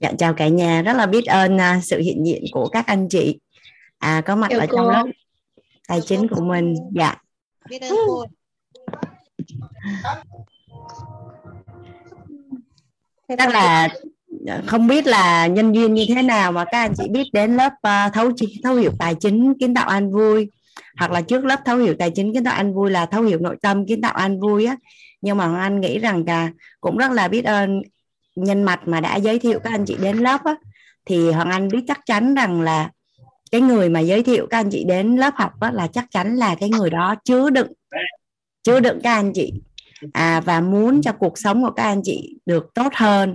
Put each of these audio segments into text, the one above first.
Dạ chào cả nhà, rất là biết ơn uh, sự hiện diện của các anh chị à, có mặt chào ở cô. trong lớp tài chính của mình. Dạ. Biết ơn cô. Chắc là ờ, không biết là nhân duyên như thế nào mà các anh chị biết đến lớp uh, thấu thấu hiểu tài chính kiến tạo an vui hoặc là trước lớp thấu hiểu tài chính kiến tạo an vui là thấu hiểu nội tâm kiến tạo an vui á nhưng mà anh nghĩ rằng là cũng rất là biết ơn nhân mặt mà đã giới thiệu các anh chị đến lớp á, thì hoàng anh biết chắc chắn rằng là cái người mà giới thiệu các anh chị đến lớp học á, là chắc chắn là cái người đó chứa đựng chứa đựng các anh chị à, và muốn cho cuộc sống của các anh chị được tốt hơn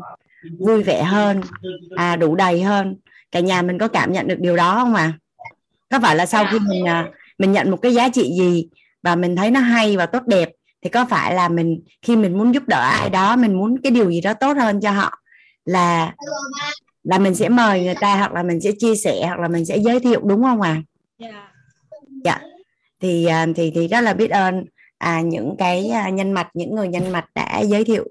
vui vẻ hơn à, đủ đầy hơn cả nhà mình có cảm nhận được điều đó không ạ à? có phải là sau khi mình à, mình nhận một cái giá trị gì và mình thấy nó hay và tốt đẹp thì có phải là mình khi mình muốn giúp đỡ ai đó mình muốn cái điều gì đó tốt hơn cho họ là là mình sẽ mời người ta hoặc là mình sẽ chia sẻ hoặc là mình sẽ giới thiệu đúng không ạ? À? dạ. Thì à, thì thì rất là biết ơn à, những cái à, nhân mạch những người nhân mạch đã giới thiệu.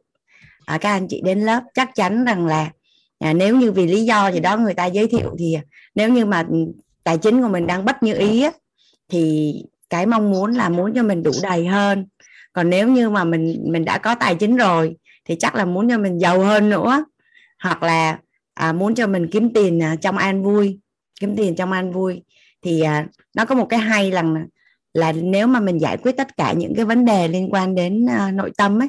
À, các anh chị đến lớp chắc chắn rằng là à, nếu như vì lý do gì đó người ta giới thiệu thì nếu như mà tài chính của mình đang bất như ý á, thì cái mong muốn là muốn cho mình đủ đầy hơn còn nếu như mà mình mình đã có tài chính rồi thì chắc là muốn cho mình giàu hơn nữa. Hoặc là à, muốn cho mình kiếm tiền à, trong an vui kiếm tiền trong an vui. Thì à, nó có một cái hay là là nếu mà mình giải quyết tất cả những cái vấn đề liên quan đến à, nội tâm ấy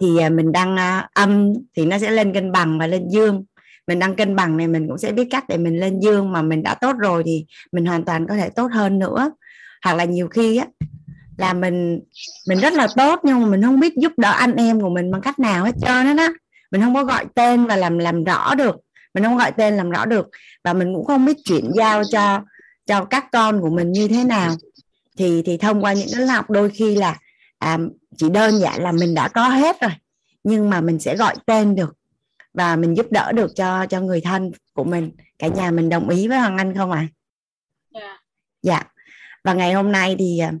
thì à, mình đang à, âm thì nó sẽ lên cân bằng và lên dương. Mình đang cân bằng này mình cũng sẽ biết cách để mình lên dương. Mà mình đã tốt rồi thì mình hoàn toàn có thể tốt hơn nữa. Hoặc là nhiều khi á là mình mình rất là tốt nhưng mà mình không biết giúp đỡ anh em của mình bằng cách nào hết trơn á đó. Mình không có gọi tên và làm làm rõ được. Mình không gọi tên làm rõ được. Và mình cũng không biết chuyển giao cho cho các con của mình như thế nào. Thì thì thông qua những cái học đôi khi là à, chỉ đơn giản là mình đã có hết rồi nhưng mà mình sẽ gọi tên được và mình giúp đỡ được cho cho người thân của mình. Cả nhà mình đồng ý với hoàng anh không ạ? À? yeah. dạ. Và ngày hôm nay thì à,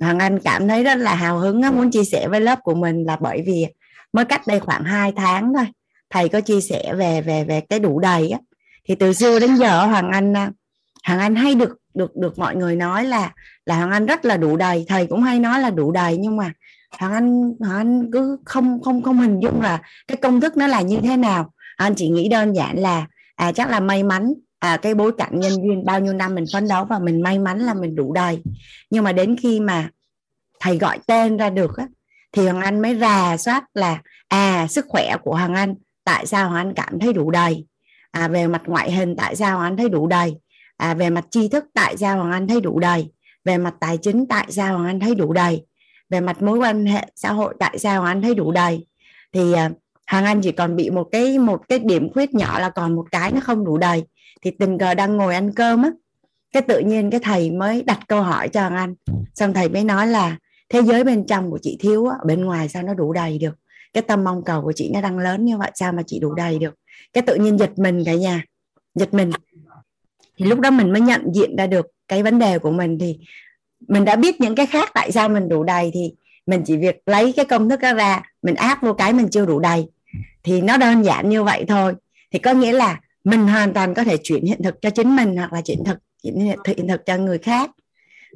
hoàng anh cảm thấy rất là hào hứng muốn chia sẻ với lớp của mình là bởi vì mới cách đây khoảng 2 tháng thôi, thầy có chia sẻ về về về cái đủ đầy á. Thì từ xưa đến giờ hoàng anh à, hoàng anh hay được được được mọi người nói là là hoàng anh rất là đủ đầy, thầy cũng hay nói là đủ đầy, nhưng mà hoàng anh hoàng anh cứ không không không hình dung là cái công thức nó là như thế nào. Anh chỉ nghĩ đơn giản là à chắc là may mắn à, cái bối cảnh nhân duyên bao nhiêu năm mình phấn đấu và mình may mắn là mình đủ đầy nhưng mà đến khi mà thầy gọi tên ra được á, thì hoàng anh mới rà soát là à sức khỏe của hoàng anh tại sao hoàng anh cảm thấy đủ đầy à, về mặt ngoại hình tại sao hoàng anh thấy đủ đầy à, về mặt tri thức tại sao hoàng anh thấy đủ đầy về mặt tài chính tại sao hoàng anh thấy đủ đầy về mặt mối quan hệ xã hội tại sao hoàng anh thấy đủ đầy thì à, hoàng anh chỉ còn bị một cái một cái điểm khuyết nhỏ là còn một cái nó không đủ đầy thì tình cờ đang ngồi ăn cơm á cái tự nhiên cái thầy mới đặt câu hỏi cho anh. Xong thầy mới nói là thế giới bên trong của chị thiếu á, bên ngoài sao nó đủ đầy được? Cái tâm mong cầu của chị nó đang lớn như vậy sao mà chị đủ đầy được? Cái tự nhiên giật mình cả nhà giật mình. Thì lúc đó mình mới nhận diện ra được cái vấn đề của mình. Thì mình đã biết những cái khác tại sao mình đủ đầy thì mình chỉ việc lấy cái công thức đó ra mình áp vô cái mình chưa đủ đầy. Thì nó đơn giản như vậy thôi. Thì có nghĩa là mình hoàn toàn có thể chuyển hiện thực cho chính mình hoặc là chuyển thực chuyển hiện thực, hiện thực cho người khác.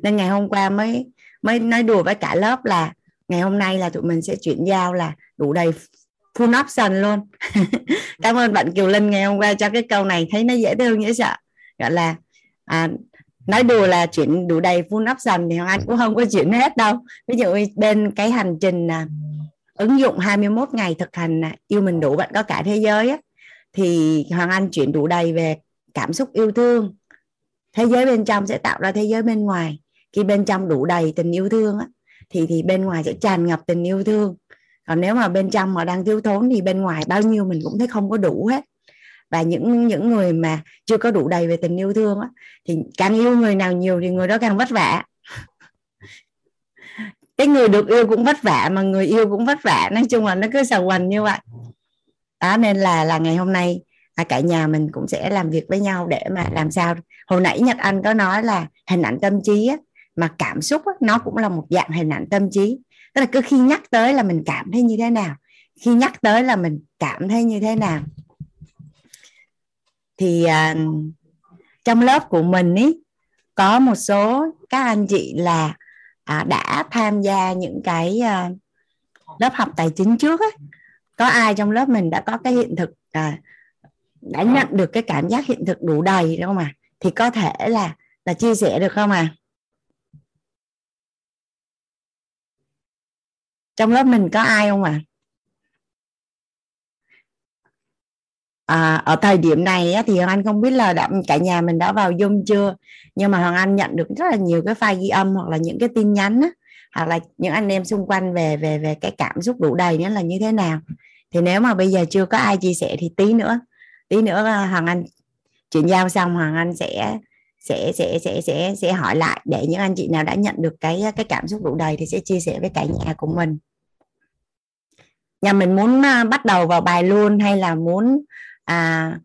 Nên ngày hôm qua mới mới nói đùa với cả lớp là ngày hôm nay là tụi mình sẽ chuyển giao là đủ đầy full option luôn. Cảm ơn bạn Kiều Linh ngày hôm qua cho cái câu này thấy nó dễ thương dễ sợ. Gọi là à, nói đùa là chuyển đủ đầy full option thì anh cũng không có chuyển hết đâu. Ví dụ bên cái hành trình à, ứng dụng 21 ngày thực hành à, yêu mình đủ bạn có cả thế giới á, thì Hoàng Anh chuyển đủ đầy về cảm xúc yêu thương. Thế giới bên trong sẽ tạo ra thế giới bên ngoài. Khi bên trong đủ đầy tình yêu thương á, thì thì bên ngoài sẽ tràn ngập tình yêu thương. Còn nếu mà bên trong mà đang thiếu thốn thì bên ngoài bao nhiêu mình cũng thấy không có đủ hết. Và những những người mà chưa có đủ đầy về tình yêu thương á, thì càng yêu người nào nhiều thì người đó càng vất vả. Cái người được yêu cũng vất vả mà người yêu cũng vất vả. Nói chung là nó cứ sầu quần như vậy đó nên là là ngày hôm nay à, cả nhà mình cũng sẽ làm việc với nhau để mà làm sao. Hồi nãy nhật anh có nói là hình ảnh tâm trí á, mà cảm xúc á, nó cũng là một dạng hình ảnh tâm trí. Tức là cứ khi nhắc tới là mình cảm thấy như thế nào khi nhắc tới là mình cảm thấy như thế nào. Thì à, trong lớp của mình ý có một số các anh chị là à, đã tham gia những cái à, lớp học tài chính trước ấy có ai trong lớp mình đã có cái hiện thực à, đã nhận được cái cảm giác hiện thực đủ đầy đúng không ạ? Thì có thể là là chia sẻ được không à trong lớp mình có ai không à à, ở thời điểm này á, thì hoàng anh không biết là đã, cả nhà mình đã vào zoom chưa? Nhưng mà hoàng anh nhận được rất là nhiều cái file ghi âm hoặc là những cái tin nhắn á, hoặc là những anh em xung quanh về về về cái cảm xúc đủ đầy nhất là như thế nào. Thì nếu mà bây giờ chưa có ai chia sẻ thì tí nữa tí nữa ờ, hoàng anh chuyển giao xong, hoàng anh sẽ sẽ sẽ sẽ sẽ sẽ hỏi lại để những anh chị nào đã nhận được cái cái cảm xúc đủ đầy thì sẽ chia sẻ với cả nhà của mình. Nhà mình muốn ờ, bắt đầu vào bài luôn hay là muốn à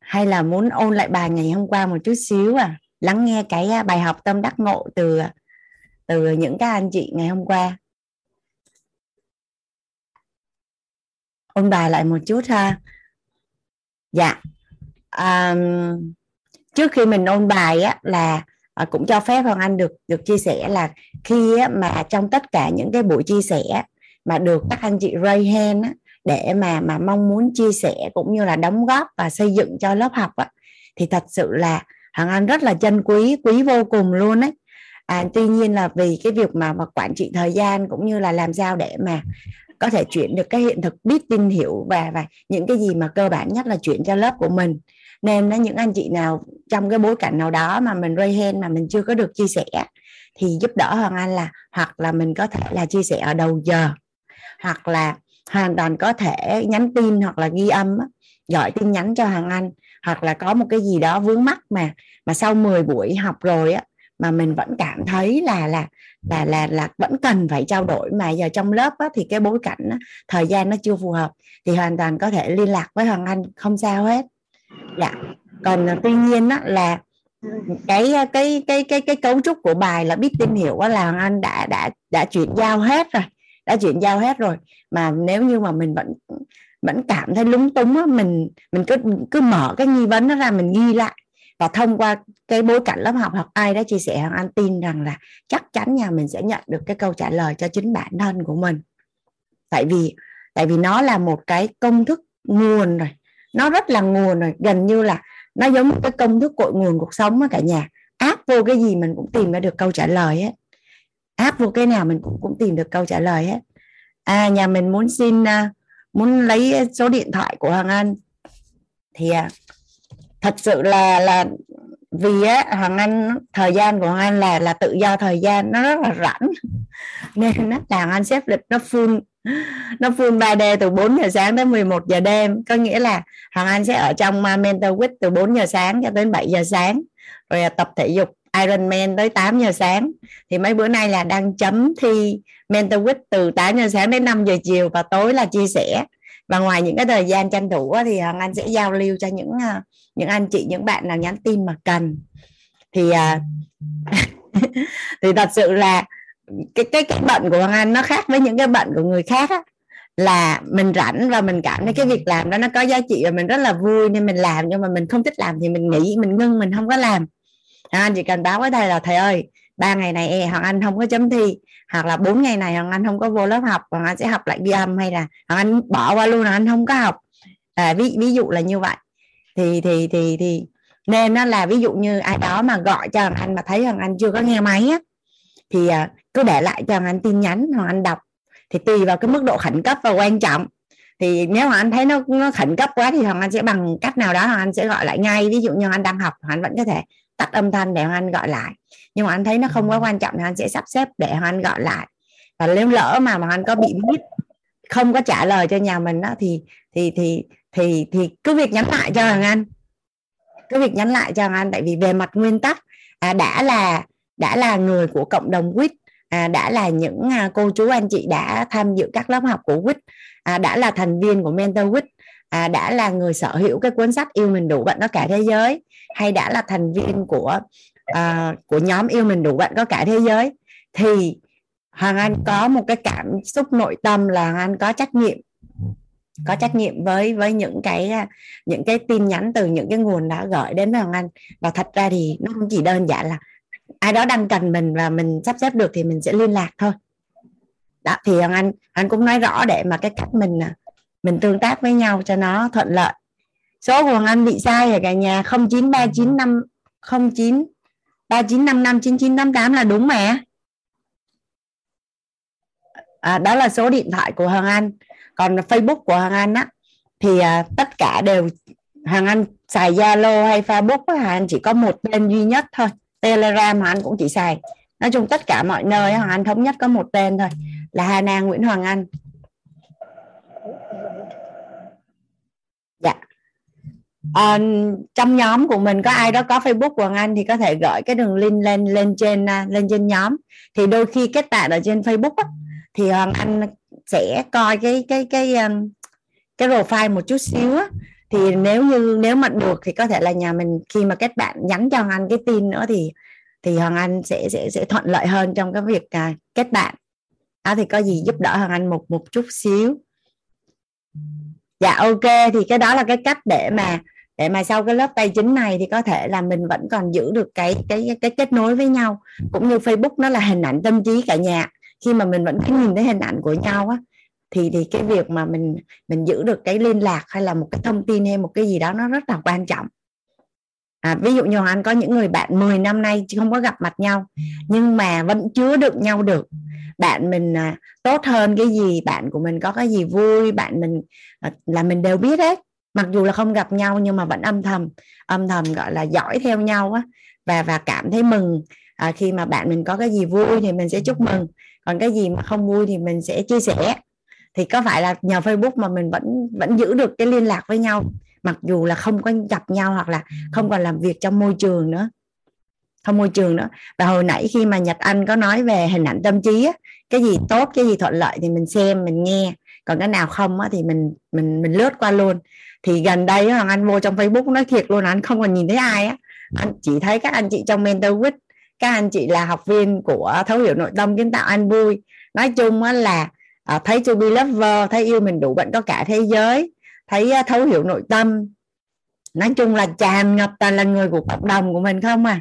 hay là muốn ôn lại bài ngày hôm qua một chút xíu à? Lắng nghe cái ờ, bài học tâm đắc ngộ từ từ những các anh chị ngày hôm qua. Ôn bài lại một chút ha. Dạ. À, trước khi mình ôn bài á là à, cũng cho phép hoàng anh được được chia sẻ là khi á, mà trong tất cả những cái buổi chia sẻ mà được các anh chị ray hand á, để mà mà mong muốn chia sẻ cũng như là đóng góp và xây dựng cho lớp học á, thì thật sự là hoàng anh rất là chân quý quý vô cùng luôn ấy à, tuy nhiên là vì cái việc mà, mà quản trị thời gian cũng như là làm sao để mà có thể chuyển được cái hiện thực biết tin hiểu và và những cái gì mà cơ bản nhất là chuyển cho lớp của mình. Nên là những anh chị nào trong cái bối cảnh nào đó mà mình ray hen mà mình chưa có được chia sẻ thì giúp đỡ hoàng anh là hoặc là mình có thể là chia sẻ ở đầu giờ hoặc là hoàn toàn có thể nhắn tin hoặc là ghi âm gọi tin nhắn cho hoàng anh hoặc là có một cái gì đó vướng mắc mà mà sau 10 buổi học rồi á mà mình vẫn cảm thấy là là là là là vẫn cần phải trao đổi. Mà giờ trong lớp á, thì cái bối cảnh á, thời gian nó chưa phù hợp thì hoàn toàn có thể liên lạc với hoàng anh không sao hết. Dạ. Còn à, tuy nhiên á, là cái à, cái cái cái cái cấu trúc của bài là biết tin hiểu là hoàng anh đã đã đã chuyển giao hết rồi đã chuyển giao hết rồi. Mà nếu như mà mình vẫn vẫn cảm thấy lúng túng á, mình mình cứ cứ mở cái nghi vấn nó ra mình ghi lại và thông qua cái bối cảnh lớp học hoặc ai đó chia sẻ, hoàng anh tin rằng là chắc chắn nhà mình sẽ nhận được cái câu trả lời cho chính bản thân của mình. Tại vì tại vì nó là một cái công thức nguồn rồi. Nó rất là nguồn rồi. Gần như là nó giống một cái công thức cội nguồn cuộc sống á cả nhà. Áp vô cái gì mình cũng tìm ra được câu trả lời hết áp vô cái nào mình cũng cũng tìm được câu trả lời hết à nhà mình muốn xin à, muốn lấy số điện thoại của hoàng anh. Thì à, thật sự là là vì á, hoàng anh, thời gian của hoàng anh là là tự do thời gian, nó rất là rảnh. Nên nó là anh xếp lịch nó full nó full 3D từ 4 giờ sáng tới 11 giờ đêm. Có nghĩa là hoàng anh sẽ ở trong mentor week từ 4 giờ sáng cho đến 7 giờ sáng. Rồi tập thể dục Ironman tới 8 giờ sáng. Thì mấy bữa nay là đang chấm thi mentor week từ 8 giờ sáng đến 5 giờ chiều và tối là chia sẻ và ngoài những cái thời gian tranh thủ thì hoàng anh sẽ giao lưu cho những à, những anh chị, những bạn nào nhắn tin mà cần. Thì à, thì thật sự là cái cái cái bệnh của hoàng anh nó khác với những cái bệnh của người khác á. Là mình rảnh và mình cảm thấy cái việc làm đó nó có giá trị và mình rất là vui nên mình làm, nhưng mà mình không thích làm thì mình nghĩ, mình ngưng, mình không có làm. Anh chỉ cần báo với thầy là, thầy ơi ba ngày này hoàng anh không có chấm thi hoặc là bốn ngày này hoàng anh không có vô lớp học hoàng anh sẽ học lại ghi âm hay là hoàng anh bỏ qua luôn hoàng anh không có học à, ví ví dụ là như vậy thì thì thì thì nên nó là ví dụ như ai đó mà gọi cho hoàng anh mà thấy hoàng anh chưa có nghe máy á thì cứ để lại cho hoàng anh tin nhắn hoàng anh đọc thì tùy vào cái mức độ khẩn cấp và quan trọng thì nếu mà anh thấy nó nó khẩn cấp quá thì hoàng anh sẽ bằng cách nào đó hoàng anh sẽ gọi lại ngay ví dụ như anh đang học hoàng anh vẫn có thể tắt âm thanh để hoàng anh gọi lại nhưng mà anh thấy nó không quá quan trọng thì anh sẽ sắp xếp để anh gọi lại. Và nếu lỡ mà mà anh có bị biết không có trả lời cho nhà mình đó thì thì thì thì thì cứ việc nhắn lại cho hoàng anh. Cứ việc nhắn lại cho hoàng anh tại vì về mặt nguyên tắc à, đã là đã là người của cộng đồng quýt à, đã là những à, cô chú anh chị đã tham dự các lớp học của quýt à, đã là thành viên của mentor quýt à, đã là người sở hữu cái cuốn sách yêu mình đủ bạn có cả thế giới hay đã là thành viên của uh, của nhóm yêu mình đủ bạn có cả thế giới. Thì hoàng anh có một cái cảm xúc nội tâm là hoàng anh có trách nhiệm có trách nhiệm với với những cái à, những cái tin nhắn từ những cái nguồn đã gửi đến với Hoàng Anh. Và thật ra thì nó không chỉ đơn giản là ai đó đang cần mình và mình sắp xếp được thì mình sẽ liên lạc thôi. Đó thì Hoàng Anh anh cũng nói rõ để mà cái cách mình à, mình tương tác với nhau cho nó thuận lợi. Số của Hoàng Anh bị sai ở cả nhà 09395 09 3955 9988 là đúng mà à, đó là số điện thoại của Hoàng Anh. Còn Facebook của Hoàng Anh á thì à, tất cả đều Hoàng Anh xài Zalo hay Facebook á, Hoàng Anh chỉ có một tên duy nhất thôi Telegram Hoàng Anh cũng chỉ xài. Nói chung tất cả mọi nơi Hoàng Anh thống nhất có một tên thôi là Hà Nang Nguyễn Hoàng Anh. Dạ uh, trong nhóm của mình có ai đó có Facebook của Hoàng Anh thì có thể gửi cái đường link lên lên trên à, lên trên nhóm. Thì đôi khi kết bạn ở trên Facebook á, thì Hoàng Anh sẽ coi cái cái cái cái, cái profile một chút xíu á. Thì nếu như nếu mà được thì có thể là nhà mình khi mà kết bạn nhắn cho Hoàng Anh cái tin nữa thì thì Hoàng Anh sẽ sẽ sẽ thuận lợi hơn trong cái việc uh, kết bạn. À, thì có gì giúp đỡ Hoàng Anh một một chút xíu. Dạ ok. Thì cái đó là cái cách để mà để mà sau cái lớp tài chính này thì có thể là mình vẫn còn giữ được cái cái cái kết nối với nhau. Cũng như Facebook nó là hình ảnh tâm trí cả nhà. Khi mà mình vẫn cứ nhìn thấy hình ảnh của nhau á thì thì cái việc mà mình mình giữ được cái liên lạc hay là một cái thông tin hay một cái gì đó nó rất là quan trọng. À, ví dụ như anh có những người bạn 10 năm nay không có gặp mặt nhau nhưng mà vẫn chứa được nhau được. Bạn mình à, tốt hơn cái gì bạn của mình có cái gì vui bạn mình à, là mình đều biết hết mặc dù là không gặp nhau nhưng mà vẫn âm thầm âm thầm gọi là dõi theo nhau á và và cảm thấy mừng. À, khi mà bạn mình có cái gì vui thì mình sẽ chúc mừng còn cái gì mà không vui thì mình sẽ chia sẻ. Thì có phải là nhờ Facebook mà mình vẫn vẫn giữ được cái liên lạc với nhau mặc dù là không có gặp nhau hoặc là không còn làm việc trong môi trường nữa không môi trường nữa. Và hồi nãy khi mà Nhật Anh có nói về hình ảnh tâm trí á, cái gì tốt cái gì thuận lợi thì mình xem mình nghe còn cái nào không á, thì mình mình mình lướt qua luôn thì gần đây hoàng anh vô trong facebook nói thiệt luôn anh không còn nhìn thấy ai á. Anh chỉ thấy các anh chị trong mentor with các anh chị là học viên của thấu hiểu nội tâm kiến tạo anh vui. Nói chung á là à, thấy to be lover thấy yêu mình đủ bệnh có cả thế giới thấy à, thấu hiểu nội tâm. Nói chung là tràn ngập toàn là người của cộng đồng của mình không à.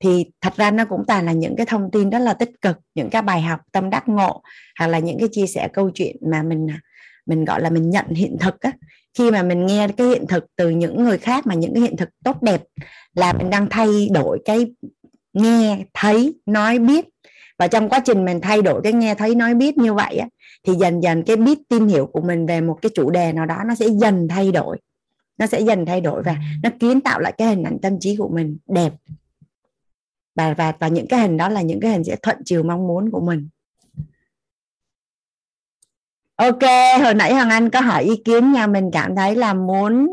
Thì thật ra nó cũng toàn là những cái thông tin rất là tích cực những cái bài học tâm đắc ngộ hoặc là những cái chia sẻ câu chuyện mà mình à, mình gọi là mình nhận hiện thực á khi mà mình nghe cái hiện thực từ những người khác mà những cái hiện thực tốt đẹp là mình đang thay đổi cái nghe thấy nói biết. Và trong quá trình mình thay đổi cái nghe thấy nói biết như vậy á thì dần dần cái biết tin hiểu của mình về một cái chủ đề nào đó nó sẽ dần thay đổi. Nó sẽ dần thay đổi và nó kiến tạo lại cái hình ảnh tâm trí của mình đẹp. Và và và những cái hình đó là những cái hình sẽ thuận chiều mong muốn của mình ok, hồi nãy hoàng anh có hỏi ý kiến nhà mình cảm thấy là muốn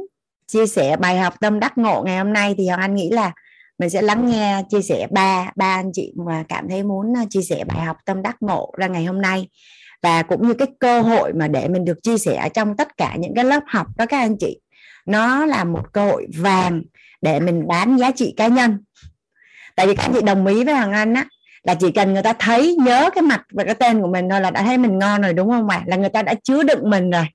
chia sẻ bài học tâm đắc ngộ ngày hôm nay thì hoàng anh nghĩ là mình sẽ lắng nghe, chia sẻ ba ba anh chị mà cảm thấy muốn ờ, chia sẻ bài học tâm đắc ngộ ra ngày hôm nay. Và cũng như cái cơ hội mà để mình được chia sẻ trong tất cả những cái lớp học đó các anh chị, nó là một cơ hội vàng để mình bán giá trị cá nhân. Tại vì các anh chị đồng ý với hoàng anh á là chỉ cần người ta thấy, nhớ cái mặt và cái tên của mình thôi là đã thấy mình ngon rồi, đúng không ạ là người ta đã chứa đựng mình rồi.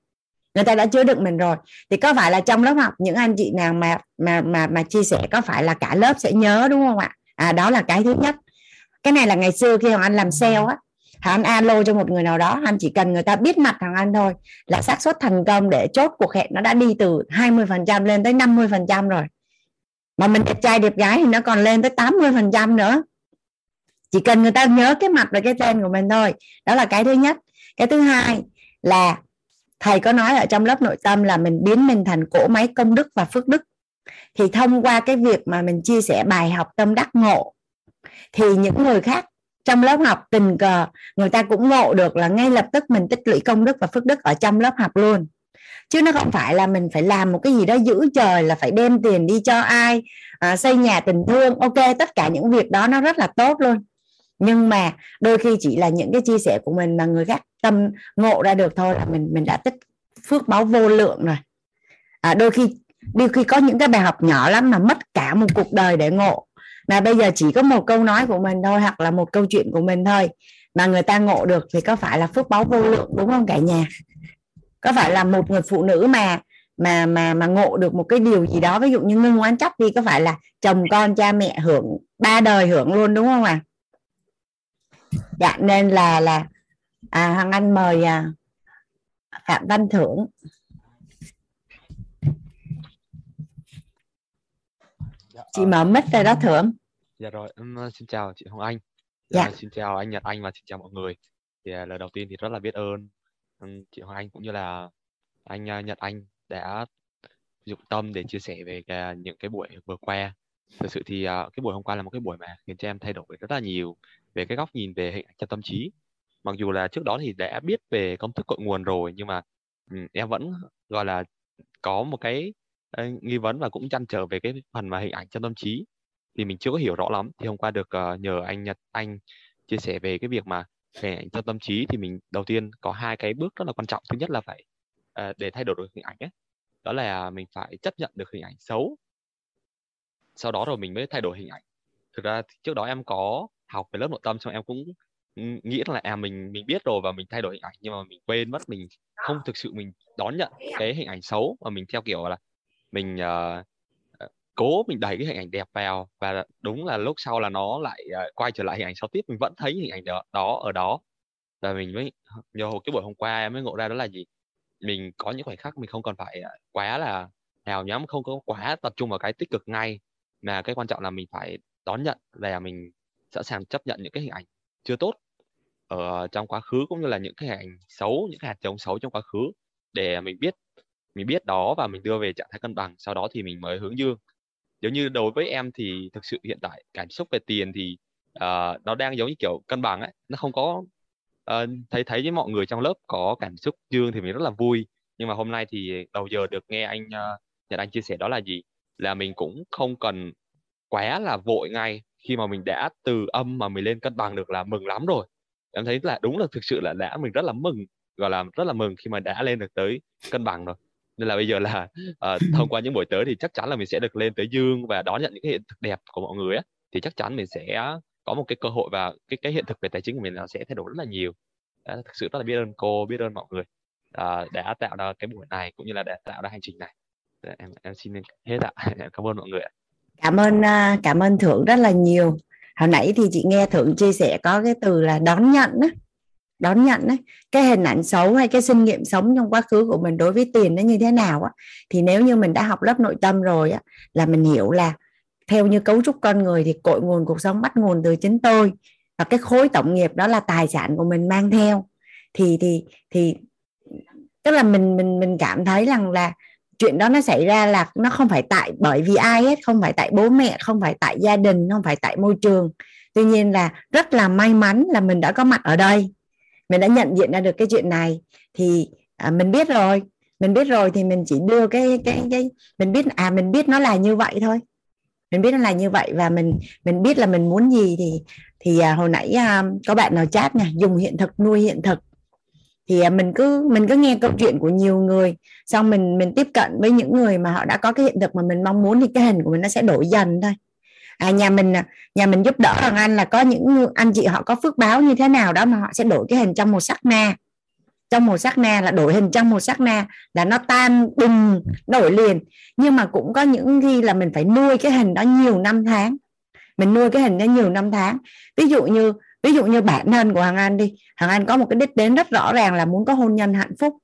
Người ta đã chứa đựng mình rồi. Thì có phải là trong lớp học, những anh chị nào mà mà mà mà chia sẻ, có phải là cả lớp sẽ nhớ, đúng không ạ? À đó là cái thứ nhất. Cái này là ngày xưa khi hoàng anh làm sale á anh alo cho một người nào đó anh chỉ cần người ta biết mặt thằng anh thôi, là xác suất thành công để chốt cuộc hẹn nó đã đi từ 20% lên tới 50% rồi. Mà mình đẹp trai đẹp gái thì nó còn lên tới 80% nữa chỉ cần người ta nhớ cái mặt và cái tên của mình thôi. Đó là cái thứ nhất. Cái thứ hai là thầy có nói ở trong lớp nội tâm là mình biến mình thành cỗ máy công đức và phước đức. Thì thông qua cái việc mà mình chia sẻ bài học tâm đắc ngộ thì những người khác trong lớp học tình cờ người ta cũng ngộ được là ngay lập tức mình tích lũy công đức và phước đức ở trong lớp học luôn. Chứ nó không phải là mình phải làm một cái gì đó giữ trời là phải đem tiền đi cho ai à, xây nhà tình thương. Ok tất cả những việc đó nó rất là tốt luôn nhưng mà đôi khi chỉ là những cái chia sẻ của mình mà người khác tâm ngộ ra được thôi là mình mình đã tích phước báo vô lượng rồi. À, đôi khi đôi khi có những cái bài học nhỏ lắm mà mất cả một cuộc đời để ngộ. Mà bây giờ chỉ có một câu nói của mình thôi hoặc là một câu chuyện của mình thôi mà người ta ngộ được thì có phải là phước báo vô lượng đúng không cả nhà? Có phải là một người phụ nữ mà mà mà mà ngộ được một cái điều gì đó ví dụ như ngưng oán chấp đi có phải là chồng con cha mẹ hưởng ba đời hưởng luôn đúng không ạ? à? Dạ nên là là à hoàng anh mời à, phạm văn thưởng. Dạ, chị mở mic rồi đó thưởng. Dạ rồi em uh, xin chào chị hồng anh. Dạ. dạ. xin chào anh nhật anh và xin chào mọi người. Thì uh, lời đầu tiên thì rất là biết ơn um, chị hồng anh cũng như là anh uh, nhật anh đã dụng tâm để chia sẻ về cái, những cái buổi vừa qua. Thực sự thì uh, cái buổi hôm qua là một cái buổi mà khiến cho em thay đổi rất là nhiều về cái góc nhìn về hình ảnh trong tâm trí. Mặc dù là trước đó thì đã biết về công thức cội nguồn rồi nhưng mà um, em vẫn gọi là có một cái uh, nghi vấn và cũng chăn trở về cái phần mà hình ảnh trong tâm trí. Thì mình chưa có hiểu rõ lắm. Thì hôm qua được uh, nhờ anh Nhật Anh chia sẻ về cái việc mà hình ảnh trong tâm trí thì mình đầu tiên có hai cái bước rất là quan trọng. Thứ nhất là phải uh, để thay đổi được hình ảnh ấy. Đó là mình phải chấp nhận được hình ảnh xấu. Sau đó rồi mình mới thay đổi hình ảnh. Thực ra trước đó em có học về lớp nội tâm xong em cũng ừ, nghĩ là à mình mình biết rồi và mình thay đổi hình ảnh nhưng mà mình quên mất mình không thực sự mình đón nhận cái hình ảnh xấu mà mình theo kiểu là mình uh, cố mình đẩy cái hình ảnh đẹp vào và đúng là lúc sau là nó lại uh, quay trở lại hình ảnh xấu tiếp mình vẫn thấy hình ảnh đó, đó ở đó. Và mình mới nhờ cái buổi hôm qua em mới ngộ ra đó là gì? Mình có những khoảnh khắc mình không cần phải quá là hào nhắm không có quá tập trung vào cái tích cực ngay mà cái quan trọng là mình phải đón nhận và mình sẵn sàng chấp nhận những cái hình ảnh chưa tốt ở trong quá khứ cũng như là những cái hình ảnh xấu những cái hạt giống xấu trong quá khứ để mình biết mình biết đó và mình đưa về trạng thái cân bằng sau đó thì mình mới hướng dương. Giống như đối với em thì thực sự hiện tại cảm xúc về tiền thì uh, nó đang giống như kiểu cân bằng ấy nó không có uh, thấy thấy với mọi người trong lớp có cảm xúc dương thì mình rất là vui. Nhưng mà hôm nay thì đầu giờ được nghe anh uh, Nhật Anh chia sẻ đó là gì? Là mình cũng không cần quá là vội ngay khi mà mình đã từ âm mà mình lên cân bằng được là mừng lắm rồi. Em thấy là đúng là thực sự là đã mình rất là mừng gọi là rất là mừng khi mà đã lên được tới cân bằng rồi. Nên là bây giờ là uh, thông qua những buổi tới thì chắc chắn là mình sẽ được lên tới dương và đón nhận những cái hiện thực đẹp của mọi người á. Thì chắc chắn mình sẽ có một cái cơ hội và cái cái hiện thực về tài chính của mình nó sẽ thay đổi rất là nhiều. À, thực sự rất là biết ơn cô biết ơn mọi người à, đã tạo ra cái buổi này cũng như là đã tạo ra hành trình này. Dạ, em em xin hết ạ. Cảm ơn mọi người ạ cảm ơn à, cảm ơn thượng rất là nhiều. Hồi nãy thì chị nghe thượng chia sẻ có cái từ là đón nhận đó đón nhận ấy, cái hình ảnh xấu hay cái kinh nghiệm sống trong quá khứ của mình đối với tiền nó như thế nào á. Thì nếu như mình đã học lớp nội tâm rồi á là mình hiểu là theo như cấu trúc con người thì cội nguồn cuộc sống bắt nguồn từ chính tôi. Và cái khối tổng nghiệp đó là tài sản của mình mang theo. Thì thì thì tức là mình mình mình cảm thấy rằng là chuyện đó nó xảy ra là nó không phải tại bởi vì ai hết không phải tại bố mẹ không phải tại gia đình không phải tại môi trường. Tuy nhiên là rất là may mắn là mình đã có mặt ở đây. Mình đã nhận diện ra được cái chuyện này. Thì à, mình biết rồi. Mình biết rồi thì mình chỉ đưa cái cái cái mình biết à mình biết nó là như vậy thôi. Mình biết nó là như vậy và mình mình biết là mình muốn gì thì thì à, hồi nãy à, có bạn nào chat nha dùng hiện thực nuôi hiện thực thì à, mình cứ mình cứ nghe câu chuyện của nhiều người xong mình mình tiếp cận với những người mà họ đã có cái hiện thực mà mình mong muốn thì cái hình của mình nó sẽ đổi dần thôi. À, nhà mình à, nhà mình giúp đỡ thằng anh là có những anh chị họ có phước báo như thế nào đó mà họ sẽ đổi cái hình trong một sắc na. Trong một sắc na là đổi hình trong một sắc na là nó tan bùng đổi liền. Nhưng mà cũng có những khi là mình phải nuôi cái hình đó nhiều năm tháng. Mình nuôi cái hình đó nhiều năm tháng. Ví dụ như ví dụ như bản thân của hàng Anh đi hàng Anh có một cái đích đến rất rõ ràng là muốn có hôn nhân hạnh phúc.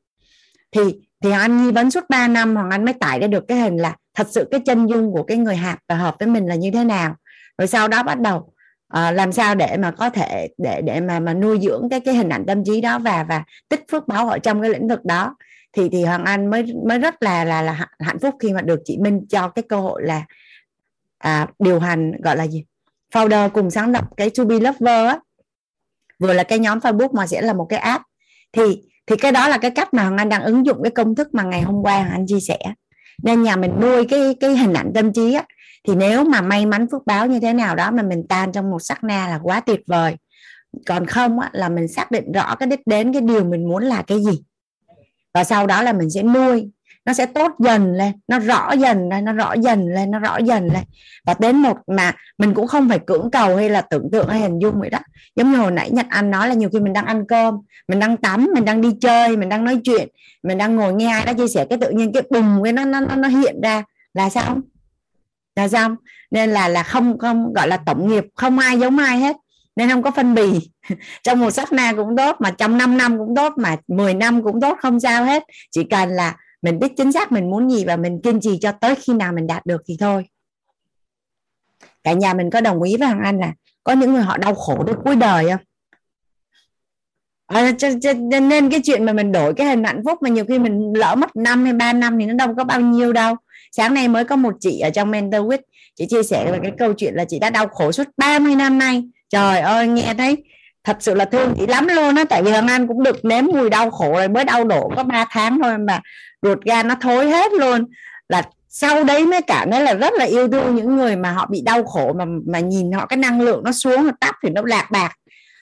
Thì thì hoàng Anh nghi vấn suốt 3 năm Hoàng Anh mới tải ra được cái hình là thật sự cái chân dung của cái người hạt và hợp với mình là như thế nào. Rồi sau đó bắt đầu uh, làm sao để mà có thể để để mà mà nuôi dưỡng cái cái hình ảnh tâm trí đó và và tích phước báo ở trong cái lĩnh vực đó. Thì thì hoàng anh mới mới rất là là là hạnh phúc khi mà được chị minh cho cái cơ hội là à, điều hành gọi là gì? Founder cùng sáng lập cái to be lover á vừa là cái nhóm facebook mà sẽ là một cái app. Thì thì cái đó là cái cách mà hoàng anh đang ứng dụng cái công thức mà ngày hôm qua hoàng anh chia sẻ. Nên nhà mình nuôi cái cái hình ảnh tâm trí á thì nếu mà may mắn phước báo như thế nào đó mà mình tan trong một sắc na là quá tuyệt vời. Còn không á, là mình xác định rõ cái đích đến cái điều mình muốn là cái gì. Và sau đó là mình sẽ nuôi nó sẽ tốt dần lên nó rõ dần lên nó rõ dần lên nó rõ dần lên. Và đến một mà mình cũng không phải cưỡng cầu hay là tưởng tượng hay hình dung vậy đó. Giống như hồi nãy nhật anh nói là nhiều khi mình đang ăn cơm mình đang tắm mình đang đi chơi mình đang nói chuyện mình đang ngồi nghe ai đó chia sẻ cái tự nhiên cái bùng cái nó nó nó, hiện ra là sao? Là sao? Nên là là không không gọi là tổng nghiệp không ai giống ai hết nên không có phân bì. Trong một sát na cũng tốt mà trong 5 năm cũng tốt mà 10 năm cũng tốt không sao hết. Chỉ cần là mình biết chính xác mình muốn gì và mình kiên trì cho tới khi nào mình đạt được thì thôi. Cả nhà mình có đồng ý với thằng anh là có những người họ đau khổ đến cuối đời không? À, cho, cho, nên cái chuyện mà mình đổi cái hình hạnh phúc mà nhiều khi mình lỡ mất năm hay ba năm thì nó đâu có bao nhiêu đâu. Sáng nay mới có một chị ở trong mentor with chị chia sẻ về cái câu chuyện là chị đã đau khổ suốt 30 năm nay. Trời ơi nghe thấy thật sự là thương chị lắm luôn á, tại vì thằng Anh cũng được nếm mùi đau khổ rồi mới đau đổ có 3 tháng thôi mà ruột gan nó thối hết luôn. Là sau đấy mới cảm thấy là rất là yêu thương những người mà họ bị đau khổ mà mà nhìn họ cái năng lượng nó xuống, nó tắt thì nó lạc bạc.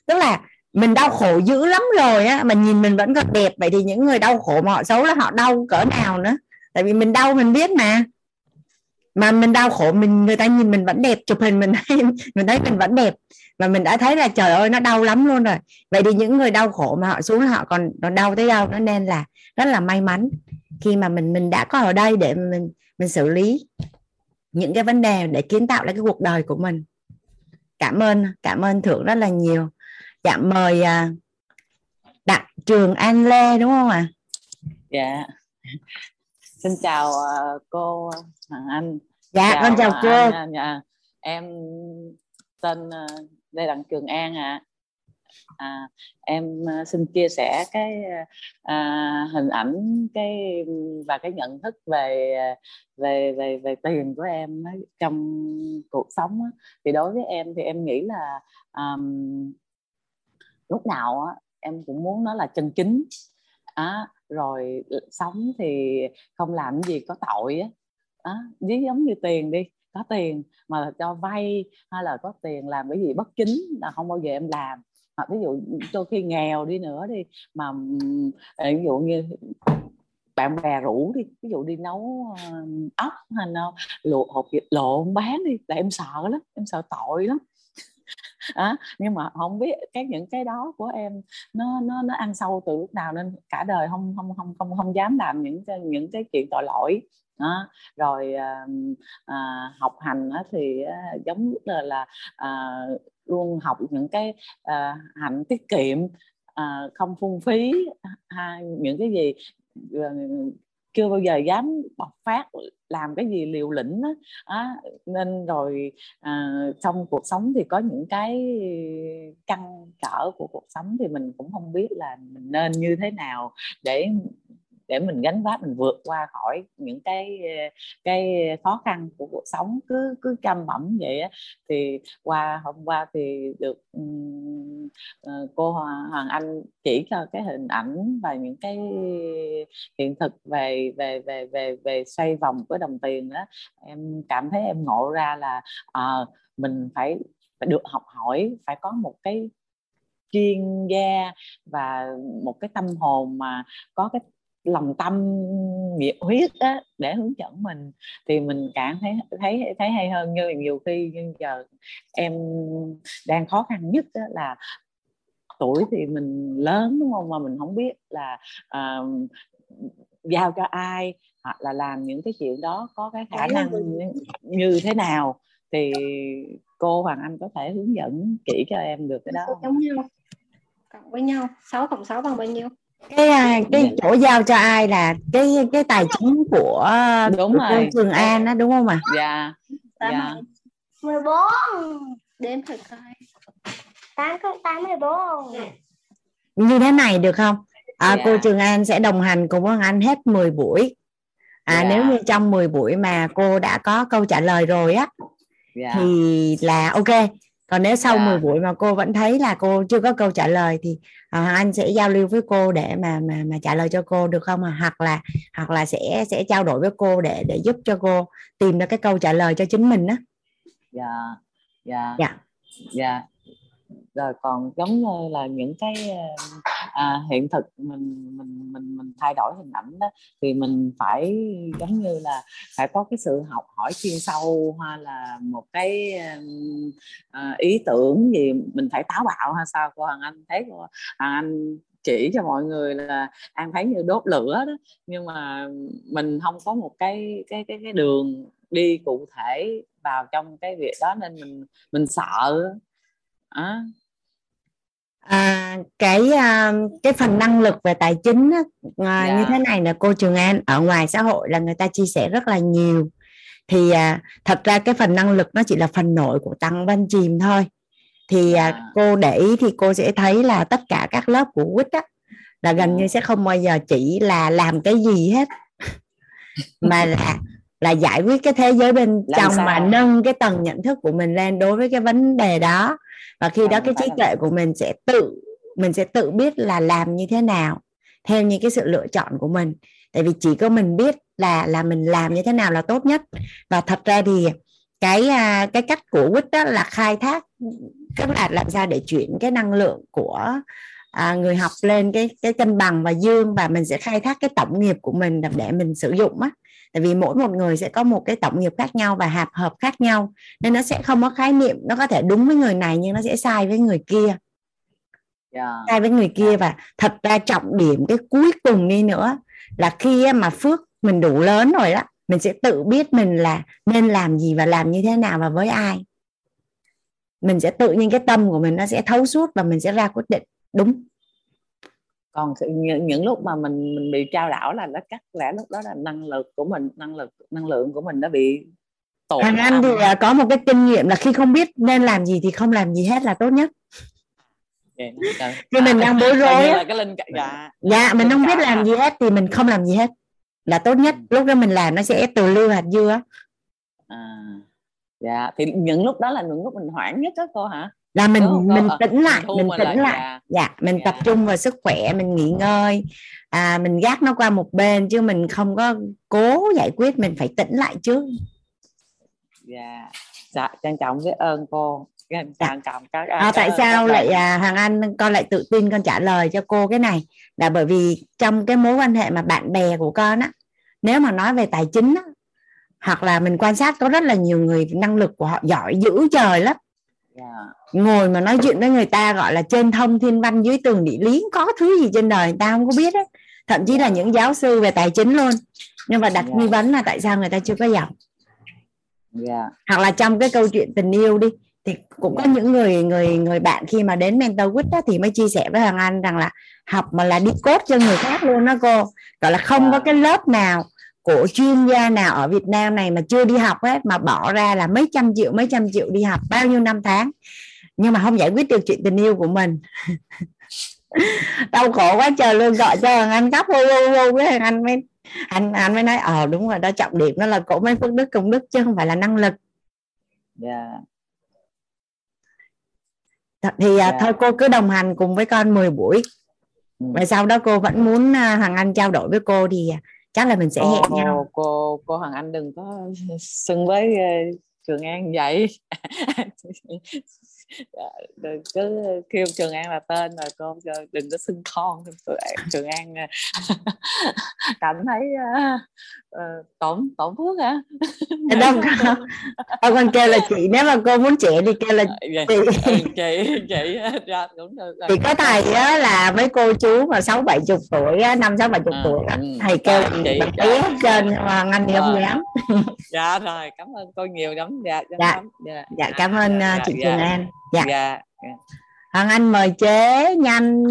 Tức là mình đau khổ dữ lắm rồi á, mà nhìn mình vẫn còn đẹp, vậy thì những người đau khổ mà họ xấu là họ đau cỡ nào nữa? Tại vì mình đau mình biết mà mà mình đau khổ, mình, người ta nhìn mình vẫn đẹp, chụp hình mình thấy mình thấy mình vẫn đẹp. Và mình đã thấy là trời ơi, nó đau lắm luôn rồi. Vậy thì những người đau khổ mà họ xuống họ còn còn đau tới đâu, nó nên là rất là may mắn khi mà mình mình đã có ở đây để mình mình xử lý những cái vấn đề để kiến tạo lại cái cuộc đời của mình. Cảm ơn cảm ơn thượng rất là nhiều. Dạ mời à, đặng trường an lê, đúng không ạ? À? dạ xin chào uh, cô Hằng Anh dạ chào, con chào cô anh, dạ. em tên uh, Lê Đặng Trường An ạ à. À, em uh, xin chia sẻ cái uh, hình ảnh cái và cái nhận thức về về về về tiền của em trong cuộc sống thì đối với em thì em nghĩ là um, lúc nào em cũng muốn nó là chân chính à, rồi sống thì không làm gì có tội á. À, ví giống như tiền đi có tiền mà cho vay hay là có tiền làm cái gì bất chính là không bao giờ em làm. Hoặc ví dụ đôi khi nghèo đi nữa đi mà à, ví dụ như bạn bè rủ đi ví dụ đi nấu ốc hay nào luộc hộp vịt lộn bán đi là em sợ lắm em sợ tội lắm à, nhưng mà không biết cái những cái đó của em nó nó nó ăn sâu từ lúc nào nên cả đời không không không không không dám làm những những cái chuyện tội lỗi đó. rồi à, à, học hành á, thì à, giống là là à, luôn học những cái à, hạnh tiết kiệm à, không phung phí ha, những cái gì ờ, chưa bao giờ dám bộc phát làm cái gì liều lĩnh đó. à, nên rồi à, trong cuộc sống thì có những cái căng trở của cuộc sống thì mình cũng không biết là mình nên như thế nào để để mình gánh vác mình vượt qua khỏi những cái ờ, cái khó khăn của cuộc sống cứ cứ chăm bẩm vậy á. Thì qua hôm qua thì được um, cô Hoàng Anh chỉ cho cái hình ảnh và những cái hiện thực về về về về về xoay vòng của đồng tiền đó em cảm thấy em ngộ ra là à, mình phải phải được học hỏi phải có một cái chuyên gia và một cái tâm hồn mà có cái lòng tâm nhiệt huyết á, để hướng dẫn mình thì mình càng thấy thấy thấy hay hơn. Như nhiều khi nhưng giờ em đang khó khăn nhất là tuổi thì mình lớn đúng không? Mà mình không biết là uh, giao cho ai hoặc là làm những cái chuyện đó có cái khả năng như thế nào? Thì cô Hoàng Anh có thể hướng dẫn chỉ cho em được cái đó giống nhau. Cộng với nhau. 6 cộng 6 bằng bao nhiêu cái à, cái dạ. chỗ giao cho ai là cái cái tài chính của đúng của rồi Trường An đó đúng không ạ? À? Dạ. Dạ. 14 đếm thử coi. 8 8 14. Như thế này được không? À, dạ. cô Trường An sẽ đồng hành cùng với anh hết 10 buổi. À dạ. nếu như trong 10 buổi mà cô đã có câu trả lời rồi á dạ. thì là ok còn nếu sau yeah. Dạ. 10 buổi mà cô vẫn thấy là cô chưa có câu trả lời thì uh, anh sẽ giao lưu với cô để mà mà mà trả lời cho cô được không à hoặc là hoặc là sẽ sẽ trao đổi với cô để để giúp cho cô tìm ra cái câu trả lời cho chính mình đó dạ dạ dạ dạ rồi còn giống như là những cái à, hiện thực mình mình mình mình thay đổi hình ảnh đó thì mình phải giống như là phải có cái sự học hỏi chuyên sâu hay là một cái uh, ý tưởng gì mình phải táo bạo hay sao cô Hằng Anh thấy cô Hằng Anh chỉ cho mọi người là ăn thấy như đốt lửa đó nhưng mà mình không có một cái cái cái cái đường đi cụ thể vào trong cái việc đó nên mình mình sợ à. À, cái à, cái phần năng lực về tài chính à, yeah. như dạ. thế này là cô Trường An ở ngoài xã hội là người ta chia sẻ rất là nhiều thì à, thật ra cái phần năng lực nó chỉ là phần nổi của tăng văn chìm thôi thì à, à. cô để ý thì cô sẽ thấy là tất cả các lớp của quýt á là gần như sẽ không bao giờ chỉ là làm cái gì hết mà là là giải quyết cái thế giới bên làm trong sao? mà nâng cái tầng nhận thức của mình lên đối với cái vấn đề đó và khi đó cái trí tuệ của mình sẽ tự mình sẽ tự biết là làm như thế nào theo những cái sự lựa chọn của mình. Tại vì chỉ có mình biết là là mình làm như thế nào là tốt nhất. Và thật ra thì cái à, cái cách của quýt đó là khai thác các bạn làm sao để chuyển cái năng lượng của à, người học lên cái cái cân bằng và dương và mình sẽ khai thác cái tổng nghiệp của mình để mình sử dụng á tại vì mỗi một người sẽ có một cái tổng nghiệp khác nhau và hạp hợp khác nhau nên nó sẽ không có khái niệm nó có thể đúng với người này nhưng nó sẽ sai với người kia. Yeah. Sai với người kia và thật ra trọng điểm cái cuối cùng đi nữa là khi mà phước mình đủ lớn rồi đó mình sẽ tự biết mình là nên làm gì và làm như thế nào và với ai. Mình sẽ tự nhiên cái tâm của mình nó sẽ thấu suốt và mình sẽ ra quyết định. Đúng còn những, những lúc mà mình mình bị trao đảo là nó chắc lẽ lúc đó là năng lực của mình năng lực năng lượng của mình nó bị tổn hàng anh thì có một cái kinh nghiệm là khi không biết nên làm gì thì không làm gì hết là tốt nhất. Khi mình đang bối rối á cái linh... dạ, dạ mình không biết làm gì hết thì mình không làm gì hết là tốt nhất. Ừ. lúc đó mình làm nó sẽ từ lưu hạt dưa à, dạ. Thì những lúc đó là những lúc mình hoảng nhất đó cô hả là mình Đúng mình tỉnh lại mình tỉnh lại dạ, dạ mình dạ. tập trung vào sức khỏe mình nghỉ ngơi à mình gác nó qua một bên chứ mình không có cố giải quyết mình phải tỉnh lại trước dạ dạ trân trọng biết ơn cô trân dạ. trọng các à, tại sao lại à, hàng anh con lại tự tin con trả lời cho cô cái này là bởi vì trong cái mối quan hệ mà bạn bè của con á nếu mà nói về tài chính á hoặc là mình quan sát có rất là nhiều người năng lực của họ giỏi dữ trời lắm yeah. Dạ. Ngồi mà nói chuyện với người ta gọi là trên thông thiên văn dưới tường địa lý có thứ gì trên đời người ta không có biết ấy. thậm chí là những giáo sư về tài chính luôn nhưng mà đặt yeah. Dạ. nghi vấn là tại sao người ta chưa có giàu yeah. Dạ. hoặc là trong cái câu chuyện tình yêu đi thì cũng có những người người người bạn khi mà đến mentor quýt đó thì mới chia sẻ với hoàng anh rằng là học mà là đi cốt cho người khác luôn đó cô gọi là không có cái lớp nào của chuyên gia nào ở Việt Nam này mà chưa đi học hết mà bỏ ra là mấy trăm triệu mấy trăm triệu đi học bao nhiêu năm tháng nhưng mà không giải quyết được chuyện tình yêu của mình đau khổ quá trời luôn gọi cho thằng anh khóc hô hô hô với thằng anh mới anh anh mới nói ờ đúng rồi đó trọng điểm đó là cổ mấy phước đức công đức chứ không phải là năng lực yeah. Dạ. thì yeah. Dạ. thôi cô cứ đồng hành cùng với con 10 buổi ừ. và sau đó cô vẫn muốn à, thằng anh trao đổi với cô thì chắc là mình sẽ hẹn cô, nhau. cô cô Hoàng Anh đừng có xưng với uh, Trường An vậy. Đừng cứ kêu Trường An là tên rồi cô đừng có xưng con Trường An. Cảm thấy uh, uh, tổn tổn phước hả? Đâu con con kêu là chị nếu mà cô muốn trẻ thì kêu là chị. Ừ, chị chị ra cũng được thì có thầy á là mấy cô chú mà sáu bảy chục tuổi năm sáu bảy chục à, tuổi ừ. thầy kêu chị bé hết trơn mà anh thì không dám. Dạ rồi cảm ơn cô nhiều lắm. Dạ dạ, dạ. Dạ cảm ơn dạ, chị dạ. Trường An. Dạ, dạ. Hoàng Anh mời chế nhanh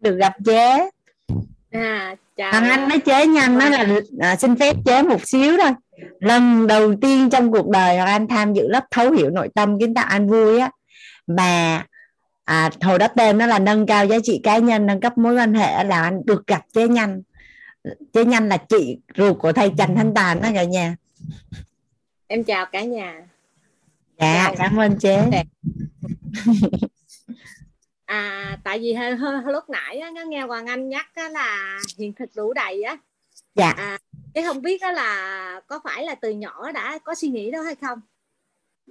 được gặp chế à, chào. Hoàng Anh nói chế nhanh nó là à, xin phép chế một xíu thôi. Lần đầu tiên trong cuộc đời Hoàng Anh tham dự lớp thấu hiểu nội tâm kiến tạo an vui á mà à, hồi đó tên nó là nâng cao giá trị cá nhân nâng cấp mối quan hệ là anh được gặp chế nhanh. Chế nhanh là chị ruột của thầy Trần Thanh Tàn đó cả nhà. Em chào cả nhà. Dạ chào. cảm ơn chế à tại vì hơi, hơi, hơi lúc nãy á, nghe hoàng anh nhắc á, là hiện thực đủ đầy á. Dạ. À, cái không biết á là có phải là từ nhỏ đã có suy nghĩ đó hay không?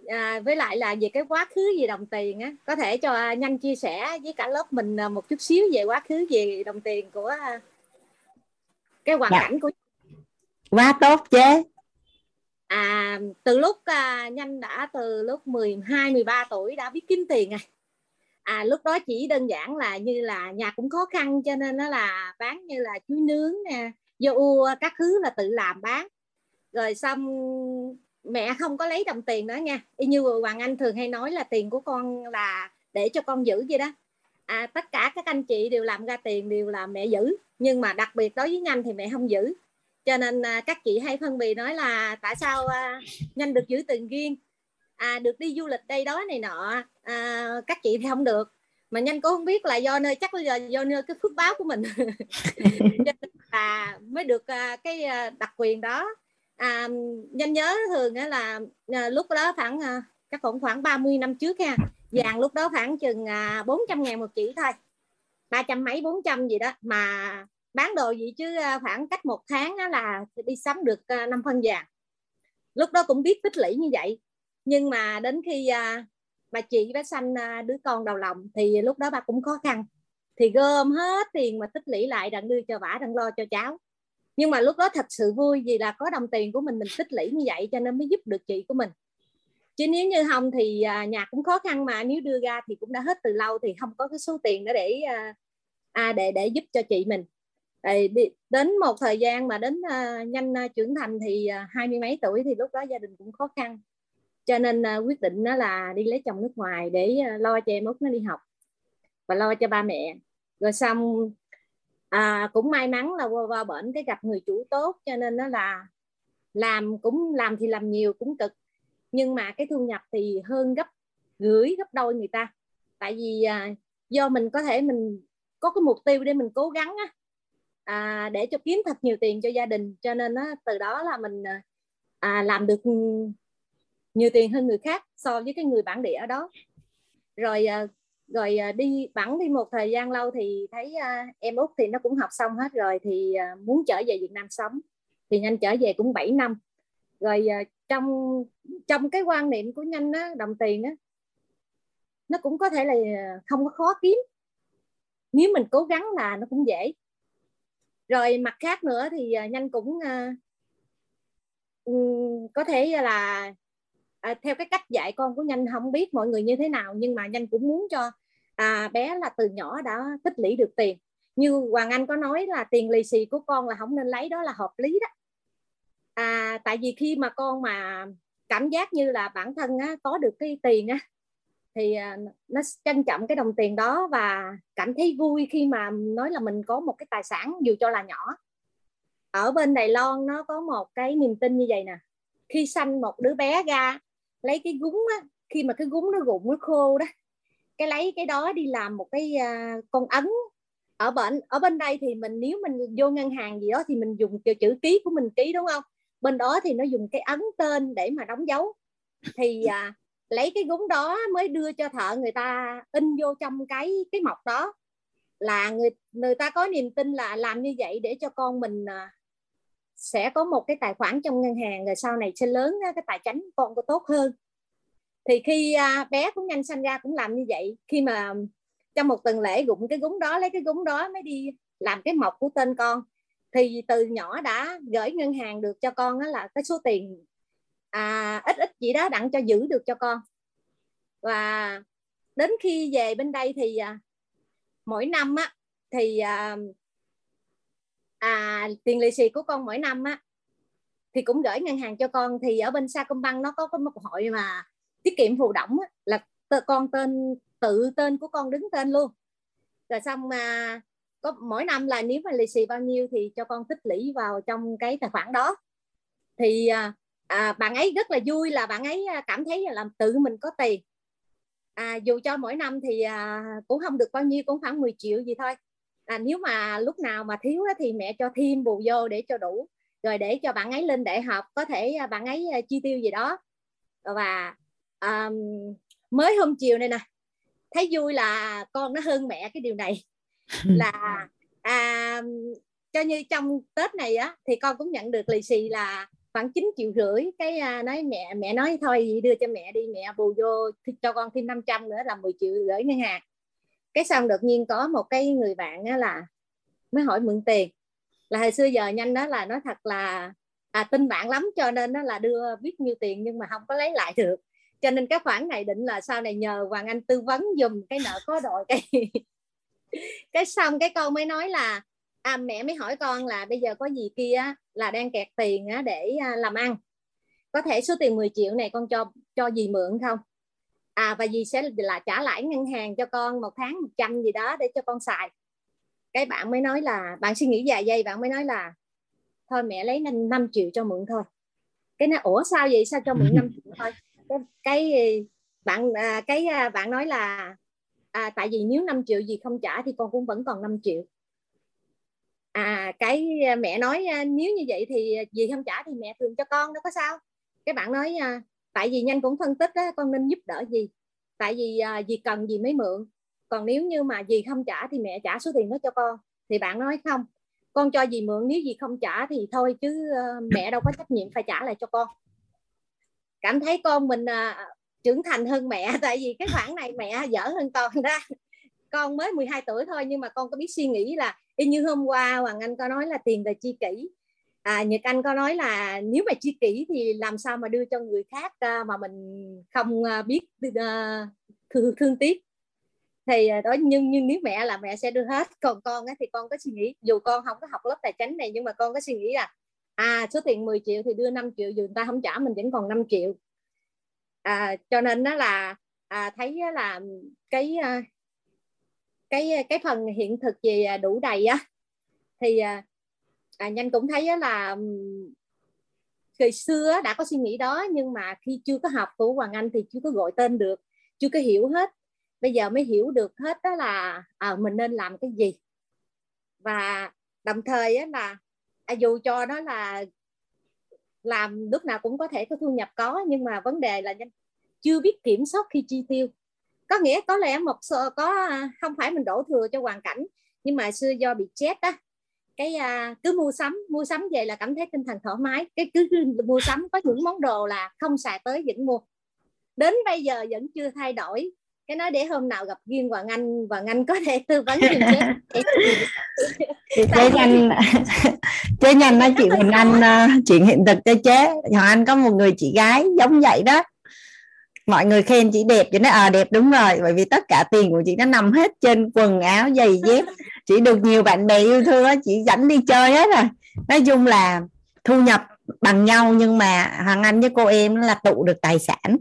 À, với lại là về cái quá khứ về đồng tiền á có thể cho nhanh chia sẻ với cả lớp mình à, một chút xíu về quá khứ về đồng tiền của à, cái hoàn dạ. cảnh của quá tốt chế à từ lúc à, nhanh đã từ lúc 12 13 tuổi đã biết kiếm tiền rồi à lúc đó chỉ đơn giản là như là nhà cũng khó khăn cho nên nó là bán như là chuối nướng nè dâu các thứ là tự làm bán. Rồi xong mẹ không có lấy đồng tiền đó nha. Y như hoàng anh thường hay nói là tiền của con là để cho con giữ vậy đó. À, tất cả các anh chị đều làm ra tiền đều là mẹ giữ. Nhưng mà đặc biệt đối với nhanh thì mẹ không giữ. Cho nên à, các chị hay phân bì nói là tại sao à, nhanh được giữ tiền riêng? À, được đi du lịch đây đó này nọ. À, các chị thì không được. Mà nhanh cũng không biết là do nơi chắc là do nơi cái phước báo của mình. Là mới được à, cái à, đặc quyền đó. À, nhanh nhớ thường là à, lúc đó khoảng chắc cũng khoảng 30 năm trước ha. Vàng lúc đó khoảng chừng à, 400 ngàn một chỉ thôi. Ba trăm mấy 400 gì đó. Mà bán đồ gì chứ khoảng cách một tháng là đi sắm được năm phân vàng. Lúc đó cũng biết tích lũy như vậy nhưng mà đến khi à, bà chị bé sanh à, đứa con đầu lòng thì lúc đó bà cũng khó khăn. Thì gom hết tiền mà tích lũy lại đặng đưa cho bà đặng lo cho cháu. Nhưng mà lúc đó thật sự vui vì là có đồng tiền của mình mình tích lũy như vậy cho nên mới giúp được chị của mình. Chứ nếu như không thì à, nhà cũng khó khăn mà nếu đưa ra thì cũng đã hết từ lâu thì không có cái số tiền đó để à, à để để giúp cho chị mình. Đến một thời gian mà đến à, nhanh à, trưởng thành thì à, hai mươi mấy tuổi thì lúc đó gia đình cũng khó khăn cho nên uh, quyết định đó là đi lấy chồng nước ngoài để uh, lo cho em út nó đi học và lo cho ba mẹ. Rồi xong à, cũng may mắn là qua, qua bệnh cái gặp người chủ tốt cho nên nó là làm cũng làm thì làm nhiều cũng cực. Nhưng mà cái thu nhập thì hơn gấp gửi gấp đôi người ta. Tại vì à, do mình có thể mình có cái mục tiêu để mình cố gắng á, à, để cho kiếm thật nhiều tiền cho gia đình. Cho nên á, từ đó là mình ờ, à, làm được ừ, nhiều tiền hơn người khác so với cái người bản địa ở đó. Rồi à, rồi à, đi bẵng đi một thời gian lâu thì thấy à, em út thì nó cũng học xong hết rồi thì muốn trở về Việt Nam sống. Thì nhanh trở về cũng 7 năm. Rồi trong trong cái quan niệm của nhanh á, đồng tiền á nó cũng có thể là không có khó kiếm. Nếu mình cố gắng là nó cũng dễ. Rồi mặt khác nữa thì nhanh cũng uh, có thể là à, theo cái cách dạy con của nhanh không biết mọi người như thế nào nhưng mà nhanh cũng muốn cho à, bé là từ nhỏ đã tích lũy được tiền. Như hoàng anh có nói là tiền lì xì của con là không nên lấy đó là hợp lý đó. À, tại vì khi mà con mà cảm giác như là bản thân á, có được cái tiền á thì à, nó trân trọng cái đồng tiền đó và cảm thấy vui khi mà nói là mình có một cái tài sản dù cho là nhỏ. Ở bên Đài Loan nó có một cái niềm tin như vậy nè. Khi sanh một đứa bé ra lấy cái gúng á khi mà cái gúng nó rụng nó khô đó cái lấy cái đó đi làm một cái uh, con ấn. Ở bên ở bên đây thì mình nếu mình vô ngân hàng gì đó thì mình dùng chữ, chữ ký của mình ký đúng không? Bên đó thì nó dùng cái ấn tên để mà đóng dấu. Thì uh, lấy cái gúng đó mới đưa cho thợ người ta in vô trong cái cái mộc đó. Là người người ta có niềm tin là làm như vậy để cho con mình uh, sẽ có một cái tài khoản trong ngân hàng rồi sau này sẽ lớn cái tài chính con có tốt hơn. Thì khi à, bé cũng nhanh sanh ra cũng làm như vậy khi mà trong một tuần lễ gụng cái gúng đó lấy cái gúng đó mới đi làm cái mộc của tên con. Thì từ nhỏ đã gửi ngân hàng được cho con đó là cái số tiền à, ít ít gì đó đặng cho giữ được cho con. Và đến khi về bên đây thì à, mỗi năm á thì à, à, tiền lì xì của con mỗi năm á thì cũng gửi ngân hàng cho con. Thì ở bên Sacombank nó có có một hội mà tiết kiệm thụ động á, là con tên tự tên của con đứng tên luôn. Rồi xong mà có mỗi năm là nếu mà lì xì bao nhiêu thì cho con tích lũy vào trong cái tài khoản đó. Thì à, à, bạn ấy rất là vui là bạn ấy à, cảm thấy là làm tự mình có tiền. À, dù cho mỗi năm thì à, cũng không được bao nhiêu cũng khoảng 10 triệu gì thôi à, nếu mà lúc nào mà thiếu thì mẹ cho thêm bù vô để cho đủ. Rồi để cho bạn ấy lên đại học có thể à, bạn ấy chi tiêu gì đó. Và um, mới hôm chiều này nè thấy vui là con nó hơn mẹ cái điều này. Là à, cho như trong tết này á thì con cũng nhận được lì xì là khoảng 9 triệu rưỡi. Cái à, nói mẹ mẹ nói thôi đưa cho mẹ đi mẹ bù vô cho con thêm 500 nữa là 10 triệu gửi ngân hàng cái xong đột nhiên có một cái người bạn á là mới hỏi mượn tiền. Là hồi xưa giờ nhanh đó là nói thật là à, tin bạn lắm cho nên nó là đưa biết nhiêu tiền nhưng mà không có lấy lại được. Cho nên cái khoản này định là sau này nhờ hoàng anh tư vấn dùm cái nợ có đội cái cái xong cái câu mới nói là à, mẹ mới hỏi con là bây giờ có gì kia là đang kẹt tiền để à, làm ăn. Có thể số tiền 10 triệu này con cho cho gì mượn không? À và dì sẽ là trả lãi ngân hàng cho con một tháng 100 gì đó để cho con xài. Cái bạn mới nói là bạn suy nghĩ dài dây bạn mới nói là thôi mẹ lấy 5, 5 triệu cho mượn thôi. Cái nó ủa sao vậy? Sao cho mượn 5 triệu thôi? Cái, cái bạn à, cái à, bạn nói là à, tại vì nếu 5 triệu gì không trả thì con cũng vẫn còn 5 triệu. À cái mẹ nói nếu như vậy thì gì không trả thì mẹ thường cho con đâu có sao. Cái bạn nói tại vì nhanh cũng phân tích đó, con nên giúp đỡ gì? Tại vì à, gì cần gì mới mượn. Còn nếu như mà gì không trả thì mẹ trả số tiền đó cho con. Thì bạn nói không. Con cho gì mượn nếu gì không trả thì thôi chứ ờ, mẹ đâu có trách nhiệm phải trả lại cho con. Cảm thấy con mình à, trưởng thành hơn mẹ tại vì cái khoản này mẹ dở hơn con đó. Con mới 12 tuổi thôi nhưng mà con có biết suy nghĩ là y như hôm qua hoàng anh có nói là tiền về chi kỷ à, nhật anh có nói là nếu mà chi kỷ thì làm sao mà đưa cho người khác uh, mà mình không uh, biết uh, thương, thương tiếc. Thì đó nhưng nhưng nếu mẹ là mẹ sẽ đưa hết. Còn con á, thì con có suy nghĩ dù con không có học lớp tài chính này nhưng mà con có suy nghĩ là à số tiền 10 triệu thì đưa 5 triệu dù người ta không trả mình vẫn còn 5 triệu. À, cho nên đó là à, thấy là cái cái cái phần hiện thực gì đủ đầy á. Thì à, nhanh cũng thấy là thời xưa đã có suy nghĩ đó nhưng mà khi chưa có học của Hoàng Anh thì chưa có gọi tên được chưa có hiểu hết. Bây giờ mới hiểu được hết đó là à, mình nên làm cái gì. Và đồng thời á, là à, dù cho đó là làm lúc nào cũng có thể có thu nhập có nhưng mà vấn đề là chưa biết kiểm soát khi chi tiêu. Có nghĩa có lẽ một số có à, không phải mình đổ thừa cho hoàn cảnh nhưng mà xưa do bị chết á cái à, cứ mua sắm mua sắm về là cảm thấy tinh thần thoải mái. Cái cứ, cứ mua sắm có những món đồ là không xài tới vẫn mua. Đến bây giờ vẫn chưa thay đổi. Cái nói để hôm nào gặp duyên hoàng anh hoàng anh có thể tư vấn giùm chế chế nhanh chế nhanh nói chuyện mình anh uh, chuyện hiện thực cho chế. Hoàng anh có một người chị gái giống vậy đó. Mọi người khen chị đẹp chị nói ờ à, đẹp đúng rồi bởi vì tất cả tiền của chị nó nằm hết trên quần áo giày dép chị được nhiều bạn bè yêu thương đó chị dẫn đi chơi hết rồi. Nói chung là thu nhập bằng nhau nhưng mà hoàng anh với cô em là tụ được tài sản.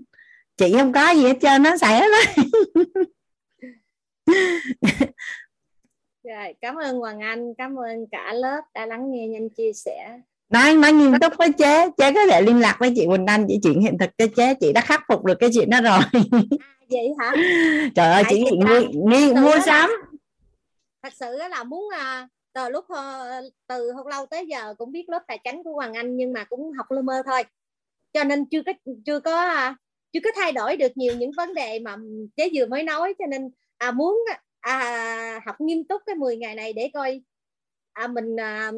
Chị không có gì hết trơn nó xài hết đó rồi cảm ơn hoàng anh cảm ơn cả lớp đã lắng nghe nhanh chia sẻ. Nói nói nghiêm túc với chế. Chế có thể liên lạc với chị Quỳnh Anh chị chuyện hiện thực cho chế. Chị đã khắc phục được cái chuyện đó rồi. À, vậy hả? Trời ơi chị nghĩ mua sắm thật sự là muốn à, từ lúc ờ, từ hôm lâu tới giờ cũng biết lớp tài chính của Hoàng Anh nhưng mà cũng học lơ mơ thôi. Cho nên chưa có chưa có à, chưa có thay đổi được nhiều những vấn đề mà chế vừa mới nói. Cho nên à, muốn à, học nghiêm túc cái 10 ngày này để coi à, mình à,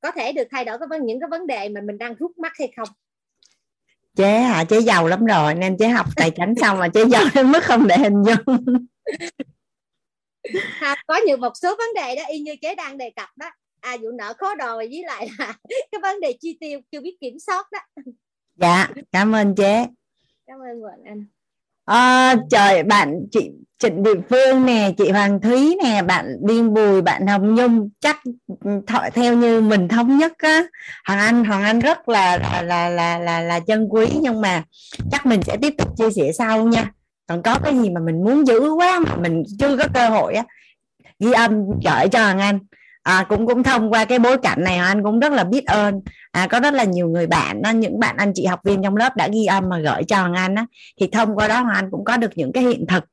có thể được thay đổi cái những cái vấn đề mà mình đang rút mắt hay không. Chế hả? Chế giàu lắm rồi nên chế học tài chính xong mà chế giàu đến mức không để hình dung có nhiều một số vấn đề đó y như chế đang đề cập đó. À vụ nợ khó đòi với lại là cái vấn đề chi tiêu chưa biết kiểm soát đó. Dạ cảm ơn chế cảm ơn Quỳnh Anh. À, trời bạn chị Trịnh Địa Phương nè chị Hoàng Thúy nè bạn Điên Bùi bạn Hồng Nhung chắc thọ theo như mình thống nhất á. Hoàng Anh Hoàng Anh rất là là là là là, là chân quý nhưng mà chắc mình sẽ tiếp tục chia sẻ sau nha còn có cái gì mà mình muốn giữ quá mà mình chưa có cơ hội á. Ghi âm gửi cho anh. Anh à, cũng cũng thông qua cái bối cảnh này anh cũng rất là biết ơn. À, có rất là nhiều người bạn những bạn anh chị học viên trong lớp đã ghi âm mà gửi cho Hoàng Anh á, thì thông qua đó Hoàng Anh cũng có được những cái hiện thực.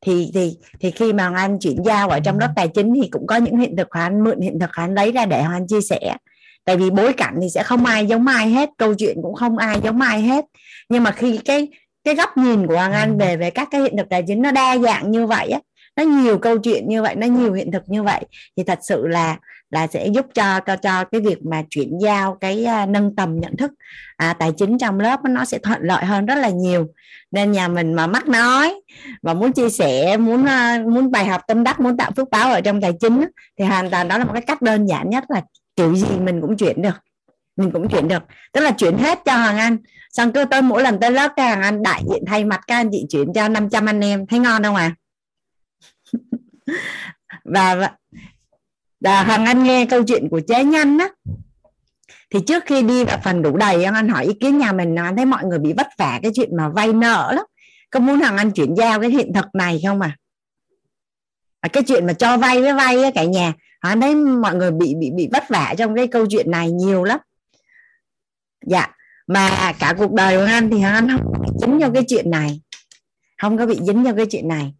Thì thì thì khi mà Hoàng Anh chuyển giao ở trong lớp tài chính thì cũng có những hiện thực Hoàng Anh mượn hiện thực Hoàng Anh lấy ra để Hoàng Anh chia sẻ. Tại vì bối cảnh thì sẽ không ai giống ai hết câu chuyện cũng không ai giống ai hết. Nhưng mà khi cái cái góc nhìn của Hoàng Anh về về các cái hiện thực tài chính nó đa dạng như vậy á nó nhiều câu chuyện như vậy nó nhiều hiện thực như vậy thì thật sự là là sẽ giúp cho cho cho cái việc mà chuyển giao cái uh, nâng tầm nhận thức à, tài chính trong lớp nó sẽ thuận lợi hơn rất là nhiều. Nên nhà mình mà mắc nói và muốn chia sẻ muốn uh, muốn bài học tâm đắc muốn tạo phước báo ở trong tài chính thì hoàn toàn đó là một cái cách đơn giản nhất là kiểu gì mình cũng chuyển được mình cũng chuyển được. Tức là chuyển hết cho hoàng anh xong cứ tới mỗi lần tới lớp các hoàng anh đại diện thay mặt các anh chị chuyển cho 500 anh em. Thấy ngon không à và và hoàng anh nghe câu chuyện của chế nhanh á. Thì trước khi đi vào phần đủ đầy, anh hỏi ý kiến nhà mình nói thấy mọi người bị vất vả cái chuyện mà vay nợ lắm. Có muốn hoàng anh chuyển giao cái hiện thực này không à? à cái chuyện mà cho vay với vay á cả nhà, anh thấy mọi người bị bị bị vất vả trong cái câu chuyện này nhiều lắm. Dạ mà cả cuộc đời của anh thì anh không bị dính vào cái chuyện này. Không có bị dính vào cái chuyện này.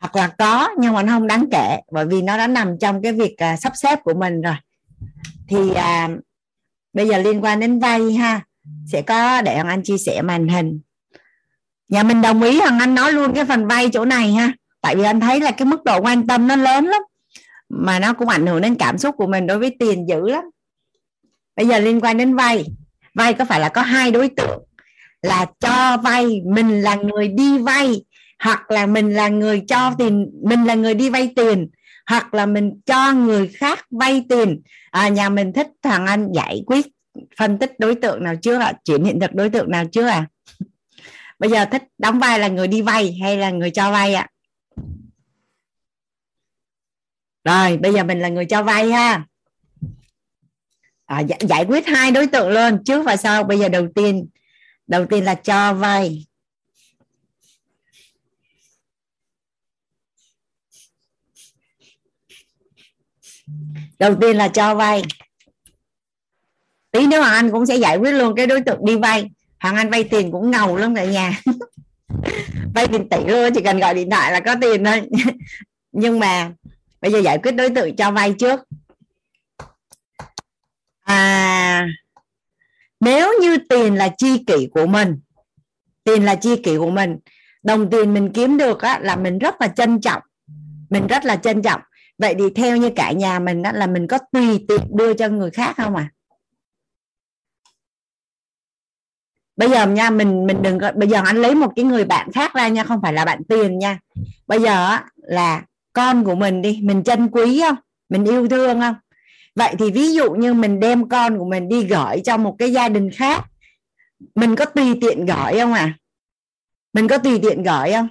Hoặc là có nhưng mà nó không đáng kể bởi vì nó đã nằm trong cái việc à, sắp xếp của mình rồi. Thì à, bây giờ liên quan đến vay ha sẽ có để hoàng anh chia sẻ màn hình. Nhà mình đồng ý hoàng anh nói luôn cái phần vay chỗ này ha. Tại vì anh thấy là cái mức độ quan tâm nó lớn lắm mà nó cũng ảnh hưởng đến cảm xúc của mình đối với tiền dữ lắm. Bây giờ liên quan đến vay vay có phải là có hai đối tượng là cho vay mình là người đi vay hoặc là mình là người cho tiền mình là người đi vay tiền hoặc là mình cho người khác vay tiền à, nhà mình thích thằng anh giải quyết phân tích đối tượng nào chưa ạ à? chuyển hiện thực đối tượng nào chưa à bây giờ thích đóng vai là người đi vay hay là người cho vay ạ à? rồi bây giờ mình là người cho vay ha à, dạ, giải quyết hai đối tượng luôn trước và sau. Bây giờ đầu tiên đầu tiên là cho vay. Đầu tiên là cho vay. Tí nữa hoàng anh cũng sẽ giải quyết luôn cái đối tượng đi vay. Hoàng anh vay tiền cũng ngầu lắm cả nhà. Vay tiền tỷ luôn chỉ cần gọi điện thoại là có tiền thôi. Nhưng mà bây giờ giải quyết đối tượng cho vay trước à nếu như tiền là chi kỷ của mình tiền là chi kỷ của mình đồng tiền mình kiếm được á, là mình rất là trân trọng mình rất là trân trọng. Vậy thì theo như cả nhà mình á, là mình có tùy tiện đưa cho người khác không à bây giờ nha mình mình đừng có bây giờ anh lấy một cái người bạn khác ra nha không phải là bạn tiền nha. Bây giờ là con của mình đi mình trân quý không? Mình yêu thương không? Vậy thì ví dụ như mình đem con của mình đi gửi cho một cái gia đình khác, mình có tùy tiện gửi không à mình có tùy tiện gửi không?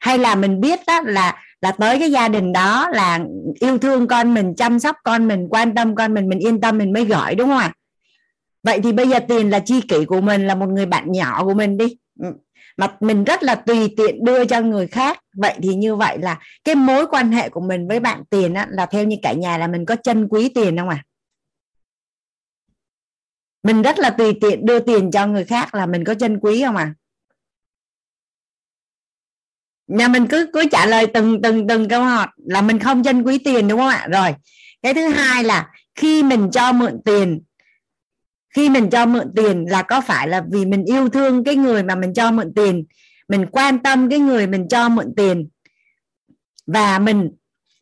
Hay là mình biết đó là là tới cái gia đình đó là yêu thương con mình, chăm sóc con mình, quan tâm con mình mình yên tâm mình mới gửi, đúng không ạ? Vậy thì bây giờ tiền là chi kỷ của mình là một người bạn nhỏ của mình đi. Ừ mà mình rất là tùy tiện đưa cho người khác. Vậy thì như vậy là cái mối quan hệ của mình với bạn tiền á, là theo như cả nhà là mình có chân quý tiền không à mình rất là tùy tiện đưa tiền cho người khác là mình có chân quý không à nhà mình cứ cứ trả lời từng từng từng câu hỏi là mình không chân quý tiền đúng không ạ? Rồi cái thứ hai là khi mình cho mượn tiền khi mình cho mượn tiền là có phải là vì mình yêu thương cái người mà mình cho mượn tiền, mình quan tâm cái người mình cho mượn tiền. Và mình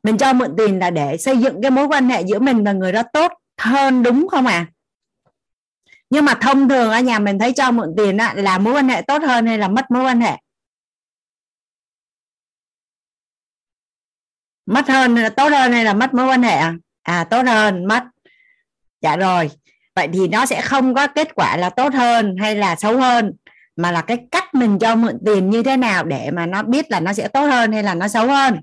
mình cho mượn tiền là để xây dựng cái mối quan hệ giữa mình và người đó tốt hơn đúng không ạ? À? nhưng mà thông thường ở nhà mình thấy cho mượn tiền là mối quan hệ tốt hơn hay là mất mối quan hệ? Mất hơn là tốt hơn hay là mất mối quan hệ à à tốt hơn, mất. Dạ rồi vậy thì nó sẽ không có kết quả là tốt hơn hay là xấu hơn, mà là cái cách mình cho mượn tiền như thế nào để mà nó biết là nó sẽ tốt hơn hay là nó xấu hơn.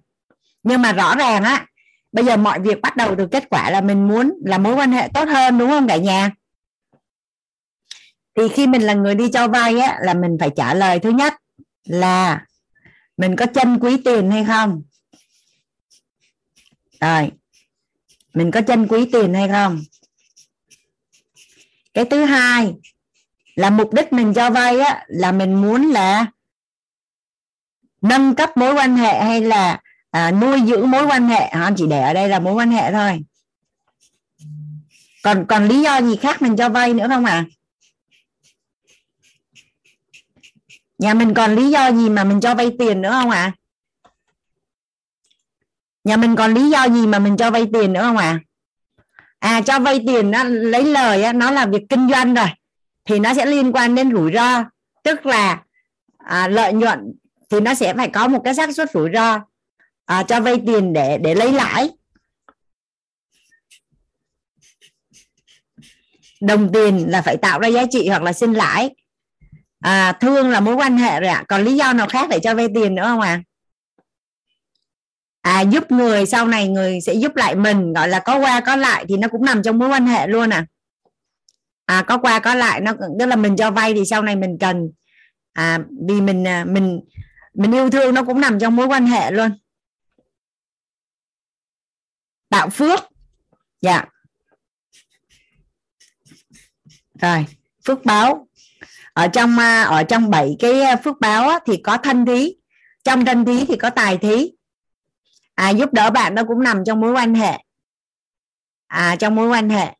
Nhưng mà rõ ràng á, bây giờ mọi việc bắt đầu từ kết quả là mình muốn là mối quan hệ tốt hơn, đúng không cả nhà? Thì khi mình là người đi cho vay á, là mình phải trả lời thứ nhất là mình có chân quý tiền hay không? Rồi, mình có chân quý tiền hay không? Cái thứ hai là mục đích mình cho vay á là mình muốn là nâng cấp mối quan hệ hay là à, nuôi dưỡng mối quan hệ anh chỉ để ở đây là mối quan hệ thôi còn còn lý do gì khác mình cho vay nữa không à nhà mình còn lý do gì mà mình cho vay tiền nữa không ạ à? nhà mình còn lý do gì mà mình cho vay tiền nữa không ạ à? À cho vay tiền nó lấy lời á, nó là việc kinh doanh rồi thì nó sẽ liên quan đến rủi ro tức là à, lợi nhuận thì nó sẽ phải có một cái xác suất rủi ro à, cho vay tiền để để lấy lãi đồng tiền là phải tạo ra giá trị hoặc là sinh lãi à, thương là mối quan hệ rồi ạ à. còn lý do nào khác để cho vay tiền nữa không ạ à? À giúp người sau này người sẽ giúp lại mình. Gọi là có qua có lại thì nó cũng nằm trong mối quan hệ luôn à. À có qua có lại nó tức là mình cho vay thì sau này mình cần. À vì mình à, mình mình yêu thương nó cũng nằm trong mối quan hệ luôn. Tạo phước. Dạ. Rồi phước báo. Ở trong à, ở trong bảy cái à, phước báo á, thì có thân thí. Trong thân thí thì có tài thí à, giúp đỡ bạn nó cũng nằm trong mối quan hệ. À trong mối quan hệ.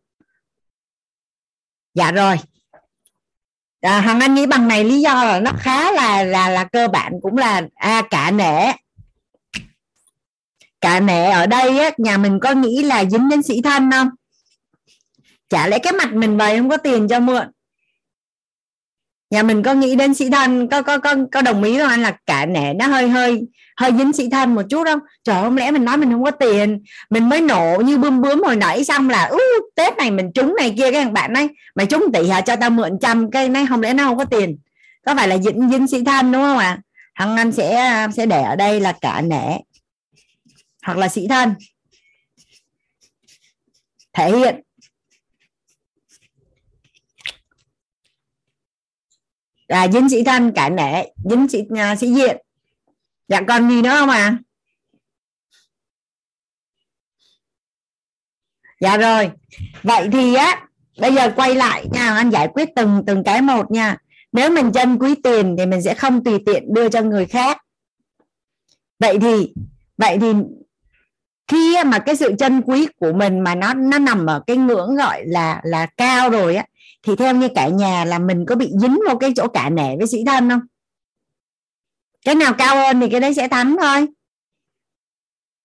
Dạ rồi. À, hằng anh nghĩ bằng này lý do là nó khá là là là cơ bản cũng là à, cả nể. Cả nể ở đây á, nhà mình có nghĩ là dính đến sĩ thân không? Chả lẽ cái mặt mình vậy không có tiền cho mượn? Nhà mình có nghĩ đến sĩ thân có có có có đồng ý không? Anh là cả nể nó hơi hơi hơi dính sĩ thân một chút không trời không lẽ mình nói mình không có tiền? Mình mới nổ như bươm bướm hồi nãy xong là ú tết này mình trúng này kia các bạn ấy. Mày trúng tỷ hả? Cho tao mượn trăm cây này không lẽ nó không có tiền? Có phải là dính dính sĩ thân đúng không ạ? À? thằng anh sẽ sẽ để ở đây là cả nể. Hoặc là sĩ thân. Thể hiện. À, dính sĩ thân cả nể dính sĩ uh, sĩ diện dạ còn gì nữa không à dạ rồi. Vậy thì á, bây giờ quay lại nha, anh giải quyết từng từng cái một nha. Nếu mình chân quý tiền thì mình sẽ không tùy tiện đưa cho người khác. Vậy thì vậy thì khi mà cái sự chân quý của mình mà nó nó nằm ở cái ngưỡng gọi là là cao rồi á, thì theo như cả nhà là mình có bị dính vào cái chỗ cả nể với sĩ thân không? Cái nào cao hơn thì cái đấy sẽ thắng thôi.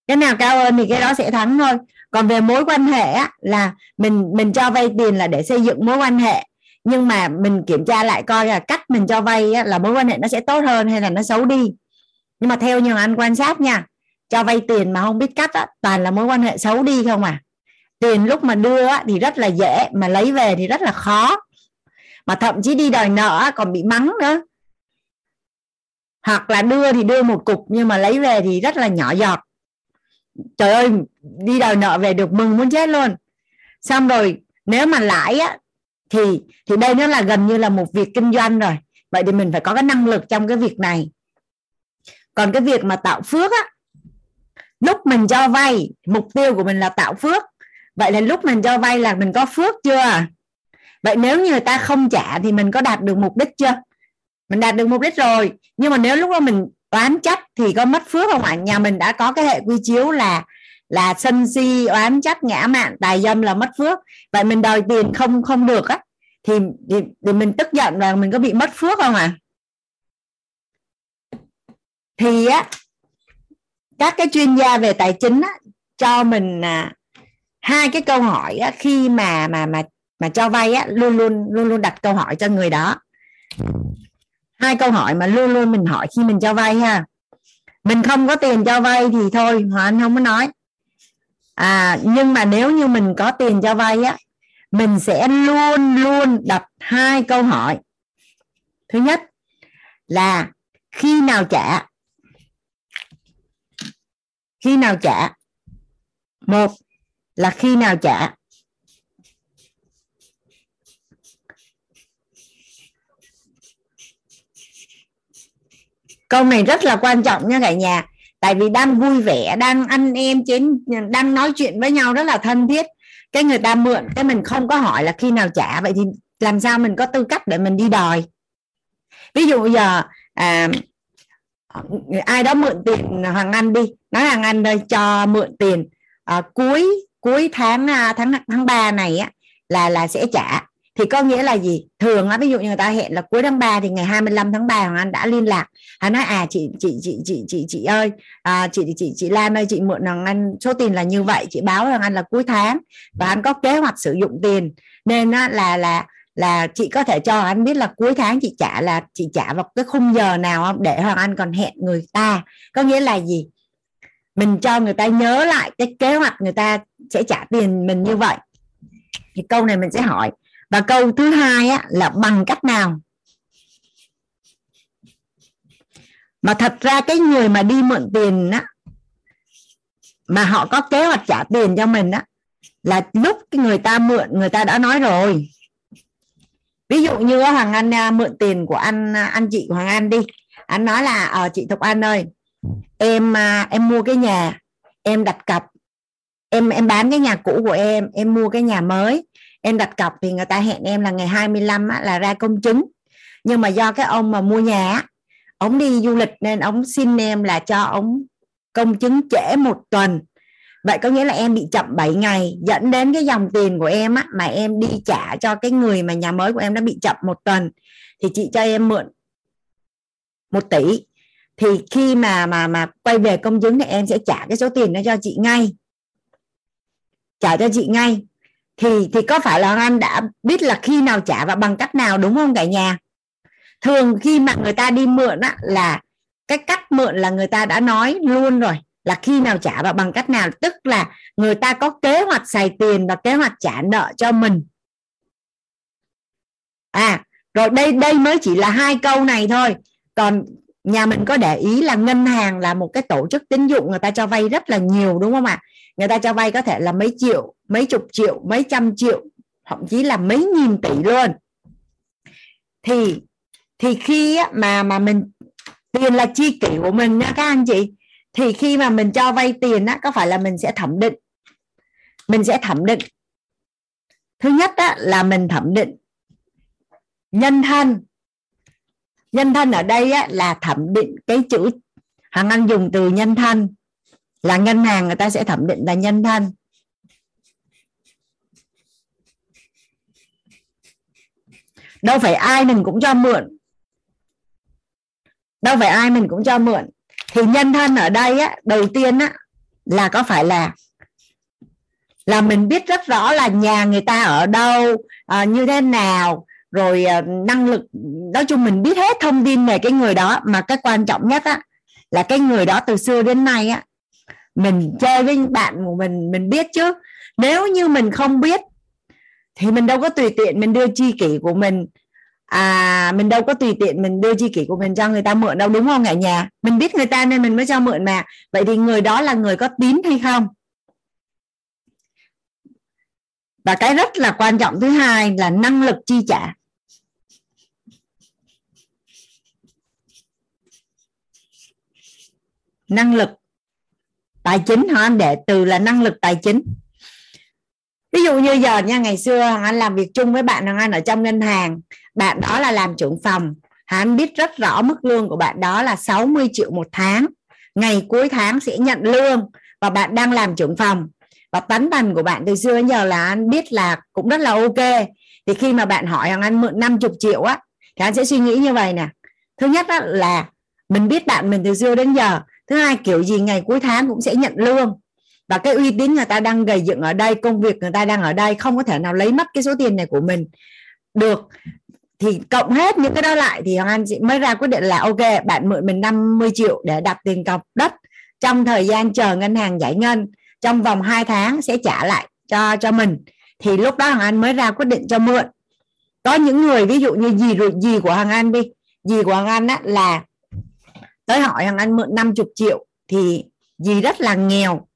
Cái nào cao hơn thì cái đó sẽ thắng thôi. Còn về mối quan hệ á, là mình mình cho vay tiền là để xây dựng mối quan hệ. Nhưng mà mình kiểm tra lại coi là cách mình cho vay á, là mối quan hệ nó sẽ tốt hơn hay là nó xấu đi. Nhưng mà theo như anh quan sát nha cho vay tiền mà không biết cách á, toàn là mối quan hệ xấu đi không à. Tiền lúc mà đưa á, thì rất là dễ mà lấy về thì rất là khó. Mà thậm chí đi đòi nợ còn bị mắng nữa hoặc là đưa thì đưa một cục, nhưng mà lấy về thì rất là nhỏ giọt. Trời ơi, đi đòi nợ về được mừng muốn chết luôn. Xong rồi, nếu mà lãi á, thì thì đây nó là gần như là một việc kinh doanh rồi. Vậy thì mình phải có cái năng lực trong cái việc này. Còn cái việc mà tạo phước á, lúc mình cho vay, mục tiêu của mình là tạo phước. Vậy là lúc mình cho vay là mình có phước chưa? Vậy nếu như người ta không trả thì mình có đạt được mục đích chưa? Mình đạt được mục đích rồi. Nhưng mà nếu lúc đó mình oán trách thì có mất phước không ạ? Nhà mình đã có cái hệ quy chiếu là là sân si oán trách ngã mạn tài dâm là mất phước. Vậy mình đòi tiền không không được á thì, thì thì mình tức giận là mình có bị mất phước không ạ? Thì á các cái chuyên gia về tài chính á, cho mình à, hai cái câu hỏi á, khi mà mà mà mà cho vay á luôn luôn luôn luôn đặt câu hỏi cho người đó hai câu hỏi mà luôn luôn mình hỏi khi mình cho vay ha. Mình không có tiền cho vay thì thôi hòa anh không có nói. À nhưng mà nếu như mình có tiền cho vay á, mình sẽ luôn luôn đặt hai câu hỏi. Thứ nhất là khi nào trả? Khi nào trả? Một là khi nào trả? Câu này rất là quan trọng nha cả nhà. Tại vì đang vui vẻ đang ăn em trên đang nói chuyện với nhau rất là thân thiết. Cái người ta mượn cái mình không có hỏi là khi nào trả. Vậy thì làm sao mình có tư cách để mình đi đòi? Ví dụ giờ à, ai đó mượn tiền hoàng anh đi. Nói hoàng anh đây cho mượn tiền à, cuối cuối tháng à, tháng tháng ba này á là là sẽ trả thì có nghĩa là gì? Thường á ví dụ như người ta hẹn là cuối tháng 3 thì ngày 25 tháng 3 Hoàng Anh đã liên lạc. Hắn nói à chị chị chị chị chị chị ơi à, chị chị chị Lan ơi chị mượn Hoàng Anh số tiền là như vậy chị báo Hoàng Anh là cuối tháng và anh có kế hoạch sử dụng tiền. Nên á, là là là chị có thể cho anh biết là cuối tháng chị trả là chị trả vào cái khung giờ nào không để Hoàng Anh còn hẹn người ta. Có nghĩa là gì? Mình cho người ta nhớ lại cái kế hoạch người ta sẽ trả tiền mình như vậy. Thì câu này mình sẽ hỏi và câu thứ hai á, là bằng cách nào? Mà thật ra cái người mà đi mượn tiền á mà họ có kế hoạch trả tiền cho mình á là lúc cái người ta mượn người ta đã nói rồi. Ví dụ như hoàng anh à, mượn tiền của anh à, anh chị hoàng anh đi. Anh nói là ở chị thục anh ơi em à, em mua cái nhà em đặt cọc em em bán cái nhà cũ của em em mua cái nhà mới em đặt cọc thì người ta hẹn em là ngày 25 á, là ra công chứng. Nhưng mà do cái ông mà mua nhà ông đi du lịch nên ông xin em là cho ông công chứng trễ một tuần. Vậy có nghĩa là em bị chậm 7 ngày dẫn đến cái dòng tiền của em á mà em đi trả cho cái người mà nhà mới của em đã bị chậm một tuần thì chị cho em mượn một tỷ. Thì khi mà mà mà quay về công chứng thì em sẽ trả cái số tiền đó cho chị ngay. Trả cho chị ngay thì thì có phải là anh đã biết là khi nào trả và bằng cách nào đúng không cả nhà? Thường khi mà người ta đi mượn á, là cái cách mượn là người ta đã nói luôn rồi, là khi nào trả và bằng cách nào. Tức là người ta có kế hoạch xài tiền và kế hoạch trả nợ cho mình. À rồi đây đây mới chỉ là hai câu này thôi. Còn nhà mình có để ý là ngân hàng là một cái tổ chức tín dụng, người ta cho vay rất là nhiều, đúng không ạ? Người ta cho vay có thể là mấy triệu mấy chục triệu mấy trăm triệu thậm chí là mấy nghìn tỷ luôn. Thì thì khi mà mà mình tiền là chi kỷ của mình nha các anh chị thì khi mà mình cho vay tiền á có phải là mình sẽ thẩm định? Mình sẽ thẩm định. Thứ nhất á, là mình thẩm định nhân thân. Nhân thân ở đây á, là thẩm định cái chữ hàng anh dùng từ nhân thân là ngân hàng người ta sẽ thẩm định là nhân thân. Đâu phải ai mình cũng cho mượn. Đâu phải ai mình cũng cho mượn. Thì nhân thân ở đây á đầu tiên á là có phải là là mình biết rất rõ là nhà người ta ở đâu à, như thế nào rồi à, năng lực nói chung mình biết hết thông tin về cái người đó mà cái quan trọng nhất á là cái người đó từ xưa đến nay á mình chơi với bạn của mình mình biết chứ. Nếu như mình không biết, thì mình đâu có tùy tiện mình đưa chi kỷ của mình. À mình đâu có tùy tiện mình đưa chi kỷ của mình cho người ta mượn đâu, đúng không cả nhà? Mình biết người ta nên mình mới cho mượn mà. Vậy thì người đó là người có tín hay không? Và cái rất là quan trọng thứ hai là năng lực chi trả. Năng lực tài chính họ anh? Để từ là năng lực tài chính. Ví dụ như giờ nha ngày xưa hoàng anh làm việc chung với bạn hoàng anh ở trong ngân hàng bạn đó là làm trưởng phòng. Anh biết rất rõ mức lương của bạn đó là 60 triệu một tháng. Ngày cuối tháng sẽ nhận lương và bạn đang làm trưởng phòng. Và tánh tần của bạn từ xưa đến giờ là anh biết là cũng rất là ok. Thì khi mà bạn hỏi hoàng anh mượn 50 triệu á thì anh sẽ suy nghĩ như vậy nè. Thứ nhất á, là mình biết bạn mình từ xưa đến giờ thứ hai kiểu gì ngày cuối tháng cũng sẽ nhận lương. Và cái uy tín người ta đang gây dựng ở đây công việc người ta đang ở đây không có thể nào lấy mất cái số tiền này của mình được. Thì cộng hết những cái đó lại thì Hoàng Anh mới ra quyết định là ok bạn mượn mình 50 triệu để đặt tiền cọc đất trong thời gian chờ ngân hàng giải ngân. Trong vòng 2 tháng sẽ trả lại cho cho mình. Thì lúc đó Hoàng Anh mới ra quyết định cho mượn. Có những người ví dụ như gì rồi gì của Hoàng Anh đi. Gì của Hoàng Anh á, là tới hỏi Hoàng Anh mượn 50 triệu thì gì rất là nghèo.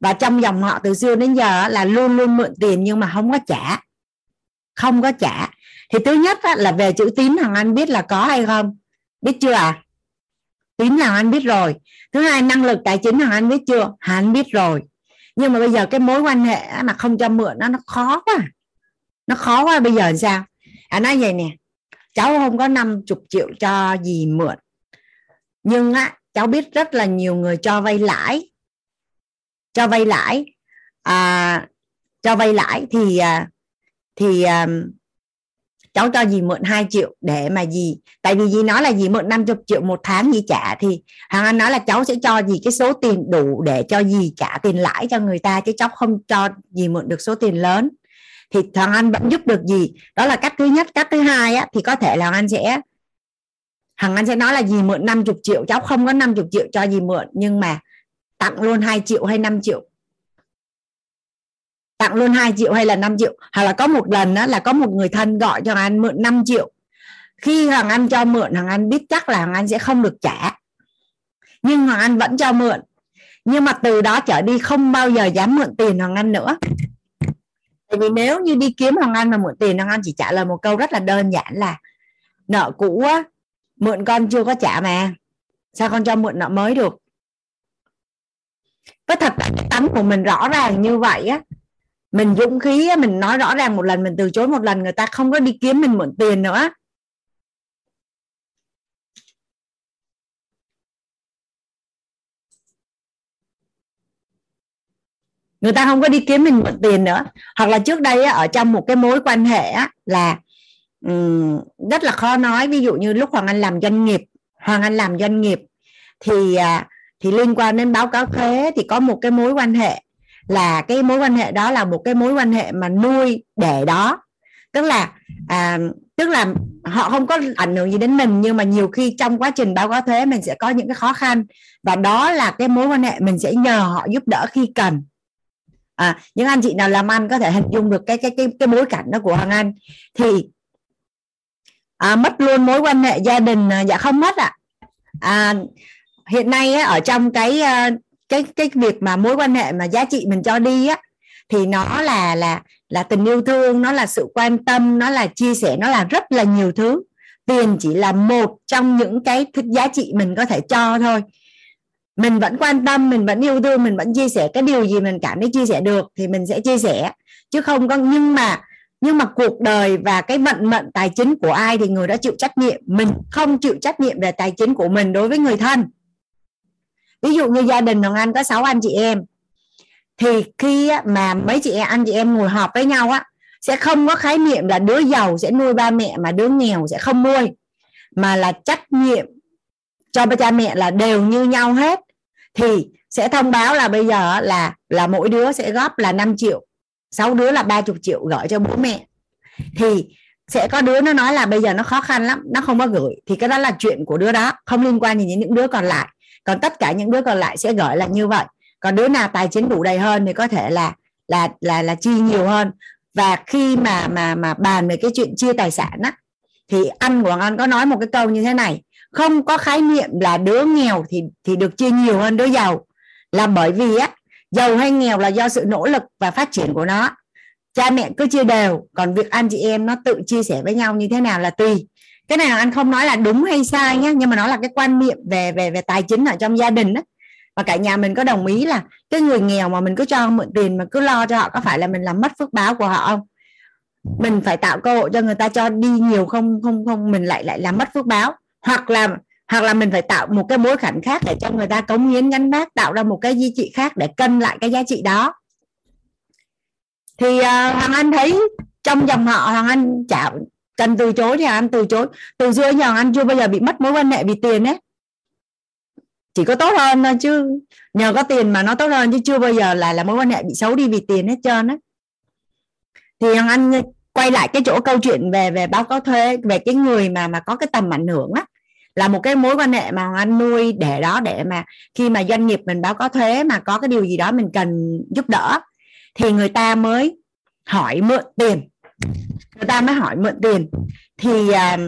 Và trong dòng họ từ xưa đến giờ là luôn luôn mượn tiền nhưng mà không có trả. Không có trả. Thì thứ nhất là về chữ tín thằng anh biết là có hay không? Biết chưa à? Tín là anh biết rồi. Thứ hai, năng lực tài chính thằng anh biết chưa? Anh biết rồi. Nhưng mà bây giờ cái mối quan hệ mà không cho mượn nó nó khó quá. Nó khó quá. Bây giờ sao? À nói vậy nè. Cháu không có 50 triệu cho gì mượn nhưng á cháu biết rất là nhiều người cho vay lãi. Cho vay lãi. À, cho vay lãi thì à, thì à, cháu cho dì mượn 2 triệu để mà dì tại vì dì nói là dì mượn 50 triệu một tháng dì trả thì Hoàng Anh nói là cháu sẽ cho dì cái số tiền đủ để cho dì trả tiền lãi cho người ta chứ cháu không cho dì mượn được số tiền lớn. Thì Hoàng Anh vẫn giúp được gì đó là cách thứ nhất. Cách thứ hai á, thì có thể là Hoàng Anh sẽ Hằng Anh sẽ nói là gì mượn 50 triệu, cháu không có 50 triệu cho gì mượn, nhưng mà tặng luôn 2 triệu hay 5 triệu? Tặng luôn 2 triệu hay là 5 triệu? Hoặc là có một lần đó là có một người thân gọi cho anh mượn 5 triệu. Khi Hoàng Anh cho mượn Hoàng Anh biết chắc là Hoàng Anh sẽ không được trả. Nhưng Hoàng Anh vẫn cho mượn. Nhưng mà từ đó trở đi không bao giờ dám mượn tiền Hoàng Anh nữa. Tại vì nếu như đi kiếm Hoàng Anh mà mượn tiền Hoàng Anh chỉ trả lời một câu rất là đơn giản là nợ cũ á mượn con chưa có trả mà. Sao con cho mượn nợ mới được? Với thật là cái tánh của mình rõ ràng như vậy á. Mình dũng khí á, mình nói rõ ràng một lần mình từ chối một lần người ta không có đi kiếm mình mượn tiền nữa. Người ta không có đi kiếm mình mượn tiền nữa. Hoặc là trước đây á, ở trong một cái mối quan hệ á, là um, rất là khó nói. Ví dụ như lúc hoàng anh làm doanh nghiệp hoàng anh làm doanh nghiệp thì à, thì liên quan đến báo cáo thuế thì có một cái mối quan hệ là cái mối quan hệ đó là một cái mối quan hệ mà nuôi để đó. Tức là à, tức là họ không có ảnh hưởng gì đến mình nhưng mà nhiều khi trong quá trình báo cáo thuế mình sẽ có những cái khó khăn. Và đó là cái mối quan hệ mình sẽ nhờ họ giúp đỡ khi cần. À, những anh chị nào làm ăn có thể hình dung được cái cái cái cái bối cảnh đó của hoàng anh. Thì à, mất luôn mối quan hệ gia đình à, dạ không mất ạ. À. à, hiện nay á, ở trong cái à, cái cái việc mà mối quan hệ mà giá trị mình cho đi á thì nó là là là tình yêu thương nó là sự quan tâm nó là chia sẻ nó là rất là nhiều thứ. Tiền chỉ là một trong những cái giá trị mình có thể cho thôi. Mình vẫn quan tâm mình vẫn yêu thương mình vẫn chia sẻ cái điều gì mình cảm thấy chia sẻ được thì mình sẽ chia sẻ. Chứ không có nhưng mà nhưng mà cuộc đời và cái vận mệnh tài chính của ai thì người đó chịu trách nhiệm. Mình không chịu trách nhiệm về tài chính của mình đối với người thân. Ví dụ như gia đình hoàng Anh có 6 anh chị em. Thì khi mà mấy chị em anh chị em ngồi họp với nhau á, sẽ không có khái niệm là đứa giàu sẽ nuôi ba mẹ mà đứa nghèo sẽ không nuôi. Mà là trách nhiệm cho ba cha mẹ là đều như nhau hết. Thì sẽ thông báo là bây giờ là là mỗi đứa sẽ góp là 5 triệu sáu đứa là 30 triệu gửi cho bố mẹ. Thì sẽ có đứa nó nói là bây giờ nó khó khăn lắm, nó không có gửi. Thì cái đó là chuyện của đứa đó, không liên quan gì đến những đứa còn lại. Còn tất cả những đứa còn lại sẽ gửi là như vậy. Còn đứa nào tài chính đủ đầy hơn thì có thể là là là là chi nhiều hơn. Và khi mà mà mà bàn về cái chuyện chia tài sản á, thì anh của anh có nói một cái câu như thế này. Không có khái niệm là đứa nghèo thì thì được chia nhiều hơn đứa giàu. Là bởi vì á giàu hay nghèo là do sự nỗ lực và phát triển của nó. Cha mẹ cứ chia đều, còn việc anh chị em nó tự chia sẻ với nhau như thế nào là tùy. Cái này anh không nói là đúng hay sai nhé nhưng mà nó là cái quan niệm về về về tài chính ở trong gia đình đó và cả nhà mình có đồng ý là cái người nghèo mà mình cứ cho mượn tiền mà cứ lo cho họ có phải là mình làm mất phước báo của họ không? Mình phải tạo cơ hội cho người ta cho đi nhiều không không không, mình lại lại làm mất phước báo. Hoặc là hoặc là mình phải tạo một cái bối cảnh khác để cho người ta cống hiến gắn vác tạo ra một cái giá trị khác để cân lại cái giá trị đó. Thì uh, hoàng anh thấy trong dòng họ hoàng anh chả cần từ chối thì hoàng anh từ chối. Từ xưa nhà hoàng anh chưa bao giờ bị mất mối quan hệ vì tiền ấy. Chỉ có tốt hơn thôi chứ nhờ có tiền mà nó tốt hơn chứ chưa bao giờ là là mối quan hệ bị xấu đi vì tiền hết trơn á. Thì hoàng anh quay lại cái chỗ câu chuyện về về báo cáo thuế về cái người mà mà có cái tầm ảnh hưởng á là một cái mối quan hệ mà Hoàng Anh nuôi để đó để mà khi mà doanh nghiệp mình báo cáo thuế mà có cái điều gì đó mình cần giúp đỡ thì người ta mới hỏi mượn tiền. Người ta mới hỏi mượn tiền. Thì uh,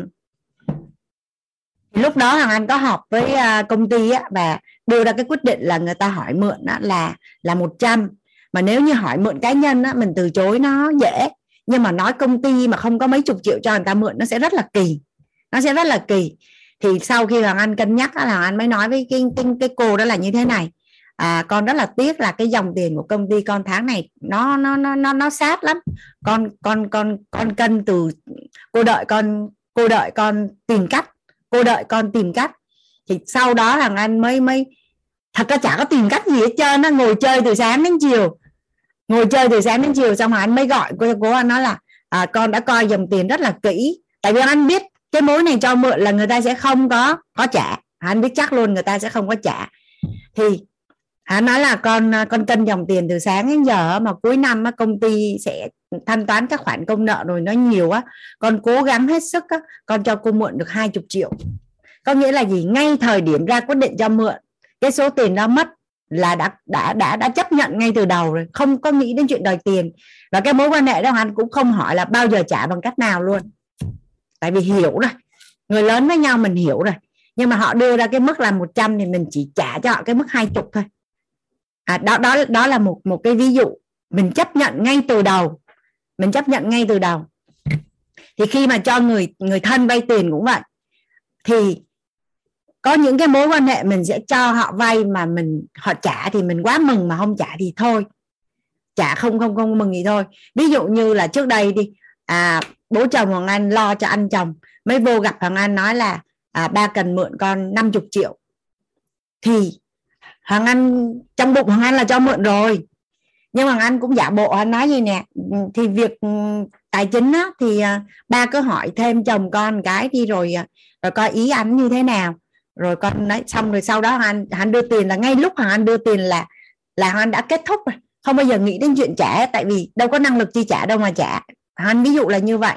lúc đó Hoàng Anh có họp với uh, công ty á, và đưa ra cái quyết định là người ta hỏi mượn á, là là 100 mà nếu như hỏi mượn cá nhân á, mình từ chối nó dễ. Nhưng mà nói công ty mà không có mấy chục triệu cho người ta mượn nó sẽ rất là kỳ. Nó sẽ rất là kỳ thì sau khi hoàng anh cân nhắc là hoàng anh mới nói với cái cái, cái cô đó là như thế này. À, con rất là tiếc là cái dòng tiền của công ty con tháng này nó nó nó nó nó sát lắm. Con con con con cân từ cô đợi con cô đợi con tìm cách cô đợi con tìm cách. Thì sau đó thằng anh mới mới thật ra chả có tìm cách gì hết trơn nó ngồi chơi từ sáng đến chiều. Ngồi chơi từ sáng đến chiều xong rồi anh mới gọi cô cô anh nói là à, con đã coi dòng tiền rất là kỹ. Tại vì anh biết cái mối này cho mượn là người ta sẽ không có có trả. Anh biết chắc luôn người ta sẽ không có trả. Thì hắn nói là con con cân dòng tiền từ sáng đến giờ mà cuối năm công ty sẽ thanh toán các khoản công nợ rồi, nó nhiều á. Con cố gắng hết sức á, con cho cô mượn được hai chục triệu. Có nghĩa là gì? Ngay thời điểm ra quyết định cho mượn, cái số tiền đó mất là đã đã đã đã chấp nhận ngay từ đầu rồi, không có nghĩ đến chuyện đòi tiền. Và cái mối quan hệ đó hắn cũng không hỏi là bao giờ trả bằng cách nào luôn tại vì hiểu rồi. Người lớn với nhau mình hiểu rồi. Nhưng mà họ đưa ra cái mức là 100 thì mình chỉ trả cho họ cái mức hai chục thôi. À, đó đó đó là một một cái ví dụ. Mình chấp nhận ngay từ đầu. Mình chấp nhận ngay từ đầu. Thì khi mà cho người người thân vay tiền cũng vậy. Thì có những cái mối quan hệ mình sẽ cho họ vay mà mình họ trả thì mình quá mừng mà không trả thì thôi. Trả không không không mừng gì thôi. Ví dụ như là trước đây đi à, bố chồng hoàng anh lo cho anh chồng. Mới vô gặp hoàng anh nói là à, ba cần mượn con 50 triệu. Thì hoàng anh trong bụng hoàng anh là cho mượn rồi. Nhưng hoàng anh cũng giả bộ hắn nói gì nè? Thì việc ừ, tài chính á, thì à, ba cứ hỏi thêm chồng con cái đi rồi à, rồi coi ý anh như thế nào. Rồi con nói xong rồi sau đó anh hắn đưa tiền là ngay lúc hoàng anh đưa tiền là là hoàng anh đã kết thúc rồi. Không bao giờ nghĩ đến chuyện trả tại vì đâu có năng lực chi trả đâu mà trả anh ví dụ là như vậy.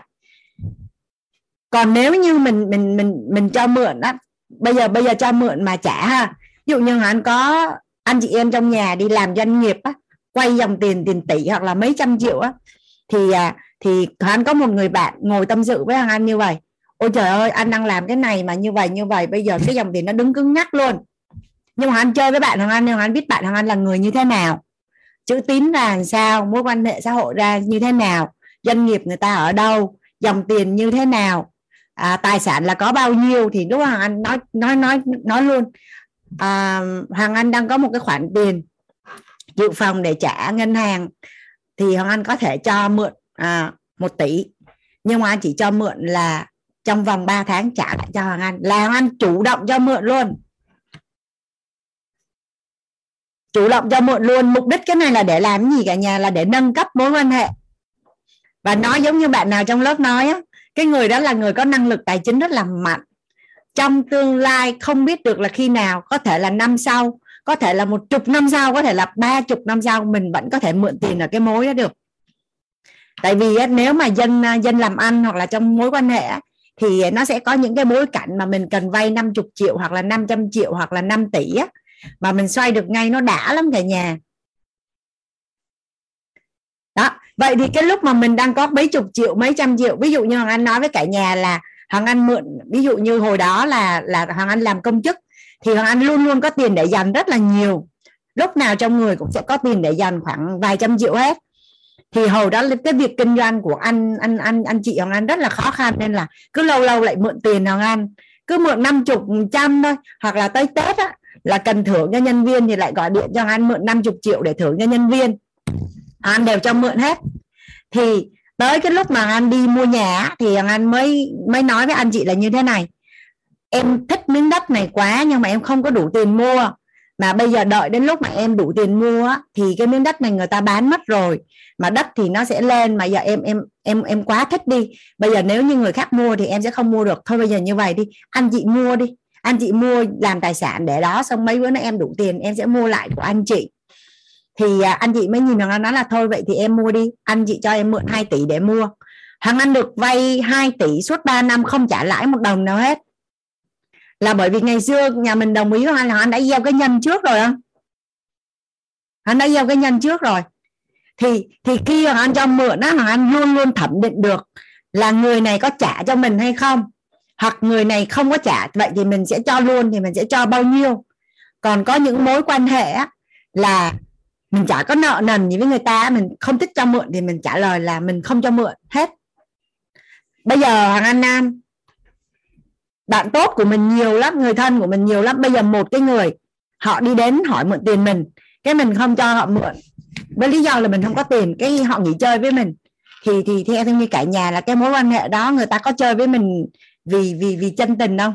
Còn nếu như mình mình mình mình cho mượn á, bây giờ bây giờ cho mượn mà trả ha. Ví dụ như anh có anh chị em trong nhà đi làm doanh nghiệp á, quay dòng tiền tiền tỷ hoặc là mấy trăm triệu á, thì à, thì anh có một người bạn ngồi tâm sự với anh như vậy. Ôi trời ơi, anh đang làm cái này mà như vậy như vậy, bây giờ cái dòng tiền nó đứng cứng nhắc luôn. Nhưng mà anh chơi với bạn thằng anh, nhưng mà anh biết bạn thằng anh là người như thế nào. Chữ tín là làm sao, mối quan hệ xã hội ra như thế nào doanh nghiệp người ta ở đâu dòng tiền như thế nào à, tài sản là có bao nhiêu thì lúc hoàng anh nói nói nói nói luôn. À, hoàng anh đang có một cái khoản tiền dự phòng để trả ngân hàng thì hoàng anh có thể cho mượn à, một tỷ. Nhưng mà anh chỉ cho mượn là trong vòng 3 tháng trả lại cho hoàng anh. Là hoàng anh chủ động cho mượn luôn. Chủ động cho mượn luôn. Mục đích cái này là để làm gì cả nhà? Là để nâng cấp mối quan hệ và nói giống như bạn nào trong lớp nói á, cái người đó là người có năng lực tài chính rất là mạnh. Trong tương lai không biết được là khi nào, có thể là năm sau, có thể là một chục năm sau, có thể là ba chục năm sau, mình vẫn có thể mượn tiền ở cái mối đó được. Tại vì nếu mà dân à, dân làm ăn hoặc là trong mối quan hệ thì nó sẽ có những cái bối cảnh mà mình cần vay 50 triệu hoặc là 500 triệu hoặc là 5 tỷ á, mà mình xoay được ngay, nó đã lắm cả nhà đó vậy thì cái lúc mà mình đang có mấy chục triệu, mấy trăm triệu, ví dụ như hoàng anh nói với cả nhà là hoàng anh mượn, ví dụ như hồi đó là là hoàng anh làm công chức, thì hoàng anh luôn luôn có tiền để dành rất là nhiều. Lúc nào trong người cũng sẽ có tiền để dành khoảng vài trăm triệu hết. Thì hồi đó cái việc kinh doanh của anh anh anh anh chị hoàng anh rất là khó khăn nên là cứ lâu lâu lại mượn tiền hoàng anh. Cứ mượn năm chục, trăm thôi, hoặc là tới tết á, là cần thưởng cho nhân viên thì lại gọi điện cho anh mượn 50 triệu để thưởng cho nhân viên anh đều cho mượn hết. Thì tới cái lúc mà anh đi mua nhà thì anh mới mới nói với anh chị là như thế này. Em thích miếng đất này quá nhưng mà em không có đủ tiền mua. Mà bây giờ đợi đến lúc mà em đủ tiền mua thì cái miếng đất này người ta bán mất rồi. Mà đất thì nó sẽ lên, mà giờ em em em em quá thích đi. Bây giờ nếu như người khác mua thì em sẽ không mua được. Thôi bây giờ như vậy đi, anh chị mua đi. Anh chị mua làm tài sản để đó, xong mấy bữa nữa em đủ tiền, em sẽ mua lại của anh chị thì à, anh chị mới nhìn thằng anh nói là thôi vậy thì em mua đi. Anh chị cho em mượn 2 tỷ để mua. Thằng anh được vay 2 tỷ suốt 3 năm không trả lãi một đồng nào hết. Là bởi vì ngày xưa nhà mình đồng ý với anh là anh đã gieo cái nhân trước rồi không anh đã gieo cái nhân trước rồi. Thì thì khi hoàng anh cho mượn á hoàng anh luôn luôn thẩm định được là người này có trả cho mình hay không. Hoặc người này không có trả vậy thì mình sẽ cho luôn thì mình sẽ cho bao nhiêu. Còn có những mối quan hệ á, là mình chả có nợ nần gì với người ta, mình không thích cho mượn thì mình trả lời là mình không cho mượn, hết. Bây giờ hoàng anh nam, bạn tốt của mình nhiều lắm, người thân của mình nhiều lắm. Bây giờ một cái người, họ đi đến hỏi mượn tiền mình, cái mình không cho họ mượn. Với lý do là mình không có tiền, cái họ nghỉ chơi với mình. Thì thì theo như cả nhà là cái mối quan hệ đó, người ta có chơi với mình vì vì vì chân tình không?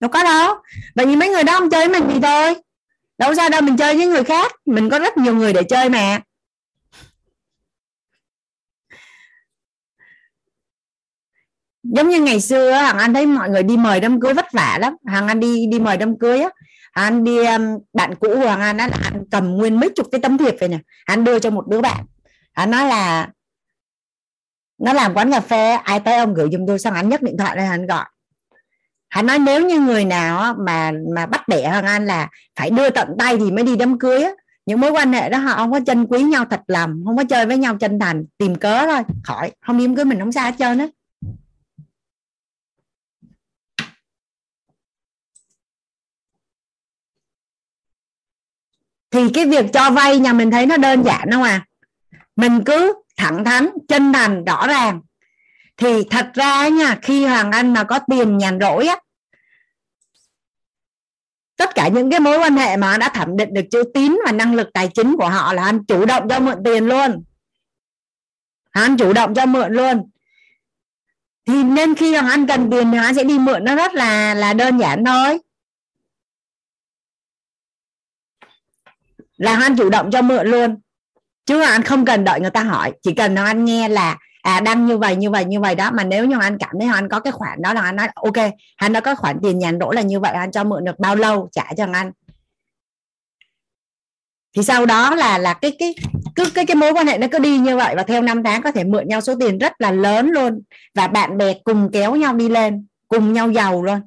Đâu có đâu. Vậy thì mấy người đó không chơi với mình thì thôi đâu sao đâu, mình chơi với người khác. Mình có rất nhiều người để chơi mà. Giống như ngày xưa hàng anh thấy mọi người đi mời đám cưới vất vả lắm. Hàng anh đi đi mời đám cưới á. Anh đi um, bạn cũ của hàng anh là anh cầm nguyên mấy chục cái tấm thiệp về nè. Anh đưa cho một đứa bạn. Anh nói là, nó làm quán cà phê ai tới ông gửi giùm tôi xong anh nhấc điện thoại lên anh gọi hắn nói nếu như người nào mà mà bắt bẻ hoàng an là phải đưa tận tay thì mới đi đám cưới á. Những mối quan hệ đó họ không có chân quý nhau thật lòng, không có chơi với nhau chân thành, tìm cớ thôi, khỏi, không đi đám cưới mình không xa hết trơn á. Thì cái việc cho vay nhà mình thấy nó đơn giản không à? Mình cứ thẳng thắn, chân thành, rõ ràng. Thì thật ra nha, khi hoàng anh mà có tiền nhàn rỗi á tất cả những cái mối quan hệ mà đã thẩm định được chữ tín và năng lực tài chính của họ là anh chủ động cho mượn tiền luôn. Hắn chủ động cho mượn luôn. Thì nên khi mà anh cần tiền thì hắn sẽ đi mượn, nó rất là là đơn giản thôi. Là hắn chủ động cho mượn luôn. Chứ anh không cần đợi người ta hỏi, chỉ cần anh nghe là à đăng như vậy như vậy như vậy đó. Mà nếu như anh cảm thấy anh có cái khoản đó là anh nói, ok, anh đã có khoản tiền nhàn rỗi là như vậy, anh cho mượn được bao lâu, trả cho anh. Thì sau đó là là cái cái, cứ cái cái mối quan hệ nó cứ đi như vậy và theo năm tháng có thể mượn nhau số tiền rất là lớn luôn. Và bạn bè cùng kéo nhau đi lên, cùng nhau giàu luôn.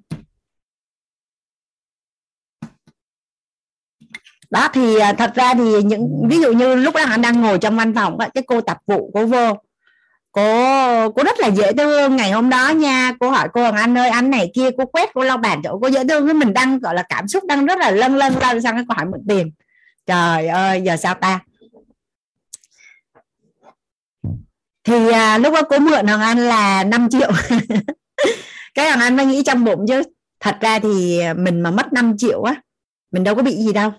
Đó, thì à, thật ra thì những, ví dụ như lúc đó anh đang ngồi trong văn phòng cái cô tập vụ cô vô cô cô rất là dễ thương ngày hôm đó nha. Cô hỏi cô anh ơi anh này kia cô quét cô lau bàn chỗ cô dễ thương. Với mình đang gọi là cảm xúc đang rất là lân lân lân sang cái cô hỏi mượn tiền trời ơi giờ sao ta? Thì à, lúc đó cô mượn thằng anh là 5 triệu. Cái thằng anh mới nghĩ trong bụng chứ. Thật ra thì mình mà mất 5 triệu á mình đâu có bị gì đâu.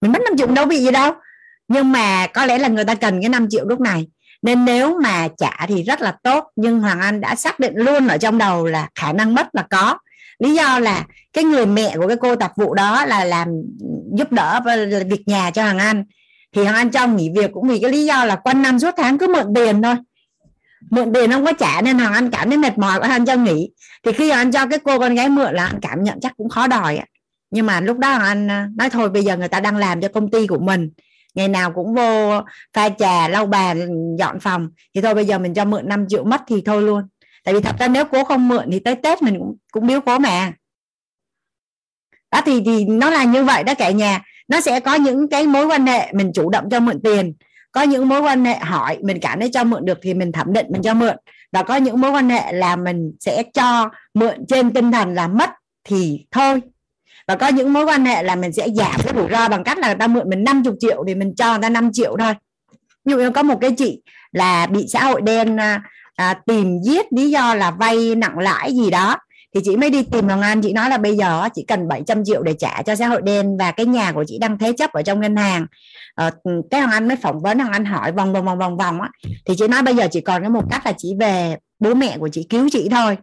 Mình mất 5 triệu đâu bị gì đâu. Nhưng mà có lẽ là người ta cần cái 5 triệu lúc này nên nếu mà trả thì rất là tốt, nhưng hoàng anh đã xác định luôn ở trong đầu là khả năng mất là có. Lý do là cái người mẹ của cái cô tạp vụ đó là làm giúp đỡ việc nhà cho hoàng anh. Thì hoàng anh cho nghỉ việc cũng vì cái lý do là quanh năm suốt tháng cứ mượn tiền thôi. Mượn tiền không có trả nên hoàng anh cảm thấy mệt mỏi của anh cho nghỉ. Thì khi hoàng anh cho cái cô con gái mượn là anh cảm nhận chắc cũng khó đòi nhưng mà lúc đó hoàng anh à, nói thôi bây giờ người ta đang làm cho công ty của mình ngày nào cũng vô pha trà, lau bàn, dọn phòng. Thì thôi, bây giờ mình cho mượn 5 triệu mất thì thôi luôn. Tại vì thật ra nếu cố không mượn thì tới tết mình cũng cũng biếu cố mà. Đó, thì thì nó là như vậy đó cả nhà. Nó sẽ có những cái mối quan hệ, mình chủ động cho mượn tiền. Có những mối quan hệ hỏi, mình cảm thấy cho mượn được thì mình thẩm định mình cho mượn. Và có những mối quan hệ là mình sẽ cho mượn trên tinh thần là mất thì thôi và có những mối quan hệ là mình sẽ giảm cái rủi ro bằng cách là người ta mượn mình 50 triệu thì mình cho người ta 5 triệu thôi. Ví dụ như có một cái chị là bị xã hội đen à, à, tìm giết lý do là vay nặng lãi gì đó thì chị mới đi tìm Hoàng anh chị nói là bây giờ chị cần 700 triệu để trả cho xã hội đen và cái nhà của chị đang thế chấp ở trong ngân hàng. Ờ, cái Hoàng anh mới phỏng vấn Hoàng anh hỏi vòng vòng vòng vòng vòng á. Thì chị nói bây giờ chỉ còn cái một cách là chị về bố mẹ của chị cứu chị thôi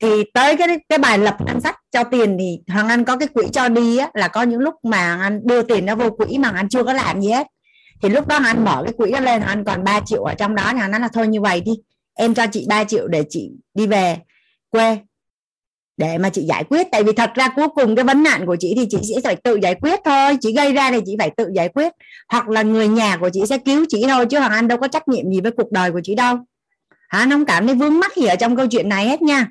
thì tới cái cái bài lập ngân sách cho tiền thì hoàng anh có cái quỹ cho đi á, là có những lúc mà hoàng anh đưa tiền nó vô quỹ mà hoàng anh chưa có làm gì hết. Thì lúc đó anh mở cái quỹ đó lên anh còn 3 triệu ở trong đó thì nó nói là thôi như vậy đi em cho chị 3 triệu để chị đi về quê để mà chị giải quyết. Tại vì thật ra cuối cùng cái vấn nạn của chị thì chị sẽ phải tự giải quyết thôi chị gây ra thì chị phải tự giải quyết. Hoặc là người nhà của chị sẽ cứu chị thôi chứ hoàng anh đâu có trách nhiệm gì với cuộc đời của chị đâu. Hả? Không cảm thấy vướng mắc gì ở trong câu chuyện này hết nha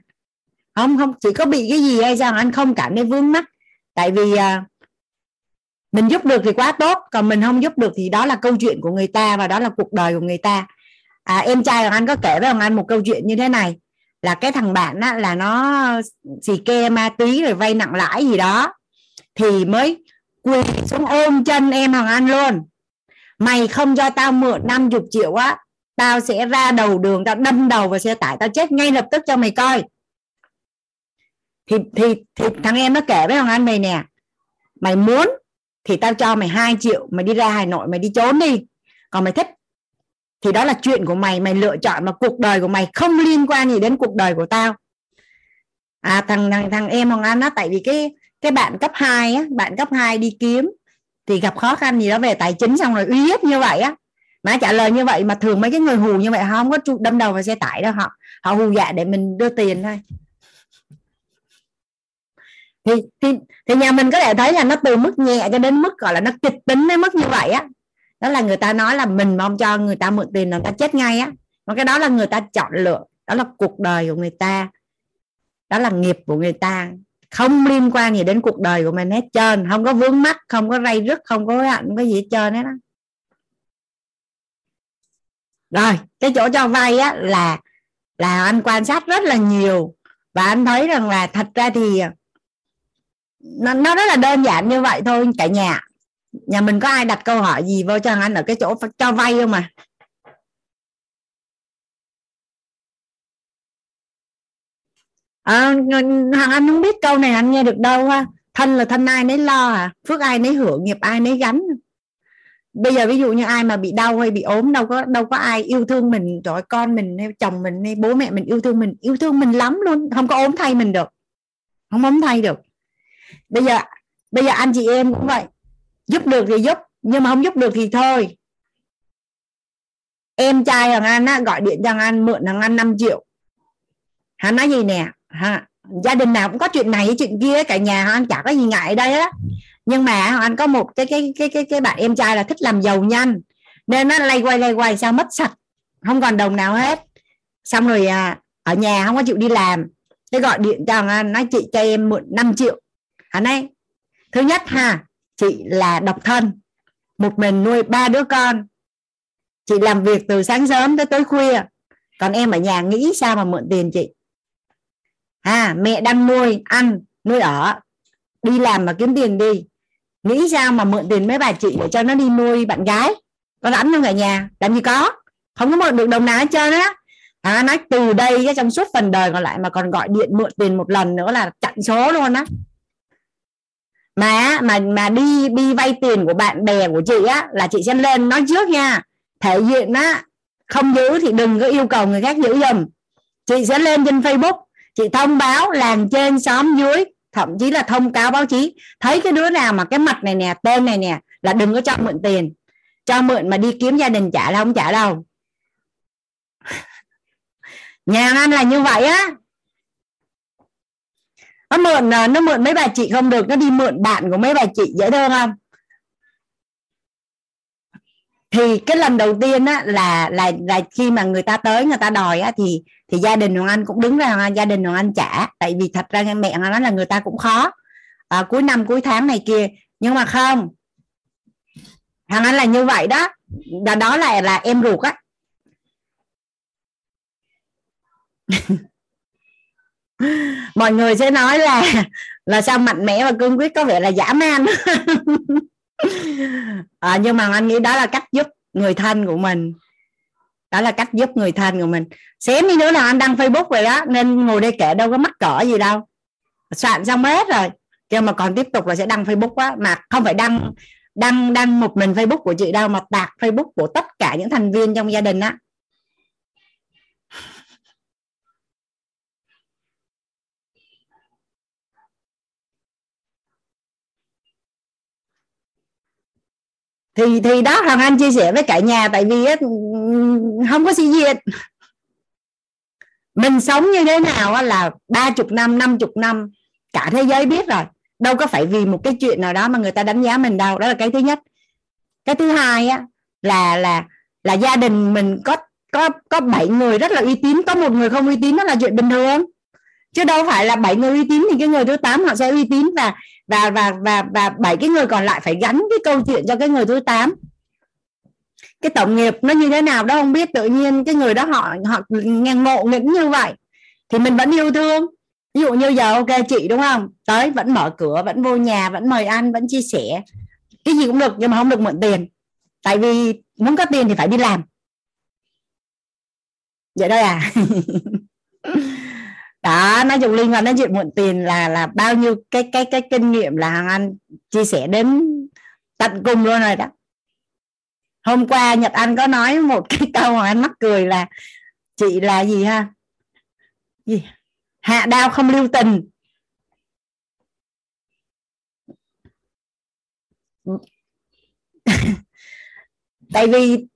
không không chỉ có bị cái gì hay sao anh không cảm thấy vướng mắc. Tại vì à, mình giúp được thì quá tốt còn mình không giúp được thì đó là câu chuyện của người ta và đó là cuộc đời của người ta. À, em trai của anh có kể với anh một câu chuyện như thế này là cái thằng bạn á, là nó xì ke ma túy rồi vay nặng lãi gì đó thì mới quỳ xuống ôm chân em hoàng anh luôn. Mày không cho tao mượn 50 triệu á tao sẽ ra đầu đường tao đâm đầu vào xe tải tao chết ngay lập tức cho mày coi thì thì thì thằng em nó kể với thằng anh mày nè, mày muốn thì tao cho mày 2 triệu, mày đi ra Hà Nội, mày đi trốn đi. Còn mày thích thì đó là chuyện của mày mày lựa chọn mà cuộc đời của mày không liên quan gì đến cuộc đời của tao. À thằng thằng thằng em Hoàng Anh nó tại vì cái cái bạn cấp 2 á, bạn cấp 2 đi kiếm thì gặp khó khăn gì đó về tài chính xong rồi uy hiếp như vậy á. Má trả lời như vậy mà thường mấy cái người hù như vậy, họ không có đâm đầu vào xe tải đâu, họ họ hù dạ để mình đưa tiền thôi thì, thì thì nhà mình có thể thấy là nó từ mức nhẹ cho đến mức gọi là nó kịch tính đến mức như vậy á. Đó là người ta nói là mình mong cho người ta mượn tiền là người ta chết ngay á. Mà cái đó là người ta chọn lựa. Đó là cuộc đời của người ta. Đó là nghiệp của người ta. Không liên quan gì đến cuộc đời của mình hết trơn. Không có vướng mắc không có ray rứt không có hối hận không có gì hết trơn hết đó rồi cái chỗ cho vay á là là anh quan sát rất là nhiều. Và anh thấy rằng là thật ra thì nó, nó rất là đơn giản như vậy thôi cả nhà. Nhà mình có ai đặt câu hỏi gì vô cho anh ở cái chỗ cho vay không à à, thằng anh không biết câu này anh nghe được đâu ha. Thân là thân ai nấy lo à? Phước ai nấy hưởng nghiệp ai nấy gánh. Bây giờ ví dụ như ai mà bị đau hay bị ốm đâu có đâu có ai yêu thương mình rồi con mình hay chồng mình hay bố mẹ mình yêu thương mình yêu thương mình lắm luôn. Không có ốm thay mình được. Không ốm thay được bây giờ bây giờ anh chị em cũng vậy. Giúp được thì giúp nhưng mà không giúp được thì thôi. Em trai thằng anh á, gọi điện cho thằng anh mượn thằng anh 5 triệu. Hắn nói gì nè? Ha gia đình nào cũng có chuyện này chuyện kia cả nhà anh chả có gì ngại đây á. Nhưng mà anh có một cái cái cái cái cái bạn em trai là thích làm giàu nhanh. Nên nó lay quay lay quay sao mất sạch. Không còn đồng nào hết. Xong rồi à, ở nhà không có chịu đi làm. Thế gọi điện cho anh nói chị cho em mượn 5 triệu ở đây thứ nhất ha chị là độc thân. Một mình nuôi ba đứa con. Chị làm việc từ sáng sớm tới tối khuya. Còn em ở nhà nghĩ sao mà mượn tiền chị? À mẹ đang nuôi ăn nuôi ở. Đi làm mà kiếm tiền đi. Nghĩ sao mà mượn tiền mấy bà chị để cho nó đi nuôi bạn gái? Con rảnh không ở nhà? Làm gì có. Không có mượn được đồng nào hết trơn á. À, nói từ đây trong suốt phần đời còn lại mà còn gọi điện mượn tiền một lần nữa là chặn số luôn á mà mà mà đi đi vay tiền của bạn bè của chị á, là chị sẽ lên nói trước nha. Thể hiện á, không giữ thì đừng có yêu cầu người khác giữ giùm. Chị sẽ lên trên facebook, chị thông báo làng trên xóm dưới, thậm chí là thông cáo báo chí. Thấy cái đứa nào mà cái mặt này nè, tên này nè, là đừng có cho mượn tiền. Cho mượn mà đi kiếm gia đình trả là không trả đâu. Nhà anh là như vậy á nó mượn à, nó mượn mấy bà chị không được nó đi mượn bạn của mấy bà chị dễ thương không? Thì cái lần đầu tiên á là là là khi mà người ta tới người ta đòi á thì thì gia đình hoàng anh cũng đứng ra gia đình hoàng anh trả. Tại vì thật ra mẹ hoàng nói là người ta cũng khó. À, cuối năm cuối tháng này kia. Nhưng mà không. Hoàng anh là như vậy đó. Và đó là là em ruột á. mọi người sẽ nói là là sao mạnh mẽ và cương quyết có vẻ là giả man. À, nhưng mà anh nghĩ đó là cách giúp người thân của mình. Đó là cách giúp người thân của mình. Xém đi nữa là anh đăng facebook vậy đó nên ngồi đây kể đâu có mắc cỡ gì đâu. Soạn xong hết rồi nhưng mà còn tiếp tục là sẽ đăng facebook á. Mà không phải đăng đăng đăng một mình facebook của chị đâu mà tạc facebook của tất cả những thành viên trong gia đình á. Thì thì đó hoàng anh chia sẻ với cả nhà tại vì á, không có suy diện. Mình sống như thế nào là ba chục năm năm chục năm cả thế giới biết rồi. Đâu có phải vì một cái chuyện nào đó mà người ta đánh giá mình đâu đó là cái thứ nhất. Cái thứ hai á là là là gia đình mình có có có bảy người rất là uy tín. Có một người không uy tín đó là chuyện bình thường. Chứ đâu phải là bảy người uy tín thì cái người thứ tám họ sẽ uy tín và và và và và bảy cái người còn lại phải gắn cái câu chuyện cho cái người thứ tám. Cái tổng nghiệp nó như thế nào đó không biết, tự nhiên cái người đó họ họ nghe ngộ nghĩnh như vậy. Thì mình vẫn yêu thương. Ví dụ như giờ ok chị đúng không? Tới vẫn mở cửa, vẫn vô nhà, vẫn mời ăn, vẫn chia sẻ. Cái gì cũng được nhưng mà không được mượn tiền. Tại vì muốn có tiền thì phải đi làm. Vậy đó à? đó, nói chung liên quan đến chuyện mượn tiền là là bao nhiêu cái cái cái kinh nghiệm là hàng anh chia sẻ đến tận cùng luôn rồi đó. Hôm qua nhật anh có nói một cái câu mà anh mắc cười là, chị là gì ha? Gì? Hạ đao không lưu tình. Tại vì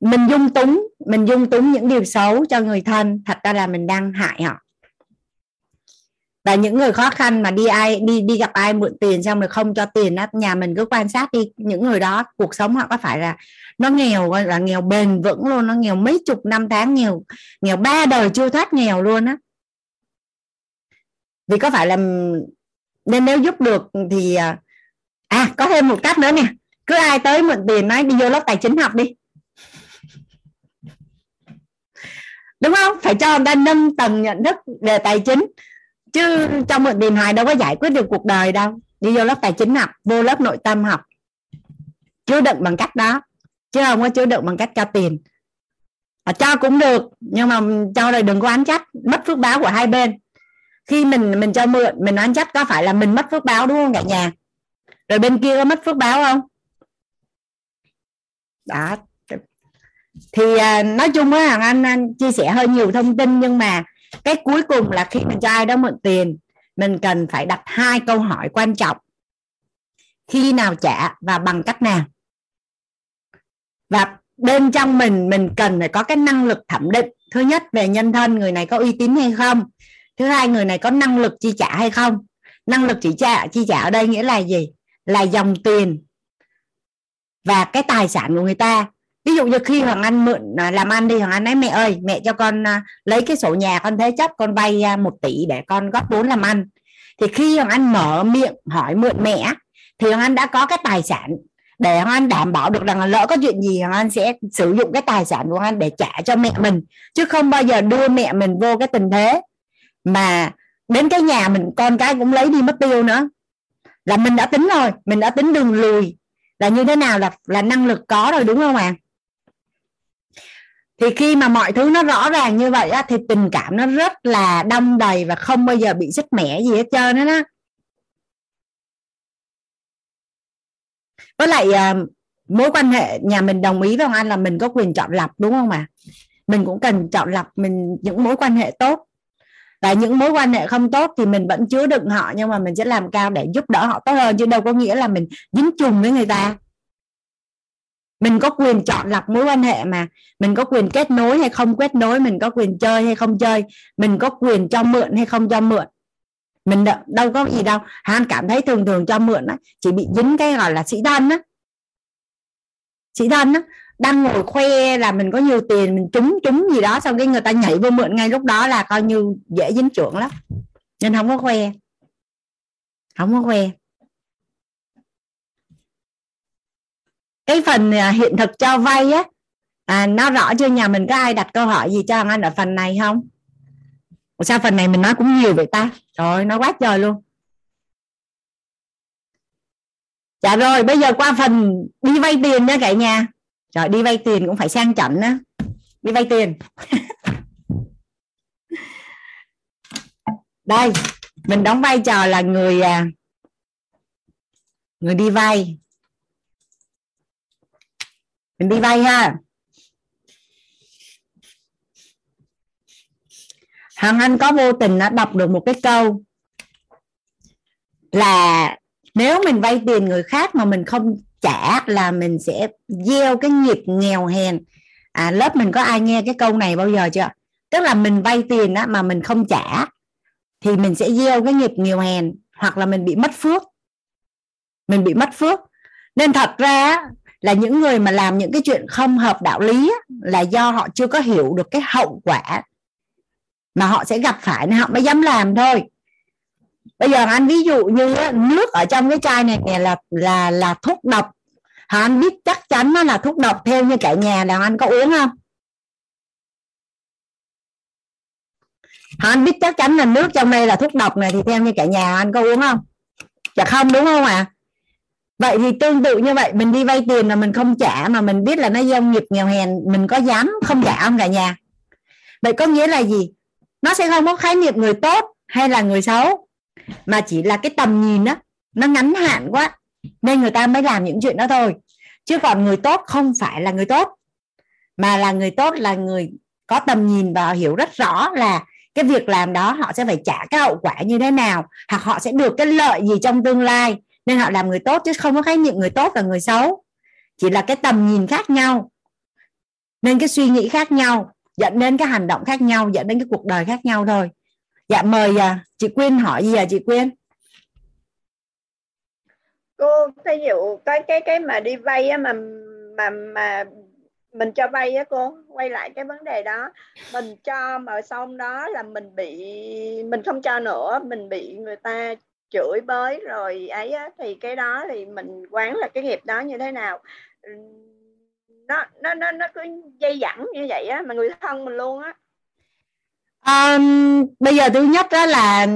mình dung túng mình dung túng những điều xấu cho người thân thật ra là mình đang hại họ. Và những người khó khăn mà đi ai đi đi gặp ai mượn tiền xong rồi không cho tiền á nhà mình cứ quan sát đi những người đó cuộc sống họ có phải là nó nghèo gọi là nghèo bền vững luôn nó nghèo mấy chục năm tháng nghèo nghèo ba đời chưa thoát nghèo luôn á. Vì có phải là nên nếu giúp được thì à, à có thêm một cách nữa nè. Cứ ai tới mượn tiền nói đi vô lớp tài chính học đi. Đúng không? Phải cho người ta nâng tầng nhận thức về tài chính. Chứ trong mượn tiền thoại đâu có giải quyết được cuộc đời đâu. Đi vô lớp tài chính học vô lớp nội tâm học. Chứa đựng bằng cách đó. Chứ không có chứa đựng bằng cách cho tiền. À, cho cũng được nhưng mà cho rồi đừng có án trách. Mất phước báo của hai bên. Khi mình mình cho mượn mình án trách có phải là mình mất phước báo đúng không cả nhà? Rồi bên kia có mất phước báo không? Đó thì à, nói chung á anh, anh chia sẻ hơi nhiều thông tin nhưng mà cái cuối cùng là khi mình cho ai đó mượn tiền mình cần phải đặt hai câu hỏi quan trọng. Khi nào trả và bằng cách nào? Và bên trong mình mình cần phải có cái năng lực thẩm định. Thứ nhất về nhân thân người này có uy tín hay không? Thứ hai người này có năng lực chi trả hay không? Năng lực chi trả chi trả ở đây nghĩa là gì? Là dòng tiền và cái tài sản của người ta ví dụ như khi hoàng anh mượn à, làm ăn đi, hoàng anh nói, mẹ ơi, mẹ cho con à, lấy cái sổ nhà con thế chấp, con vay à, một tỷ để con góp vốn làm ăn. Thì khi hoàng anh mở miệng hỏi mượn mẹ, thì hoàng anh đã có cái tài sản để hoàng anh đảm bảo được rằng là lỡ có chuyện gì hoàng anh sẽ sử dụng cái tài sản của hoàng anh để trả cho mẹ mình, chứ không bao giờ đưa mẹ mình vô cái tình thế. Mà đến cái nhà mình, con cái cũng lấy đi mất tiêu nữa. Là mình đã tính rồi, mình đã tính đường lùi. Là như thế nào là là năng lực có rồi, đúng không ạ? à? Thì khi mà mọi thứ nó rõ ràng như vậy á, thì tình cảm nó rất là đông đầy và không bao giờ bị xích mẻ gì hết trơn đó, đó. với lại ờ, mối quan hệ nhà mình đồng ý với ông anh là mình có quyền chọn lọc đúng không ạ? Mình cũng cần chọn lọc mình những mối quan hệ tốt. Và những mối quan hệ không tốt thì mình vẫn chứa đựng họ nhưng mà mình sẽ làm cao để giúp đỡ họ tốt hơn chứ đâu có nghĩa là mình dính chung với người ta mình có quyền chọn lọc mối quan hệ mà. Mình có quyền kết nối hay không kết nối, mình có quyền chơi hay không chơi. Mình có quyền cho mượn hay không cho mượn. Mình đâu có gì đâu. Han cảm thấy thường thường cho mượn á, chỉ bị dính cái gọi là sĩ thân á. Sĩ thân á, đang ngồi khoe là mình có nhiều tiền, mình trúng trúng gì đó, xong cái người ta nhảy vô mượn ngay lúc đó là coi như dễ dính trưởng lắm. Nên không có khoe. Không có khoe. Cái phần à, hiện thực cho vay á à, nó rõ chưa? Nhà mình có ai đặt câu hỏi gì cho anh ở phần này không? Sao phần này mình nói cũng nhiều vậy ta? Trời nó quá trời luôn. Dạ rồi bây giờ qua phần đi vay tiền nha cả nhà. Trời đi vay tiền cũng phải sang chảnh á. Đi vay tiền. Đây mình đóng vai trò là người à, người đi vay mình đi vay ha. Hằng Anh có vô tình đã đọc được một cái câu là nếu mình vay tiền người khác mà mình không trả là mình sẽ gieo cái nghiệp nghèo hèn. À lớp mình có ai nghe cái câu này bao giờ chưa? Tức là mình vay tiền á mà mình không trả thì mình sẽ gieo cái nghiệp nghèo hèn hoặc là mình bị mất phước. Mình bị mất phước. Nên thật ra là những người mà làm những cái chuyện không hợp đạo lý là do họ chưa có hiểu được cái hậu quả mà họ sẽ gặp phải nên họ mới dám làm thôi. Bây giờ anh ví dụ như nước ở trong cái chai này là là là thuốc độc. Hả, anh biết chắc chắn nó là thuốc độc theo như cả nhà đàn anh có uống không? Hả, anh biết chắc chắn là nước trong đây là thuốc độc này thì theo như cả nhà anh có uống không? Dạ không, đúng không ạ? à? Vậy thì tương tự như vậy, mình đi vay tiền mà mình không trả mà mình biết là nó doanh nghiệp nghèo hèn, mình có dám không trả không cả nhà? Vậy có nghĩa là gì? Nó sẽ không có khái niệm người tốt hay là người xấu, mà chỉ là cái tầm nhìn đó nó ngắn hạn quá, nên người ta mới làm những chuyện đó thôi. Chứ còn người tốt không phải là người tốt, mà là người tốt là người có tầm nhìn và hiểu rất rõ là cái việc làm đó họ sẽ phải trả cái hậu quả như thế nào, hoặc họ sẽ được cái lợi gì trong tương lai nên họ làm người tốt chứ không có khái niệm người tốt và người xấu. Chỉ là cái tầm nhìn khác nhau. Nên cái suy nghĩ khác nhau dẫn đến cái hành động khác nhau dẫn đến cái cuộc đời khác nhau thôi. Dạ mời à, chị quyên hỏi gì à chị quyên? Cô thí dụ cái cái cái mà đi vay á mà mà mà mình cho vay á cô quay lại cái vấn đề đó. Mình cho mà xong đó là mình bị mình không cho nữa mình bị người ta chửi bới rồi ấy á, thì cái đó thì mình quán là cái nghiệp đó như thế nào. Nó nó nó nó cứ dây dẳng như vậy á mà người thân mình luôn á. Um, bây giờ thứ nhất đó là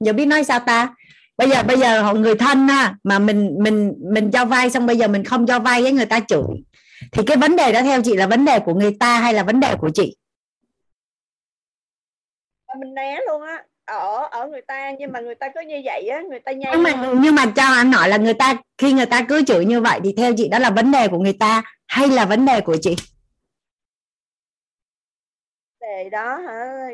giờ biết nói sao ta? Bây giờ bây giờ họ người thân á, mà mình mình mình cho vay xong bây giờ mình không cho vay với người ta chửi thì cái vấn đề đó theo chị là vấn đề của người ta hay là vấn đề của chị? Mình né luôn á ở ở người ta nhưng mà người ta cứ như vậy á người ta nhai nhưng mà nhưng mà cho anh hỏi là người ta khi người ta cứ chửi như vậy thì theo chị đó là vấn đề của người ta hay là vấn đề của chị? Đề đó hả?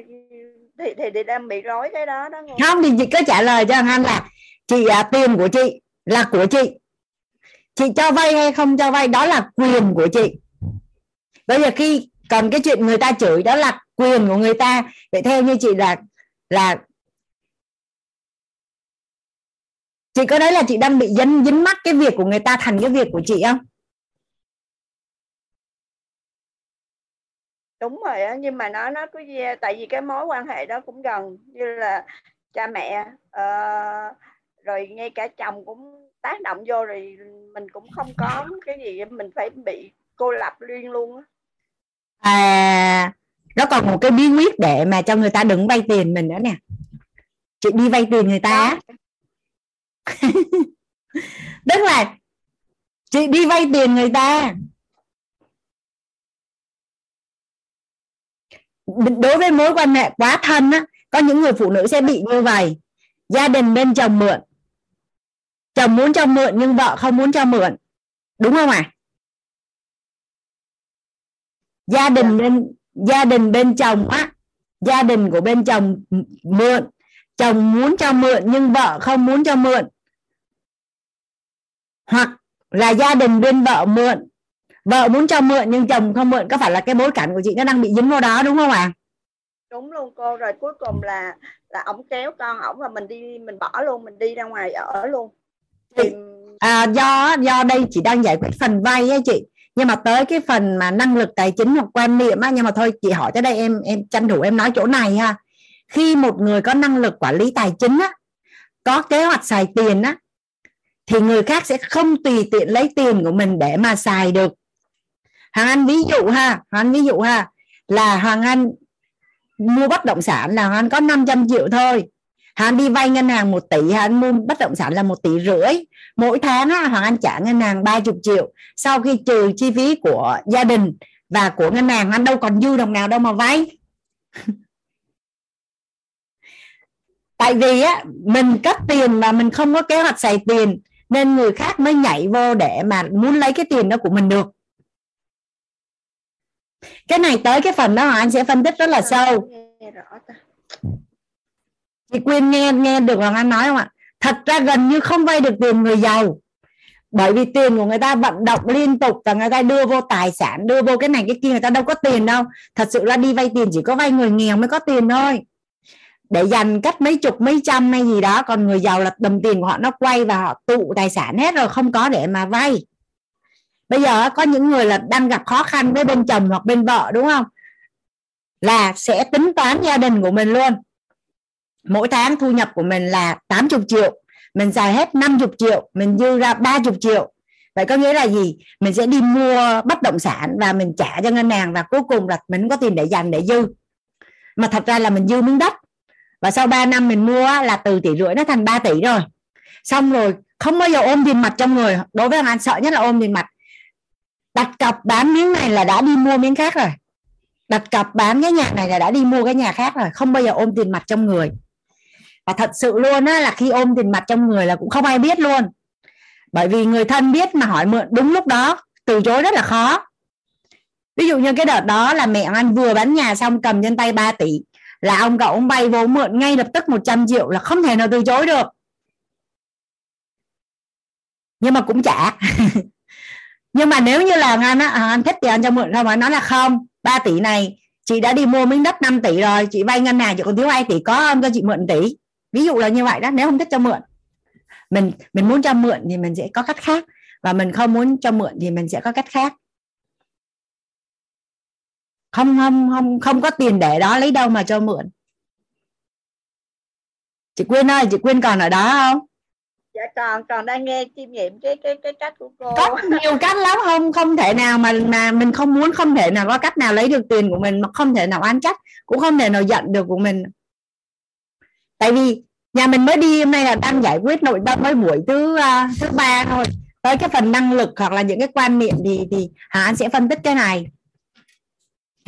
Thì thì, thì đang bị rối cái đó đó không thì chị cứ trả lời cho anh là chị à, tiền của chị là của chị. Chị cho vay hay không cho vay đó là quyền của chị. Bây giờ khi còn cái chuyện người ta chửi đó là quyền của người ta. Vậy theo như chị là là chị có đấy là chị đang bị dính dính mắc cái việc của người ta thành cái việc của chị không? Đúng rồi á nhưng mà nó nó cứ tại vì cái mối quan hệ đó cũng gần như là cha mẹ uh, rồi ngay cả chồng cũng tác động vô rồi mình cũng không có cái gì mình phải bị cô lập liên luôn á. À nó còn một cái bí quyết để mà cho người ta đừng vay tiền mình nữa nè. Chị đi vay tiền người ta tức là chị đi vay tiền người ta. Đối với mối quan hệ quá thân á, có những người phụ nữ sẽ bị như vậy. Gia đình bên chồng mượn. Chồng muốn cho mượn nhưng vợ không muốn cho mượn. Đúng không ạ? À? gia đình bên, gia đình bên chồng á, gia đình của bên chồng mượn. Chồng muốn cho mượn nhưng vợ không muốn cho mượn hoặc là gia đình bên vợ mượn. Vợ muốn cho mượn nhưng chồng không mượn có phải là cái bối cảnh của chị nó đang bị dính vào đó đúng không ạ? À? đúng luôn cô rồi cuối cùng là là ổng kéo con ổng và mình đi mình bỏ luôn mình đi ra ngoài ở luôn. Thì à, do do đây chỉ đang giải quyết phần vay ấy chị. Nhưng mà tới cái phần mà năng lực tài chính hoặc quan niệm á nhưng mà thôi chị hỏi tới đây em em tranh thủ em nói chỗ này ha. Khi một người có năng lực quản lý tài chính á có kế hoạch xài tiền á thì người khác sẽ không tùy tiện lấy tiền của mình để mà xài được. Hoàng anh ví dụ ha hoàng anh ví dụ ha là hoàng anh mua bất động sản là hoàng anh có 500 triệu thôi. Hoàng anh đi vay ngân hàng 1 tỷ hoàng anh mua bất động sản là một tỷ rưỡi. Mỗi tháng á, hoàng anh trả ngân hàng 30 triệu. Sau khi trừ chi phí của gia đình và của ngân hàng anh đâu còn dư đồng nào đâu mà vay. Tại vì á mình cất tiền mà mình không có kế hoạch xài tiền nên người khác mới nhảy vô để mà muốn lấy cái tiền đó của mình được. Cái này tới cái phần đó anh sẽ phân tích rất là sâu. chị quyên nghe nghe được hoàng anh nói không ạ? Thật ra gần như không vay được tiền người giàu. Bởi vì tiền của người ta vận động liên tục và người ta đưa vô tài sản đưa vô cái này cái kia người ta đâu có tiền đâu. Thật sự là đi vay tiền chỉ có vay người nghèo mới có tiền thôi để dành cách mấy chục, mấy trăm hay gì đó, còn người giàu là đồng tiền của họ nó quay và họ tụ tài sản hết rồi, không có để mà vay. Bây giờ có những người là đang gặp khó khăn với bên chồng hoặc bên vợ, đúng không? Là sẽ tính toán gia đình của mình luôn. Mỗi tháng thu nhập của mình là 80 triệu, mình xài hết 50 triệu, mình dư ra 30 triệu. Vậy có nghĩa là gì? Mình sẽ đi mua bất động sản và mình trả cho ngân hàng và cuối cùng là mình có tiền để dành để dư. Mà thật ra là mình dư miếng đất và sau 3 năm mình mua là từ tỷ rưỡi nó thành 3 tỷ rồi. Xong rồi, không bao giờ ôm tiền mặt trong người. Đối với anh, sợ nhất là ôm tiền mặt. Đặt cọc bán miếng này là đã đi mua miếng khác rồi. Đặt cọc bán cái nhà này là đã đi mua cái nhà khác rồi. Không bao giờ ôm tiền mặt trong người. Và thật sự luôn á, là khi ôm tiền mặt trong người là cũng không ai biết luôn. Bởi vì người thân biết mà hỏi mượn, đúng lúc đó, từ chối rất là khó. Ví dụ như cái đợt đó là mẹ anh vừa bán nhà xong cầm trên tay 3 tỷ là ông cậu ông bay vốn mượn ngay lập tức 100 triệu là không thể nào từ chối được. Nhưng mà cũng trả nhưng mà nếu như là anh á à, anh thích thì anh cho mượn không mà nói là không 3 tỷ này, chị đã đi mua miếng đất 5 tỷ rồi, chị vay ngân hàng, chị còn thiếu 2 tỷ, có không cho chị mượn tỷ. Ví dụ là như vậy đó, nếu không thích cho mượn. Mình mình muốn cho mượn thì mình sẽ có cách khác, và mình không muốn cho mượn thì mình sẽ có cách khác không không không không có tiền để đó lấy đâu mà cho mượn. Chị Quyên ơi chị Quyên còn ở đó không? Dạ còn còn đang nghe chiêm nghiệm cái cái cái cách của cô. Có nhiều cách lắm không không thể nào mà mà mình không muốn không thể nào có cách nào lấy được tiền của mình mà không thể nào ăn trách cũng không thể nào giận được của mình. Tại vì nhà mình mới đi hôm nay là đang giải quyết nội tâm mới buổi thứ uh, thứ ba thôi. Tới cái phần năng lực hoặc là những cái quan niệm thì thì hà anh sẽ phân tích cái này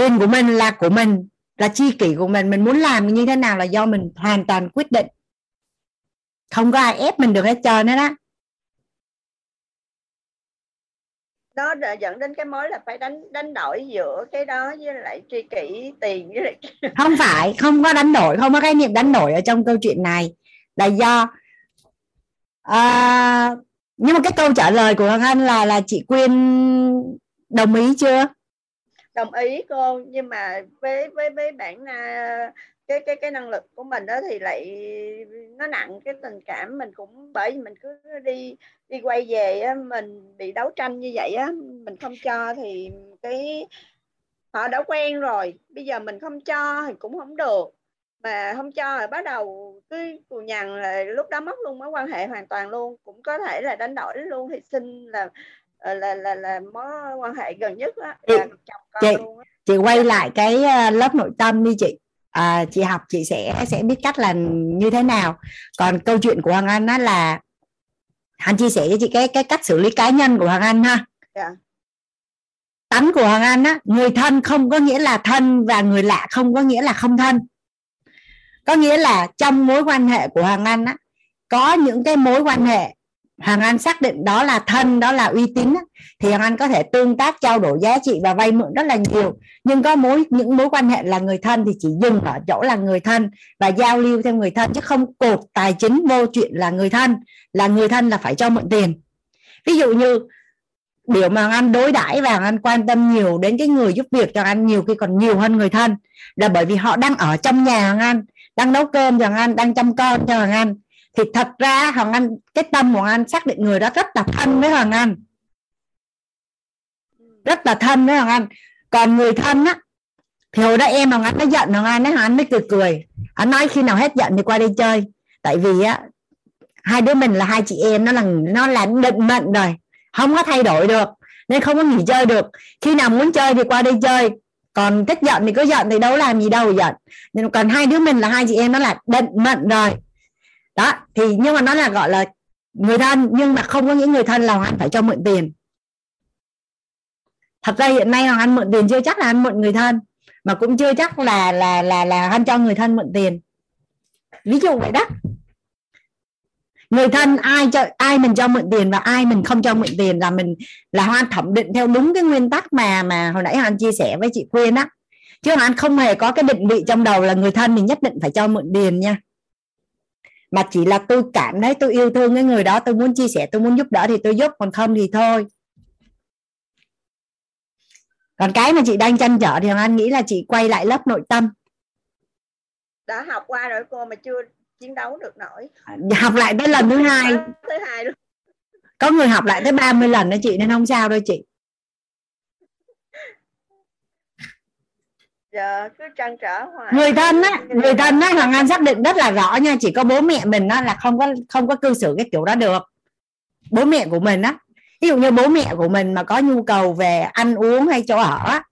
tiền của mình là của mình là chi kỷ của mình. Mình muốn làm như thế nào là do mình hoàn toàn quyết định. Không có ai ép mình được hết trơn hết đó nó dẫn đến cái mối là phải đánh đánh đổi giữa cái đó với lại tri kỷ tiền với lại không phải không có đánh đổi không có khái niệm đánh đổi ở trong câu chuyện này. Là do à, nhưng mà cái câu trả lời của Anh là là chị Quyên đồng ý chưa đồng ý cô. Nhưng mà với với với bản à, cái cái cái năng lực của mình đó thì lại nó nặng cái tình cảm mình cũng bởi vì mình cứ đi đi quay về á, mình bị đấu tranh như vậy á mình không cho thì cái họ đã quen rồi bây giờ mình không cho thì cũng không được. Mà không cho rồi bắt đầu cứ cù nhằn là lúc đó mất luôn mối quan hệ hoàn toàn luôn cũng có thể là đánh đổi luôn thì xin là là là là, là mối quan hệ gần nhất á, là chồng con chị, luôn á. chị quay lại cái ờ, lớp nội tâm đi chị à, chị học chị sẽ sẽ biết cách là như thế nào còn câu chuyện của hoàng anh á là anh chia sẻ cho chị cái cái cách xử lý cá nhân của hoàng anh ha yeah. Dạ. tánh của hoàng anh á người thân không có nghĩa là thân và người lạ không có nghĩa là không thân có nghĩa là trong mối quan hệ của hoàng anh á có những cái mối quan hệ Hoàng Anh xác định đó là thân, đó là uy tín thì Hoàng Anh có thể tương tác, trao đổi giá trị và vay mượn rất là nhiều. Nhưng có mối, những mối quan hệ là người thân thì chỉ dừng ở chỗ là người thân và giao lưu theo người thân chứ không cột tài chính vô chuyện là người thân. Là người thân là phải cho mượn tiền. Ví dụ như điều mà Hoàng Anh đối đãi và Hoàng Anh quan tâm nhiều đến cái người giúp việc cho anh nhiều khi còn nhiều hơn người thân là bởi vì họ đang ở trong nhà Hoàng Anh, đang nấu cơm cho Hoàng Anh, đang chăm con cho Hoàng Anh thì thật ra hoàng anh, cái tâm của hoàng anh xác định người đó rất là thân với hoàng anh. Rất là thân với hoàng anh. Còn người thân á, thì hồi đó em hoàng anh nó giận hoàng anh nó hoàng anh mới cười cười. Anh nói khi nào hết giận thì qua đây chơi. Tại vì á, hai đứa mình là hai chị em, nó là nó là định mệnh rồi. Không có thay đổi được, nên không có nghỉ chơi được. Khi nào muốn chơi thì qua đây chơi. Còn thích giận thì cứ giận, thì đâu làm gì đâu giận. Nhưng còn hai đứa mình là hai chị em, nó là định mệnh rồi đó, thì nhưng mà nó là, gọi là, người thân, nhưng mà không có những người thân là hoàng anh phải cho mượn tiền. Thật ra hiện nay hoàng anh mượn tiền chưa chắc là anh mượn người thân, mà cũng chưa chắc là là là là anh cho người thân mượn tiền. Ví dụ vậy đó. Người thân ai cho, ai mình cho mượn tiền và ai mình không cho mượn tiền là mình, là hoan thẩm định theo đúng cái nguyên tắc mà mà hồi nãy anh chia sẻ với chị Quyên á. Chứ anh không hề có cái định vị trong đầu là người thân mình nhất định phải cho mượn tiền nha mà chỉ là tôi cảm thấy tôi yêu thương cái người đó tôi muốn chia sẻ tôi muốn giúp đỡ thì tôi giúp còn không thì thôi. Còn cái mà chị đang chăn trở thì anh nghĩ là chị quay lại lớp nội tâm. Đã học qua rồi cô mà chưa chiến đấu được nổi. Học lại tới lần thứ hai. Thứ hai luôn. Có người học lại tới 30 lần đó chị nên không sao đâu chị giờ cứ trăn trở hoài. Người thân á người thân á hoàng anh xác định rất là rõ nha chỉ có bố mẹ mình á là không có không có cư xử cái kiểu đó được. Bố mẹ của mình á ví dụ như bố mẹ của mình mà có nhu cầu về ăn uống hay chỗ ở á,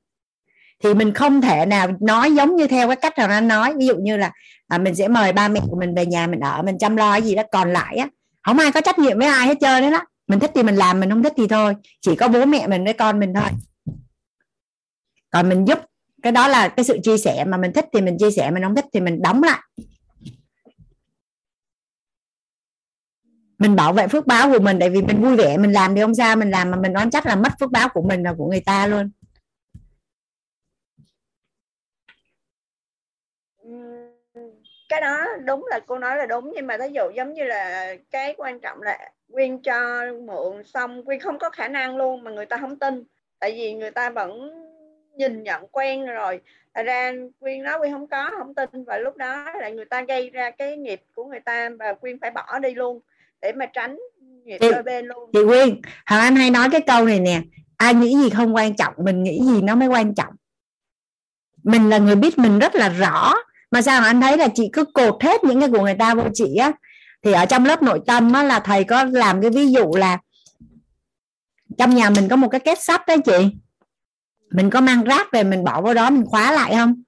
thì mình không thể nào nói giống như theo cái cách hoàng anh nói. Ví dụ như là à, mình sẽ mời ba mẹ của mình về nhà mình ở mình chăm lo cái gì đó. Còn lại á không ai có trách nhiệm với ai hết trơn đấy đó. Mình thích thì mình làm mình không thích thì thôi. Chỉ có bố mẹ mình với con mình thôi. Còn mình giúp cái đó là cái sự chia sẻ mà mình thích thì mình chia sẻ, mình không thích thì mình đóng lại. Mình bảo vệ phước báo của mình, tại vì mình vui vẻ, mình làm thì không sao, mình làm mà mình đoán chắc là mất phước báo của mình và của người ta luôn. Cái đó đúng là cô nói là đúng, nhưng mà thí dụ giống như là cái quan trọng là quyên cho mượn xong, quyên không có khả năng luôn mà người ta không tin. Tại vì người ta vẫn nhìn nhận quen rồi. Ra quyên nói quyên không có không tin. Và lúc đó là người ta gây ra cái nghiệp của người ta và quyên phải bỏ đi luôn để mà tránh nghiệp chị, đôi bên luôn. chị quyên hoàng anh hay nói cái câu này nè ai nghĩ gì không quan trọng mình nghĩ gì nó mới quan trọng. Mình là người biết mình rất là rõ. Mà sao anh thấy là chị cứ cột hết những cái của người ta vô chị á? Thì ở trong lớp nội tâm á là thầy có làm cái ví dụ là trong nhà mình có một cái két sắt đấy chị mình có mang rác về mình bỏ vào đó mình khóa lại không?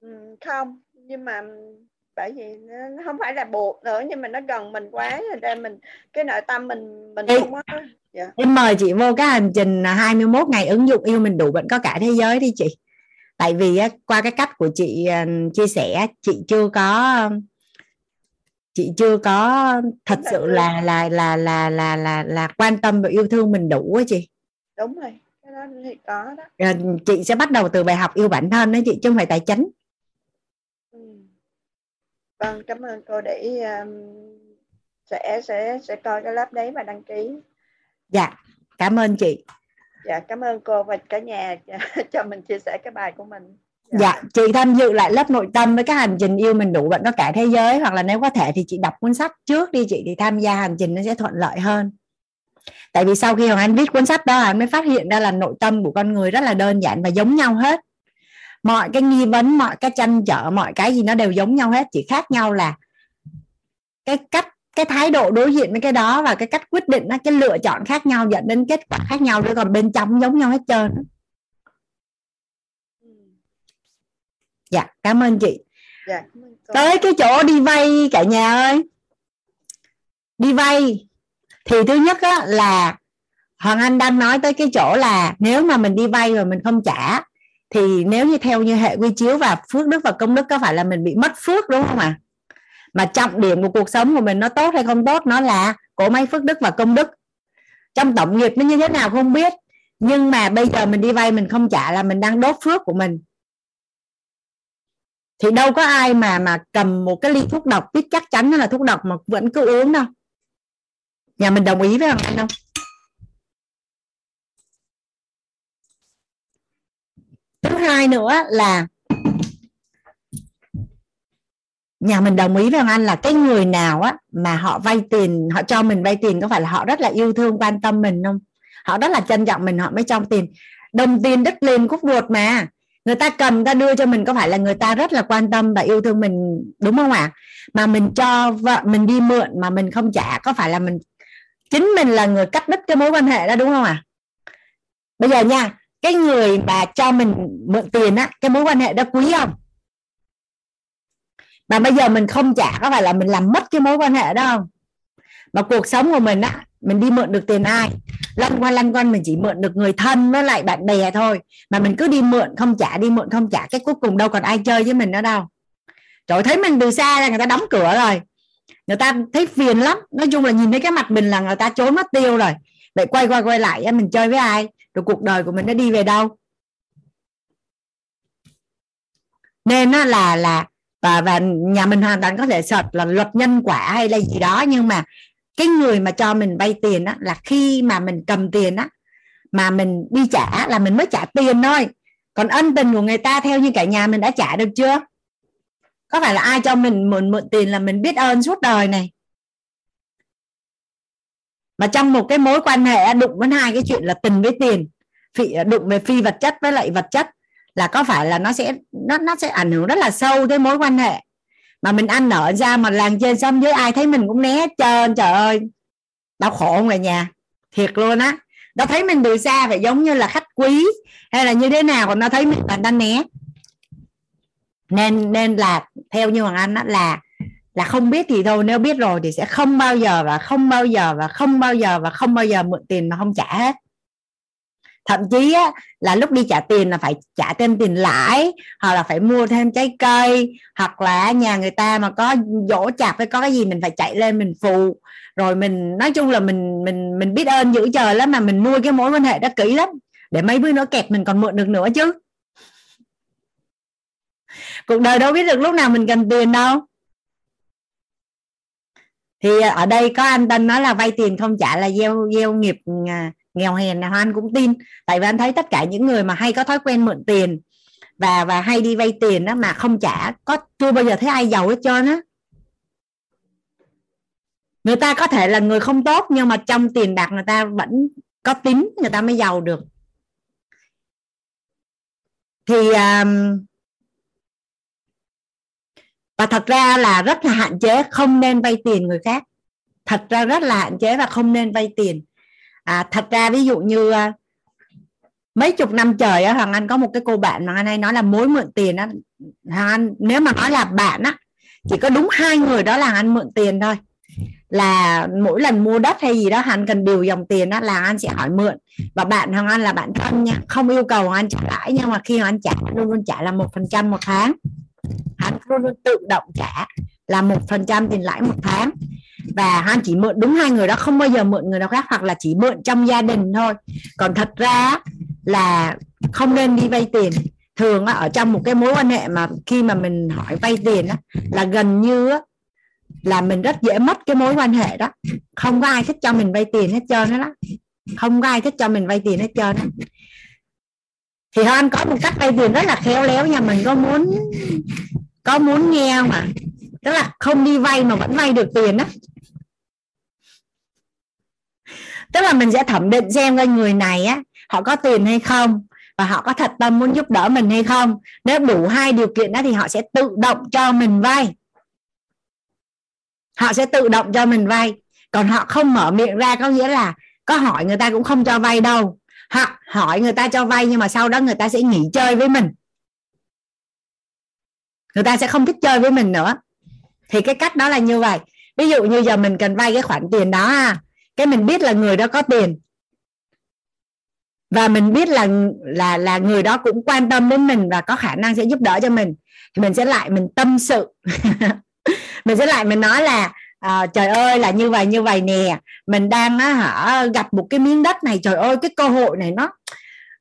Ừ, không nhưng mà bởi vì nó không phải là buộc nữa nhưng mà nó gần mình quá nên mình cái nội tâm mình mình Ê, không có dạ. em mời chị vô cái hành trình 21 ngày ứng dụng yêu mình đủ vẫn có cả thế giới đi chị. Tại vì qua cái cách của chị ờ, chia sẻ chị chưa có chị chưa có thật sự là là là là là là là quan tâm và yêu thương mình đủ á chị. Đúng rồi cái đó thì có đó. Ờ, chị sẽ bắt đầu từ bài học yêu bản thân đấy chị chứ không phải tài chính. Ừ. vâng cảm ơn cô để um, sẽ sẽ sẽ coi cái lớp đấy và đăng ký. Dạ cảm ơn chị. Dạ cảm ơn cô và cả nhà cho mình chia sẻ cái bài của mình Dạ. dạ. chị tham dự lại lớp nội tâm với các hành trình yêu mình đủ bạn có cả thế giới, hoặc là nếu có thể thì chị đọc cuốn sách trước đi chị, thì tham gia hành trình nó sẽ thuận lợi hơn. Tại vì sau khi hoàng anh viết cuốn sách đó anh mới phát hiện ra là nội tâm của con người rất là đơn giản và giống nhau hết. Mọi cái nghi vấn, mọi cái tranh trở, mọi cái gì nó đều giống nhau hết, chỉ khác nhau là cái cách, cái thái độ đối diện với cái đó và cái cách quyết định cái lựa chọn khác nhau dẫn đến kết quả khác nhau chứ còn bên trong giống nhau hết trơn dạ cảm ơn chị. Dạ, tới cái chỗ đi vay cả nhà ơi. Đi vay. Thì thứ nhất á, là hoàng anh đang nói tới cái chỗ là nếu mà mình đi vay và mình không trả thì nếu như theo như hệ quy chiếu và phước đức và công đức có phải là mình bị mất phước đúng không ạ? À? mà trọng điểm của cuộc sống của mình nó tốt hay không tốt nó là cổ máy phước đức và công đức. Trong tổng nghiệp nó như thế nào không biết nhưng mà bây giờ mình đi vay mình không trả là mình đang đốt phước của mình thì đâu có ai mà mà cầm một cái ly thuốc độc, biết chắc chắn nó là thuốc độc mà vẫn cứ uống đâu. Nhà mình đồng ý với không anh không? Thứ hai nữa là nhà mình đồng ý với anh là cái người nào á mà họ vay tiền, họ cho mình vay tiền có phải là họ rất là yêu thương, quan tâm mình không? Họ rất là trân trọng mình, họ mới cho tiền. Đồng tiền đất liền cúc ruột mà người ta cần người ta đưa cho mình có phải là người ta rất là quan tâm và yêu thương mình, đúng không ạ? Mà mình cho vợ mình đi mượn mà mình không trả, có phải là mình, chính mình là người cắt đứt cái mối quan hệ đó, đúng không ạ? Bây giờ nha, cái người mà cho mình mượn tiền á, cái mối quan hệ đó quý không? Mà bây giờ mình không trả, có phải là mình làm mất cái mối quan hệ đó không? Mà cuộc sống của mình á, mình đi mượn được tiền ai? Lăn qua lăn quanh mình chỉ mượn được người thân với lại bạn bè thôi. Mà mình cứ đi mượn, không trả, đi mượn, không trả, cái cuối cùng đâu còn ai chơi với mình nữa đâu. Trời thấy mình từ xa là người ta đóng cửa rồi. Người ta thấy phiền lắm. Nói chung là nhìn thấy cái mặt mình là người ta trốn mất tiêu rồi. Vậy quay qua quay lại mình chơi với ai? Rồi cuộc đời của mình nó đi về đâu? Nên nó là là, và và nhà mình hoàn toàn có thể search là luật nhân quả hay là gì đó, nhưng mà cái người mà cho mình vay tiền á, là khi mà mình cầm tiền á, mà mình đi trả là mình mới trả tiền thôi. Còn ân tình của người ta theo như cả nhà mình đã trả được chưa? Có phải là ai cho mình mượn mượn tiền là mình biết ơn suốt đời này? Mà trong một cái mối quan hệ đụng với hai cái chuyện là tình với tiền, phi, đụng về phi vật chất với lại vật chất, là có phải là nó sẽ, nó nó sẽ ảnh hưởng rất là sâu tới mối quan hệ? Mà mình ăn nợ ra mà làng trên xong với ai thấy mình cũng né hết trơn, trời ơi. Đau khổ người nhà? Thiệt luôn á. Nó thấy mình từ xa phải giống như là khách quý hay là như thế nào còn nó thấy mình là đang né. Nên nên là theo như hoàng anh đó là là không biết thì thôi. Nếu biết rồi thì sẽ không bao giờ và không bao giờ và không bao giờ và không bao giờ mượn tiền mà không trả hết thậm chí á, là lúc đi trả tiền là phải trả thêm tiền lãi hoặc là phải mua thêm trái cây hoặc là nhà người ta mà có dỗ chạp hay có cái gì mình phải chạy lên mình phụ. Rồi mình nói chung là mình mình mình biết ơn giữ trời lắm mà mình nuôi cái mối quan hệ đó kỹ lắm. Để mấy bữa nữa kẹt mình còn mượn được nữa chứ. Cuộc đời đâu biết được lúc nào mình cần tiền đâu. Thì ở đây có anh Tân nói là vay tiền không trả là gieo gieo nghiệp à, nghèo hèn nào Hoan cũng tin. Tại vì anh thấy tất cả những người mà hay có thói quen mượn tiền và và hay đi vay tiền đó mà không trả có chưa bao giờ thấy ai giàu hết trơn á. Người ta có thể là người không tốt nhưng mà trong tiền bạc người ta vẫn có tính người ta mới giàu được. Thì um, và thật ra là rất là hạn chế không nên vay tiền người khác. Thật ra rất là hạn chế và không nên vay tiền à, thật ra ví dụ như à, mấy chục năm trời á hoàng anh có một cái cô bạn mà anh hay nói là mối mượn tiền á. Hoàng anh nếu mà nói là bạn á chỉ có đúng hai người đó là anh mượn tiền thôi. Là mỗi lần mua đất hay gì đó hắn cần điều dòng tiền đó là anh sẽ hỏi mượn. Và bạn hoàng anh là bạn thân nha không yêu cầu anh trả lãi nhưng mà khi anh trả luôn luôn trả là một phần trăm một tháng. Hắn luôn luôn tự động trả là một phần trăm tiền lãi một tháng và han chỉ mượn, đúng hai người đó, không bao giờ mượn người nào khác, hoặc là chỉ mượn trong gia đình thôi. Còn thật ra là không nên đi vay tiền. Thường ở trong một cái mối quan hệ mà khi mà mình hỏi vay tiền là gần như là mình rất dễ mất cái mối quan hệ đó. Không có ai thích cho mình vay tiền hết trơn đó. Không có ai thích cho mình vay tiền hết trơn đó. thì anh có một cách vay tiền rất là khéo léo nha. Mình có muốn có muốn nghe mà tức là không đi vay mà vẫn vay được tiền đó tức là mình sẽ thẩm định xem coi người này á, họ có tiền hay không và họ có thật tâm muốn giúp đỡ mình hay không. Nếu đủ hai điều kiện đó thì họ sẽ tự động cho mình vay. Họ sẽ tự động cho mình vay. Còn họ không mở miệng ra có nghĩa là có hỏi người ta cũng không cho vay đâu. Hoặc hỏi người ta cho vay nhưng mà sau đó người ta sẽ nghỉ chơi với mình. Người ta sẽ không thích chơi với mình nữa. Thì cái cách đó là như vậy. Ví dụ như giờ mình cần vay cái khoản tiền đó ha cái mình biết là người đó có tiền. Và mình biết là là là người đó cũng quan tâm đến mình và có khả năng sẽ giúp đỡ cho mình. Thì mình sẽ lại mình tâm sự. Mình sẽ lại mình nói là à, trời ơi là như vậy như vậy nè. Mình đang á hả gặp một cái miếng đất này trời ơi cái cơ hội này nó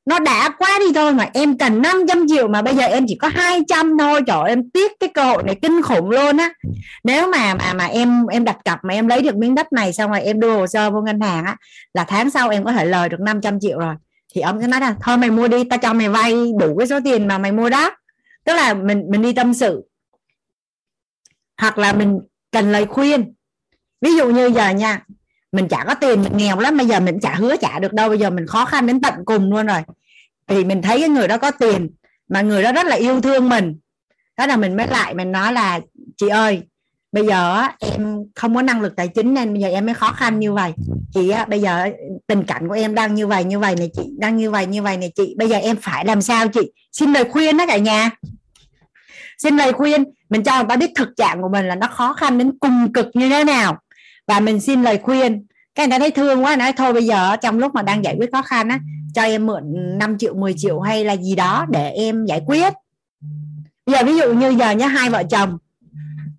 nó đã quá đi thôi mà em cần 500 triệu mà bây giờ em chỉ có 200 thôi. Trời ơi, em tiếc cái cơ hội này kinh khủng luôn á. Nếu mà mà mà em em đặt cọc mà em lấy được miếng đất này xong rồi em đưa hồ sơ vô ngân hàng á là tháng sau em có thể lời được 500 triệu rồi. Thì ông sẽ nói là thôi mày mua đi ta cho mày vay đủ cái số tiền mà mày mua đó. Tức là mình mình đi tâm sự. Hoặc là mình cần lời khuyên. Ví dụ như giờ nha mình chả có tiền, mình nghèo lắm, bây giờ mình chả hứa trả được đâu. Bây giờ mình khó khăn đến tận cùng luôn rồi. Thì mình thấy cái người đó có tiền, mà người đó rất là yêu thương mình. Đó là mình mới lại, mình nói là, chị ơi, bây giờ em không có năng lực tài chính nên bây giờ em mới khó khăn như vậy. Chị bây giờ tình cảnh của em đang như vậy như vậy này chị, đang như vậy như vậy này chị. Bây giờ em phải làm sao chị? Xin lời khuyên đó cả nhà. Xin lời khuyên, mình cho người ta biết thực trạng của mình là nó khó khăn đến cùng cực như thế nào và mình xin lời khuyên. Cái người ta thấy thương quá, nói thôi bây giờ trong lúc mà đang giải quyết khó khăn á, cho em mượn 5 triệu 10 triệu hay là gì đó để em giải quyết. Bây giờ ví dụ như giờ nhá, hai vợ chồng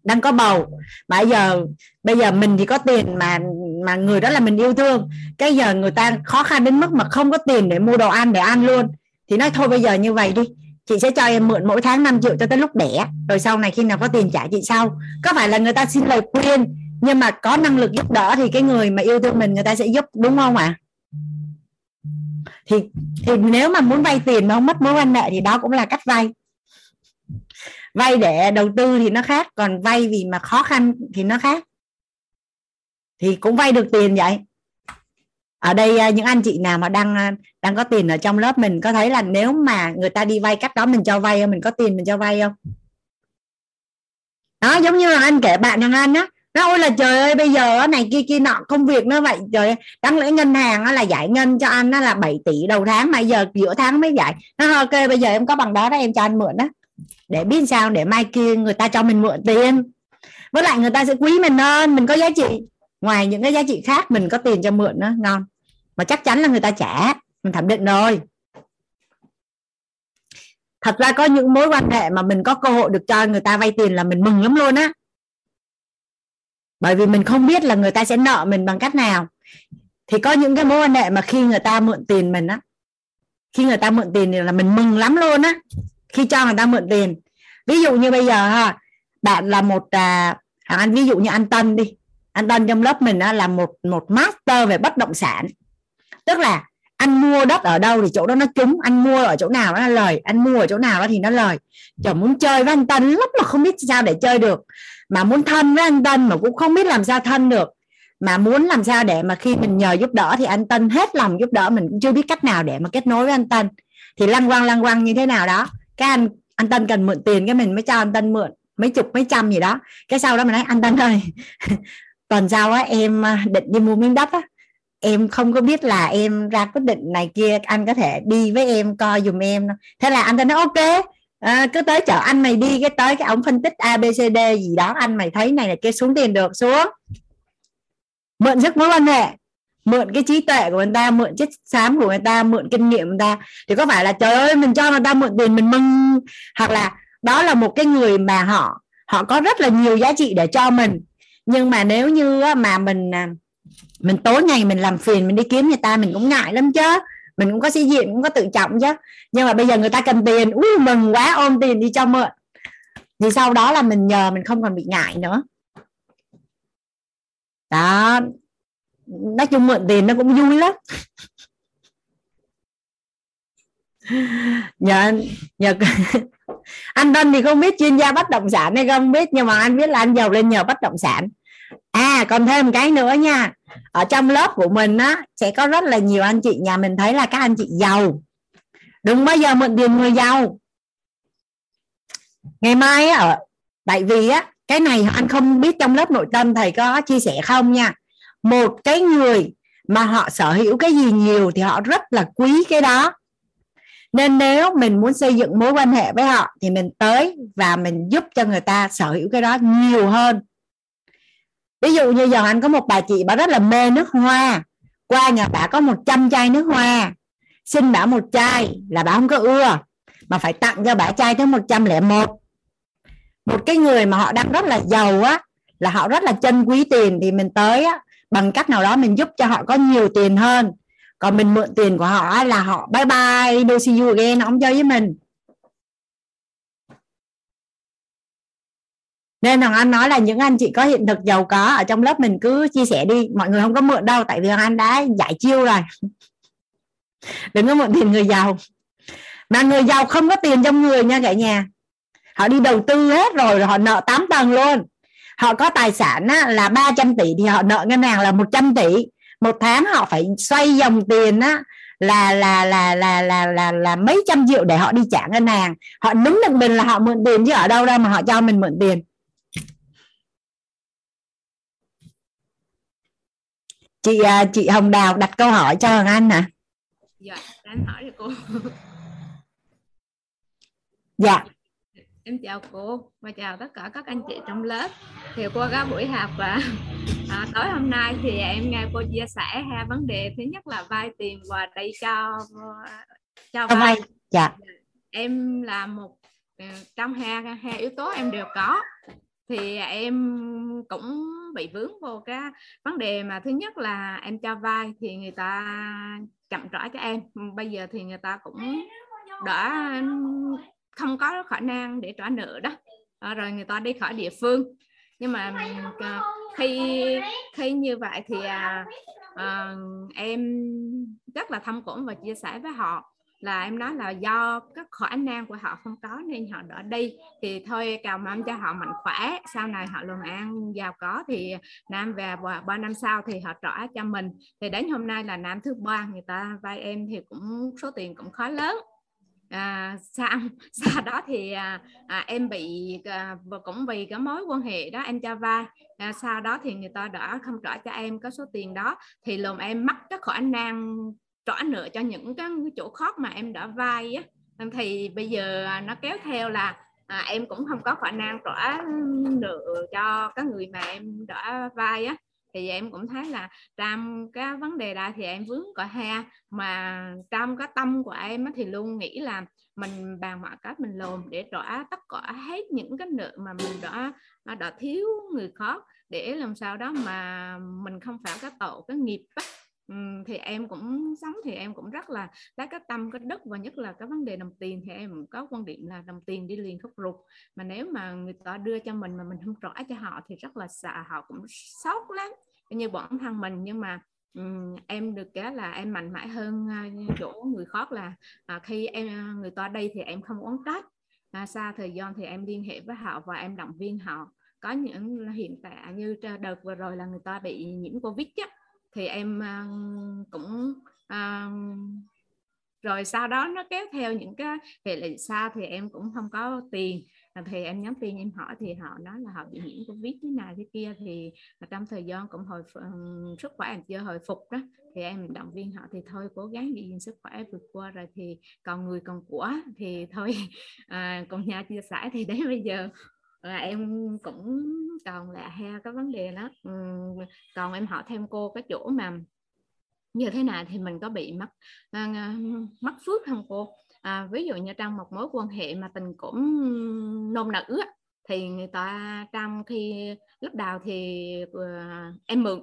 đang có bầu, mà bây giờ bây giờ mình thì có tiền mà mà người đó là mình yêu thương. Cái giờ người ta khó khăn đến mức mà không có tiền để mua đồ ăn, để ăn luôn. Thì nói thôi bây giờ như vậy đi, chị sẽ cho em mượn mỗi tháng 5 triệu cho tới lúc đẻ. Rồi sau này khi nào có tiền trả chị sau. Có phải là người ta xin lời khuyên nhưng mà có năng lực giúp đỡ thì cái người mà yêu thương mình, người ta sẽ giúp, đúng không ạ? À? thì thì nếu mà muốn vay tiền mà không mất mối quan hệ thì đó cũng là cách vay. Vay để đầu tư thì nó khác, còn vay vì mà khó khăn thì nó khác. Thì cũng vay được tiền vậy. Ở đây à, những anh chị nào mà đang à, đang có tiền ở trong lớp mình có thấy là nếu mà người ta đi vay cách đó mình cho vay không? Mình có tiền mình cho vay không? Đó, giống như là anh kể bạn thằng anh á nó ôi là trời ơi, bây giờ này kia kia nọ, công việc nó vậy, trời đáng lẽ ngân hàng là giải ngân cho anh nó là 7 tỷ đầu tháng, mà giờ giữa tháng mới giải. Nó, ok, bây giờ em có bằng đó đó, em cho anh mượn đó để biết sao, để mai kia người ta cho mình mượn tiền. Với lại người ta sẽ quý mình hơn, mình có giá trị. Ngoài những cái giá trị khác, mình có tiền cho mượn nữa ngon. Mà chắc chắn là người ta trả, mình thẩm định rồi. Thật ra có những mối quan hệ mà mình có cơ hội được cho người ta vay tiền là mình mừng lắm luôn á bởi vì mình không biết là người ta sẽ nợ mình bằng cách nào. Thì có những cái mối quan hệ mà khi người ta mượn tiền mình á khi người ta mượn tiền thì là mình mừng lắm luôn á khi cho người ta mượn tiền. Ví dụ như bây giờ ha bạn là một à, anh ví dụ như anh Tân đi. Anh Tân trong lớp mình là một một master về bất động sản. Tức là anh mua đất ở đâu thì chỗ đó nó trúng anh mua ở chỗ nào nó lời anh mua ở chỗ nào đó thì nó lời. Chồng muốn chơi với anh Tân lúc mà không biết sao để chơi được mà muốn thân với anh Tân mà cũng không biết làm sao thân được. Mà muốn làm sao để mà khi mình nhờ giúp đỡ thì anh Tân hết lòng giúp đỡ mình, cũng chưa biết cách nào để mà kết nối với anh Tân. Thì lăng quăng lăng quăng như thế nào đó, cái anh anh Tân cần mượn tiền cái mình mới cho anh Tân mượn, mấy chục, mấy trăm gì đó. Cái sau đó mình nói, anh Tân ơi, tuần sau á, em à, định đi mua miếng đất á. Em không có biết là em ra quyết định này kia, anh có thể đi với em, coi dùm em. Thế là anh ta nói, ok à, cứ tới chợ anh mày đi cái tới cái ông phân tích abcd gì đó anh mày thấy này là kia xuống tiền được xuống. Mượn sức mối quan hệ mượn cái trí tuệ của người ta mượn chất xám của người ta mượn kinh nghiệm của người ta. Thì có phải là trời ơi mình cho người ta mượn tiền mình mừng hoặc là đó là một cái người mà họ họ có rất là nhiều giá trị để cho mình. Nhưng mà nếu như mà mình à, mình tối ngày mình làm phiền mình đi kiếm người ta mình cũng ngại lắm chứ mình cũng có sĩ diện, cũng có tự trọng chứ. Nhưng mà bây giờ người ta cần tiền. Ui mừng quá, ôm tiền đi cho mượn. Thì sau đó là mình nhờ, mình không còn bị ngại nữa. Đó. Nói chung mượn tiền nó cũng vui lắm. Nhờ nhờ anh Tân thì không biết chuyên gia bất động sản hay không biết, nhưng mà anh biết là anh giàu lên nhờ bất động sản à còn thêm một cái nữa nha. Ở trong lớp của mình á, sẽ có rất là nhiều anh chị nhà mình thấy là các anh chị giàu. Đừng bao giờ mượn tiền người giàu. Ngày mai á, ở, tại vì á, cái này anh không biết trong lớp nội tâm thầy có chia sẻ không nha. Một cái người mà họ sở hữu cái gì nhiều thì họ rất là quý cái đó. Nên nếu mình muốn xây dựng mối quan hệ với họ thì mình tới và mình giúp cho người ta sở hữu cái đó nhiều hơn ví dụ như giờ anh có một bà chị bà rất là mê nước hoa, qua nhà bà có 100 chai nước hoa, xin bà một chai là bà không có ưa, mà phải tặng cho bà chai tới 101 một. Cái người mà họ đang rất là giàu á, là họ rất là chân quý tiền thì mình tới á, bằng cách nào đó mình giúp cho họ có nhiều tiền hơn. Còn mình mượn tiền của họ là họ bye bye, no see you again không chơi với mình. Nên thằng anh nói là những anh chị có hiện thực giàu có ở trong lớp mình cứ chia sẻ đi. Mọi người không có mượn đâu tại vì anh đã giải chiêu rồi. Đừng có mượn tiền người giàu. Mà người giàu không có tiền trong người nha cả nhà. Họ đi đầu tư hết rồi, rồi họ nợ 8 tầng luôn. Họ có tài sản á, là 300 tỷ thì họ nợ ngân hàng là 100 tỷ. Một tháng họ phải xoay dòng tiền á là là là là là là là mấy trăm triệu để họ đi trả ngân hàng. Họ đứng được mình là họ mượn tiền chứ ở đâu đâu mà họ cho mình mượn tiền. Chị à, chị Hồng Đào đặt câu hỏi cho Hoàng Anh nè dạ em hỏi cho cô. Dạ. Em chào cô và chào tất cả các anh chị trong lớp. Thì qua các buổi học và à, tối hôm nay thì em nghe cô chia sẻ hai vấn đề. Thứ nhất là vay tiền và đây cho cho vay. dạ em là một ờ, trong hai hai yếu tố em đều có thì em cũng bị vướng vô cái vấn đề mà thứ nhất là em cho vay thì người ta chậm trả cho em. Bây giờ thì người ta cũng đã không có khả năng để trả nợ đó. À, rồi người ta đi khỏi địa phương. Nhưng mà ờ, khi khi như vậy thì à, à, em rất là thâm cũng và chia sẻ với họ là em nói là do các khả năng của họ không có nên họ đỡ đi. Thì thôi cầu mong cho họ mạnh khỏe sau này họ làm ăn giàu có. Thì nam về ba năm sau thì họ trả cho mình. Thì đến hôm nay là năm thứ ba người ta vay em thì cũng số tiền cũng khá lớn. À, sau sau đó thì à, à, em bị à, cũng vì cái mối quan hệ đó em cho vay. À, sau đó thì người ta đã không trả cho em có số tiền đó. Thì lùm em mất cái khả năng trả nợ cho những cái chỗ khó mà em đã vay á. Thì bây giờ à, nó kéo theo là à, em cũng không có khả năng trả nợ cho các người mà em đã vay á. Thì em cũng thấy là trong cái vấn đề đó thì em vướng cả ha. Mà trong cái tâm của em thì luôn nghĩ là mình bàn mọi cách mình lồn để trả tất cả hết những cái nợ mà mình đã à, đã thiếu người khác để làm sao đó mà mình không phải cái tội cái nghiệp á thì em cũng sống thì em cũng rất là lấy cái tâm cái đức và nhất là cái vấn đề đồng tiền thì em có quan điểm là đồng tiền đi liền khúc ruột. Mà nếu mà người ta đưa cho mình mà mình không rõ cho họ thì rất là sợ họ cũng sốc lắm. Như bản thân mình nhưng mà um, em được cái là em mạnh mẽ hơn uh, chỗ người khác là uh, khi em à, người ta đây thì em không oán trách. À, xa thời gian thì em liên hệ với họ và em động viên họ. Có những hiện tại như đợt vừa rồi là người ta bị nhiễm covid á, thì em uh, cũng uh, rồi sau đó nó kéo theo những cái hệ lụy xa thì em cũng không có tiền. À, thì em nhắn tin em hỏi thì họ nói là họ bị nhiễm covid thế này thế kia thì trong thời gian cũng hồi sức khỏe em chưa hồi phục đó thì em động viên họ thì thôi cố gắng giữ gìn sức khỏe vượt qua rồi thì còn người còn của thì thôi. À, còn nhà chia sẻ thì đến bây giờ là em cũng còn là ha cái vấn đề đó. Ừ, còn em hỏi thêm cô cái chỗ mà như thế nào thì mình có bị mất à, mất phước không cô? À, ví dụ như trong một mối quan hệ mà tình cũng nôn nữ thì người ta trong khi lúc đầu thì uh, em mượn.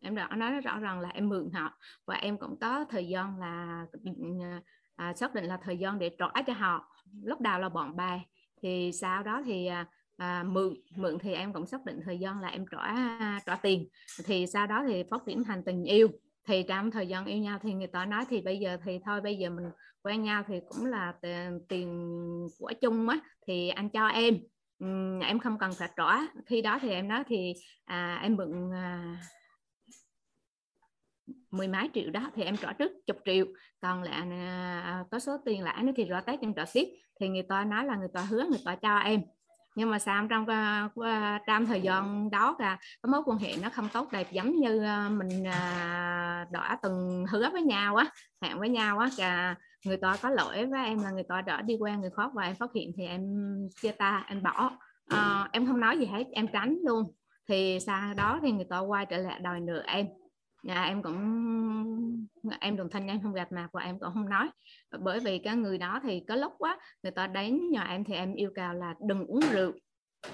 Em đã nói rõ ràng là em mượn họ và em cũng có thời gian là à, xác định là thời gian để trả cho họ. Lúc đầu là bọn bài thì sau đó thì à, à, mượn mượn thì em cũng xác định thời gian là em trả trả tiền. Thì sau đó thì phát triển thành tình yêu. Thì trong thời gian yêu nhau thì người ta nói thì bây giờ thì thôi bây giờ mình quen nhau thì cũng là tiền của chung á thì anh cho em. Ừ, em không cần phải trả. Khi đó thì em nói thì à, em mượn à, mười mấy triệu đó thì em trả trước chục triệu. Còn lại à, có số tiền lãi nữa thì rõ tết em trả tiếp. Thì người ta nói là người ta hứa người ta cho em nhưng mà sao trong uh, trong thời gian đó cả cái mối quan hệ nó không tốt đẹp giống như uh, mình đã từng hứa với nhau á hẹn với nhau á cả người ta có lỗi với em là người ta đã đi quen người khác và em phát hiện thì em chia ta em bỏ. Uh, em không nói gì hết em tránh luôn. Thì sau đó thì người ta quay trở lại đòi nợ em à, em cũng em đồng thanh em không gặp mặt và em cũng không nói. Bởi vì cái người đó thì có lúc quá người ta đến nhà em thì em yêu cầu là đừng uống rượu.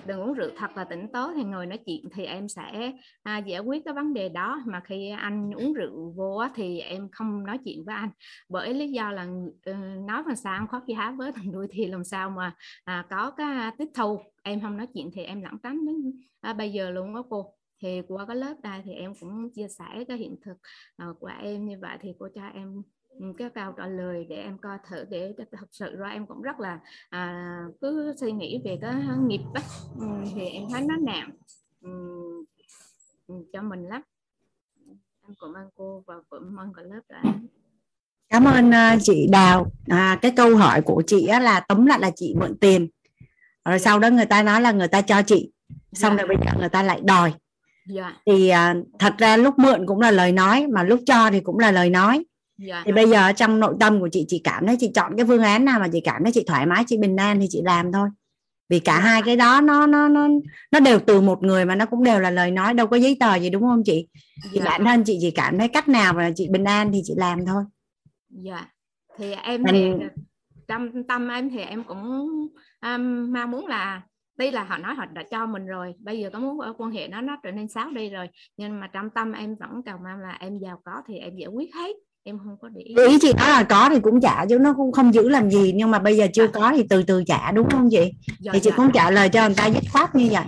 Đừng uống rượu thật là tỉnh táo thì ngồi nói chuyện thì em sẽ à, giải quyết cái vấn đề đó. Mà khi anh uống rượu vô thì em không nói chuyện với anh. Bởi lý do là uh, nói mà sao khó giá với thằng đuôi thì làm sao mà à, có cái tiếp thu em không nói chuyện thì em lẳng tránh đến à, bây giờ luôn đó cô thì qua cái lớp đây thì em cũng chia sẻ cái hiện thực uh, của em như vậy thì cô cho em ừ, cái câu trả lời để em coi thử để thật sự ra em cũng rất là à, cứ suy nghĩ về cái nghiệp đó ừ, thì em thấy nó nặng. Um, cho mình lắm em cảm ơn cô và cảm ơn cả lớp đã cảm ơn uh, chị Đào. À, cái câu hỏi của chị á, là tóm lại là chị mượn tiền. Rồi sau đó người ta nói là người ta cho chị. Xong dạ. rồi bây giờ người ta lại đòi yeah. Dạ. thì à, thật ra lúc mượn cũng là lời nói mà lúc cho thì cũng là lời nói yeah. Dạ. thì bây giờ trong nội tâm của chị chị cảm thấy chị chọn cái phương án nào mà chị cảm thấy chị thoải mái chị bình an thì chị làm thôi vì cả. Dạ. hai cái đó nó nó nó nó đều từ một người mà nó cũng đều là lời nói đâu có giấy tờ gì đúng không chị thì yeah. bản thân chị chỉ cảm thấy cách nào mà chị bình an thì chị làm thôi dạ thì em thì trong tâm em thì em cũng um, mong muốn là tuy là họ nói họ đã cho mình rồi bây giờ có mối quan hệ nó nó trở nên xấu đi rồi nhưng mà trong tâm em vẫn cầu mong là em giàu có thì em giải quyết hết em không có để ý. ý chị nói là có thì cũng trả chứ nó cũng không giữ làm gì nhưng mà bây giờ chưa có thì từ từ trả đúng không chị dạ, thì chị dạ. cũng trả lời cho người ta dứt khoát như vậy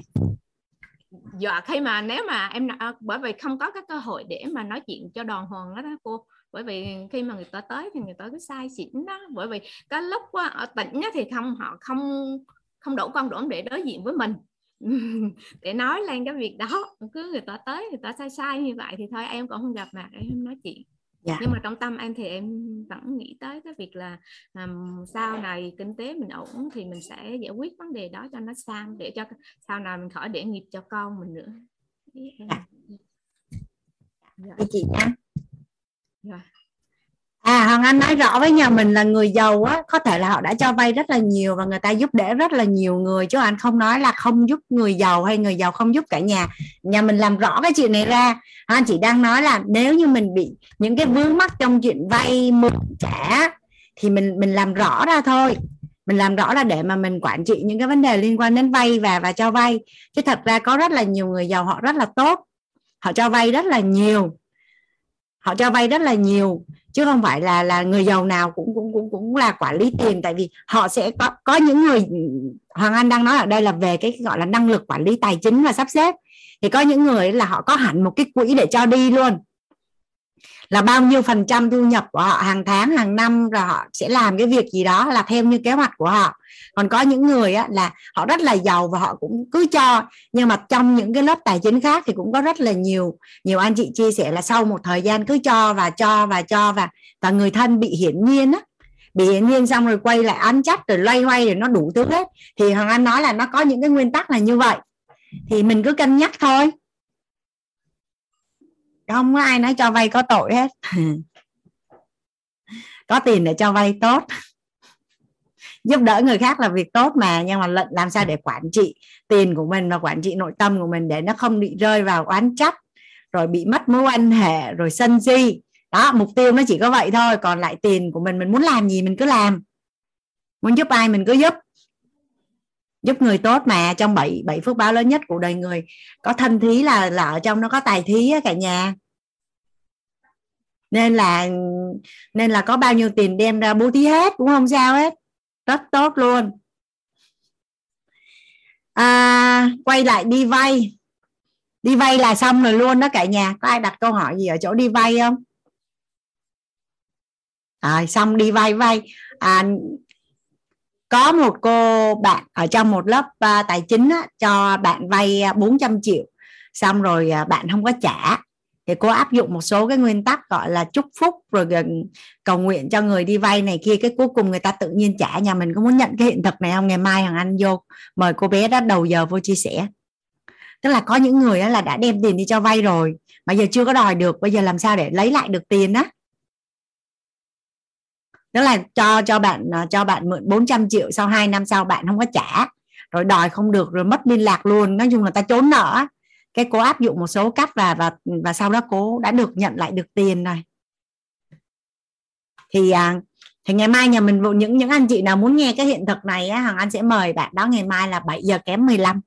dạ khi mà nếu mà em à, bởi vì không có cái cơ hội để mà nói chuyện cho đòn hoàng đó, đó cô bởi vì khi mà người ta tới thì người ta cứ sai xỉn đó bởi vì cái lúc ở tỉnh thì không họ không không đủ con đủ để đối diện với mình để nói lên cái việc đó cứ người ta tới người ta sai sai như vậy thì thôi em cũng không gặp mặt em không nói chuyện dạ. nhưng mà trong tâm em thì em vẫn nghĩ tới cái việc là um, sau này kinh tế mình ổn thì mình sẽ giải quyết vấn đề đó cho nó sang để cho sau này mình khỏi để nghiệp cho con mình nữa dạ. Dạ. chị nha dạ à hoàng anh nói rõ với nhà mình là người giàu á, có thể là họ đã cho vay rất là nhiều và người ta giúp đỡ rất là nhiều người, chứ anh không nói là không giúp người giàu hay người giàu không giúp cả nhà. Nhà mình làm rõ cái chuyện này ra. Anh chỉ đang nói là nếu như mình bị những cái vướng mắc trong chuyện vay mượn trả thì mình mình làm rõ ra thôi. Mình làm rõ là để mà mình quản trị những cái vấn đề liên quan đến vay và và cho vay. Chứ thật ra có rất là nhiều người giàu, họ rất là tốt. Họ cho vay rất là nhiều. Họ cho vay rất là nhiều chứ không phải là là người giàu nào cũng cũng cũng cũng là quản lý tiền. Tại vì họ sẽ có có những người, Hoàng Anh đang nói ở đây là về cái gọi là năng lực quản lý tài chính và sắp xếp. Thì có những người là họ có hẳn một cái quỹ để cho đi luôn là bao nhiêu phần trăm thu nhập của họ hàng tháng hàng năm rồi họ sẽ làm cái việc gì đó là theo như kế hoạch của họ. Còn có những người á, là họ rất là giàu và họ cũng cứ cho nhưng mà trong những cái lớp tài chính khác thì cũng có rất là nhiều nhiều anh chị chia sẻ là sau một thời gian cứ cho và cho và cho và và người thân bị hiển nhiên á bị hiển nhiên xong rồi quay lại ăn chắc rồi loay hoay rồi nó đủ thứ hết. Thì hoàng anh nói là nó có những cái nguyên tắc là như vậy. Thì mình cứ cân nhắc thôi không có ai nói cho vay có tội hết. Có tiền để cho vay tốt. Giúp đỡ người khác là việc tốt mà, nhưng mà làm sao để quản trị tiền của mình và quản trị nội tâm của mình để nó không bị rơi vào oán trách, rồi bị mất mối quan hệ, rồi sân si. Đó, mục tiêu nó chỉ có vậy thôi, còn lại tiền của mình mình muốn làm gì mình cứ làm. Muốn giúp ai mình cứ giúp. Giúp người tốt mà, trong bảy bảy phước báo lớn nhất của đời người, có thân thí là là ở trong nó có tài thí á cả nhà nên là nên là có bao nhiêu tiền đem ra bố thí hết cũng không? Sao hết? Rất tốt luôn. À, quay lại đi vay. Đi vay là xong rồi luôn đó cả nhà. Có ai đặt câu hỏi gì ở chỗ đi vay không? À, xong đi vay vay. À, có một cô bạn ở trong một lớp à, tài chính á, cho bạn vay à, 400 triệu. Xong rồi à, bạn không có trả thì cô áp dụng một số cái nguyên tắc gọi là chúc phúc, rồi cầu nguyện cho người đi vay này kia, cái cuối cùng người ta tự nhiên trả. Nhà mình có muốn nhận cái hiện thực này không? Ngày mai hằng anh vô mời cô bé đó đầu giờ vô chia sẻ. Tức là có những người là đã đem tiền đi cho vay rồi, mà giờ chưa có đòi được, bây giờ làm sao để lấy lại được tiền á? Tức là cho cho bạn à, cho bạn mượn 400 triệu sau 2 năm sau bạn không có trả, rồi đòi không được, rồi mất liên lạc luôn. Nói chung là ta trốn nợ cái cô áp dụng một số cách và và và sau đó cô đã được nhận lại được tiền rồi. Thì à, thì ngày mai nhà mình những những anh chị nào muốn nghe cái hiện thực này á hằng anh sẽ mời bạn đó ngày mai là 7 giờ kém 15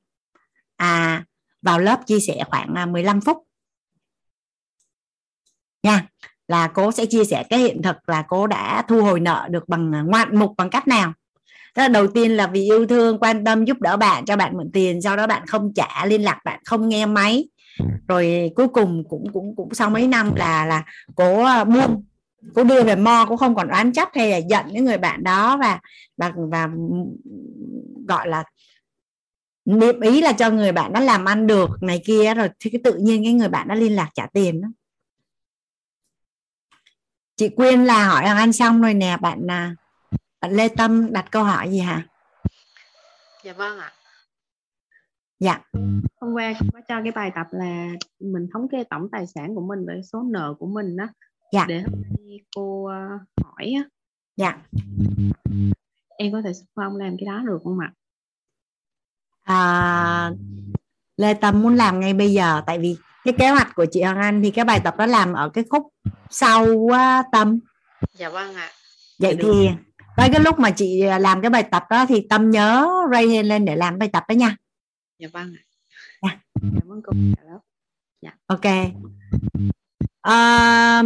à vào lớp chia sẻ khoảng à, 15 phút. Nha là cô sẽ chia sẻ cái hiện thực là cô đã thu hồi nợ được bằng à, ngoạn mục bằng cách nào. Thế là đầu tiên là vì yêu thương quan tâm giúp đỡ bạn cho bạn mượn tiền sau đó bạn không trả liên lạc bạn không nghe máy. Rồi cuối cùng cũng cũng cũng sau mấy năm là là cố à, buông cố đưa về mo cũng không còn oán trách hay là giận những người bạn đó và và và gọi là niệm ý là cho người bạn đó làm ăn được này kia rồi thì cái tự nhiên cái người bạn đã liên lạc trả tiền đó. Chị quyên là hỏi anh xong rồi nè bạn bạn lê tâm đặt câu hỏi gì hả? Dạ vâng ạ. Dạ. Hôm qua cũng có cho cái bài tập là mình thống kê tổng tài sản của mình với số nợ của mình đó dạ. Để hôm nay cô ờ, hỏi á. Dạ. Em có thể phong làm cái đó được không ạ? À, Lê Tâm muốn làm ngay bây giờ tại vì cái kế hoạch của chị Hoàng Anh thì cái bài tập đó làm ở cái khúc sau uh, Tâm. Dạ vâng ạ. Vậy thì tới cái lúc mà chị làm cái bài tập đó thì Tâm nhớ ray lên để làm bài tập đó nha. Dạ vâng ạ. Dạ. cảm ơn cô dạ. Ok. À,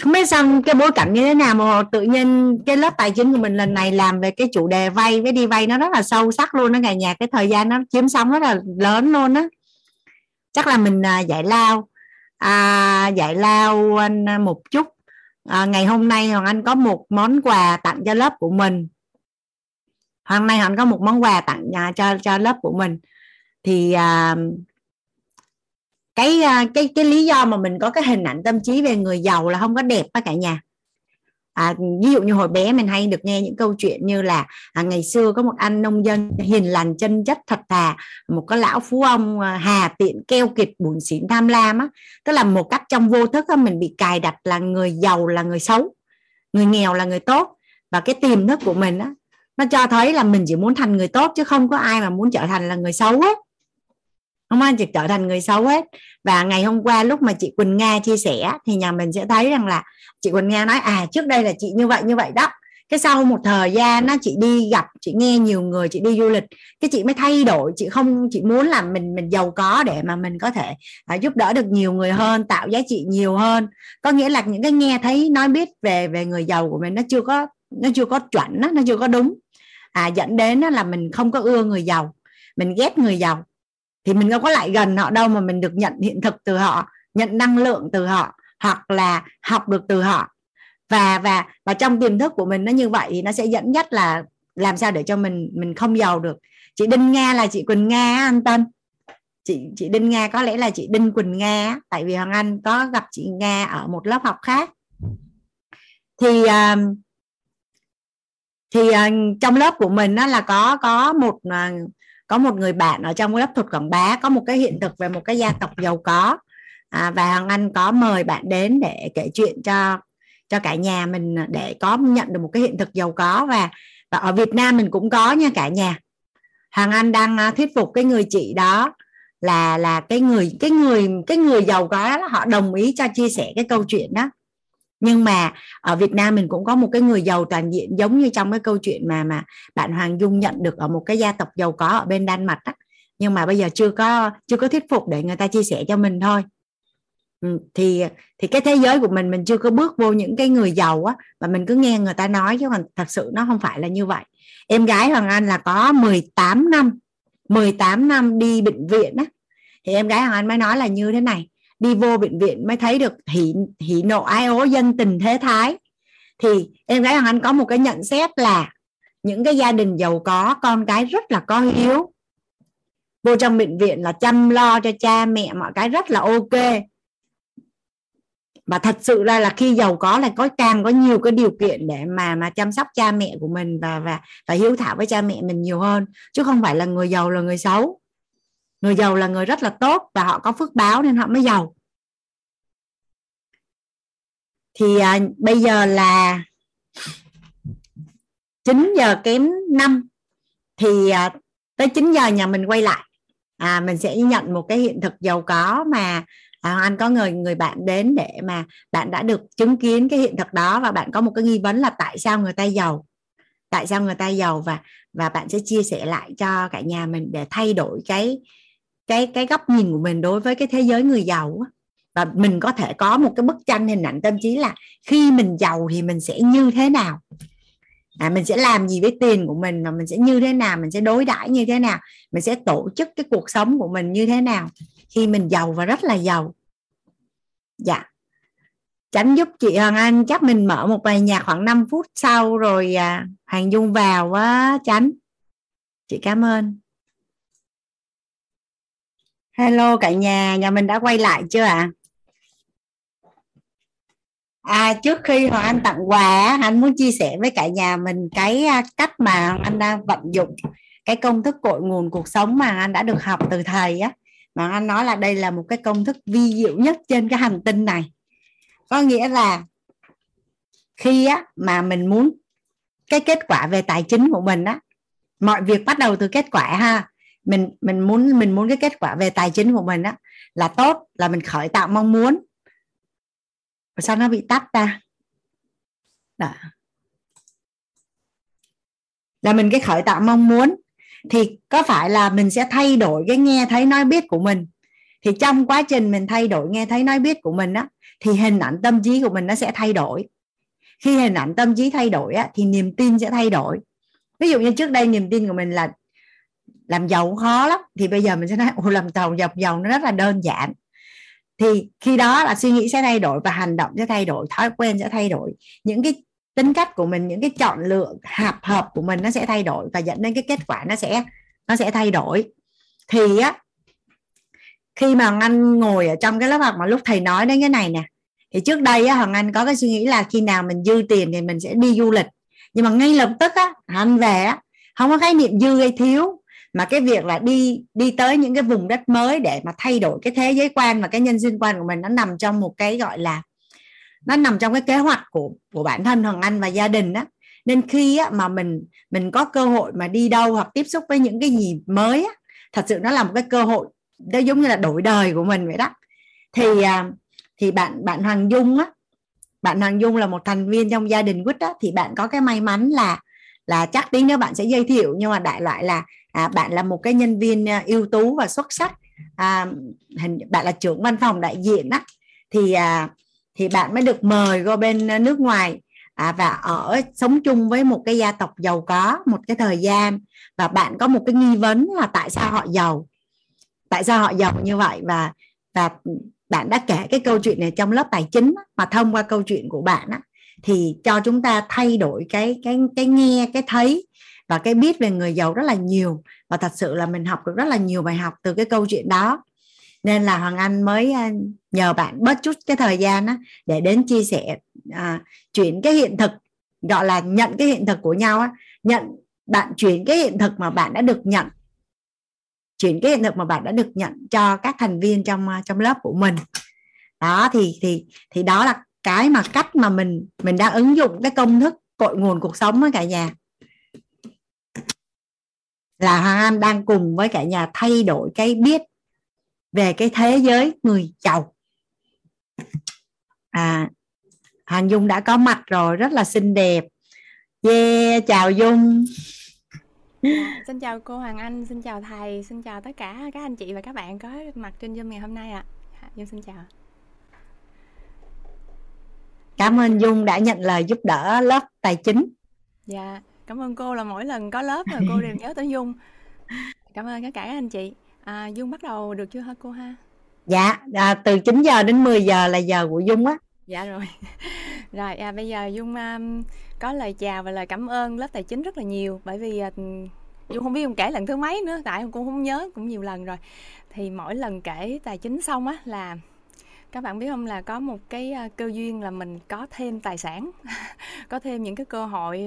không biết xong cái bối cảnh như thế nào mà tự nhiên cái lớp tài chính của mình lần này làm về cái chủ đề vay với đi vay nó rất là sâu sắc luôn đó cả nhà cái thời gian nó chiếm xong rất là lớn luôn á. Chắc là mình à, giải lao. À, giải lao anh à, một chút à, ngày hôm nay hoàng anh có một món quà tặng cho lớp của mình. Hôm nay hoàng anh có một món quà tặng nhà cho cho lớp của mình. Thì à, cái à, cái cái lý do mà mình có cái hình ảnh tâm trí về người giàu là không có đẹp đó cả nhà à, ví dụ như hồi bé mình hay được nghe những câu chuyện như là à, ngày xưa có một anh nông dân hiền lành chân chất thật thà một cái lão phú ông à, hà tiện keo kiệt buồn xỉn tham lam á. Tức là một cách trong vô thức á, mình bị cài đặt là người giàu là người xấu người nghèo là người tốt. Và cái tiềm thức của mình á nó cho thấy là mình chỉ muốn thành người tốt chứ không có ai mà muốn trở thành là người xấu hết. Không ai chỉ trở thành người xấu hết. Và ngày hôm qua lúc mà chị Quỳnh Nga chia sẻ thì nhà mình sẽ thấy rằng là chị còn nghe nói à trước đây là chị như vậy như vậy đó. Cái sau một thời gian nó chị đi gặp chị nghe nhiều người chị đi du lịch cái chị mới thay đổi chị không chị muốn là mình mình giàu có để mà mình có thể à, giúp đỡ được nhiều người hơn tạo giá trị nhiều hơn. Có nghĩa là những cái nghe thấy nói biết về về người giàu của mình nó chưa có nó chưa có chuẩn nó nó chưa có đúng. À, dẫn đến là mình không có ưa người giàu mình ghét người giàu. Thì mình không có lại gần họ đâu mà mình được nhận hiện thực từ họ nhận năng lượng từ họ hoặc là học được từ họ. Và và và trong tiềm thức của mình nó như vậy thì nó sẽ dẫn dắt là làm sao để cho mình mình không giàu được. Chị đinh nga là chị quỳnh nga anh tân chị chị đinh nga có lẽ là chị đinh quỳnh nga tại vì hoàng anh có gặp chị nga ở một lớp học khác. Thì ờ, thì ờ, trong lớp của mình nó là có có một ờ, có một người bạn ở trong lớp thuật quảng bá, có một cái hiện thực về một cái gia tộc giàu có à, và hoàng anh có mời bạn đến để kể chuyện cho cho cả nhà mình để có nhận được một cái hiện thực giàu có và và ở Việt Nam mình cũng có nha cả nhà. Hoàng Anh đang à, thuyết phục cái người chị đó là là cái người cái người cái người giàu có đó, họ đồng ý cho chia sẻ cái câu chuyện đó. Nhưng mà ở Việt Nam mình cũng có một cái người giàu toàn diện giống như trong cái câu chuyện mà mà bạn Hoàng Dung nhận được ở một cái gia tộc giàu có ở bên Đan Mạch đó. nhưng mà bây giờ chưa có chưa có thuyết phục để người ta chia sẻ cho mình thôi. Ừ, thì thì cái thế giới của mình mình chưa có bước vô những cái người giàu á, mà mình cứ nghe người ta nói chứ còn thật sự nó không phải là như vậy. Em gái Hoàng Anh là có 18 năm 18 năm đi bệnh viện á. Thì em gái Hoàng Anh mới nói là như thế này, đi vô bệnh viện mới thấy được thị thị nộ ai ố dân tình thế thái. Thì em gái Hoàng Anh có một cái nhận xét là những cái gia đình giàu có, con cái rất là có hiếu. Vô trong bệnh viện là chăm lo cho cha mẹ, mọi cái rất là ok và thật sự ra là khi giàu có là có càng có nhiều cái điều kiện để mà mà chăm sóc cha mẹ của mình và và và hiếu thảo với cha mẹ mình nhiều hơn. Chứ không phải là người giàu là người xấu. Người giàu là người rất là tốt và họ có phước báo nên họ mới giàu. Thì à, bây giờ là 9 giờ kém 5 thì à, tới 9 giờ nhà mình quay lại. À, mình sẽ nhận một cái hiện thực giàu có mà à, anh có người người bạn đến để mà bạn đã được chứng kiến cái hiện thực đó và bạn có một cái nghi vấn là tại sao người ta giàu? Tại sao người ta giàu? Và và bạn sẽ chia sẻ lại cho cả nhà mình để thay đổi cái cái cái góc nhìn của mình đối với cái thế giới người giàu và mình có thể có một cái bức tranh hình ảnh tâm trí là khi mình giàu thì mình sẽ như thế nào? À, mình sẽ làm gì với tiền của mình và mình sẽ như thế nào? Mình sẽ đối đãi như thế nào? Mình sẽ tổ chức cái cuộc sống của mình như thế nào? Khi mình giàu và rất là giàu. Dạ. Tránh giúp chị Hoàng Anh chắc mình mở một bài nhạc khoảng 5 phút sau rồi à, Hoàng Dung vào quá tránh chị cảm ơn. Hello cả nhà nhà mình đã quay lại chưa ạ? À? à trước khi Hoàng Anh tặng quà anh muốn chia sẻ với cả nhà mình cái à, cách mà anh đang vận dụng cái công thức cội nguồn cuộc sống mà anh đã được học từ thầy á mà anh nói là đây là một cái công thức vi diệu nhất trên cái hành tinh này. Có nghĩa là khi á mà mình muốn cái kết quả về tài chính của mình á, mọi việc bắt đầu từ kết quả ha. Mình mình muốn mình muốn cái kết quả về tài chính của mình á là tốt, là mình khởi tạo mong muốn. Sao nó bị tắt ta? Đó. là mình cái khởi tạo mong muốn thì có phải là mình sẽ thay đổi cái nghe thấy nói biết của mình? Thì trong quá trình mình thay đổi nghe thấy nói biết của mình á thì hình ảnh tâm trí của mình nó sẽ thay đổi. Khi hình ảnh tâm trí thay đổi á, thì niềm tin sẽ thay đổi. Ví dụ như trước đây niềm tin của mình là làm giàu khó lắm. Thì bây giờ mình sẽ nói làm giàu dọc giàu nó rất là đơn giản. Thì khi đó là suy nghĩ sẽ thay đổi và hành động sẽ thay đổi thói quen sẽ thay đổi. Những cái tính cách của mình, những cái chọn lựa hợp hợp của mình nó sẽ thay đổi và dẫn đến cái kết quả nó sẽ nó sẽ thay đổi. Thì á, khi mà anh ngồi ở trong cái lớp học mà lúc thầy nói đến cái này nè, thì trước đây á hoàng anh có cái suy nghĩ là khi nào mình dư tiền thì mình sẽ đi du lịch. Nhưng mà ngay lập tức á anh về á, không có khái niệm dư hay thiếu, mà cái việc là đi đi tới những cái vùng đất mới để mà thay đổi cái thế giới quan và cái nhân duyên quan của mình nó nằm trong một cái gọi là nó nằm trong cái kế hoạch của của bản thân Hoàng Anh và gia đình á. Nên khi á, mà mình mình có cơ hội mà đi đâu hoặc tiếp xúc với những cái gì mới á, thật sự nó là một cái cơ hội nó giống như là đổi đời của mình vậy đó. Thì à, thì bạn bạn Hoàng Dung á bạn Hoàng Dung là một thành viên trong gia đình quýt á, thì bạn có cái may mắn là là chắc tí nữa bạn sẽ giới thiệu. Nhưng mà đại loại là à, bạn là một cái nhân viên à, ưu tú và xuất sắc. À, hình bạn là trưởng văn phòng đại diện á. Thì à, thì bạn mới được mời qua bên ờ, nước ngoài. À, và ở sống chung với một cái gia tộc giàu có một cái thời gian. Và bạn có một cái nghi vấn là tại sao họ giàu. Tại sao họ giàu như vậy? Và và bạn đã kể cái câu chuyện này trong lớp tài chính mà thông qua câu chuyện của bạn á, thì cho chúng ta thay đổi cái cái cái nghe cái thấy và cái biết về người giàu rất là nhiều. Và thật sự là mình học được rất là nhiều bài học từ cái câu chuyện đó nên là hoàng anh mới à, nhờ bạn bớt chút cái thời gian á, để đến chia sẻ à, chuyển cái hiện thực gọi là nhận cái hiện thực của nhau á. Nhận bạn chuyển cái hiện thực mà bạn đã được nhận. Chuyển cái hiện thực mà bạn đã được nhận cho các thành viên trong à, trong lớp của mình. Đó thì thì thì đó là cái mà cách mà mình mình đang ứng dụng cái công thức cội nguồn cuộc sống với cả nhà. Là Hoàng Anh đang cùng với cả nhà thay đổi cái biết về cái thế giới người giàu à Hoàng Dung đã có mặt rồi rất là xinh đẹp yeah chào Dung Dạ, xin chào cô Hoàng Anh, xin chào thầy, xin chào tất cả các anh chị và các bạn có mặt trên Zoom ngày hôm nay ạ. À. Dung xin chào. Cảm ơn Dung đã nhận lời giúp đỡ lớp tài chính. Dạ, cảm ơn cô là mỗi lần có lớp là cô đều nhớ tới Dung. Cảm ơn tất cả các anh chị. À, Dung bắt đầu được chưa hả cô ha? Dạ, à, từ 9 giờ đến 10 giờ là giờ của Dung á. Dạ rồi. rồi, à, bây giờ Dung um, có lời chào và lời cảm ơn lớp tài chính rất là nhiều bởi vì uh, Dung không biết Dung kể lần thứ mấy nữa tại cũng không nhớ cũng nhiều lần rồi. Thì mỗi lần kể tài chính xong á là các bạn biết không là có một cái cơ duyên là mình có thêm tài sản có thêm những cái cơ hội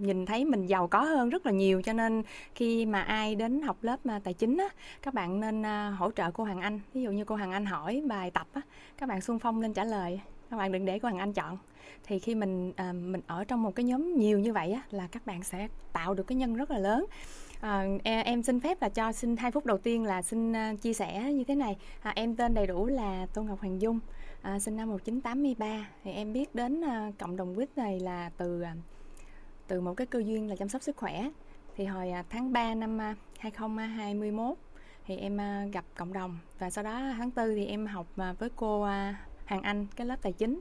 nhìn thấy mình giàu có hơn rất là nhiều. Cho nên khi mà ai đến học lớp mà tài chính á các bạn nên hỗ trợ cô Hoàng Anh. Ví dụ như cô Hoàng Anh hỏi bài tập á các bạn xung phong lên trả lời. Các bạn đừng để cô Hoàng Anh chọn. Thì khi mình à, mình ở trong một cái nhóm nhiều như vậy á là các bạn sẽ tạo được cái nhân rất là lớn. À, em xin phép là cho xin hai phút đầu tiên là xin ờ, chia sẻ như thế này. À, em tên đầy đủ là Tô Ngọc Hoàng Dung, à, sinh năm 1983. Thì em biết đến ờ, cộng đồng quýt này là từ từ một cái cơ duyên là chăm sóc sức khỏe. Thì hồi tháng 3 năm uh, 2021 thì em gặp cộng đồng và sau đó tháng 4 thì em học với cô uh, Hàng Anh cái lớp tài chính.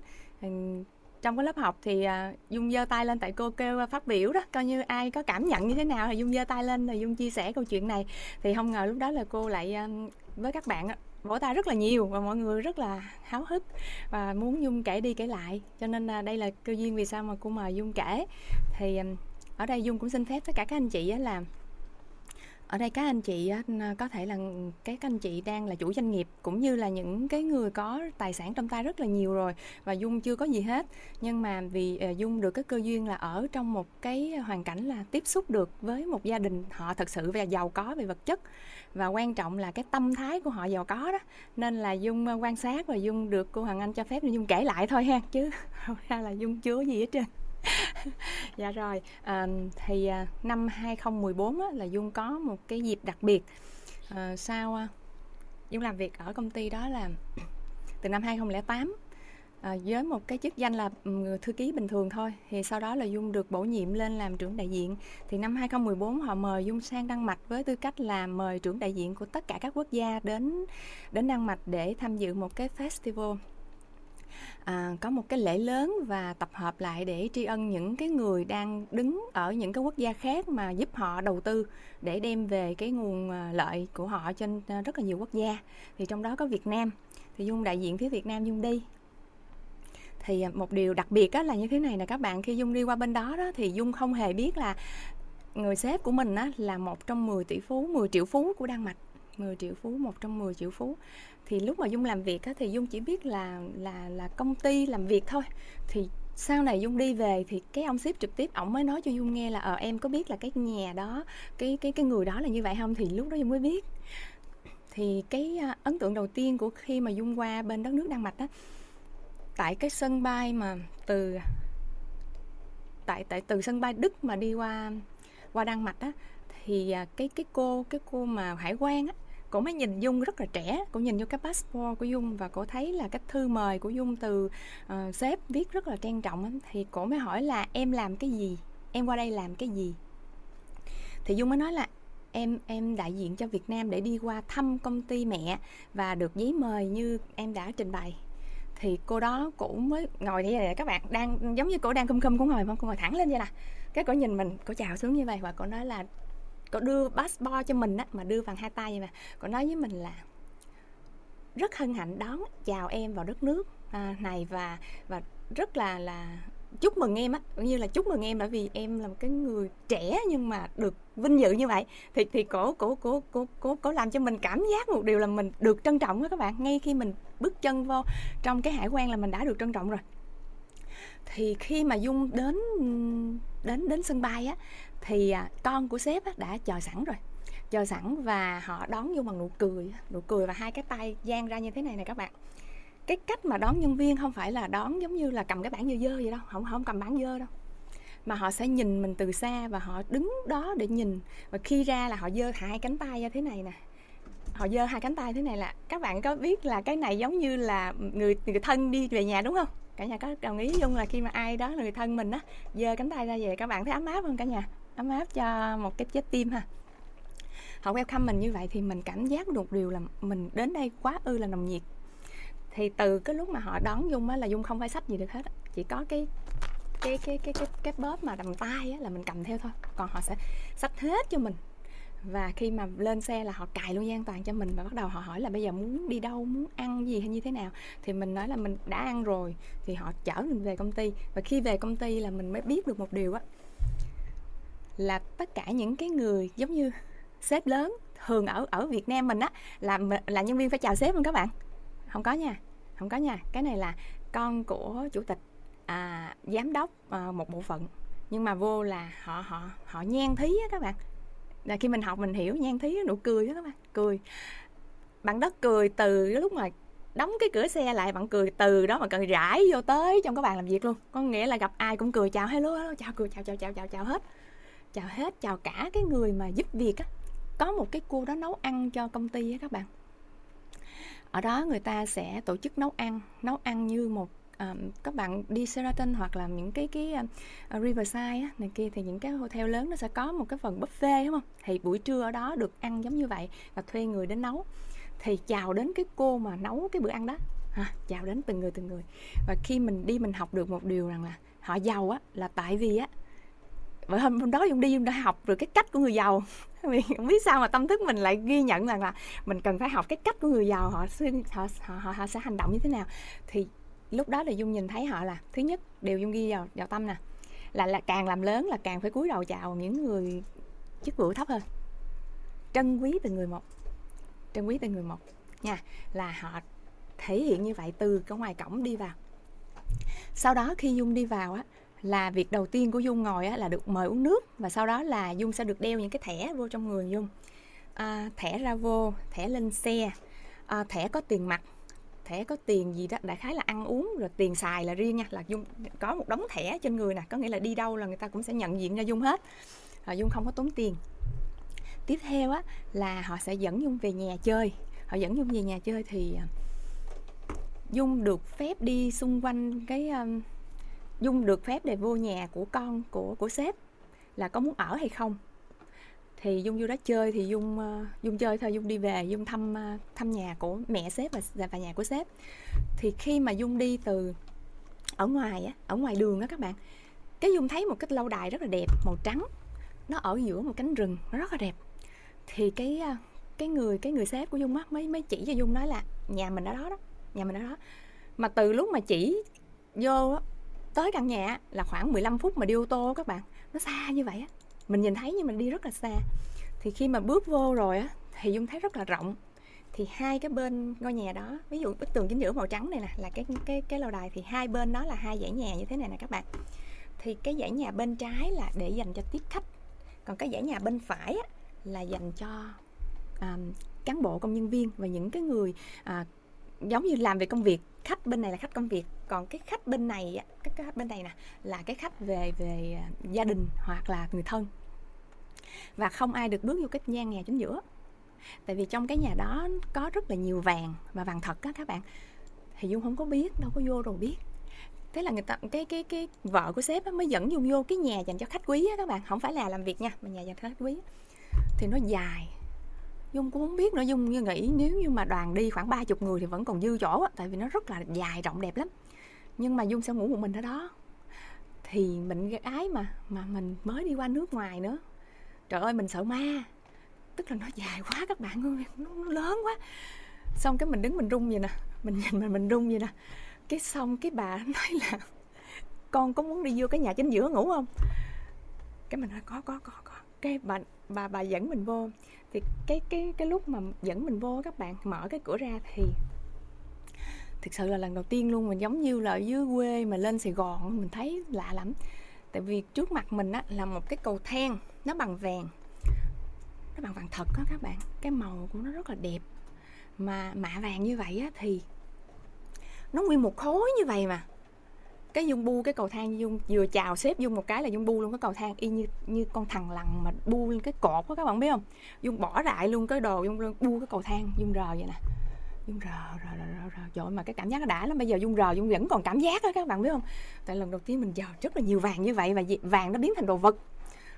Trong cái lớp học thì à, dung giơ tay lên tại cô kêu phát biểu đó, coi như ai có cảm nhận như thế nào thì dung giơ tay lên rồi dung chia sẻ câu chuyện này. Thì không ngờ lúc đó là cô lại à, với các bạn vỗ tay rất là nhiều và mọi người rất là háo hức và muốn dung kể đi kể lại. Cho nên à, đây là cơ duyên vì sao mà cô mời dung kể. Thì ở đây dung cũng xin phép tất cả các anh chị là ở đây các anh chị có thể là các anh chị đang là chủ doanh nghiệp cũng như là những cái người có tài sản trong tay rất là nhiều rồi và dung chưa có gì hết. Nhưng mà vì ờ, dung được cái cơ duyên là ở trong một cái hoàn cảnh là tiếp xúc được với một gia đình họ thật sự là giàu có về vật chất. Và quan trọng là cái tâm thái của họ giàu có đó. Nên là dung ờ, quan sát và dung được cô hoàng anh cho phép dung kể lại thôi ha, chứ không ra là dung chưa gì hết trơn. dạ rồi à, thì à, năm 2014 á, là Dung có một cái dịp đặc biệt. À, sau à, Dung làm việc ở công ty đó là từ năm 2008 à, ờ, với một cái chức danh là thư ký bình thường thôi. Thì sau đó là Dung được bổ nhiệm lên làm trưởng đại diện. Thì năm 2014 họ mời Dung sang Đan Mạch với tư cách là mời trưởng đại diện của tất cả các quốc gia đến đến Đan Mạch để tham dự một cái festival à, có một cái lễ lớn và tập hợp lại để tri ân những cái người đang đứng ở những cái quốc gia khác mà giúp họ đầu tư để đem về cái nguồn ờ, lợi của họ trên ờ, rất là nhiều quốc gia. Thì trong đó có Việt Nam. Thì Dung đại diện phía Việt Nam Dung đi. Thì ờ, một điều đặc biệt á, là như thế này nè các bạn khi Dung đi qua bên đó đó thì Dung không hề biết là người sếp của mình á, là một trong 10 tỷ phú 10 triệu phú của Đan Mạch. 10 triệu phú một trong 10 triệu phú thì lúc mà dung làm việc á, thì dung chỉ biết là là là công ty làm việc thôi. Thì sau này dung đi về thì cái ông sếp trực tiếp ổng mới nói cho dung nghe là ờ em có biết là cái nhà đó cái cái cái người đó là như vậy không? Thì lúc đó dung mới biết. Thì cái à, ấn tượng đầu tiên của khi mà dung qua bên đất nước đan mạch á tại cái sân bay mà từ tại tại từ sân bay đức mà đi qua qua đan mạch á thì à, cái cái cô cái cô mà hải quan á cổ mới nhìn dung rất là trẻ cổ nhìn vô cái passport của dung và cổ thấy là cái thư mời của dung từ uh, sếp viết rất là trang trọng thì cổ mới hỏi là em làm cái gì? Em qua đây làm cái gì? Thì dung mới nói là em em đại diện cho Việt Nam để đi qua thăm công ty mẹ và được giấy mời như em đã trình bày. Thì cô đó cũng mới ngồi như vậy các bạn đang giống như cổ đang cung cung cũng ngồi không cô ngồi thẳng lên vậy nè. Cái cổ nhìn mình cổ chào xuống như vậy và cổ nói là cô đưa passport cho mình á mà đưa bằng hai tay vậy mà. Cô nói với mình là rất hân hạnh đón chào em vào đất nước à, này và và rất là là chúc mừng em á. Như là chúc mừng em bởi vì em là một cái người trẻ nhưng mà được vinh dự như vậy. Thì thì cổ cổ cổ cổ cổ cổ làm cho mình cảm giác một điều là mình được trân trọng đó các bạn. Ngay khi mình bước chân vô trong cái hải quan là mình đã được trân trọng rồi. Thì khi mà dung đến đến đến sân bay á thì à, con của sếp đã chờ sẵn rồi. Chờ sẵn và họ đón vô bằng nụ cười nụ cười và hai cái tay dang ra như thế này này các bạn. Cái cách mà đón nhân viên không phải là đón giống như là cầm cái bảng dơ dơ vậy đâu không không cầm bảng dơ đâu. Mà họ sẽ nhìn mình từ xa và họ đứng đó để nhìn. Và khi ra là họ dơ hai cánh tay ra thế này nè. Họ dơ hai cánh tay thế này là, các bạn có biết là cái này giống như là người người thân đi về nhà đúng không? Cả nhà có đồng ý dung là khi mà ai đó là người thân mình á, dơ cánh tay ra về, các bạn thấy ấm áp không cả nhà? Ấm áp cho một cái trái tim ha. Họ welcome mình như vậy thì mình cảm giác được điều là mình đến đây quá ư là nồng nhiệt. Thì từ cái lúc mà họ đón dung á là dung không phải sách gì được hết chỉ có cái cái cái cái cái cái bóp mà đầm tay á là mình cầm theo thôi, còn họ sẽ sách hết cho mình. Và khi mà lên xe là họ cài luôn an toàn cho mình và bắt đầu họ hỏi là bây giờ muốn đi đâu, muốn ăn gì hay như thế nào. Thì mình nói là mình đã ăn rồi thì họ chở mình về công ty và khi về công ty là mình mới biết được một điều á là tất cả những cái người giống như sếp lớn thường ở ở Việt Nam mình á là là nhân viên phải chào sếp không các bạn. Không có nha không có nha. Cái này là con của chủ tịch à, giám đốc à, một bộ phận. Nhưng mà vô là họ họ họ nhan thí á các bạn. Là khi mình học mình hiểu nhan thí nụ cười đó các bạn. Cười. Bạn đất cười từ lúc mà đóng cái cửa xe lại bạn cười từ đó mà cần rải vô tới trong các bàn làm việc luôn. Có nghĩa là gặp ai cũng cười chào hello, hello chào cười chào chào chào chào chào hết chào hết chào cả cái người mà giúp việc á. Có một cái cô đó nấu ăn cho công ty á các bạn. Ở đó người ta sẽ tổ chức nấu ăn nấu ăn như một um, các bạn đi Sheraton hoặc là những cái cái uh, Riverside á, này kia thì những cái hotel lớn nó sẽ có một cái phần buffet đúng không? Thì buổi trưa ở đó được ăn giống như vậy và thuê người đến nấu. Thì chào đến cái cô mà nấu cái bữa ăn đó. Ha, chào đến từng người từng người. Và khi mình đi mình học được một điều rằng là họ giàu á là tại vì á bởi hôm, hôm đó dung đi dung đã học được cái cách của người giàu. Mình không biết sao mà tâm thức mình lại ghi nhận rằng là mình cần phải học cái cách của người giàu họ họ họ họ, họ sẽ hành động như thế nào. Thì lúc đó là dung nhìn thấy họ là thứ nhất điều dung ghi vào vào tâm nè là là càng làm lớn là càng phải cúi đầu chào những người chức vụ thấp hơn. Trân quý từng người một trân quý từng người một nha là họ thể hiện như vậy từ cái ngoài cổng đi vào. Sau đó khi dung đi vào á là việc đầu tiên của dung ngồi á, là được mời uống nước và sau đó là dung sẽ được đeo những cái thẻ vô trong người dung. À, thẻ ra vô thẻ lên xe. À, thẻ có tiền mặt thẻ có tiền gì đó đại khái là ăn uống rồi tiền xài là riêng nha là dung có một đống thẻ trên người nè có nghĩa là đi đâu là người ta cũng sẽ nhận diện ra dung hết. À, dung không có tốn tiền. Tiếp theo á là họ sẽ dẫn dung về nhà chơi. Họ dẫn dung về nhà chơi thì à, dung được phép đi xung quanh cái um, dung được phép để vô nhà của con của của sếp là có muốn ở hay không? Thì dung vô đó chơi thì dung uh, dung chơi thôi dung đi về dung thăm uh, thăm nhà của mẹ sếp và và nhà của sếp. Thì khi mà dung đi từ ở ngoài á ở ngoài đường á các bạn cái dung thấy một cái lâu đài rất là đẹp màu trắng. Nó ở giữa một cánh rừng nó rất là đẹp. Thì cái ờ, cái người cái người sếp của dung á mới mới chỉ cho dung nói là nhà mình ở đó đó nhà mình ở đó. Mà từ lúc mà chỉ vô á tới căn nhà là khoảng 15 phút mà đi ô tô các bạn. Nó xa như vậy á. Mình nhìn thấy nhưng mình đi rất là xa. Thì khi mà bước vô rồi á thì dung thấy rất là rộng. Thì hai cái bên ngôi nhà đó ví dụ bức tường chính giữa màu trắng này nè là cái cái cái lầu đài thì hai bên đó là hai dãy nhà như thế này nè các bạn. Thì cái dãy nhà bên trái là để dành cho tiếp khách. Còn cái dãy nhà bên phải á, là dành cho um, cán bộ công nhân viên và những cái người à, giống như làm về công việc khách bên này là khách công việc, còn cái khách bên này cái khách bên này nè, là cái khách về về à, gia đình hoặc là người thân. Và không ai được bước vô cái gian nhà chính giữa. Tại vì trong cái nhà đó có rất là nhiều vàng và vàng thật á các bạn. Thì dung không có biết, đâu có vô rồi biết. Thế là người ta, cái cái cái vợ của sếp mới dẫn dung vô cái nhà dành cho khách quý á các bạn. Không phải là làm việc nha, mà nhà dành cho khách quý. Thì nó dài dung cũng không biết nữa dung như nghĩ nếu như mà đoàn đi khoảng ba chục người thì vẫn còn dư chỗ á tại vì nó rất là dài rộng đẹp lắm. Nhưng mà dung sẽ ngủ một mình ở đó. Thì mình gái mà mà mình mới đi qua nước ngoài nữa. Trời ơi mình sợ ma. Tức là nó dài quá các bạn ơi nó, nó lớn quá. Xong cái mình đứng mình rung vậy nè mình nhìn mình mình rung vậy nè. Cái xong cái bà nói là con có muốn đi vô cái nhà chính giữa ngủ không? Cái mình nói có có có có. Cái bà bà bà dẫn mình vô thì cái cái cái lúc mà dẫn mình vô các bạn, mở cái cửa ra thì thực sự là lần đầu tiên luôn mình giống như là ở dưới quê mà lên Sài Gòn mình thấy lạ lắm. Tại vì trước mặt mình á là một cái cầu thang, nó bằng vàng, nó bằng vàng thật đó các bạn. Cái màu của nó rất là đẹp. Mà mạ vàng như vậy á thì nó nguyên một khối như vậy mà cái dung bu cái cầu thang dung vừa chào xếp dung một cái là dung bu luôn cái cầu thang y như như con thằng lằn mà bu lên cái cột đó các bạn biết không? Dung bỏ lại luôn cái đồ dung bu cái cầu thang dung rờ vậy nè. Dung rờ rờ rờ rờ, rờ. trời mà cái cảm giác nó đã lắm. Bây giờ dung rờ dung vẫn còn cảm giác đó các bạn biết không? Tại lần đầu tiên mình giờ rất là nhiều vàng như vậy và vàng nó biến thành đồ vật.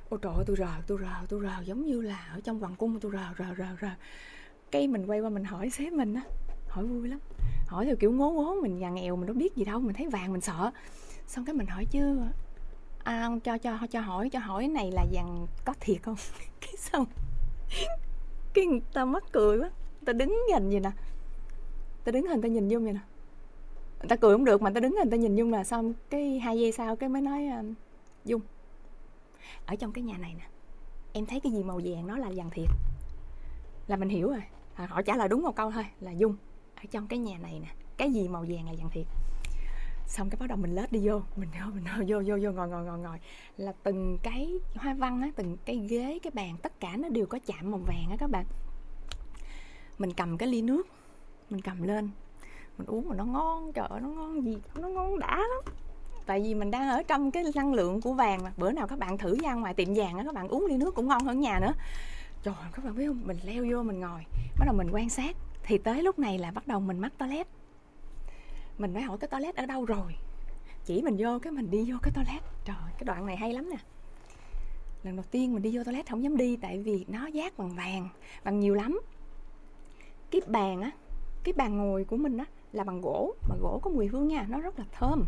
Ôi trời ơi tôi rờ tôi rờ tôi rờ giống như là ở trong hoàng cung tôi rờ rờ rờ rờ. Cái mình quay qua mình hỏi sếp mình á hỏi vui lắm. Hỏi theo kiểu ngố ngố mình nhà nghèo mình đâu biết gì đâu mình thấy vàng mình sợ. Xong cái mình hỏi chứ à, cho cho cho hỏi cho hỏi này là vàng có thiệt không? Cái xong cái người ta mắc cười quá. Ta đứng nhìn gì nè. Ta đứng hình ta nhìn dung vậy nè. Ta cười không được mà ta đứng hình ta nhìn dung là xong cái hai giây sau cái mới nói uh, dung ở trong cái nhà này nè em thấy cái gì màu vàng nó là vàng thiệt. Là mình hiểu rồi. À, họ trả lời đúng một câu thôi là dung ở trong cái nhà này nè, cái gì màu vàng là vàng thiệt. Xong cái bắt đầu mình lết đi vô, mình vô mình vô vô vô, ngồi ngồi ngồi ngồi. Là từng cái hoa văn á, từng cái ghế, cái bàn, tất cả nó đều có chạm màu vàng á các bạn. Mình cầm cái ly nước, mình cầm lên. Mình uống mà nó ngon, trời ơi, nó ngon gì, nó ngon đã lắm. Tại vì mình đang ở trong cái năng lượng của vàng mà, bữa nào các bạn thử ra ngoài tiệm vàng á, các bạn uống ly nước cũng ngon hơn nhà nữa. Trời các bạn biết không? Mình leo vô, mình ngồi, bắt đầu mình quan sát thì tới lúc này là bắt đầu mình mắc toilet. Mình mới hỏi cái toilet ở đâu rồi? Chỉ mình vô cái mình đi vô cái toilet. Trời, cái đoạn này hay lắm nè. Lần đầu tiên mình đi vô toilet không dám đi tại vì nó giác bằng vàng, bằng nhiều lắm. Cái bàn á, cái bàn ngồi của mình á là bằng gỗ, mà gỗ có mùi hương nha, nó rất là thơm.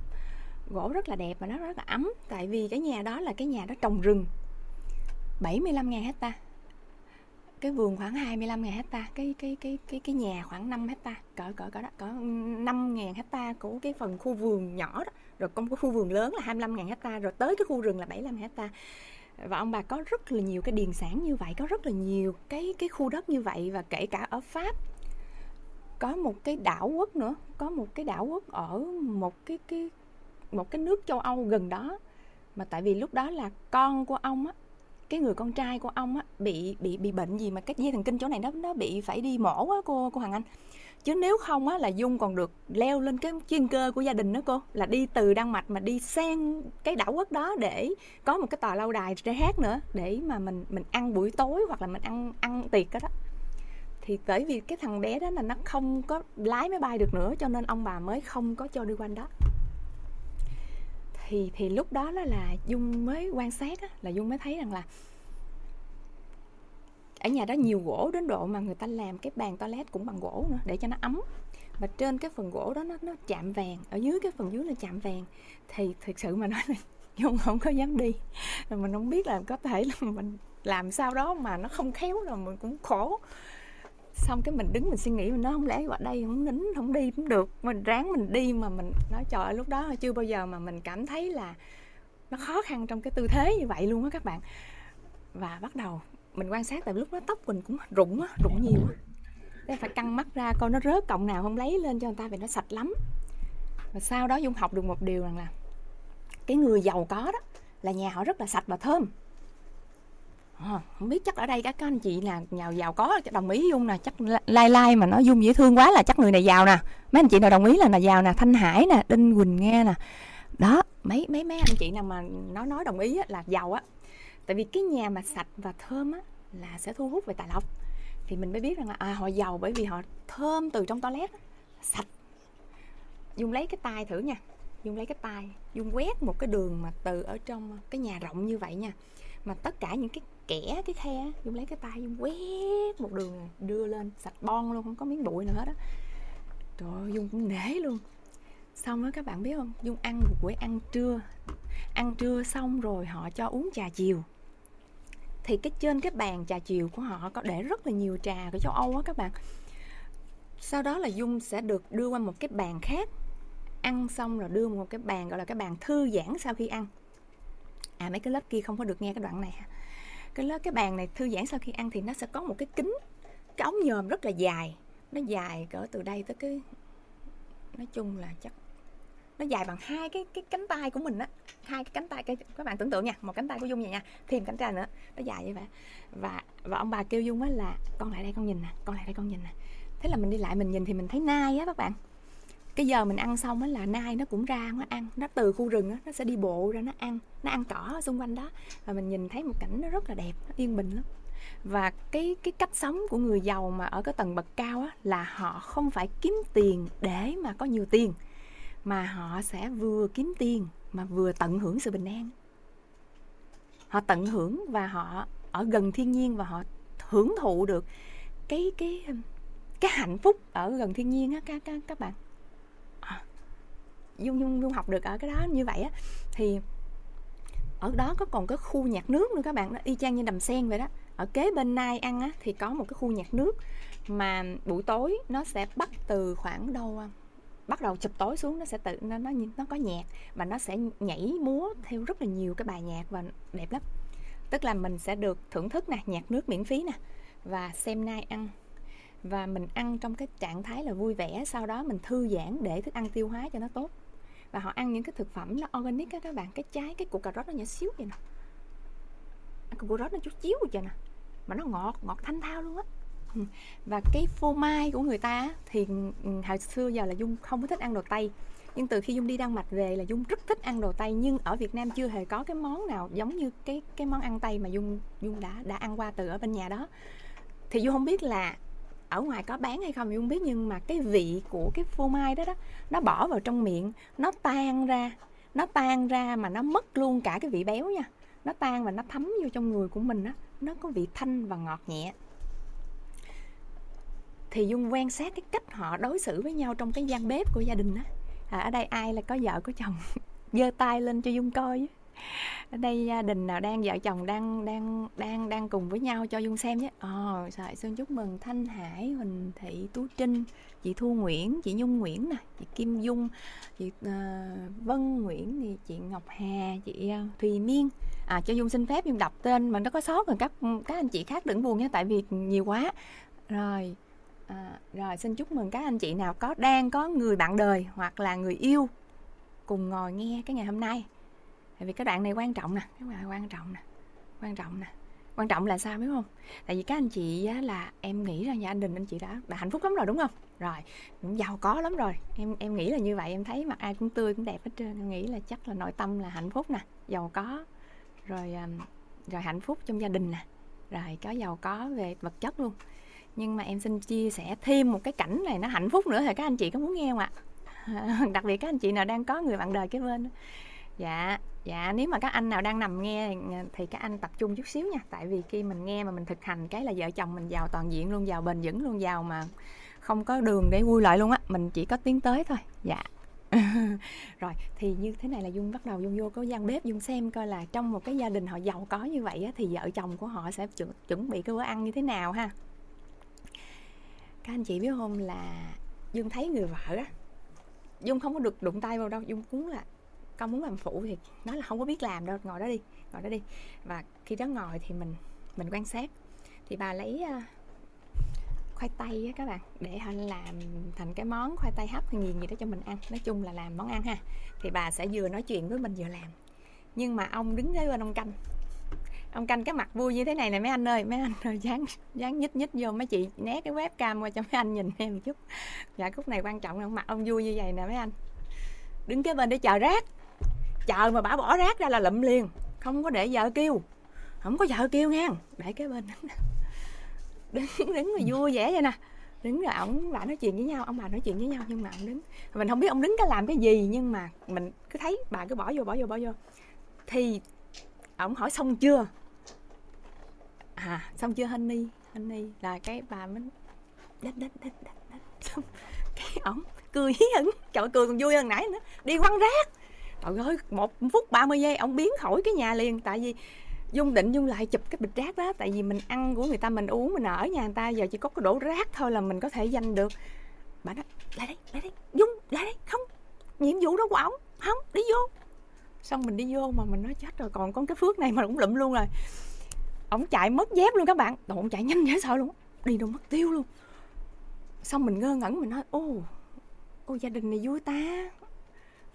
Gỗ rất là đẹp và nó rất là ấm, tại vì cái nhà đó là cái nhà đó trồng rừng. 75.000 hecta cái vườn khoảng 25 ngàn hecta, cái cái cái cái cái nhà khoảng 5 hecta, cỡ cỡ cỡ đó, cỡ 5 ngàn hecta của cái phần khu vườn nhỏ đó. Rồi công cái khu vườn lớn là 25 ngàn hecta, rồi tới cái khu rừng là 75 hecta. Và ông bà có rất là nhiều cái điền sản như vậy, có rất là nhiều cái cái khu đất như vậy. Và kể cả ở Pháp, có một cái đảo quốc nữa, có một cái đảo quốc ở một cái cái, một cái nước châu Âu gần đó. Mà tại vì lúc đó là con của ông á cái người con trai của ông á bị bị bị bệnh gì mà cái dây thần kinh chỗ này nó nó bị phải đi mổ á cô cô Hoàng Anh. Chứ nếu không á là dung còn được leo lên cái chuyên cơ của gia đình đó cô là đi từ đan mạch mà đi sang cái đảo quốc đó để có một cái tòa lâu đài để hát nữa để mà mình mình ăn buổi tối hoặc là mình ăn ăn tiệc đó, đó. Thì bởi vì cái thằng bé đó là nó không có lái máy bay được nữa cho nên ông bà mới không có cho đi quanh đó thì thì lúc đó đó là dung mới quan sát đó, là dung mới thấy rằng là ở nhà đó nhiều gỗ đến độ mà người ta làm cái bàn toilet cũng bằng gỗ nữa để cho nó ấm. Và trên cái phần gỗ đó nó nó chạm vàng ở dưới cái phần dưới là chạm vàng. Thì thực sự mà nói là dung không có dám đi. Rồi mình không biết là có thể là mình làm sao đó mà nó không khéo là mình cũng khổ xong cái mình đứng mình suy nghĩ, mình nói, không lẽ qua đây không nín, không đi cũng được. Mình ráng mình đi mà mình nói, trời ơi, lúc đó chưa bao giờ mà mình cảm thấy là nó khó khăn trong cái tư thế như vậy luôn á các bạn. Và bắt đầu mình quan sát tại lúc đó tóc mình cũng rụng á, rụng nhiều á. Nên phải căng mắt ra coi nó rớt cọng nào không lấy lên cho người ta vì nó sạch lắm. Và sau đó dung học được một điều rằng là cái người giàu có đó là nhà họ rất là sạch và thơm à, không biết chắc ở đây các anh chị là nhà giàu có đồng ý dung nè chắc lai lai mà nó dung dễ thương quá là chắc người này giàu nè. Mấy anh chị nào đồng ý là là giàu nè thanh hải nè đinh quỳnh nghe nè. Đó mấy mấy mấy anh chị nào mà nó nói đồng ý là giàu á. Tại vì cái nhà mà sạch và thơm á là sẽ thu hút về tài lộc. Thì mình mới biết rằng là à, họ giàu bởi vì họ thơm từ trong toilet sạch. Dung lấy cái tay thử nha dung lấy cái tay dung quét một cái đường mà từ ở trong cái nhà rộng như vậy nha. Mà tất cả những cái kẻ cái khe dung lấy cái tay dung quét một đường này, đưa lên sạch bon luôn không có miếng bụi nào hết á. Trời ơi dung cũng nể luôn. Xong đó các bạn biết không? Dung ăn một buổi ăn trưa. Ăn trưa xong rồi họ cho uống trà chiều. Thì cái trên cái bàn trà chiều của họ có để rất là nhiều trà của châu Âu á các bạn. Sau đó là dung sẽ được đưa qua một cái bàn khác. Ăn xong rồi đưa một cái bàn gọi là cái bàn thư giãn sau khi ăn. À mấy cái lớp kia không có được nghe cái đoạn này cái lớp, cái bàn này thư giãn sau khi ăn thì nó sẽ có một cái kính cái ống nhòm rất là dài. Nó dài cỡ từ đây tới cái, nói chung là chắc, nó dài bằng hai cái cái cánh tay của mình á. Hai cái cánh tay, cái, các bạn tưởng tượng nha, một cánh tay của dung vậy nha, thêm cánh tay nữa. Nó dài như vậy. Và và ông bà kêu dung á là, con lại đây con nhìn nè, con lại đây con nhìn nè. Thế là mình đi lại mình nhìn thì mình thấy nai á các bạn cái giờ mình ăn xong á là nai nó cũng ra, nó ăn. Nó từ khu rừng á, nó sẽ đi bộ ra, nó ăn. Nó ăn cỏ xung quanh đó. Và mình nhìn thấy một cảnh nó rất là đẹp, nó yên bình lắm. Và cái cái cách sống của người giàu mà ở cái tầng bậc cao á là họ không phải kiếm tiền để mà có nhiều tiền, mà họ sẽ vừa kiếm tiền mà vừa tận hưởng sự bình an. Họ tận hưởng và họ ở gần thiên nhiên và họ hưởng thụ được cái cái cái hạnh phúc ở gần thiên nhiên á, các các các bạn dung dung dung học được ở cái đó như vậy á, thì ở đó có còn cái khu nhạc nước nữa các bạn nó y chang như đầm sen vậy đó. Ở kế bên nai ăn á, thì có một cái khu nhạc nước mà buổi tối nó sẽ bắt từ khoảng đâu à, bắt đầu chụp tối xuống, nó sẽ tự, nó nó nó có nhạc và nó sẽ nhảy múa theo rất là nhiều cái bài nhạc và đẹp lắm. Tức là mình sẽ được thưởng thức nè, nhạc nước miễn phí nè và xem nai ăn và mình ăn trong cái trạng thái là vui vẻ, sau đó mình thư giãn để thức ăn tiêu hóa cho nó tốt và họ ăn những cái thực phẩm nó organic á, các bạn. Cái trái, cái củ cà rốt nó nhỏ xíu vậy nè. Củ cà rốt nó chút xíu vậy nè. Mà nó ngọt ngọt thanh thao luôn á. Và cái phô mai của người ta thì ừ, hồi xưa giờ là dung không có thích ăn đồ tây. Nhưng từ khi dung đi đan mạch về là dung rất thích ăn đồ tây. Nhưng ở việt nam chưa hề có cái món nào giống như cái cái món ăn tây mà dung dung đã đã ăn qua từ ở bên nhà đó. Thì dung không biết là ở ngoài có bán hay không dung biết nhưng mà cái vị của cái phô mai đó đó nó bỏ vào trong miệng nó tan ra nó tan ra mà nó mất luôn cả cái vị béo nha. Nó tan và nó thấm vô trong người của mình á nó có vị thanh và ngọt nhẹ. Thì dung quan sát cái cách họ đối xử với nhau trong cái gian bếp của gia đình á. À, ở đây ai là có vợ có chồng? Giơ tay lên cho dung coi ở đây gia đình nào đang vợ chồng đang đang đang đang cùng với nhau cho dung xem nhé. Ờ, Ồ oh, xin chúc mừng thanh hải huỳnh thị tú trinh chị thu nguyễn chị nhung nguyễn nè chị kim dung chị uh, vân nguyễn thì chị ngọc hà chị uh, thùy miên. À cho dung xin phép dung đọc tên mà nó có sót rồi các các anh chị khác đừng buồn nha tại vì nhiều quá. Rồi À, rồi xin chúc mừng các anh chị nào có đang có người bạn đời hoặc là người yêu cùng ngồi nghe cái ngày hôm nay. Tại vì cái đoạn này quan trọng nè, các bạn quan trọng nè, quan trọng nè. Quan trọng là sao biết không? Tại vì các anh chị á, là em nghĩ rằng anh đình anh chị đã đã hạnh phúc lắm rồi đúng không? Rồi, cũng giàu có lắm rồi. Em em nghĩ là như vậy, em thấy mặt ai cũng tươi cũng đẹp hết trơn. Em nghĩ là chắc là nội tâm là hạnh phúc nè, giàu có. Rồi rồi hạnh phúc trong gia đình nè. Rồi có giàu có về vật chất luôn nhưng mà em xin chia sẻ thêm một cái cảnh này nó hạnh phúc nữa thì các anh chị có muốn nghe không ạ đặc biệt các anh chị nào đang có người bạn đời cái bên dạ dạ nếu mà các anh nào đang nằm nghe ờ, thì các anh tập trung chút xíu nha. Tại vì khi mình nghe mà mình thực hành cái là vợ chồng mình giàu toàn diện luôn giàu bền vững luôn giàu mà không có đường để vui lại luôn á mình chỉ có tiến tới thôi. Dạ. Rồi thì như thế này là dung bắt đầu dung vô có gian bếp dung xem coi là trong một cái gia đình họ giàu có như vậy á, thì vợ chồng của họ sẽ chuẩn, chuẩn bị cái bữa ăn như thế nào ha? Các anh chị biết không là dung thấy người vợ á dung không có được đụng tay vào đâu dung cũng là con muốn làm phụ thì nó là không có biết làm đâu ngồi đó đi ngồi đó đi. Và khi đó ngồi thì mình mình quan sát. Thì bà lấy uh, khoai tây á các bạn để họ làm thành cái món khoai tây hấp hay gì gì đó cho mình ăn. Nói chung là làm món ăn ha. Thì bà sẽ vừa nói chuyện với mình vừa làm. Nhưng mà ông đứng kế bên ông canh. Ông canh cái mặt vui như thế này nè mấy anh ơi mấy anh ơi dán dán nhích nhích vô mấy chị né cái webcam qua cho mấy anh nhìn em một chút. Dạ khúc này quan trọng là mặt ông vui như vậy nè mấy anh. Đứng kế bên để chờ rác chờ mà bà bỏ rác ra là lụm liền. Không có để vợ kêu. Không có vợ kêu nghe. Để cái bên. Đứng đứng mà vui vẻ vậy nè. Đứng rồi ổng, bà nói chuyện với nhau, ông bà nói chuyện với nhau, nhưng mà ông đứng. Mình không biết ông đứng cái làm cái gì, nhưng mà mình cứ thấy bà cứ bỏ vô bỏ vô bỏ vô. Thì ổng hỏi xong chưa? À xong chưa, honey? Honey là cái bà mới đít đít đít đít xong cái ổng cười hí hửng. Trời cười còn vui hơn nãy nữa. Đi quăng rác trời ơi một phút 30 giây ông biến khỏi cái nhà liền. Tại vì dung định dung lại chụp cái bịch rác đó tại vì mình ăn của người ta mình uống mình ở nhà người ta giờ chỉ có cái đổ rác thôi là mình có thể danh được. Bà nói lại đây lại đây dung lại đây không nhiệm vụ đó của ổng không đi vô. Xong mình đi vô mà mình nói chết rồi còn có cái phước này mà cũng lụm luôn rồi. Ổng chạy mất dép luôn các bạn. Đồ, ổng chạy nhanh dễ sợ luôn. Đi đâu mất tiêu luôn. Xong mình ngơ ngẩn mình nói ô ô gia đình này vui ta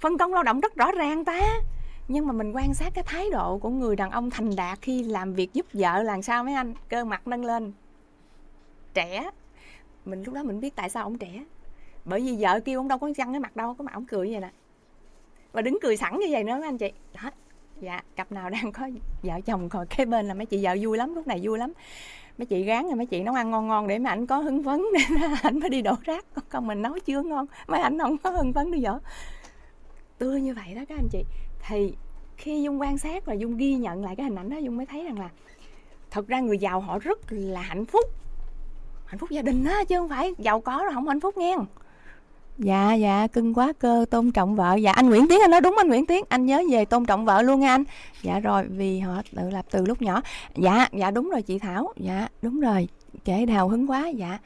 phân công lao động rất rõ ràng ta. Nhưng mà mình quan sát cái thái độ của người đàn ông thành đạt khi làm việc giúp vợ là sao mấy anh? Cơ mặt nâng lên. Trẻ. Mình lúc đó mình biết tại sao ông trẻ. Bởi vì vợ kêu ông đâu có răng cái mặt đâu, có mặt ông cười vậy nè. Và đứng cười sẵn như vậy nữa mấy anh chị. Đó dạ cặp nào đang có vợ chồng, còn kế bên là mấy chị vợ vui lắm, lúc này vui lắm. Mấy chị gán rồi mấy chị nấu ăn ngon ngon để mà ảnh có hứng phấn. Để ảnh mới đi đổ rác. Còn mình nấu chưa ngon, mấy ảnh không có hứng phấn đi vợ tươi như vậy đó các anh chị. Thì khi dung quan sát và dung ghi nhận lại cái hình ảnh đó, dung mới thấy rằng là thật ra người giàu họ rất là hạnh phúc. Hạnh phúc gia đình đó chứ không phải giàu có rồi không hạnh phúc nghe dạ dạ cưng quá cơ, tôn trọng vợ. Dạ anh nguyễn tiến, anh nói đúng anh nguyễn tiến. Anh nhớ về tôn trọng vợ luôn nha anh. Dạ rồi, vì họ tự lập từ lúc nhỏ. Dạ dạ đúng rồi chị thảo. Dạ đúng rồi kể đào hứng quá. Dạ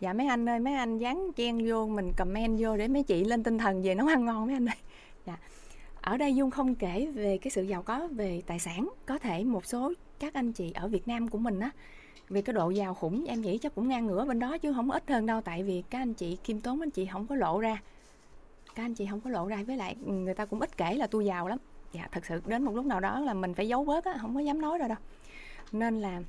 dạ mấy anh ơi, mấy anh dán chen vô, mình comment vô để mấy chị lên tinh thần về nấu ăn ngon mấy anh ơi dạ. Ở đây dung không kể về cái sự giàu có về tài sản, có thể một số các anh chị ở việt nam của mình á, về cái độ giàu khủng, em nghĩ chắc cũng ngang ngửa bên đó chứ không ít hơn đâu, tại vì các anh chị kim tốn, anh chị không có lộ ra. Các anh chị không có lộ ra, với lại ừ, người ta cũng ít kể là tôi giàu lắm. Dạ thật sự đến một lúc nào đó là mình phải giấu bớt á, không có dám nói rồi đâu. Nên là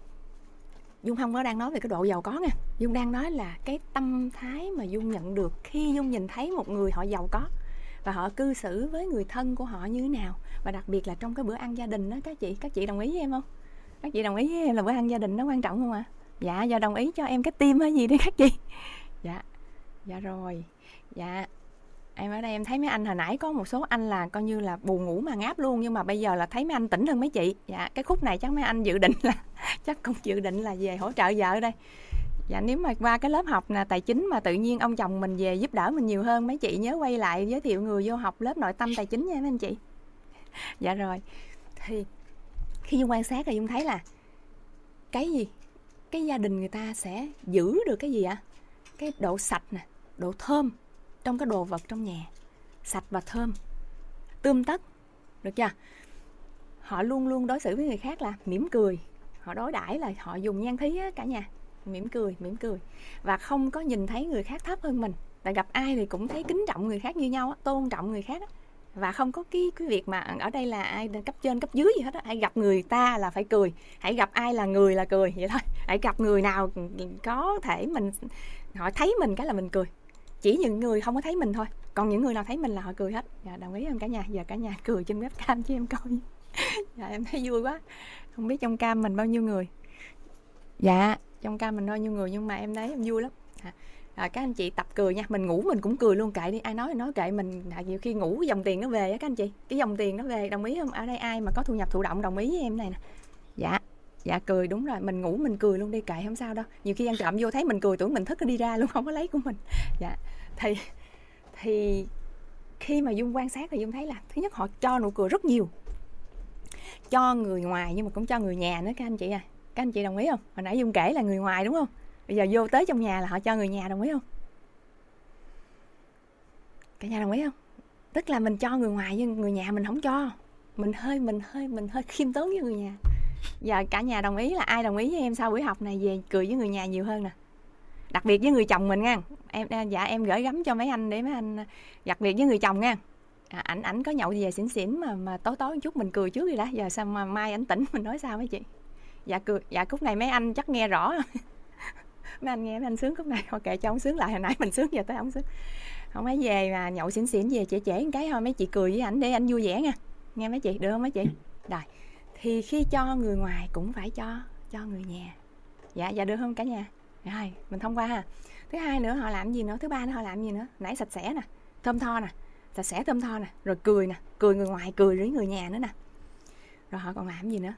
dung không có đang nói về cái độ giàu có nha. Dung đang nói là cái tâm thái mà dung nhận được khi dung nhìn thấy một người họ giàu có và họ cư xử với người thân của họ như thế nào? Và đặc biệt là trong cái bữa ăn gia đình đó, các chị các chị đồng ý với em không? Các chị đồng ý với em là bữa ăn gia đình nó quan trọng không ạ? À? dạ giờ đồng ý cho em cái tim hay gì đi các chị. Dạ dạ rồi. Dạ em ở đây em thấy mấy anh hồi nãy có một số anh là coi như là buồn ngủ mà ngáp luôn, nhưng mà bây giờ là thấy mấy anh tỉnh hơn mấy chị. Dạ cái khúc này chắc mấy anh dự định là, chắc cũng dự định là về hỗ trợ vợ đây dạ nếu mà qua cái lớp học là tài chính mà tự nhiên ông chồng mình về giúp đỡ mình nhiều hơn mấy chị nhớ quay lại giới thiệu người vô học lớp nội tâm tài chính nha mấy anh chị. Dạ rồi. Thì khi dung quan sát thì dung thấy là cái gì? Cái gia đình người ta sẽ giữ được cái gì ạ? Cái độ sạch nè độ thơm trong cái đồ vật trong nhà sạch và thơm tươm tất được chưa? Họ luôn luôn đối xử với người khác là mỉm cười họ đối đãi là họ dùng nhan thí á, cả nhà mỉm cười mỉm cười. Và không có nhìn thấy người khác thấp hơn mình. Tại gặp ai thì cũng thấy kính trọng người khác như nhau tôn trọng người khác và không có cái cái việc mà ở đây là ai cấp trên, cấp dưới gì hết á. Hãy gặp người ta là phải cười. Hãy gặp ai là người là cười. Vậy thôi. Hãy gặp người nào có thể mình, họ thấy mình cái là mình cười. Chỉ những người không có thấy mình thôi. Còn những người nào thấy mình là họ cười hết. Dạ đồng ý không cả nhà. Giờ cả nhà cười trên webcam cho em coi. Dạ em thấy vui quá. Không biết trong cam mình bao nhiêu người. Dạ trong ca mình nói nhiêu người nhưng mà em thấy em vui lắm. À, à, các anh chị tập cười nha mình ngủ mình cũng cười luôn kệ đi ai nói thì nói kệ mình. À, nhiều khi ngủ dòng tiền nó về á các anh chị cái dòng tiền nó về đồng ý không? Ở đây ai mà có thu nhập thụ động đồng ý với em này nè. Dạ dạ cười đúng rồi mình ngủ mình cười luôn đi kệ không sao đâu. Nhiều khi ăn trộm vô thấy mình cười tưởng mình thức nó đi ra luôn không có lấy của mình. Dạ thì thì khi mà dung quan sát thì dung thấy là thứ nhất họ cho nụ cười rất nhiều. Cho người ngoài nhưng mà cũng cho người nhà nữa các anh chị à các anh chị đồng ý không? Hồi nãy dung kể là người ngoài đúng không? Bây giờ vô tới trong nhà là họ cho người nhà đồng ý không? Cả nhà đồng ý không? Tức là mình cho người ngoài nhưng người nhà mình không cho. Mình hơi mình hơi mình hơi khiêm tốn với người nhà. Giờ cả nhà đồng ý là ai đồng ý với em sau buổi học này về cười với người nhà nhiều hơn nè. Đặc biệt với người chồng mình nha. Em dạ em gửi gắm cho mấy anh để mấy anh đặc biệt với người chồng nha. À, ảnh ảnh có nhậu về xỉn xỉn mà mà tối tối một chút mình cười trước đi đã. Giờ sao mà mai ảnh tỉnh mình nói sao mấy chị? Dạ cười dạ khúc này mấy anh chắc nghe rõ. Mấy anh nghe mấy anh sướng khúc này. Ok cho ông sướng lại. Hồi nãy mình sướng giờ tới ông sướng. Không ấy về mà nhậu xỉn xỉn, về trễ trễ một cái thôi. Mấy chị cười với ảnh để anh vui vẻ nha. Nghe mấy chị, được không mấy chị? Rồi, thì khi cho người ngoài cũng phải cho cho người nhà. Dạ dạ được không cả nhà? Rồi, mình thông qua ha. Thứ hai nữa, họ làm gì nữa? Thứ ba nữa, họ làm gì nữa? Nãy sạch sẽ nè, thơm tho nè, sạch sẽ thơm tho nè, rồi cười nè, cười người ngoài, cười với người nhà nữa nè. Rồi họ còn làm gì nữa?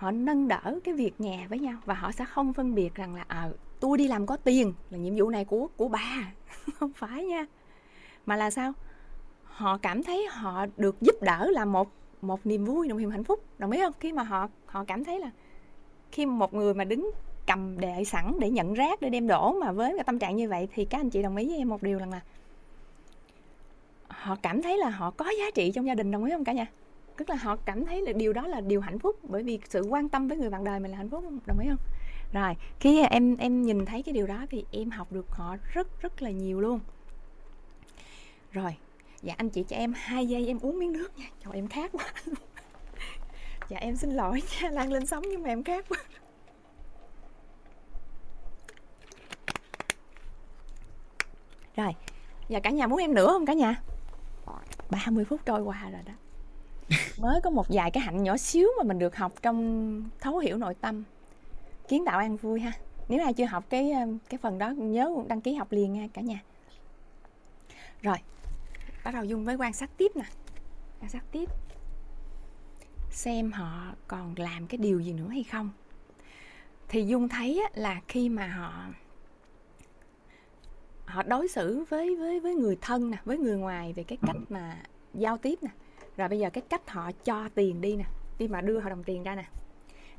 Họ nâng đỡ cái việc nhà với nhau và họ sẽ không phân biệt rằng là ờ à, tôi đi làm có tiền là nhiệm vụ này của của bà. Không phải nha. Mà là sao? Họ cảm thấy họ được giúp đỡ là một một niềm vui một niềm hạnh phúc. Đồng ý không? Khi mà họ họ cảm thấy là khi một người mà đứng cầm đệ sẵn để nhận rác để đem đổ mà với cái tâm trạng như vậy thì các anh chị đồng ý với em một điều rằng là họ cảm thấy là họ có giá trị trong gia đình đồng ý không cả nhà? Tức là họ cảm thấy là điều đó là điều hạnh phúc, bởi vì sự quan tâm với người bạn đời mình là hạnh phúc, đồng ý không? Rồi, khi em em nhìn thấy cái điều đó thì em học được họ rất rất là nhiều luôn. Rồi dạ anh chị cho em hai giây em uống miếng nước nha. Trời, em khát quá. Dạ em xin lỗi nha, lan lên sóng nhưng mà em khát quá. Rồi giờ cả nhà muốn em nữa không cả nhà? 30 phút trôi qua rồi đó mới có một vài cái hạnh nhỏ xíu mà mình được học trong thấu hiểu nội tâm. Kiến tạo an vui ha. Nếu ai chưa học cái cái phần đó nhớ đăng ký học liền nha cả nhà. Rồi, bắt đầu dung với quan sát tiếp nè. Quan sát tiếp. Xem họ còn làm cái điều gì nữa hay không. Thì dung thấy là khi mà họ họ đối xử với với với người thân nè, với người ngoài về cái cách mà giao tiếp nè rồi bây giờ cái cách họ cho tiền đi nè khi mà đưa họ đồng tiền ra nè.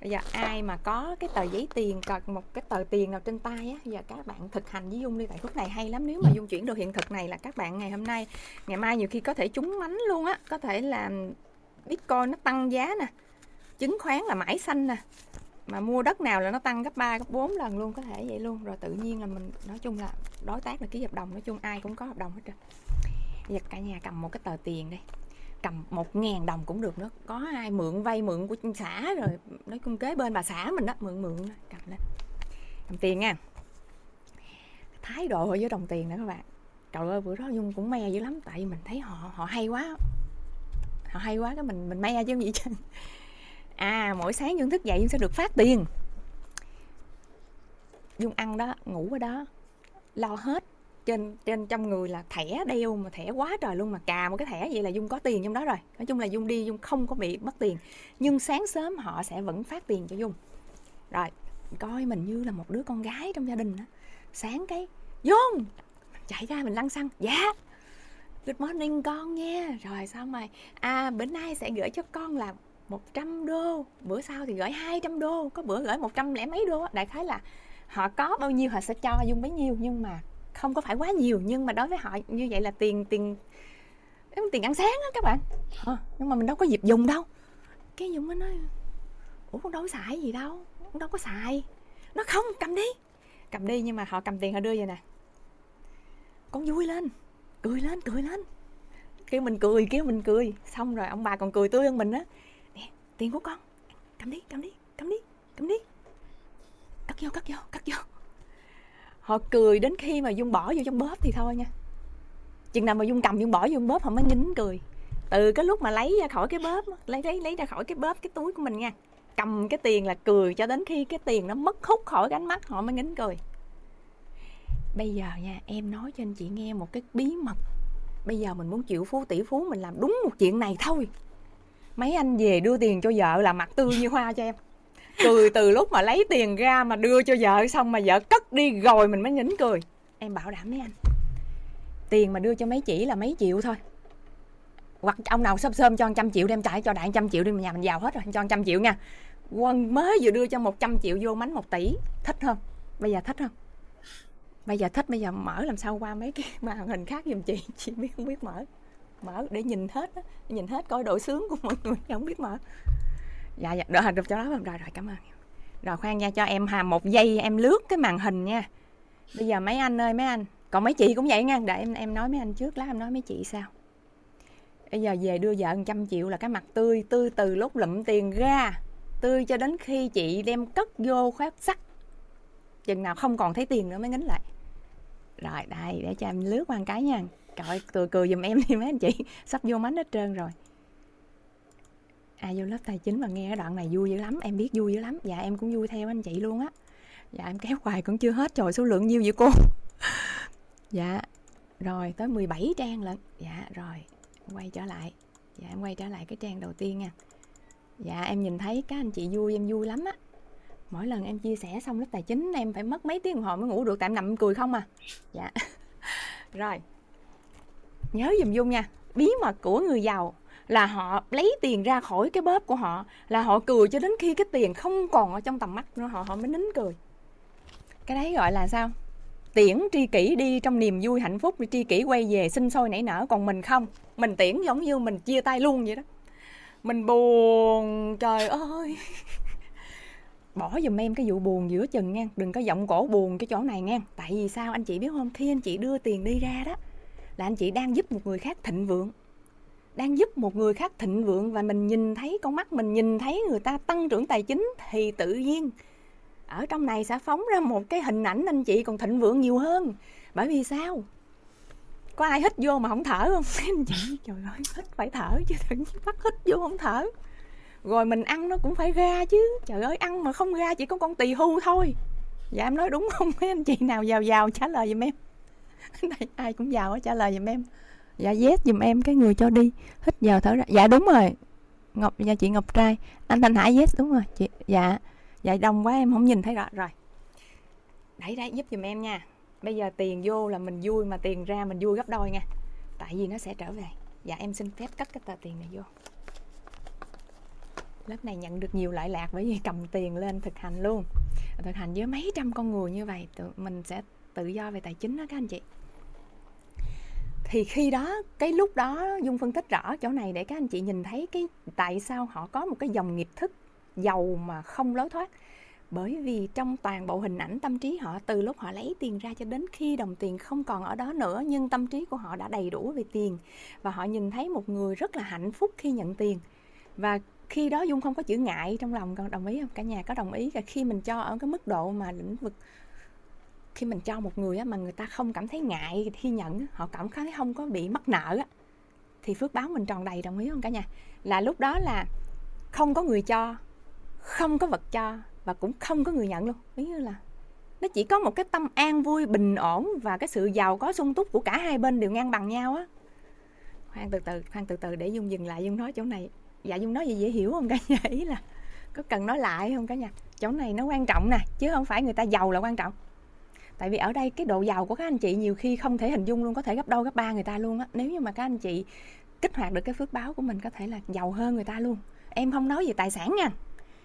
Bây giờ ai mà có cái tờ giấy tiền cần một cái tờ tiền nào trên tay á giờ các bạn thực hành với dung đi tại khúc này hay lắm. Nếu mà dung chuyển đồ hiện thực này là các bạn ngày hôm nay ngày mai nhiều khi có thể trúng mánh luôn á có thể là bitcoin nó tăng giá nè chứng khoán là mãi xanh nè mà mua đất nào là nó tăng gấp 3, gấp 4 lần luôn có thể vậy luôn. Rồi tự nhiên là mình nói chung là đối tác là ký hợp đồng nói chung ai cũng có hợp đồng hết trơn. Giờ cả nhà cầm một cái tờ tiền đây cầm một ngàn đồng cũng được nữa. Có ai mượn vay mượn của xã rồi, nói chung kế bên bà xã mình đó, mượn mượn đó. cầm lên. Cầm tiền nha. Thái độ với đồng tiền nữa các bạn. Trời ơi, bữa đó dung cũng me dữ lắm, tại vì mình thấy họ họ hay quá. Họ hay quá cái mình mình me chứ gì chứ. À mỗi sáng dung thức dậy dung sẽ được phát tiền. Dung ăn đó, ngủ ở đó, lo hết trên trên trong người là thẻ đeo mà thẻ quá trời luôn mà cà một cái thẻ vậy là dung có tiền trong đó rồi. Nói chung là dung đi dung không có bị mất tiền. Nhưng sáng sớm họ sẽ vẫn phát tiền cho dung. Rồi, coi mình như là một đứa con gái trong gia đình đó sáng cái, dung! Chạy ra mình lăn xăng. Dạ. Good morning con nha. Rồi sao mày à bữa nay sẽ gửi cho con là 100 đô, bữa sau thì gửi 200 đô, có bữa gửi 100 lẻ mấy đô đại khái là họ có bao nhiêu họ sẽ cho dung bấy nhiêu, nhưng mà không có phải quá nhiều nhưng mà đối với họ như vậy là tiền tiền tiền ăn sáng á các bạn. À, nhưng mà mình đâu có dịp dùng đâu. Cái dung mới nói ủa con đâu có xài gì đâu con đâu có xài. Nó không cầm đi. Cầm đi nhưng mà họ cầm tiền họ đưa vậy nè. Con vui lên cười lên cười lên. Kêu mình cười kêu mình cười. Xong rồi ông bà còn cười tươi hơn mình á. Nè tiền của con cầm đi cầm đi cầm đi cầm đi. Cất vô cất vô cất vô họ cười đến khi mà dung bỏ vô trong bóp thì thôi nha. Chừng nào mà dung cầm dung bỏ vô trong bóp, họ mới nín cười. Từ cái lúc mà lấy ra khỏi cái bóp lấy lấy lấy ra khỏi cái bóp, cái túi của mình nha, cầm cái tiền là cười cho đến khi cái tiền nó mất hút khỏi cái ánh mắt, họ mới nín cười. Bây giờ nha, em nói cho anh chị nghe một cái bí mật. Bây giờ mình muốn chịu phú, tỷ phú, mình làm đúng một chuyện này thôi. Mấy anh về đưa tiền cho vợ là mặt tươi như hoa cho em cười từ lúc mà lấy tiền ra mà đưa cho vợ xong mà vợ cất đi rồi mình mới nín cười. Em bảo đảm mấy anh. Tiền mà đưa cho mấy chỉ là mấy triệu thôi. Hoặc ông nào sớm sớm cho trăm triệu đem trả cho đại trăm triệu đi, nhà mình giàu hết rồi, cho trăm triệu nha. Quân mới vừa đưa cho 100 triệu vô mánh một tỷ. Thích không? Bây giờ thích không? Bây giờ thích, bây giờ mở làm sao qua mấy cái màn hình khác giùm chị? Chị biết không biết mở. Mở để nhìn hết á. Nhìn hết coi độ sướng của mọi người không biết mở dạ dạ. Được được cho đó rồi rồi, cảm ơn. Rồi, khoan nha, cho em hà một giây, em lướt cái màn hình nha. Bây giờ mấy anh ơi, mấy anh. Còn mấy chị cũng vậy nha. Để em em nói mấy anh trước, lát em nói mấy chị sao bây giờ về đưa vợ trăm triệu là cái mặt tươi tươi từ lúc lụm tiền ra. Tươi cho đến khi chị đem cất vô khoét sắt. Chừng nào không còn thấy tiền nữa mới nín lại. Rồi, đây, để cho em lướt qua một cái nha. Trời cười cười giùm em đi mấy anh chị. Sắp vô mánh hết trơn rồi ai vô lớp tài chính mà nghe cái đoạn này vui dữ lắm, em biết vui dữ lắm. Dạ em cũng vui theo anh chị luôn á. Dạ em kéo hoài cũng chưa hết, trời số lượng nhiêu vậy cô? Dạ rồi, tới 17 trang lận. Dạ rồi quay trở lại. Dạ em quay trở lại cái trang đầu tiên nha. Dạ em nhìn thấy các anh chị vui, em vui lắm á. Mỗi lần em chia sẻ xong lớp tài chính, em phải mất mấy tiếng đồng hồ mới ngủ được, tại em nằm em cười không à. Dạ. Rồi, nhớ dùm dung nha. Bí mật của người giàu là họ lấy tiền ra khỏi cái bóp của họ, là họ cười cho đến khi cái tiền không còn ở trong tầm mắt nữa, họ họ mới nín cười. Cái đấy gọi là sao? Tiễn tri kỷ đi trong niềm vui hạnh phúc, tri kỷ quay về sinh sôi nảy nở. Còn mình không. Mình tiễn giống như mình chia tay luôn vậy đó. Mình buồn, trời ơi. Bỏ giùm em cái vụ buồn giữa chừng nha. Đừng có giọng cổ buồn cái chỗ này nha. Tại vì sao? Anh chị biết không? Khi anh chị đưa tiền đi ra đó, là anh chị đang giúp một người khác thịnh vượng đang giúp một người khác thịnh vượng và mình nhìn thấy, con mắt mình nhìn thấy người ta tăng trưởng tài chính thì tự nhiên ở trong này sẽ phóng ra một cái hình ảnh anh chị còn thịnh vượng nhiều hơn. Bởi vì sao? Có ai hít vô mà không thở không? Anh chị, trời ơi, hít phải thở chứ đừng bắt hít vô không thở. Rồi mình ăn nó cũng phải ra chứ. Trời ơi, ăn mà không ra chỉ có con tỳ hưu thôi. Dạ em nói đúng không? Mấy anh chị nào giàu giàu trả lời giùm em. Này ai cũng giàu trả lời giùm em dạ yes dùm em cái người cho đi. Hít vào thở ra. Dạ đúng rồi. Ngọc dạ chị ngọc trai. Anh thanh hải yes đúng rồi. Chị dạ. Dạ đông quá, em không nhìn thấy rõ. Rồi. Đẩy đấy giúp dùm em nha. Bây giờ tiền vô là mình vui mà tiền ra mình vui gấp đôi nha. Tại vì nó sẽ trở về. Dạ em xin phép cất cái tờ tiền này vô. Lớp này nhận được nhiều lợi lạc bởi vì cầm tiền lên thực hành luôn. Thực hành với mấy trăm con người như vậy, tụi mình sẽ tự do về tài chính đó các anh chị thì khi đó, cái lúc đó dung phân tích rõ chỗ này để các anh chị nhìn thấy cái tại sao họ có một cái dòng nghiệp thức giàu mà không lối thoát. Bởi vì trong toàn bộ hình ảnh tâm trí họ, từ lúc họ lấy tiền ra cho đến khi đồng tiền không còn ở đó nữa, nhưng tâm trí của họ đã đầy đủ về tiền. Và họ nhìn thấy một người rất là hạnh phúc khi nhận tiền. Và khi đó dung không có chữ ngại trong lòng, còn đồng ý không? Cả nhà có đồng ý là khi mình cho ở cái mức độ mà lĩnh vực khi mình cho một người á, mà người ta không cảm thấy ngại khi nhận họ cảm thấy không có bị mắc nợ á, thì phước báo mình tròn đầy đồng ý không cả nhà? Là lúc đó là không có người cho không có vật cho và cũng không có người nhận luôn. Ý như là nó chỉ có một cái tâm an vui bình ổn và cái sự giàu có sung túc của cả hai bên đều ngang bằng nhau á. Khoan từ từ khoan từ từ để dung dừng lại dung nói chỗ này. Dạ dung nói gì dễ hiểu không cả nhà? Ý là có cần nói lại không cả nhà? Chỗ này nó quan trọng nè chứ không phải người ta giàu là quan trọng tại vì ở đây cái độ giàu của các anh chị nhiều khi không thể hình dung luôn, có thể gấp đôi, gấp ba người ta luôn á. Nếu như mà các anh chị kích hoạt được cái phước báo của mình, có thể là giàu hơn người ta luôn. Em không nói về tài sản nha.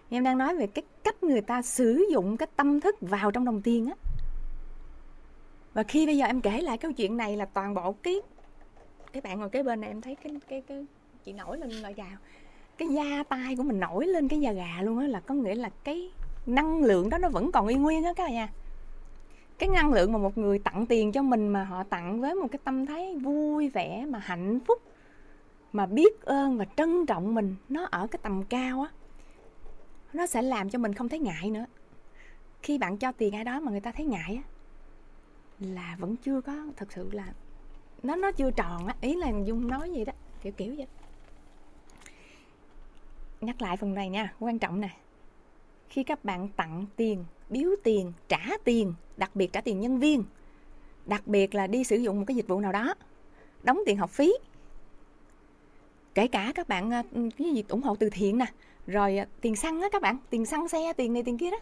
Em đang nói về cái cách người ta sử dụng cái tâm thức vào trong đồng tiền á. Và khi bây giờ em kể lại câu chuyện này là toàn bộ cái cái bạn ngồi kế bên này em thấy cái cái cái, chị nổi lên loại gà cái da tay của mình nổi lên cái da gà luôn á, là có nghĩa là cái năng lượng đó nó vẫn còn y nguyên á các bạn nha cái năng lượng mà một người tặng tiền cho mình mà họ tặng với một cái tâm thái vui vẻ mà hạnh phúc, mà biết ơn và trân trọng mình, nó ở cái tầm cao á, nó sẽ làm cho mình không thấy ngại nữa. Khi bạn cho tiền ai đó mà người ta thấy ngại á, là vẫn chưa có, thật sự là nó nó chưa tròn á, ý là dung nói gì đó, kiểu kiểu vậy. Nhắc lại phần này nha, quan trọng nè. Khi các bạn tặng tiền biếu tiền trả tiền đặc biệt trả tiền nhân viên. Đặc biệt là đi sử dụng một cái dịch vụ nào đó đóng tiền học phí. Kể cả các bạn à, ừ, cái gì ủng hộ từ thiện nè rồi à, tiền xăng á các bạn tiền xăng xe tiền này tiền kia đó.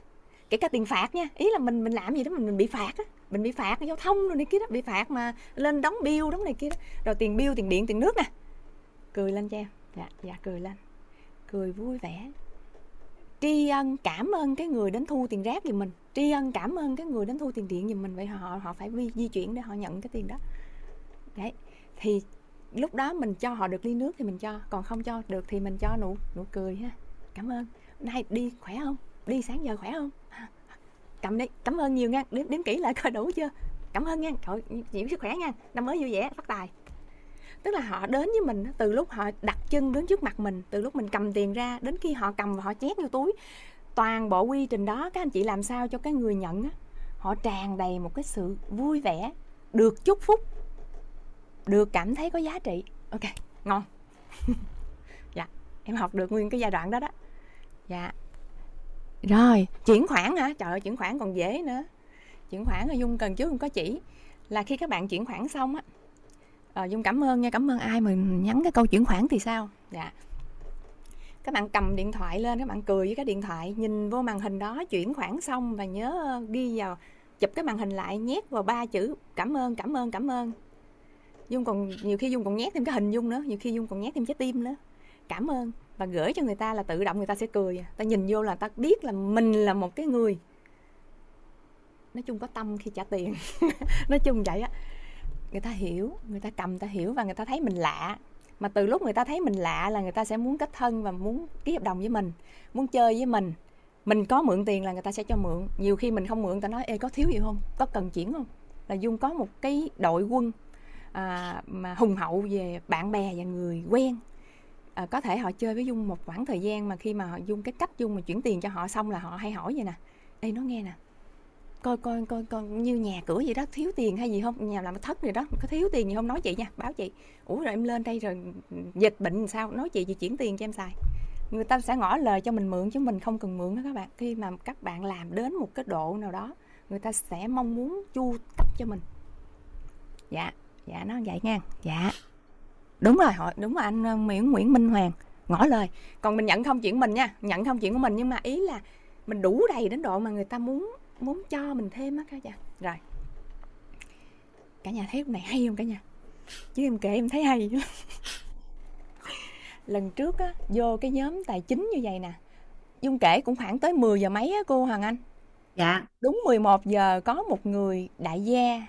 Kể cả tiền phạt nha ý là mình mình làm gì đó mình, mình bị phạt á mình bị phạt giao thông rồi này kia đó bị phạt mà lên đóng bill đóng này kia đó. Rồi tiền bill tiền điện tiền nước nè. Cười lên cho em dạ dạ cười lên. Cười vui vẻ tri ân cảm ơn cái người đến thu tiền rác giùm mình. Tri ân cảm ơn cái người đến thu tiền điện giùm mình. Vậy họ họ phải di, di chuyển để họ nhận cái tiền đó. Đấy. Thì lúc đó mình cho họ được ly nước thì mình cho còn không cho được thì mình cho nụ nụ cười ha. Cảm ơn. Nay đi khỏe không? Đi sáng giờ khỏe không? Cầm đi. Cảm ơn nhiều nha. Đếm, đếm kỹ lại coi đủ chưa? Cảm ơn nha. Cậu chịu sức khỏe nha. Năm mới vui vẻ phát tài tức là họ đến với mình từ lúc họ đặt chân đến trước mặt mình từ lúc mình cầm tiền ra đến khi họ cầm và họ nhét vô túi. Toàn bộ quy trình đó các anh chị làm sao cho cái người nhận á, họ tràn đầy một cái sự vui vẻ được chúc phúc được cảm thấy có giá trị. Ok ngon. Dạ em học được nguyên cái giai đoạn đó đó. Dạ. Rồi. Chuyển khoản hả? Trời ơi chuyển khoản còn dễ nữa. Chuyển khoản là dung cần trước không có chỉ. Là khi các bạn chuyển khoản xong á Ờ, à, dung cảm ơn nha cảm ơn ai mà nhắn cái câu chuyển khoản thì sao? Dạ. Các bạn cầm điện thoại lên các bạn cười với cái điện thoại nhìn vô màn hình đó chuyển khoản xong và nhớ ờ, ghi vào chụp cái màn hình lại nhét vào ba chữ cảm ơn cảm ơn cảm ơn. Dung còn nhiều khi dung còn nhét thêm cái hình dung nữa nhiều khi dung còn nhét thêm trái tim nữa. Cảm ơn. Và gửi cho người ta là tự động người ta sẽ cười. Ta nhìn vô là ta biết là mình là một cái người. Nói chung có tâm khi trả tiền. Nói chung vậy á người ta hiểu người ta cầm ta hiểu và người ta thấy mình lạ. Mà từ lúc người ta thấy mình lạ là người ta sẽ muốn kết thân và muốn ký hợp đồng với mình muốn chơi với mình. Mình có mượn tiền là người ta sẽ cho mượn. Nhiều khi mình không mượn ta nói ê có thiếu gì không? Có cần chuyển không? Là dung có một cái đội quân à, mà hùng hậu về bạn bè và người quen. À, có thể họ chơi với dung một khoảng thời gian mà khi mà họ dung cái cách dung mà chuyển tiền cho họ xong là họ hay hỏi vậy nè ê nó nghe nè coi coi coi coi, như nhà cửa gì đó, thiếu tiền hay gì không? Nhà làm thất gì đó có thiếu tiền gì không? Nói chị nha, báo chị. Ủa, rồi em lên đây rồi dịch bệnh sao? Nói chị chị chuyển tiền cho em xài. Người ta sẽ ngỏ lời cho mình mượn chứ mình không cần mượn đó các bạn. Khi mà các bạn làm đến một cái độ nào đó, người ta sẽ mong muốn chu cấp cho mình. Dạ dạ nó vậy nha. Dạ. Đúng rồi họ đúng rồi, anh ờ, Nguyễn Nguyễn Minh Hoàng, ngỏ lời. Còn mình nhận không chuyện mình nha, nhận không chuyện của mình, nhưng mà ý là mình đủ đầy đến độ mà người ta muốn muốn cho mình thêm á cả nhà rồi. Cả nhà thấy lúc này hay không cả nhà? Chứ em kể em thấy hay lần trước á vô cái nhóm tài chính như vậy nè Dung kể cũng khoảng tới 10 giờ mấy á cô Hoàng Anh. Dạ. Đúng 11 giờ có một người đại gia.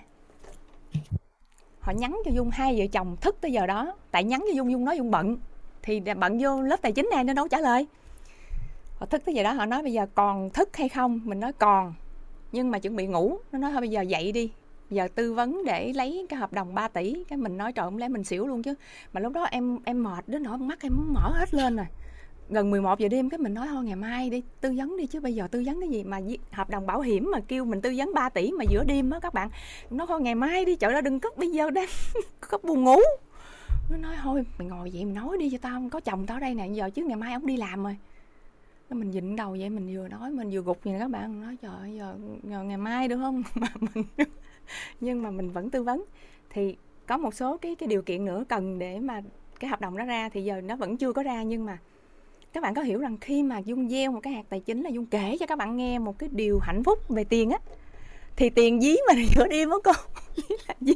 Họ nhắn cho Dung hai vợ chồng thức tới giờ đó. Tại nhắn cho Dung, Dung nói Dung bận. Thì bận vô lớp tài chính này nó đâu trả lời. Họ thức tới giờ đó họ nói bây giờ còn thức hay không? Mình nói còn nhưng mà chuẩn bị ngủ, nó nói thôi, bây giờ dậy đi. Giờ tư vấn để lấy cái hợp đồng 3 tỷ. Cái mình nói, trời không lẽ mình xỉu luôn chứ? Mà lúc đó em em mệt đến nỗi mắt em mở hết lên rồi. Gần 11 giờ đêm, cái mình nói, thôi, ngày mai đi, tư vấn đi chứ bây giờ tư vấn cái gì mà hợp đồng bảo hiểm mà kêu mình tư vấn 3 tỷ mà giữa đêm á các bạn. Nó thôi, ngày mai đi chợ đó đừng cất, bây giờ đang có buồn ngủ. Nó nói, thôi, mày ngồi vậy mình nói đi cho tao, không có chồng tao đây nè, giờ chứ ngày mai ông đi làm rồi mình dịnh đầu vậy mình vừa nói mình vừa gục vậy các bạn. Nói trời ơi giờ, giờ ngày mai được không? Mà mình nhưng mà mình vẫn tư vấn. Thì có một số cái cái điều kiện nữa cần để mà cái hợp đồng đó ra thì giờ nó vẫn chưa có ra nhưng mà các bạn có hiểu rằng khi mà dung gieo một cái hạt tài chính là dung kể cho các bạn nghe một cái điều hạnh phúc về tiền á thì tiền dí mà giữa đêm đó con là gì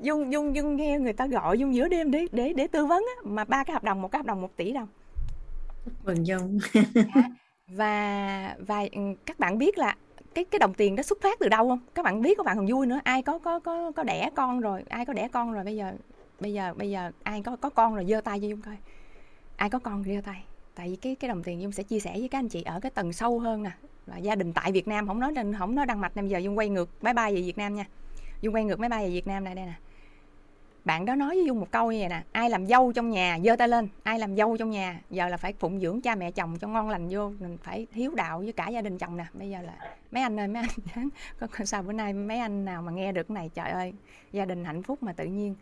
dung dung dung nghe người ta gọi dung giữa đêm để để để tư vấn á mà ba cái hợp đồng một cái hợp đồng một tỷ đồng. Mừng Dung. Dạ. Và và ừ, các bạn biết là cái cái đồng tiền đó xuất phát từ đâu không? Các bạn biết các bạn còn vui nữa. Ai có có có có đẻ con rồi, ai có đẻ con rồi, bây giờ bây giờ bây giờ ai có có con rồi giơ tay cho dung coi. Ai có con giơ tay. Tại vì cái cái đồng tiền dung sẽ chia sẻ với các anh chị ở cái tầng sâu hơn nè. Là gia đình tại việt nam không nói nên, không nói đăng mạch bây giờ dung quay ngược máy bay về việt nam nha. Dung quay ngược máy bay về việt nam này đây nè bạn đó nói với dung một câu như vậy nè, ai làm dâu trong nhà, giơ tay lên, ai làm dâu trong nhà, giờ là phải phụng dưỡng cha mẹ chồng cho ngon lành vô, mình phải hiếu đạo với cả gia đình chồng nè. Bây giờ là mấy anh ơi, mấy anh có sao bữa nay mấy anh nào mà nghe được cái này, trời ơi, gia đình hạnh phúc mà tự nhiên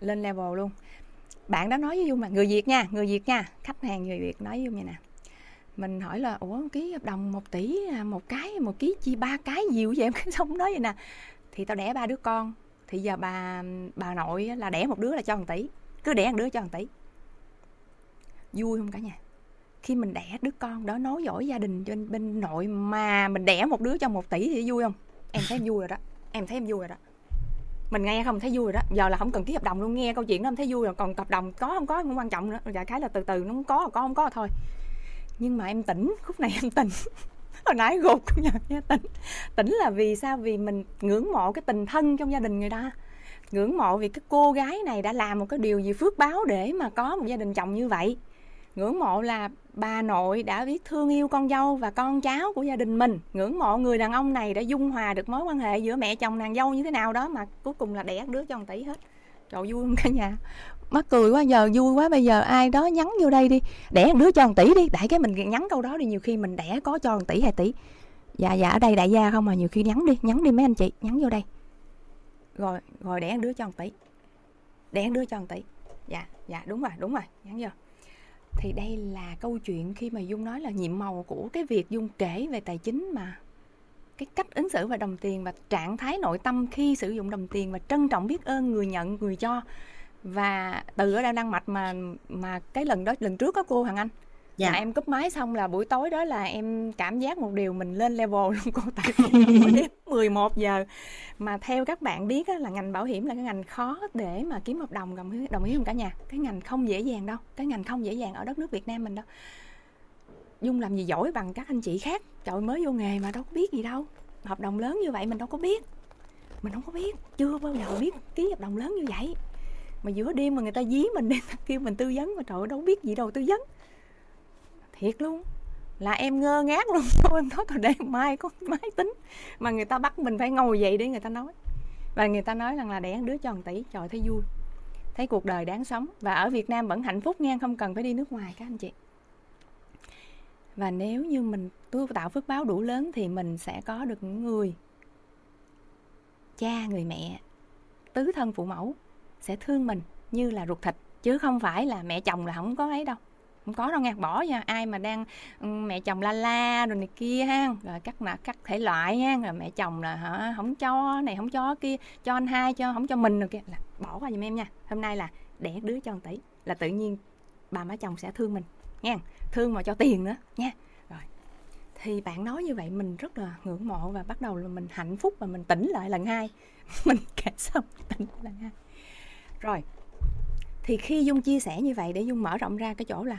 lên level luôn. Bạn đó nói với dung mà người việt nha, người việt nha. Khách hàng người việt nói với dung vậy nè, mình hỏi là, ủa ký hợp đồng một tỷ à, một cái, một ký chi, ba cái nhiều vậy em? Xong nói vậy nè, thì tao đẻ ba đứa con thì giờ bà bà nội là đẻ một đứa là cho một tỷ cứ đẻ một đứa cho một tỷ vui không cả nhà? Khi mình đẻ đứa con đó nối dõi gia đình bên bên nội mà mình đẻ một đứa cho một tỷ thì vui không? Em thấy em vui rồi đó. Em thấy em vui rồi đó. Mình nghe không thấy vui rồi đó. Giờ là không cần ký hợp đồng luôn, nghe câu chuyện đó em thấy vui rồi. Còn hợp đồng có không có không quan trọng nữa. Dạ Đại khái là từ từ, nó không có có không có thôi. Nhưng mà em tỉnh, khúc này em tỉnh hồi nãy gục nha, nha. Tỉnh tỉnh là vì sao? Vì mình ngưỡng mộ cái tình thân trong gia đình người ta. Ngưỡng mộ vì cái cô gái này đã làm một cái điều gì phước báo để mà có một gia đình chồng như vậy. Ngưỡng mộ là bà nội đã biết thương yêu con dâu và con cháu của gia đình mình. Ngưỡng mộ người đàn ông này đã dung hòa được mối quan hệ giữa mẹ chồng nàng dâu như thế nào đó mà cuối cùng là đẻ đứa cho một tỷ hết. Trời vui không cả nhà mắc cười quá, giờ vui quá, bây giờ ai đó nhắn vô đây đi, đẻ đứa cho một tỷ đi. Đại cái mình nhắn câu đó đi, nhiều khi mình đẻ có cho một tỷ, hai tỷ. Dạ dạ ở đây đại gia không mà, nhiều khi nhắn đi nhắn đi mấy anh chị, nhắn vô đây. Rồi rồi đẻ đứa cho một tỷ, đẻ đứa cho một tỷ. Dạ dạ đúng rồi đúng rồi, nhắn vô. Thì đây là câu chuyện khi mà dung nói là nhiệm màu của cái việc dung kể về tài chính mà. Cái cách ứng xử về đồng tiền và trạng thái nội tâm khi sử dụng đồng tiền và trân trọng biết ơn người nhận, người cho và từ ở đang đăng mạch mà mà cái lần đó lần trước có cô Hằng Anh dạ. mà em cúp máy xong là buổi tối đó là em cảm giác một điều mình lên level luôn cô tại đến 11 giờ. Mà theo các bạn biết á, là ngành bảo hiểm là cái ngành khó để mà kiếm hợp đồng đồng ý, đồng ý không cả nhà. Cái ngành không dễ dàng đâu cái ngành không dễ dàng ở đất nước Việt Nam mình đâu. Dung làm gì giỏi bằng các anh chị khác. Trời mới vô nghề mà đâu có biết gì đâu. Hợp đồng lớn như vậy mình đâu có biết. Mình không có biết Chưa bao giờ biết ký hợp đồng lớn như vậy mà giữa đêm mà người ta dí mình đi, kêu mình tư vấn, Mà trời ơi, đâu biết gì đâu, tư vấn. Thiệt luôn. Là em ngơ ngác luôn. Thôi em nói, thôi đây mai có máy tính. Mà người ta bắt mình phải ngồi dậy để người ta nói. Và người ta nói rằng là đẻ đứa cho một tỷ, trời thấy vui. Thấy cuộc đời đáng sống. Và ở Việt Nam vẫn hạnh phúc nha, không cần phải đi nước ngoài các anh chị. Và nếu như mình tu tạo phước báo đủ lớn thì mình sẽ có được những người cha, người mẹ, tứ thân phụ mẫu sẽ thương mình như là ruột thịt, chứ không phải là mẹ chồng là không có ấy đâu. Không có đâu nghe, bỏ nha, ai mà đang ừ, mẹ chồng la la rồi này kia ha, rồi các là các thể loại ha, rồi mẹ chồng là hả, không cho này, không cho kia, cho anh hai, cho, không cho mình rồi kia, là bỏ qua giùm em nha. Hôm nay là đẻ đứa cho một tỷ là tự nhiên bà má chồng sẽ thương mình nha thương mà cho tiền nữa, nha. Rồi, thì bạn nói như vậy mình rất là ngưỡng mộ và bắt đầu là mình hạnh phúc và mình tỉnh lại lần hai. Mình kể xong, tỉnh lần hai rồi. Thì khi dung chia sẻ như vậy để dung mở rộng ra cái chỗ là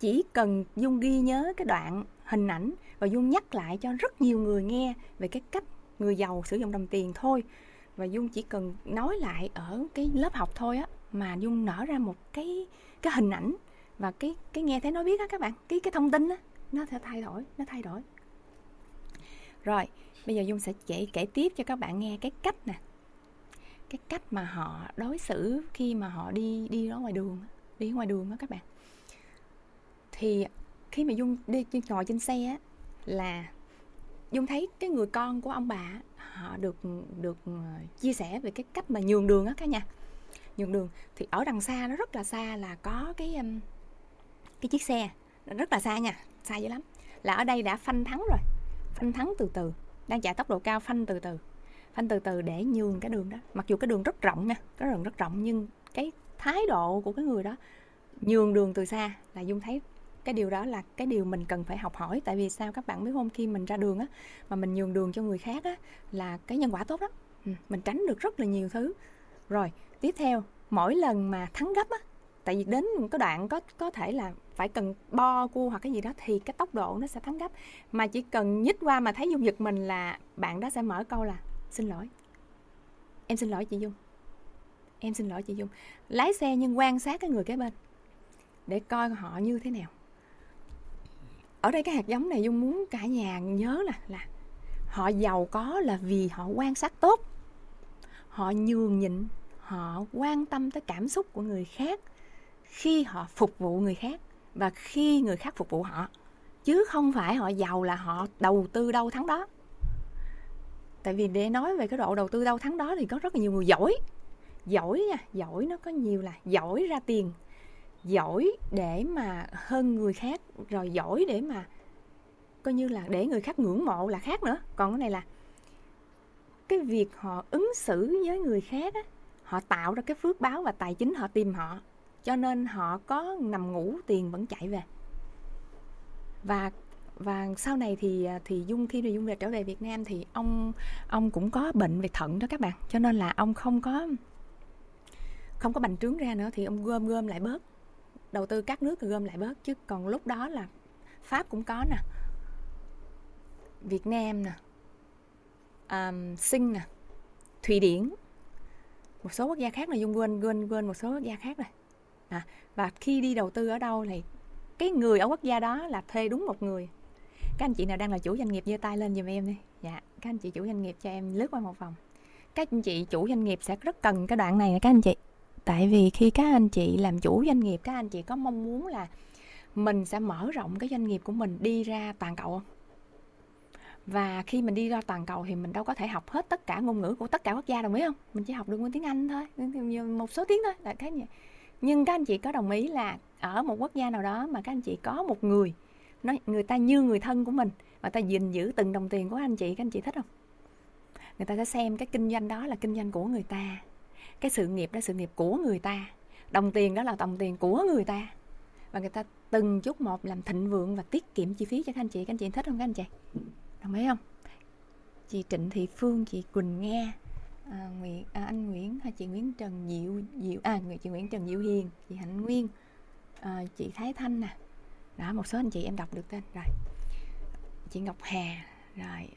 chỉ cần dung ghi nhớ cái đoạn hình ảnh và dung nhắc lại cho rất nhiều người nghe về cái cách người giàu sử dụng đồng tiền thôi. Và dung chỉ cần nói lại ở cái lớp học thôi á, mà dung nở ra một cái cái hình ảnh và cái cái nghe thấy nói biết á các bạn. Cái cái thông tin á, nó sẽ thay đổi, nó thay đổi. Rồi, bây giờ dung sẽ kể kể tiếp cho các bạn nghe cái cách nè cái cách mà họ đối xử khi mà họ đi đi ở ngoài đường đi ngoài đường đó các bạn. Thì khi mà dung đi ngồi trên xe á, là dung thấy cái người con của ông bà họ được được ờ, chia sẻ về cái cách mà nhường đường á cả nhà. Nhường đường, thì ở đằng xa nó rất là xa là có cái cái chiếc xe. Rất là xa nha, xa dữ lắm. Là ở đây đã phanh thắng rồi, phanh thắng từ từ, đang chạy tốc độ cao phanh từ từ anh từ từ để nhường cái đường đó. Mặc dù cái đường rất rộng nha, cái đường rất rộng nhưng cái thái độ của cái người đó, nhường đường từ xa là dung thấy cái điều đó là cái điều mình cần phải học hỏi. Tại vì sao các bạn biết không? Khi mình ra đường á, mà mình nhường đường cho người khác á, là cái nhân quả tốt đó ừ, mình tránh được rất là nhiều thứ. Rồi, tiếp theo, mỗi lần mà thắng gấp á, tại vì đến một cái đoạn có có thể là phải cần bo, cua hoặc cái gì đó thì cái tốc độ nó sẽ thắng gấp. Mà chỉ cần nhích qua mà thấy dung giật mình là bạn đó sẽ mở câu là xin lỗi. Em xin lỗi chị dung. Em xin lỗi chị dung. Lái xe nhưng quan sát cái người kế bên để coi họ như thế nào. Ở đây cái hạt giống này dung muốn cả nhà nhớ là là họ giàu có là vì họ quan sát tốt. Họ nhường nhịn, họ quan tâm tới cảm xúc của người khác khi họ phục vụ người khác và khi người khác phục vụ họ. Chứ không phải họ giàu là họ đầu tư đâu thắng đó tại vì để nói về cái độ đầu tư đâu thắng đó thì có rất là nhiều người giỏi. Giỏi nha giỏi nó có nhiều là giỏi ra tiền. Giỏi để mà hơn người khác rồi giỏi để mà coi như là để người khác ngưỡng mộ là khác nữa. Còn cái này là cái việc họ ứng xử với người khác á, họ tạo ra cái phước báo và tài chính họ tìm họ cho nên họ có nằm ngủ tiền vẫn chạy về. Và và sau này thì à, thì dung khi mà dung về trở về Việt Nam thì ông ông cũng có bệnh về thận đó các bạn. Cho nên là ông không có không có bành trướng ra nữa thì ông gom gom lại bớt. Đầu tư các nước gom lại bớt. Chứ còn lúc đó là Pháp cũng có nè. Việt Nam nè. Um, Sinh nè. Thụy Điển. Một số quốc gia khác là dung quên quên quên một số quốc gia khác rồi. À, và khi đi đầu tư ở đâu thì cái người ở quốc gia đó là thuê đúng một người các anh chị nào đang là chủ doanh nghiệp, giơ tay lên giùm em đi. Dạ các anh chị chủ doanh nghiệp cho em lướt qua một vòng. Các anh chị chủ doanh nghiệp sẽ rất cần cái đoạn này nè các anh chị. Tại vì khi các anh chị làm chủ doanh nghiệp, các anh chị có mong muốn là mình sẽ mở rộng cái doanh nghiệp của mình đi ra toàn cầu không? Và khi mình đi ra toàn cầu thì mình đâu có thể học hết tất cả ngôn ngữ của tất cả quốc gia, đồng ý không? Mình chỉ học được ngôn tiếng anh thôi, một số tiếng thôi, là cái gì? Nhưng các anh chị có đồng ý là ở một quốc gia nào đó mà các anh chị có một người nói người ta như người thân của mình và ta gìn giữ từng đồng tiền của anh chị các anh chị thích không? Người ta sẽ xem cái kinh doanh đó là kinh doanh của người ta. Cái sự nghiệp đó sự nghiệp của người ta. Đồng tiền đó là đồng tiền của người ta. Và người ta từng chút một làm thịnh vượng và tiết kiệm chi phí cho các anh chị. Các anh chị thích không các anh chị? Đồng ý không? Chị Trịnh Thị Phương chị Quỳnh Nga à, Nguyễn à, anh Nguyễn hay chị Nguyễn Trần Diệu Diệu à người chị Nguyễn Trần Diệu Hiền chị Hạnh Nguyên à, chị Thái Thanh nè đó, một số anh chị em đọc được tên. Rồi. Chị Ngọc Hà. Rồi.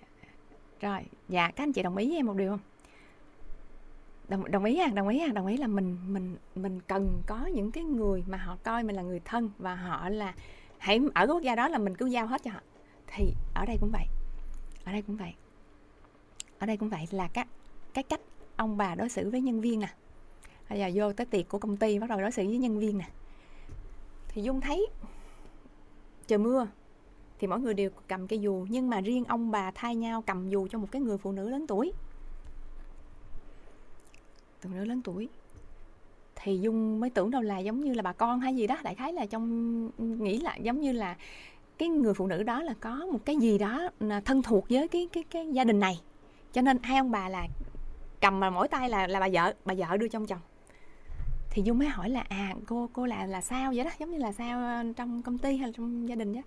Rồi. Dạ các anh chị đồng ý với em một điều không? Đồng đồng ý à đồng ý à đồng ý là mình mình mình cần có những cái người mà họ coi mình là người thân và họ là hãy ở quốc gia đó là mình cứ giao hết cho họ. Thì ở đây cũng vậy. Ở đây cũng vậy. Ở đây cũng vậy là các, cái cách ông bà đối xử với nhân viên nè. Bây giờ vô tới tiệc của công ty, bắt đầu đối xử với nhân viên nè. Thì dung thấy trời mưa. Thì mỗi người đều cầm cây dù, nhưng mà riêng ông bà thay nhau cầm dù cho một cái người phụ nữ lớn tuổi. Phụ nữ lớn tuổi. Thì dung mới tưởng đâu là giống như là bà con hay gì đó, đại khái là trong, nghĩ là giống như là cái người phụ nữ đó là có một cái gì đó thân thuộc với cái cái cái gia đình này. Cho nên hai ông bà là cầm mà mỗi tay là là bà vợ bà vợ đưa cho ông chồng thì dung mới hỏi là à cô cô là là sao vậy đó? Giống như là sao ờ, trong công ty hay là trong gia đình đó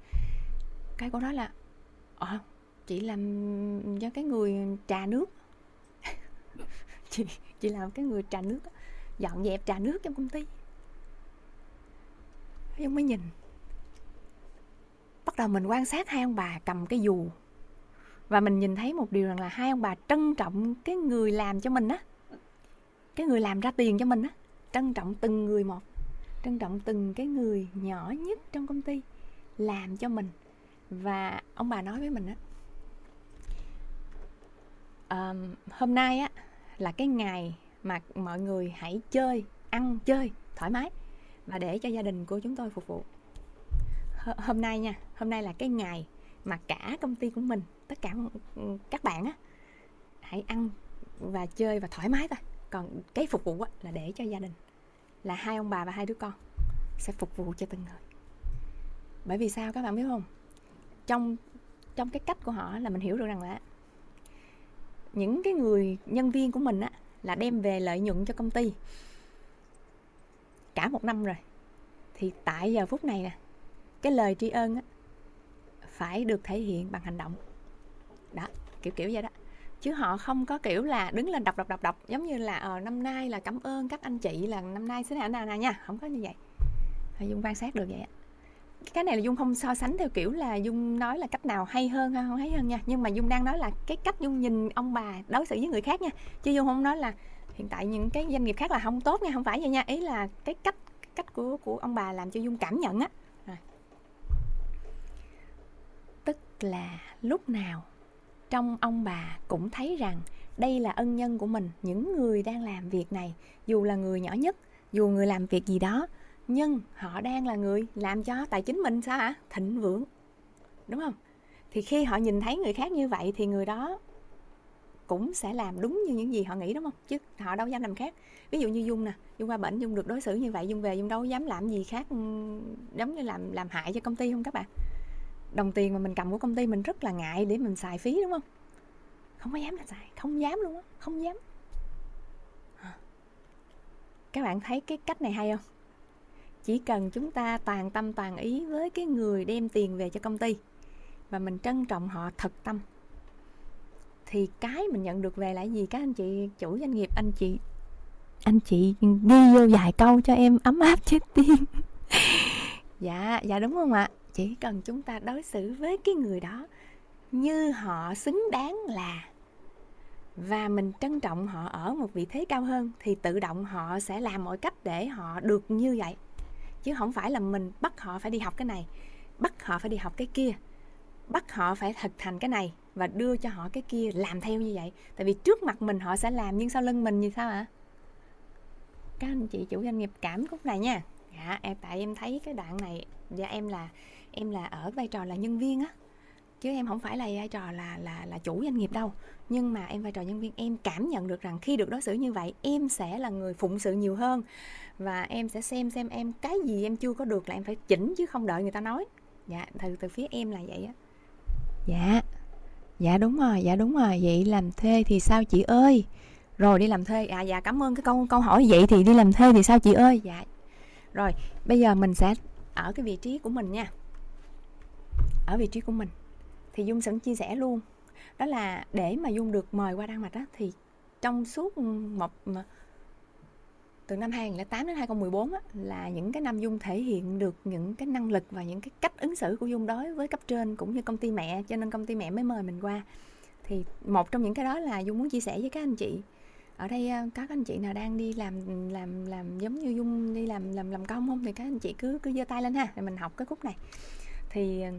cái cô nói là ờ chị làm cho cái người trà nước. Chị chị làm cái người trà nước dọn dẹp trà nước trong công ty. Dung mới nhìn. Bắt đầu mình quan sát hai ông bà cầm cái dù và mình nhìn thấy một điều rằng là hai ông bà trân trọng cái người làm cho mình á, cái người làm ra tiền cho mình á trân trọng từng người một trân trọng từng cái người nhỏ nhất trong công ty làm cho mình. Và ông bà nói với mình á um, hôm nay á là cái ngày mà mọi người hãy chơi ăn chơi thoải mái và để cho gia đình của chúng tôi phục vụ. H- hôm nay nha hôm nay là cái ngày mà cả công ty của mình tất cả ừ, các bạn á hãy ăn và chơi và thoải mái thôi. Còn cái phục vụ á, là để cho gia đình là hai ông bà và hai đứa con sẽ phục vụ cho từng người. Bởi vì sao các bạn biết không? Trong trong cái cách của họ là mình hiểu được rằng là những cái người nhân viên của mình á, là đem về lợi nhuận cho công ty. Cả một năm rồi. Thì tại giờ phút này nè, cái lời tri ân á, phải được thể hiện bằng hành động. Đó, kiểu kiểu vậy đó chứ họ không có kiểu là đứng lên đọc đọc đọc đọc. Giống như là ờ, năm nay là cảm ơn các anh chị là năm nay xin nào nào nào nha. Không có như vậy. Dung quan sát được vậy cái này là dung không so sánh theo kiểu là dung nói là cách nào hay hơn hay không hay hơn nha. Nhưng mà dung đang nói là cái cách dung nhìn ông bà đối xử với người khác nha. Chứ dung không nói là hiện tại những cái doanh nghiệp khác là không tốt nha không phải vậy nha. Ý là cái cách cách của của ông bà làm cho dung cảm nhận á. Tức là lúc nào trong ông bà cũng thấy rằng đây là ân nhân của mình, những người đang làm việc này, dù là người nhỏ nhất, dù người làm việc gì đó, nhưng họ đang là người làm cho tài chính mình sao hả? Thịnh vượng, đúng không? Thì khi họ nhìn thấy người khác như vậy thì người đó cũng sẽ làm đúng như những gì họ nghĩ, đúng không? Chứ họ đâu dám làm khác. Ví dụ như dung nè, dung qua bệnh, dung được đối xử như vậy, dung về, dung đâu dám làm gì khác giống như làm làm hại cho công ty không các bạn? Đồng tiền mà mình cầm của công ty mình rất là ngại để mình xài phí, đúng không? Không có dám là xài, không dám luôn á, không dám. Các bạn thấy cái cách này hay không? Chỉ cần chúng ta toàn tâm toàn ý với cái người đem tiền về cho công ty và mình trân trọng họ thật tâm, thì cái mình nhận được về là gì? Các anh chị chủ doanh nghiệp, anh chị anh chị ghi vô vài câu cho em ấm áp chết tim dạ dạ đúng không ạ? Chỉ cần chúng ta đối xử với cái người đó như họ xứng đáng là. Và mình trân trọng họ ở một vị thế cao hơn thì tự động họ sẽ làm mọi cách để họ được như vậy. Chứ không phải là mình bắt họ phải đi học cái này, bắt họ phải đi học cái kia, bắt họ phải thực hành cái này và đưa cho họ cái kia làm theo như vậy. Tại vì trước mặt mình họ sẽ làm, nhưng sau lưng mình như sao ạ? Các anh chị chủ doanh nghiệp cảm khúc này nha. Dạ em tại em thấy cái đoạn này dạ em là em là ở vai trò là nhân viên á. Chứ em không phải là vai trò là là là chủ doanh nghiệp đâu. Nhưng mà em vai trò nhân viên, em cảm nhận được rằng khi được đối xử như vậy, em sẽ là người phụng sự nhiều hơn. Và em sẽ xem xem em cái gì em chưa có được là em phải chỉnh chứ không đợi người ta nói. Dạ từ từ phía em là vậy á. Dạ. Dạ đúng rồi dạ đúng rồi. Vậy làm thuê thì sao chị ơi? Rồi đi làm thuê. À dạ cảm ơn cái câu câu hỏi vậy thì đi làm thuê thì sao chị ơi? Dạ. Rồi, bây giờ mình sẽ ở cái vị trí của mình nha ở vị trí của mình. Thì dung sẵn chia sẻ luôn. Đó là để mà dung được mời qua đan mạch á thì trong suốt một từ năm 2008 đến 2014 á, là những cái năm Dung thể hiện được những cái năng lực và những cái cách ứng xử của Dung đối với cấp trên cũng như công ty mẹ cho nên công ty mẹ mới mời mình qua. Thì một trong những cái đó là Dung muốn chia sẻ với các anh chị. Ở đây ờ, có các anh chị nào đang đi làm làm làm giống như Dung đi làm làm làm công không? Thì các anh chị cứ cứ giơ tay lên ha để mình học cái khúc này. Thì ờ,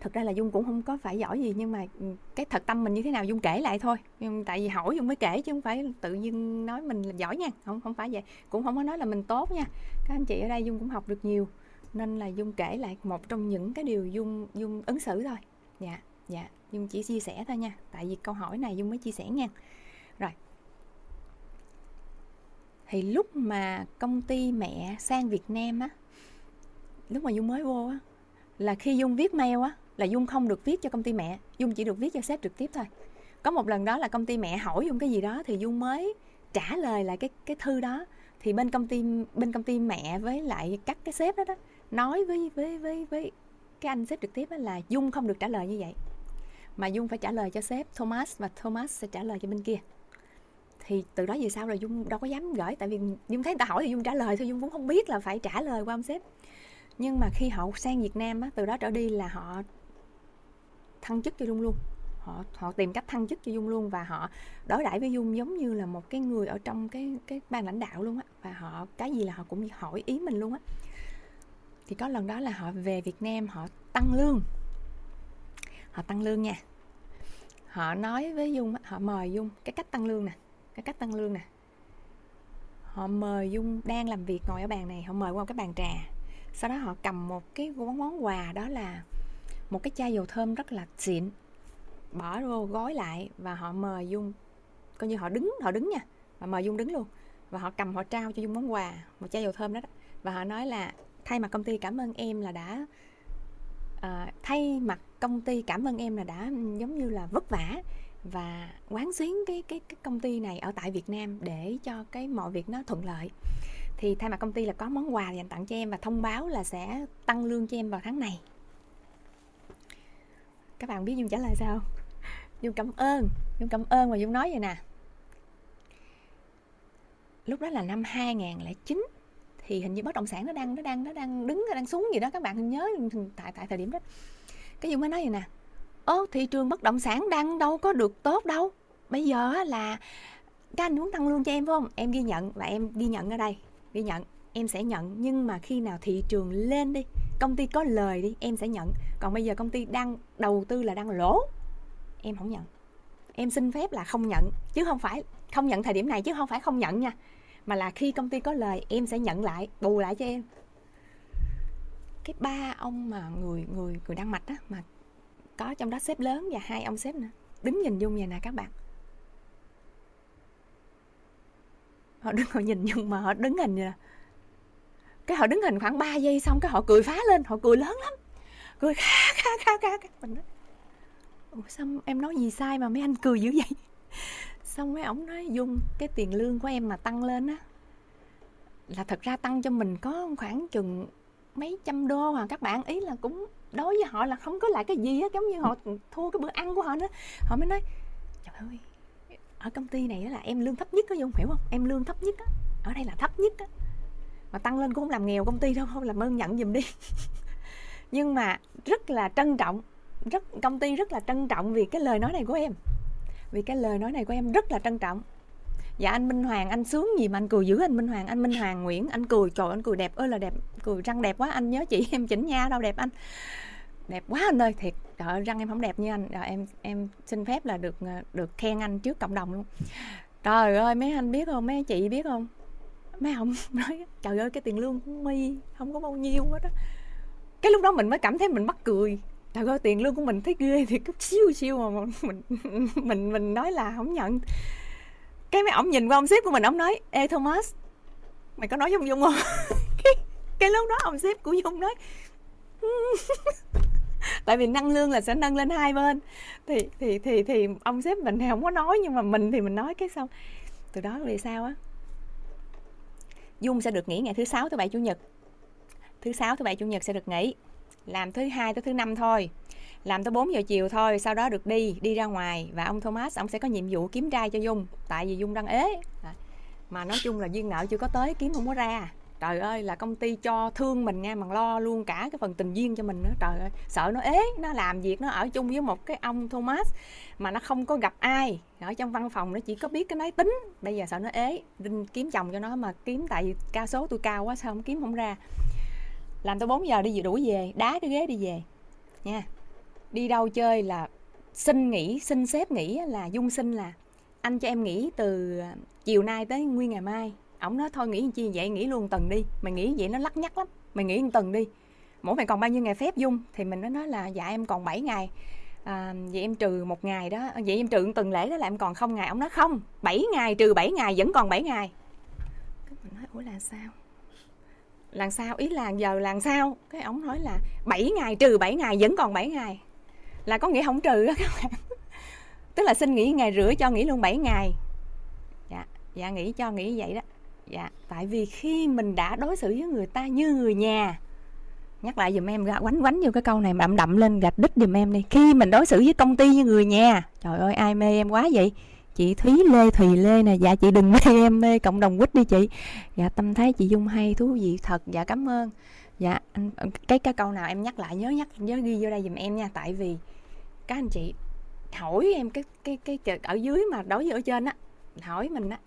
thực ra là dung cũng không có phải giỏi gì, nhưng mà ừ, cái thật tâm mình như thế nào dung kể lại thôi. Nhưng tại vì hỏi dung mới kể chứ không phải tự nhiên nói mình là giỏi nha. Không không phải vậy. Cũng không có nói là mình tốt nha. Các anh chị ở đây dung cũng học được nhiều. Nên là dung kể lại một trong những cái điều dung dung ứng xử thôi. Dạ dạ. Dung chỉ chia sẻ thôi nha. Tại vì câu hỏi này dung mới chia sẻ nha. Rồi. Thì lúc mà công ty mẹ sang Việt Nam á, lúc mà dung mới vô á, là khi dung viết mail á là dung không được viết cho công ty mẹ dung chỉ được viết cho sếp trực tiếp thôi. Có một lần đó là công ty mẹ hỏi dung cái gì đó thì dung mới trả lời lại cái cái thư đó. Thì bên công ty bên công ty mẹ với lại các cái sếp đó, đó nói với với với với cái anh sếp trực tiếp là dung không được trả lời như vậy. Mà dung phải trả lời cho sếp thomas và thomas sẽ trả lời cho bên kia. Thì từ đó về sau là dung đâu có dám gửi tại vì dung thấy người ta hỏi thì dung trả lời thôi dung cũng không biết là phải trả lời qua ông sếp. Nhưng mà khi họ sang Việt Nam á, từ đó trở đi là họ thăng chức cho Dung luôn. Họ họ tìm cách thăng chức cho Dung luôn và họ đối đãi với Dung giống như là một cái người ở trong cái cái ban lãnh đạo luôn á. Và họ, cái gì là họ cũng hỏi ý mình luôn á. Thì có lần đó là họ về Việt Nam, họ tăng lương. Họ tăng lương nha. Họ nói với Dung họ mời Dung, cái cách tăng lương nè, cái cách tăng lương nè. Họ mời Dung đang làm việc ngồi ở bàn này, họ mời qua cái bàn trà. Sau đó họ cầm một cái món món quà đó là một cái chai dầu thơm rất là xịn. Bỏ vô gói lại và họ mời dung. Coi như họ đứng họ đứng nha. Và mời dung đứng luôn. Và họ cầm họ trao cho dung món quà một chai dầu thơm đó, đó. và họ nói là thay mặt công ty cảm ơn em là đã uh, thay mặt công ty cảm ơn em là đã ừ, giống như là vất vả và quán xuyến cái cái cái công ty này ở tại Việt Nam để cho cái mọi việc nó thuận lợi. Thì thay mặt công ty là có món quà dành tặng cho em và thông báo là sẽ tăng lương cho em vào tháng này các bạn biết dung trả lời sao dung cảm ơn dung cảm ơn và dung nói vậy nè. Lúc đó là năm 2009 thì hình như bất động sản nó đang nó đang nó đang đứng, nó đang xuống gì đó, các bạn nhớ tại tại thời điểm đó. Cái dung mới nói vậy nè ô thị trường bất động sản đang đâu có được tốt đâu. Bây giờ là các anh muốn tăng lương cho em, phải không? Em ghi nhận, và em ghi nhận ở đây, ghi nhận, em sẽ nhận. Nhưng mà khi nào thị trường lên đi công ty có lời đi, em sẽ nhận. Còn bây giờ công ty đang đầu tư là đang lỗ. Em không nhận. Em xin phép là không nhận, chứ không phải không nhận thời điểm này chứ không phải không nhận nha. Mà là khi công ty có lời, em sẽ nhận lại, bù lại cho em. Cái ba ông mà người người người đang mạch á, mà có trong đó sếp lớn và hai ông sếp nữa. Đứng nhìn dung vậy nè các bạn. Họ đứng, họ nhìn nhưng mà họ đứng hình vậy cái họ đứng hình khoảng 3 giây xong cái họ cười phá lên họ cười lớn lắm. Cười kha kha kha kha, kha. mình nói Ủa sao em nói gì sai mà mấy anh cười dữ vậy? Xong mấy ổng nói dung cái tiền lương của em mà tăng lên á là thật ra tăng cho mình có khoảng chừng mấy trăm đô mà các bạn. Ý là cũng đối với họ là không có lại cái gì á giống như họ thua cái bữa ăn của họ nữa. Họ mới nói trời ơi ở công ty này là em lương thấp nhất có dung hiểu không? Em lương thấp nhất á ở đây là thấp nhất á mà tăng lên cũng không làm nghèo công ty đâu không làm ơn nhận giùm đi. Nhưng mà rất là trân trọng rất công ty rất là trân trọng vì cái lời nói này của em. Vì cái lời nói này của em rất là trân trọng. Dạ anh Minh Hoàng anh sướng gì mà anh cười dữ anh Minh Hoàng anh Minh Hoàng Nguyễn anh cười trời anh cười đẹp ơi là đẹp cười răng đẹp quá anh nhớ chị em chỉnh nha đâu đẹp anh. Đẹp quá anh ơi thiệt trời ơi, răng em không đẹp như anh. Rồi em em xin phép là được ờ, được khen anh trước cộng đồng luôn. Trời ơi mấy anh biết không mấy chị biết không? Mấy ông nói trời ơi cái tiền lương của mi không có bao nhiêu hết á. Cái lúc đó mình mới cảm thấy mình mắc cười. Trời ơi tiền lương của mình thấy ghê thì cứ siêu siêu mà mình mình mình nói là không nhận. Cái mấy ông nhìn qua ông sếp của mình ông nói ê Thomas mày có nói với ông Dung không? Cái, cái lúc đó ông sếp của Dung nói tại vì nâng lương là sẽ nâng lên hai bên. Thì thì thì thì ông sếp mình thì không có nói nhưng mà mình thì mình nói cái xong. Từ đó về sau á Dung sẽ được nghỉ ngày thứ sáu thứ bảy, chủ nhật. Thứ sáu, thứ bảy, chủ nhật sẽ được nghỉ. Làm thứ hai tới thứ năm thôi. Làm tới 4 giờ chiều thôi, sau đó được đi đi ra ngoài. Và ông Thomas, ông sẽ có nhiệm vụ kiếm trai cho Dung, tại vì Dung đang ế. Mà nói chung là duyên nợ chưa có tới, kiếm không có ra trời ơi, là công ty cho thương mình nha mà lo luôn cả cái phần tình duyên cho mình nữa. Trời ơi, sợ nó ế, nó làm việc, nó ở chung với một cái ông Thomas mà nó không có gặp ai. Ở trong văn phòng nó chỉ có biết cái máy tính. Bây giờ sợ nó ế Đinh kiếm chồng cho nó mà kiếm, tại ca số tôi cao quá sao không kiếm không ra. Làm tới 4 giờ đi đuổi về, đá cái ghế đi về. Nha, đi đâu chơi là xin nghỉ, xin xếp nghỉ là dung xin là anh cho em nghỉ từ à, chiều nay tới nguyên ngày mai ổng nói thôi nghỉ chi vậy nghỉ luôn tuần đi. Mày nghĩ vậy nó lắc nhắc lắm. Mày nghỉ một tuần đi. Mỗi mày còn bao nhiêu ngày phép dung? Thì mình nó nói là dạ em còn 7 ngày. À, vậy em trừ một ngày đó. À, vậy em trừ tuần lễ đó là em còn không ngày. Ông nói không 7 ngày trừ 7 ngày vẫn còn 7 ngày. Cái mình nói ủa là sao? Làm sao? Ý là giờ làm sao? Cái ông nói là 7 ngày trừ 7 ngày vẫn còn 7 ngày. Là có nghĩa không trừ đó các bạn. Tức là xin nghỉ ngày rưỡi cho nghỉ luôn 7 ngày. Dạ dạ nghỉ cho nghỉ vậy đó dạ tại vì khi mình đã đối xử với người ta như người nhà, nhắc lại dùm em quánh quánh vô cái câu này đậm đậm lên, gạch đích dùm em đi. Khi mình đối xử với công ty như người nhà, trời ơi, ai mê em quá vậy? Chị thúy lê thùy lê nè. Dạ chị đừng mê em, mê cộng đồng quýt đi chị. Dạ tâm thấy chị dung hay, thú vị thật. Dạ cảm ơn. Dạ anh cái cái câu nào em nhắc lại, nhớ nhắc, nhớ ghi vô đây dùm em nha. Tại vì các anh chị hỏi em cái cái cái ở dưới mà đối với ở trên á, hỏi mình á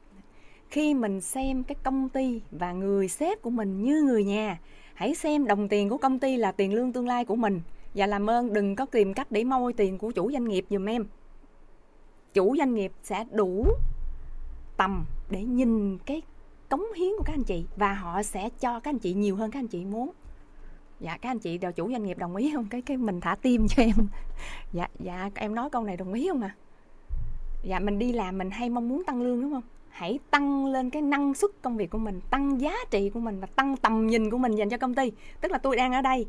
khi mình xem cái công ty và người sếp của mình như người nhà, hãy xem đồng tiền của công ty là tiền lương tương lai của mình. Và làm ơn, đừng có tìm cách để moi tiền của chủ doanh nghiệp dùm em. Chủ doanh nghiệp sẽ đủ tầm để nhìn cái cống hiến của các anh chị và họ sẽ cho các anh chị nhiều hơn các anh chị muốn. Dạ các anh chị đều chủ doanh nghiệp đồng ý không? Cái cái mình thả tim cho em. Dạ dạ em nói câu này đồng ý không à dạ mình đi làm mình hay mong muốn tăng lương đúng không? Hãy tăng lên cái năng suất công việc của mình, tăng giá trị của mình và tăng tầm nhìn của mình dành cho công ty. Tức là tôi đang ở đây,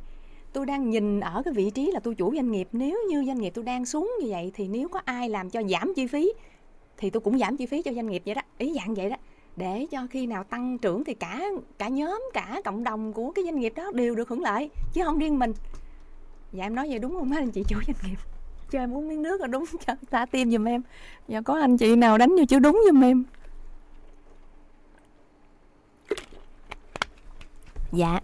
tôi đang nhìn ở cái vị trí là tôi chủ doanh nghiệp. Nếu như doanh nghiệp tôi đang xuống như vậy thì nếu có ai làm cho giảm chi phí thì tôi cũng giảm chi phí cho doanh nghiệp vậy đó. Ý dạng vậy đó. Để cho khi nào tăng trưởng thì cả cả nhóm, cả cộng đồng của cái doanh nghiệp đó đều được hưởng lợi, chứ không riêng mình. Dạ em nói vậy đúng không anh chị chủ doanh nghiệp? Cho em uống miếng nước là đúng, cho ta tim giùm em. Dạ có anh chị nào đánh vô chữ đúng giùm em. Dạ.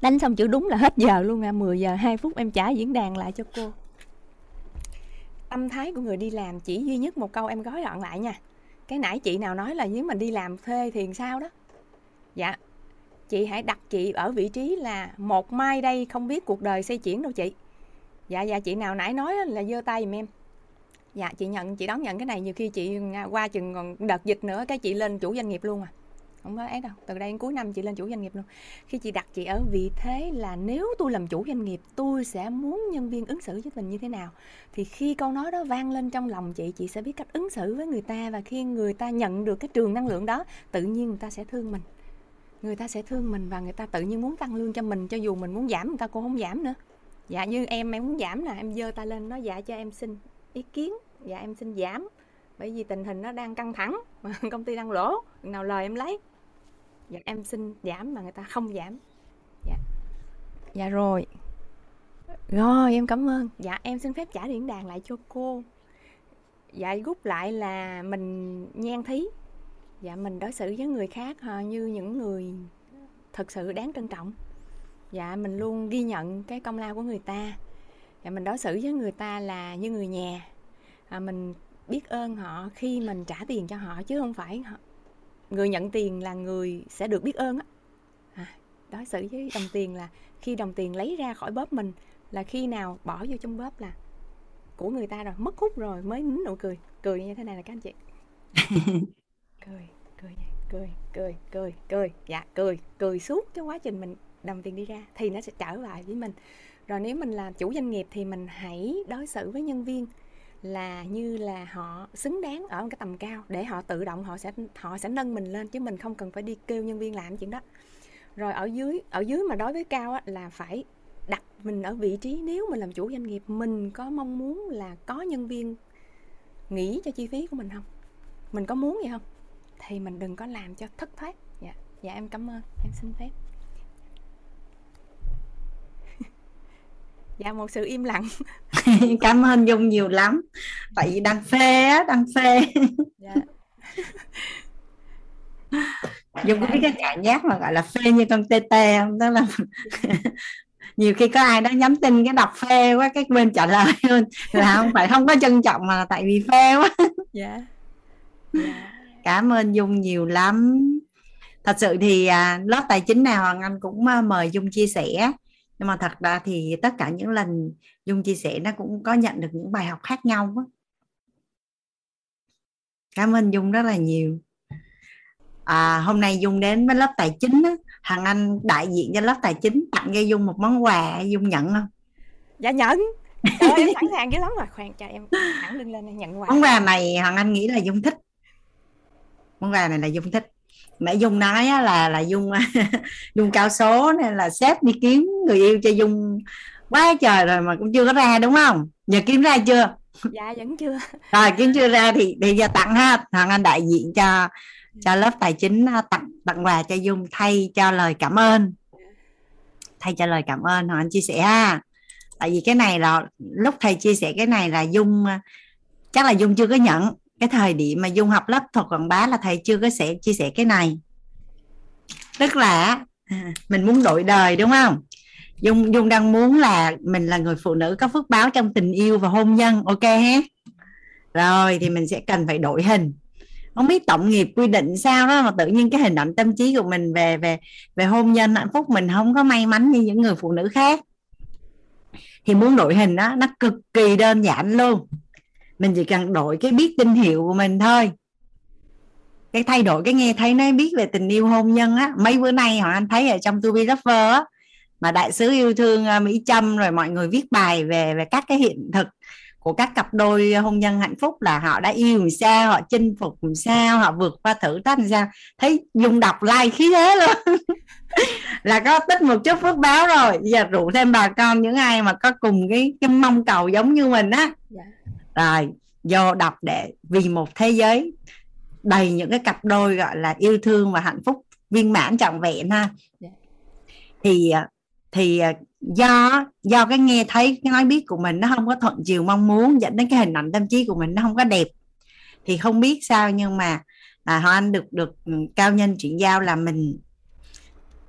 Đánh xong chữ đúng là hết giờ luôn à. 10 giờ 2 phút em trả diễn đàn lại cho cô. Tâm thái của người đi làm chỉ duy nhất một câu em gói gọn lại nha. Cái nãy chị nào nói là nếu mình đi làm thuê thì sao đó? Dạ. Chị hãy đặt chị ở vị trí là một mai đây không biết cuộc đời xây chuyển đâu chị. Dạ dạ chị nào nãy nói là giơ tay giùm em. Dạ chị nhận, chị đón nhận cái này. Nhiều khi chị à, qua chừng còn đợt dịch nữa cái chị lên chủ doanh nghiệp luôn à không có ấy đâu. Từ đây đến cuối năm chị lên chủ doanh nghiệp luôn. Khi chị đặt chị ở vị thế là nếu tôi làm chủ doanh nghiệp, tôi sẽ muốn nhân viên ứng xử với mình như thế nào? Thì khi câu nói đó vang lên trong lòng chị chị sẽ biết cách ứng xử với người ta và khi người ta nhận được cái trường năng lượng đó, tự nhiên người ta sẽ thương mình. Người ta sẽ thương mình và người ta tự nhiên muốn tăng lương cho mình, cho dù mình muốn giảm, người ta cũng không giảm nữa. Dạ như em em muốn giảm nè, em giơ tay lên nói dạ cho em xin ý kiến dạ em xin giảm. Bởi vì tình hình nó đang căng thẳng mà công ty đang lỗ, nào lời em lấy dạ em xin giảm mà người ta không giảm. Dạ. Dạ rồi. Rồi em cảm ơn. Dạ em xin phép trả điện đàn lại cho cô. Dạ rút lại là mình nhan thí. Dạ mình đối xử với người khác như những người thật sự đáng trân trọng. Dạ mình luôn ghi nhận cái công lao của người ta. Dạ mình đối xử với người ta là như người nhà. À, mình biết ơn họ khi mình trả tiền cho họ chứ không phải họ người nhận tiền là người sẽ được biết ơn á. À, đối xử với đồng tiền là khi đồng tiền lấy ra khỏi bóp mình là khi nào bỏ vô trong bóp là của người ta rồi mất hút rồi mới nín nụ cười. Cười như thế này là các anh chị. Cười cười cười cười cười cười. Dạ cười cười suốt cái quá trình mình đồng tiền đi ra thì nó sẽ trở lại với mình. Rồi nếu mình là chủ doanh nghiệp thì mình hãy đối xử với nhân viên là như là họ xứng đáng ở một cái tầm cao để họ tự động họ sẽ họ sẽ nâng mình lên chứ mình không cần phải đi kêu nhân viên làm chuyện đó. Rồi ở dưới ở dưới mà đối với cao á, là phải đặt mình ở vị trí nếu mình làm chủ doanh nghiệp mình có mong muốn là có nhân viên nghĩ cho chi phí của mình không? Mình có muốn vậy không? Thì mình đừng có làm cho thất thoát. Dạ dạ em cảm ơn. Em xin phép. Dạ một sự im lặng. Cảm ơn dung nhiều lắm. Tại vì đang phê á đang phê. Dạ. dung có biết cái cảm giác mà gọi là phê như con tê tê không? Đó là nhiều khi có ai đó nhắn tin cái đọc phê quá cái quên trả lời luôn. Là không phải không có trân trọng mà tại vì phê quá. Dạ. Dạ. cảm ơn dung nhiều lắm. Thật sự thì à, lớp tài chính nào hoàng anh cũng à, mời dung chia sẻ nhưng mà thật ra thì tất cả những lần dung chia sẻ nó cũng có nhận được những bài học khác nhau đó. cảm ơn dung rất là nhiều. À, hôm nay dung đến với lớp tài chính á, hằng anh đại diện cho lớp tài chính tặng cho dung một món quà dung nhận không? Dạ nhận. Trời em sẵn sàng dữ lắm rồi. Khoan cho em thẳng lưng lên nhận quà. Món quà này hằng anh nghĩ là dung thích. Món quà này là dung thích mẹ dung nói là là dung dung cao số nên là sếp đi kiếm người yêu cho dung quá trời rồi mà cũng chưa có ra đúng không? Giờ kiếm ra chưa? Dạ vẫn chưa. Rồi kiếm chưa ra thì thì giờ tặng ha. Thằng anh đại diện cho cho lớp tài chính à, tặng tặng quà cho dung thay cho lời cảm ơn. Thay cho lời cảm ơn hoàng anh chia sẻ ha. Tại vì cái này là lúc thầy chia sẻ cái này là dung à, chắc là dung chưa có nhận cái thời điểm mà dung học lớp thuật quảng bá là thầy chưa có sẽ chia sẻ cái này. Tức là à, mình muốn đổi đời, đúng không? Dung dung đang muốn là mình là người phụ nữ có phước báo trong tình yêu và hôn nhân, ok hết rồi, thì mình sẽ cần phải đổi hình. Không biết tổng nghiệp quy định sao đó, mà tự nhiên cái hình ảnh tâm trí của mình về về về hôn nhân, hạnh phúc mình không có may mắn như những người phụ nữ khác. Thì muốn đổi hình đó, nó cực kỳ đơn giản luôn mình chỉ cần đổi cái biết tin hiệu của mình thôi. Cái thay đổi, cái nghe thấy nó biết về tình yêu hôn nhân á, mấy bữa nay họ anh thấy ở trong tu Be Lover á, mà đại sứ yêu thương à, Mỹ Trâm rồi mọi người viết bài về về các cái hiện thực của các cặp đôi hôn nhân hạnh phúc là họ đã yêu làm sao, họ chinh phục làm sao, họ vượt qua thử thách làm sao. Thấy dùng đọc like khí thế luôn. Là có tích một chút phước báo rồi. Giờ rủ thêm bà con, những ai mà có cùng cái cái mong cầu giống như mình á. Yeah rồi vô đọc để vì một thế giới đầy những cái cặp đôi gọi là yêu thương và hạnh phúc viên mãn trọn vẹn ha dạ. thì à, thì à, do do cái nghe thấy cái nói biết của mình nó không có thuận chiều mong muốn dẫn đến cái hình ảnh tâm trí của mình nó không có đẹp thì không biết sao nhưng mà à, họ anh được được ừ, cao nhân chuyển giao là mình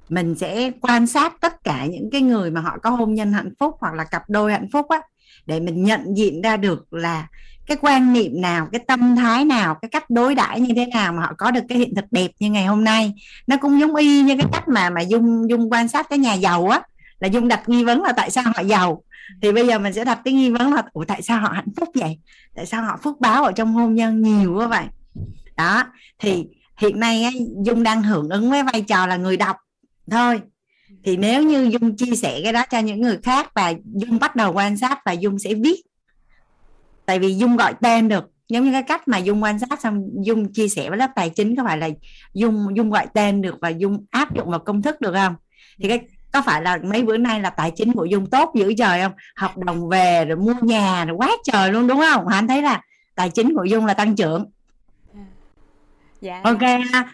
mình sẽ quan sát tất cả những cái người mà họ có hôn nhân hạnh phúc hoặc là cặp đôi hạnh phúc á để mình nhận diện ra được là cái quan niệm nào cái tâm thái nào cái cách đối đãi như thế nào mà họ có được cái hiện thực đẹp như ngày hôm nay. Nó cũng giống y như cái cách mà mà dung dung quan sát cái nhà giàu á là dung đặt nghi vấn là tại sao họ giàu. Thì bây giờ mình sẽ đặt cái nghi vấn là ủa tại sao họ hạnh phúc vậy? Tại sao họ phước báo ở trong hôn nhân nhiều quá vậy? Đó thì hiện nay ấy, dung đang hưởng ứng với vai trò là người đọc thôi thì nếu như dung chia sẻ cái đó cho những người khác và dung bắt đầu quan sát và dung sẽ viết tại vì dung gọi tên được. Giống như cái cách mà dung quan sát xong dung chia sẻ với lớp tài chính có phải là dung dung gọi tên được và dung áp dụng vào công thức được không? Thì cái, có phải là mấy bữa nay là tài chính của dung tốt dữ trời không? Hợp đồng về rồi mua nhà rồi quá trời luôn đúng không? Anh thấy là tài chính của dung là tăng trưởng dạ. ok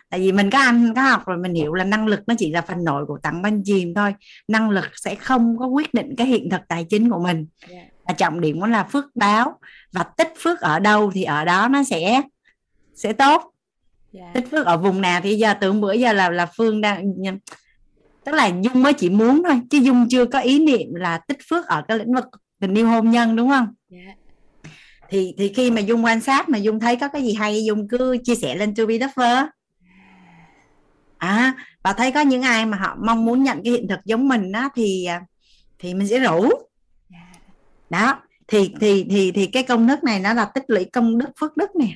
tại vì mình có ăn có học rồi mình hiểu là năng lực nó chỉ là phần nổi của tặng ban chìm thôi năng lực sẽ không có quyết định cái hiện thực tài chính của mình dạ. và trọng điểm cũng là phước báo và tích phước ở đâu thì ở đó nó sẽ sẽ tốt yeah. tích phước ở vùng nào thì giờ tưởng bữa giờ là là phương đang tức là dung mới chỉ muốn thôi chứ dung chưa có ý niệm là tích phước ở cái lĩnh vực tình yêu hôn nhân đúng không yeah. Thì thì khi mà dung quan sát mà dung thấy có cái gì hay dung cứ chia sẻ lên to be lover à và thấy có những ai mà họ mong muốn nhận cái hiện thực giống mình á thì thì mình sẽ rủ. Đó thì thì thì thì cái công đức này nó là tích lũy công đức phước đức nè.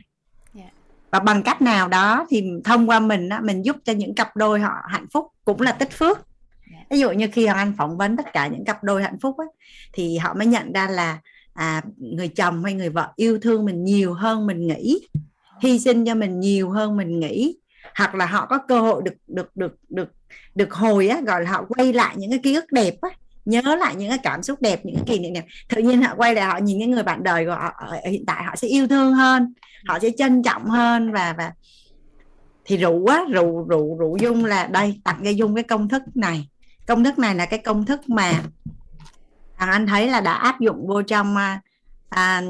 Và bằng cách nào đó thì thông qua mình á, mình giúp cho những cặp đôi họ hạnh phúc cũng là tích phước. Yeah. ví dụ như khi hoàng anh phỏng vấn tất cả những cặp đôi hạnh phúc ấy, thì họ mới nhận ra là à, người chồng hay người vợ yêu thương mình nhiều hơn mình nghĩ hy sinh cho mình nhiều hơn mình nghĩ. Hoặc là họ có cơ hội được được được được được hồi á gọi là họ quay lại những cái ký ức đẹp á nhớ lại những cái cảm xúc đẹp những cái kỷ niệm đẹp. Tự nhiên họ quay lại họ nhìn cái người bạn đời của họ ở hiện tại họ sẽ yêu thương hơn họ sẽ trân trọng hơn và và thì rủ á rủ rủ rủ dung là đây tặng cho dung cái công thức này. Công thức này là cái công thức mà thằng anh thấy là đã áp dụng vô trong à, à,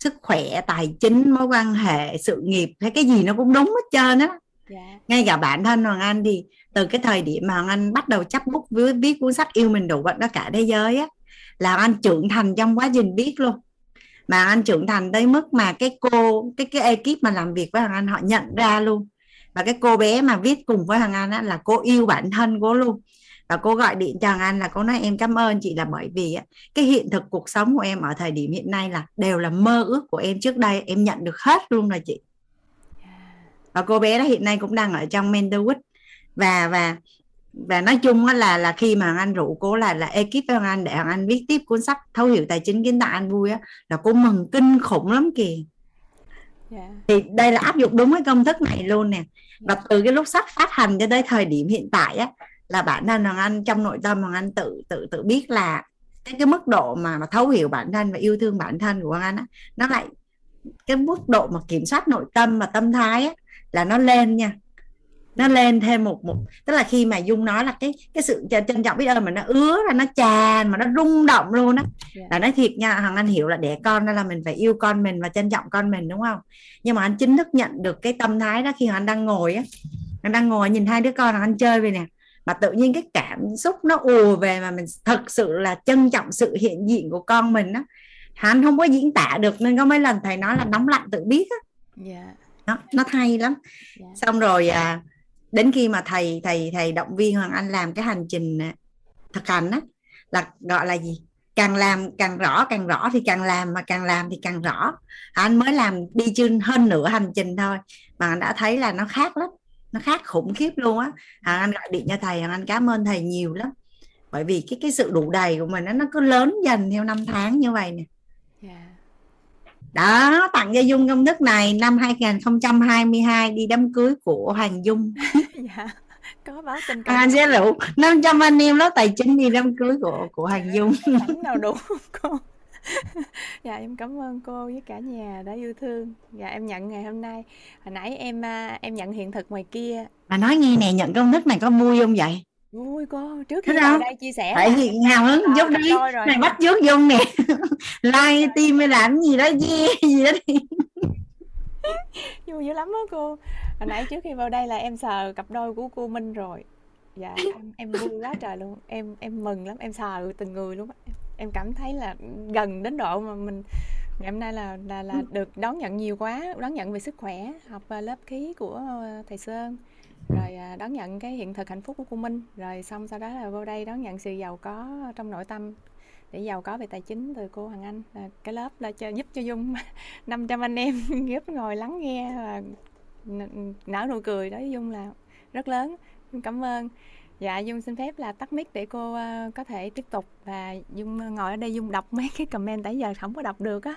sức khỏe tài chính mối quan hệ sự nghiệp hay cái gì nó cũng đúng hết trơn á. Dạ. ngay cả bản thân hoàng anh thì từ cái thời điểm mà hoàng anh bắt đầu chấp bút với viết cuốn sách yêu mình đủ vận đó cả thế giới á là anh trưởng thành trong quá trình viết luôn. Mà anh trưởng thành tới mức mà cái cô cái cái ekip mà làm việc với hoàng anh họ nhận ra luôn. Và cái cô bé mà viết cùng với hoàng anh á, là cô yêu bản thân cô luôn và cô gọi điện cho anh là cô nói em cảm ơn chị là bởi vì cái hiện thực cuộc sống của em ở thời điểm hiện nay là đều là mơ ước của em trước đây em nhận được hết luôn rồi chị. Và cô bé đó hiện nay cũng đang ở trong mentorship và và và nói chung là là khi mà anh rủ cô là là ekip với anh để anh viết tiếp cuốn sách thấu hiểu tài chính kiến tạo anh vui á là cô mừng kinh khủng lắm kìa. Yeah. Thì đây là áp dụng đúng cái công thức này luôn nè. Và từ cái lúc sách phát hành cho tới thời điểm hiện tại á là bản thân hoàng anh trong nội tâm hoàng anh tự tự tự biết là cái cái mức độ mà mà thấu hiểu bản thân và yêu thương bản thân của hoàng anh á nó lại cái mức độ mà kiểm soát nội tâm và tâm thái á là nó lên nha. Nó lên thêm một một tức là khi mà dung nói là cái cái sự trân trọng biết ơn mà nó ứa ra nó tràn mà nó rung động luôn á yeah. là nói thiệt nha hằng anh hiểu là đẻ con đó là mình phải yêu con mình và trân trọng con mình đúng không? Nhưng mà anh chính thức nhận được cái tâm thái đó khi anh đang ngồi á. Anh đang ngồi nhìn hai đứa con anh chơi về nè mà tự nhiên cái cảm xúc nó ùa về mà mình thật sự là trân trọng sự hiện diện của con mình á. Anh không có diễn tả được nên có mấy lần thầy nói là nóng lạnh tự biết á. Yeah. nó nó hay lắm. Yeah. xong rồi à, đến khi mà thầy thầy thầy động viên hoàng anh làm cái hành trình à, thực hành á là gọi là gì? Càng làm càng rõ càng rõ thì càng làm mà càng làm thì càng rõ. Anh mới làm đi chưa hơn nửa hành trình thôi mà anh đã thấy là nó khác lắm nó khác khủng khiếp luôn á. Anh gọi điện cho thầy anh cảm ơn thầy nhiều lắm. Bởi vì cái cái sự đủ đầy của mình nó nó cứ lớn dần theo năm tháng như vậy nè. Yeah đó tặng cho Dung công thức này năm 2022 đi đám cưới của Hoàng Dung. Dạ có báo tin anh sẽ rủ 500 anh em lớp tài chính đi đám cưới của của Hoàng Dung. nào đủ cô dạ em cảm ơn cô với cả nhà đã yêu thương. Dạ em nhận ngày hôm nay. Hồi nãy em à, em nhận hiện thực ngoài kia. Mà nói nghe nè nhận công thức này có vui không vậy? Vui cô trước khi vào đây chia sẻ tại vì hào hứng giúp đi này bắt trước dung nè. Like tim hay làm gì đó yeah, gì đó đi. Vui dữ lắm đó cô. Hồi nãy trước khi vào đây là em sờ cặp đôi của cô Minh rồi. Dạ em, em vui quá trời luôn. Em em mừng lắm em sờ từng người luôn em cảm thấy là gần đến độ mà mình ngày hôm nay là là là được đón nhận nhiều quá đón nhận về sức khỏe học lớp khí của thầy Sơn. Rồi à, đón nhận cái hiện thực hạnh phúc của cô Minh. Rồi xong sau đó là vô đây đón nhận sự giàu có trong nội tâm để giàu có về tài chính từ cô Hằng Anh. Là cái lớp là cho giúp cho Dung 500 anh em giúp ngồi lắng nghe và nở nụ cười đó Dung là rất lớn. Cảm ơn dạ Dung xin phép là tắt mic để cô uh, có thể tiếp tục và Dung ngồi ở đây Dung đọc mấy cái comment tại giờ không có đọc được á.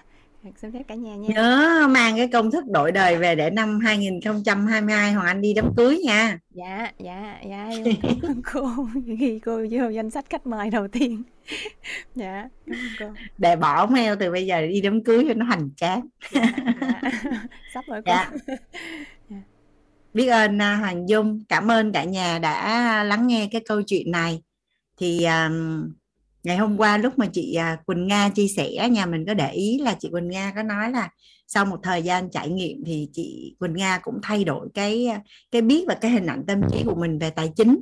Xin phép cả nhà nha. Nhớ mang cái công thức đổi đời về để năm 2022 Hoàng Anh đi đám cưới nha. Dạ dạ dạ cô. Ghi cô vô danh sách khách mời đầu tiên. Dạ cô. Để bỏ mail từ bây giờ đi đám cưới cho nó hoành tráng. Dạ, dạ. sắp rồi cô. Dạ. biết ơn à, Hoàng Dung. Cảm ơn cả nhà đã lắng nghe cái câu chuyện này. Thì um, ngày hôm qua lúc mà chị à, Quỳnh Nga chia sẻ nhà mình có để ý là chị Quỳnh Nga có nói là sau một thời gian trải nghiệm thì chị Quỳnh Nga cũng thay đổi cái cái biết và cái hình ảnh tâm trí của mình về tài chính.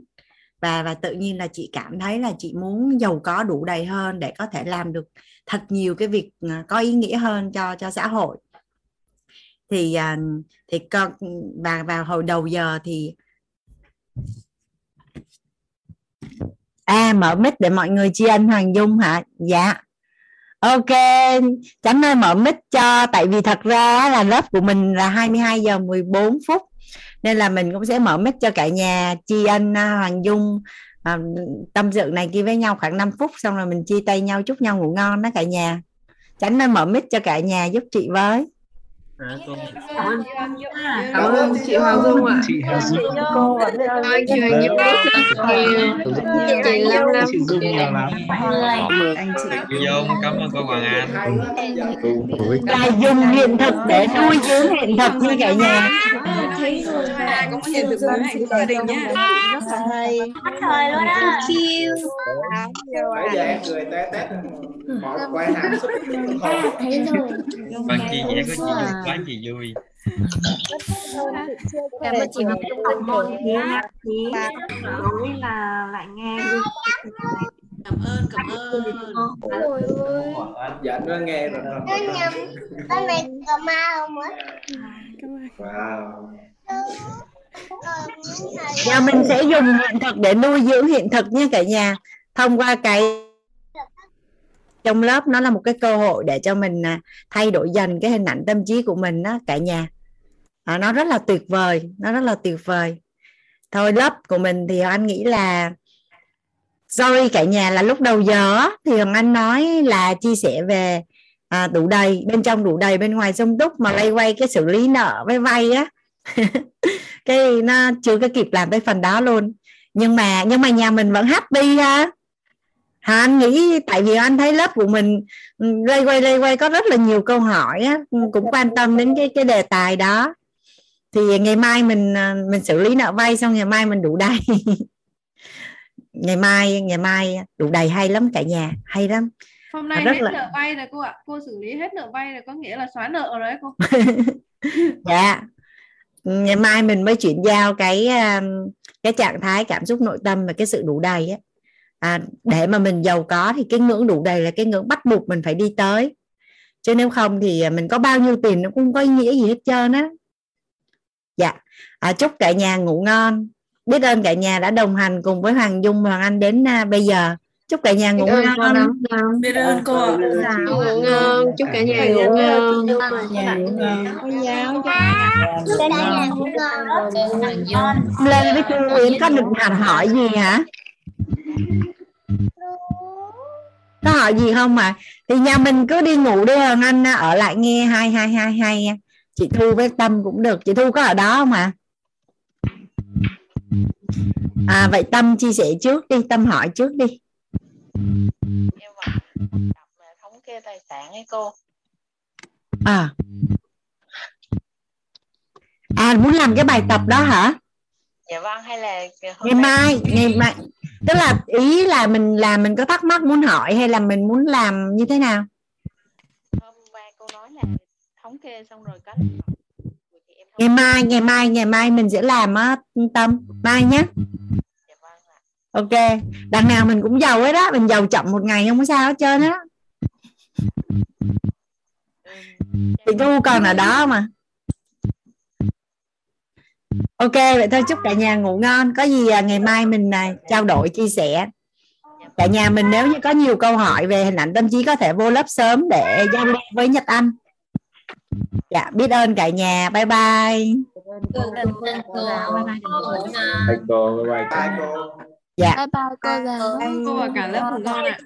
Và và tự nhiên là chị cảm thấy là chị muốn giàu có đủ đầy hơn để có thể làm được thật nhiều cái việc có ý nghĩa hơn cho cho xã hội thì à, thì con và vào hồi đầu giờ thì à mở mic để mọi người tri ân Hoàng Dung hả? Dạ. Ok tránh ơi mở mic cho tại vì thật ra là lớp của mình là 22 giờ 14 phút nên là mình cũng sẽ mở mic cho cả nhà tri ân à, Hoàng Dung à, tâm sự này kia với nhau khoảng 5 phút xong rồi mình chia tay nhau chúc nhau ngủ ngon đó cả nhà. Tránh nên mở mic cho cả nhà giúp chị với. Cảm ơn Cảm ơn chị Hoàng Dung ạ. Chị Hà Dung. Cô. Ôi, chị Hoàng Dung Chị Lâm Lâm. Chị Dung nhiều lắm. Anh chị. Chị Dung, cảm ơn cô Hoàng Anh. là dùng hiện thực để nuôi dưỡng hiện thực như cả nhà Thấy rồi và cũng hiện thực với hạnh gia đình nhá. rất là hay thời luôn đó chiêu Nãy giờ em cười té tét một quay xúc thấy rồi Vâng, chị vẽ của chị Dung quá chị vui. cảm ơn chị Dung cảm ơn chị đối là lại nghe Cảm ơn, cảm ơn. Ôi ơi. Dạ nó nghe rồi. Nó nhầm. Con này có ma không á? Wow Nhà mình sẽ dùng hiện thực để nuôi dưỡng hiện thực nha cả nhà. Thông qua cái trong lớp nó là một cái cơ hội để cho mình à, thay đổi dần cái hình ảnh tâm trí của mình đó cả nhà. À, nó rất là tuyệt vời nó rất là tuyệt vời. Thôi lớp của mình thì anh nghĩ là sorry cả nhà là lúc đầu giờ thì Hồng Anh nói là chia sẻ về à, đủ đầy bên trong đủ đầy bên ngoài sung túc mà lay quay cái xử lý nợ với vay á. Cái nó chưa có kịp làm tới phần đó luôn. Nhưng mà nhưng mà nhà mình vẫn happy ha anh nghĩ tại vì anh thấy lớp của mình ừ, lay quay lay quay có rất là nhiều câu hỏi á, ừ, cũng quan tâm đến cái cái đề tài đó. Thì ngày mai mình à, mình xử lý nợ vay xong ngày mai mình đủ đầy. Ngày mai ngày mai đủ đầy hay lắm cả nhà hay lắm. Hôm nay Rất hết là- nợ vay rồi cô ạ. Cô xử lý hết nợ vay rồi có nghĩa là xóa nợ rồi đấy cô. dạ. Ngày mai mình mới chuyển giao cái um, cái trạng thái cảm xúc nội tâm và cái sự đủ đầy á à, để mà mình giàu có thì cái ngưỡng đủ đầy là cái ngưỡng bắt buộc mình phải đi tới. Chứ nếu không thì à, mình có bao nhiêu tiền nó cũng không có ý nghĩa gì hết trơn á. Dạ. À, chúc cả nhà ngủ ngon. Biết ơn cả nhà đã đồng hành cùng với Hoàng Dung và Hoàng Anh đến à, bây giờ. Chúc cả nhà ngủ Biết ơn cô ngon. Biết ơn cô ạ. ngủ ngon. Chúc cả nhà ngủ ngon. Ngon. Chúc cả nhà ngủ ngon. Lên với cô Yến có hẳn hỏi gì hả có hỏi gì không mà? Thì nhà mình cứ đi ngủ đi Hoàng Anh à, ở lại nghe hai hai hai hai chị Thu với Tâm cũng được. Chị Thu có ở đó không ạ? À vậy Tâm chia sẻ trước đi Tâm hỏi trước đi. Em thống kê tài sản ấy cô. À. À muốn làm cái bài tập đó hả? Dạ vâng hay là ngày mai ngày mai tức là ý là mình làm mình có thắc mắc muốn hỏi hay là mình muốn làm như thế nào? Hôm qua cô nói là thống kê xong rồi có ngày mai ngày mai ngày mai mình sẽ làm á tâm. Mai nhé. Ok. Đằng nào mình cũng giàu hết đó mình giàu chậm một ngày không có sao hết trơn á. Chị thu còn ở đó mà ok vậy thôi chúc cả nhà ngủ ngon. Có gì à, ngày mai mình à, trao đổi chia sẻ. Cả nhà mình nếu như có nhiều câu hỏi về hình ảnh tâm trí có thể vô lớp sớm để giao lưu với Nhật Anh. Dạ biết ơn cả nhà. Bye bye. Bye cô, bye bye cô. dạ. Bye bye cô giáo. Cô và cả lớp ngon ạ.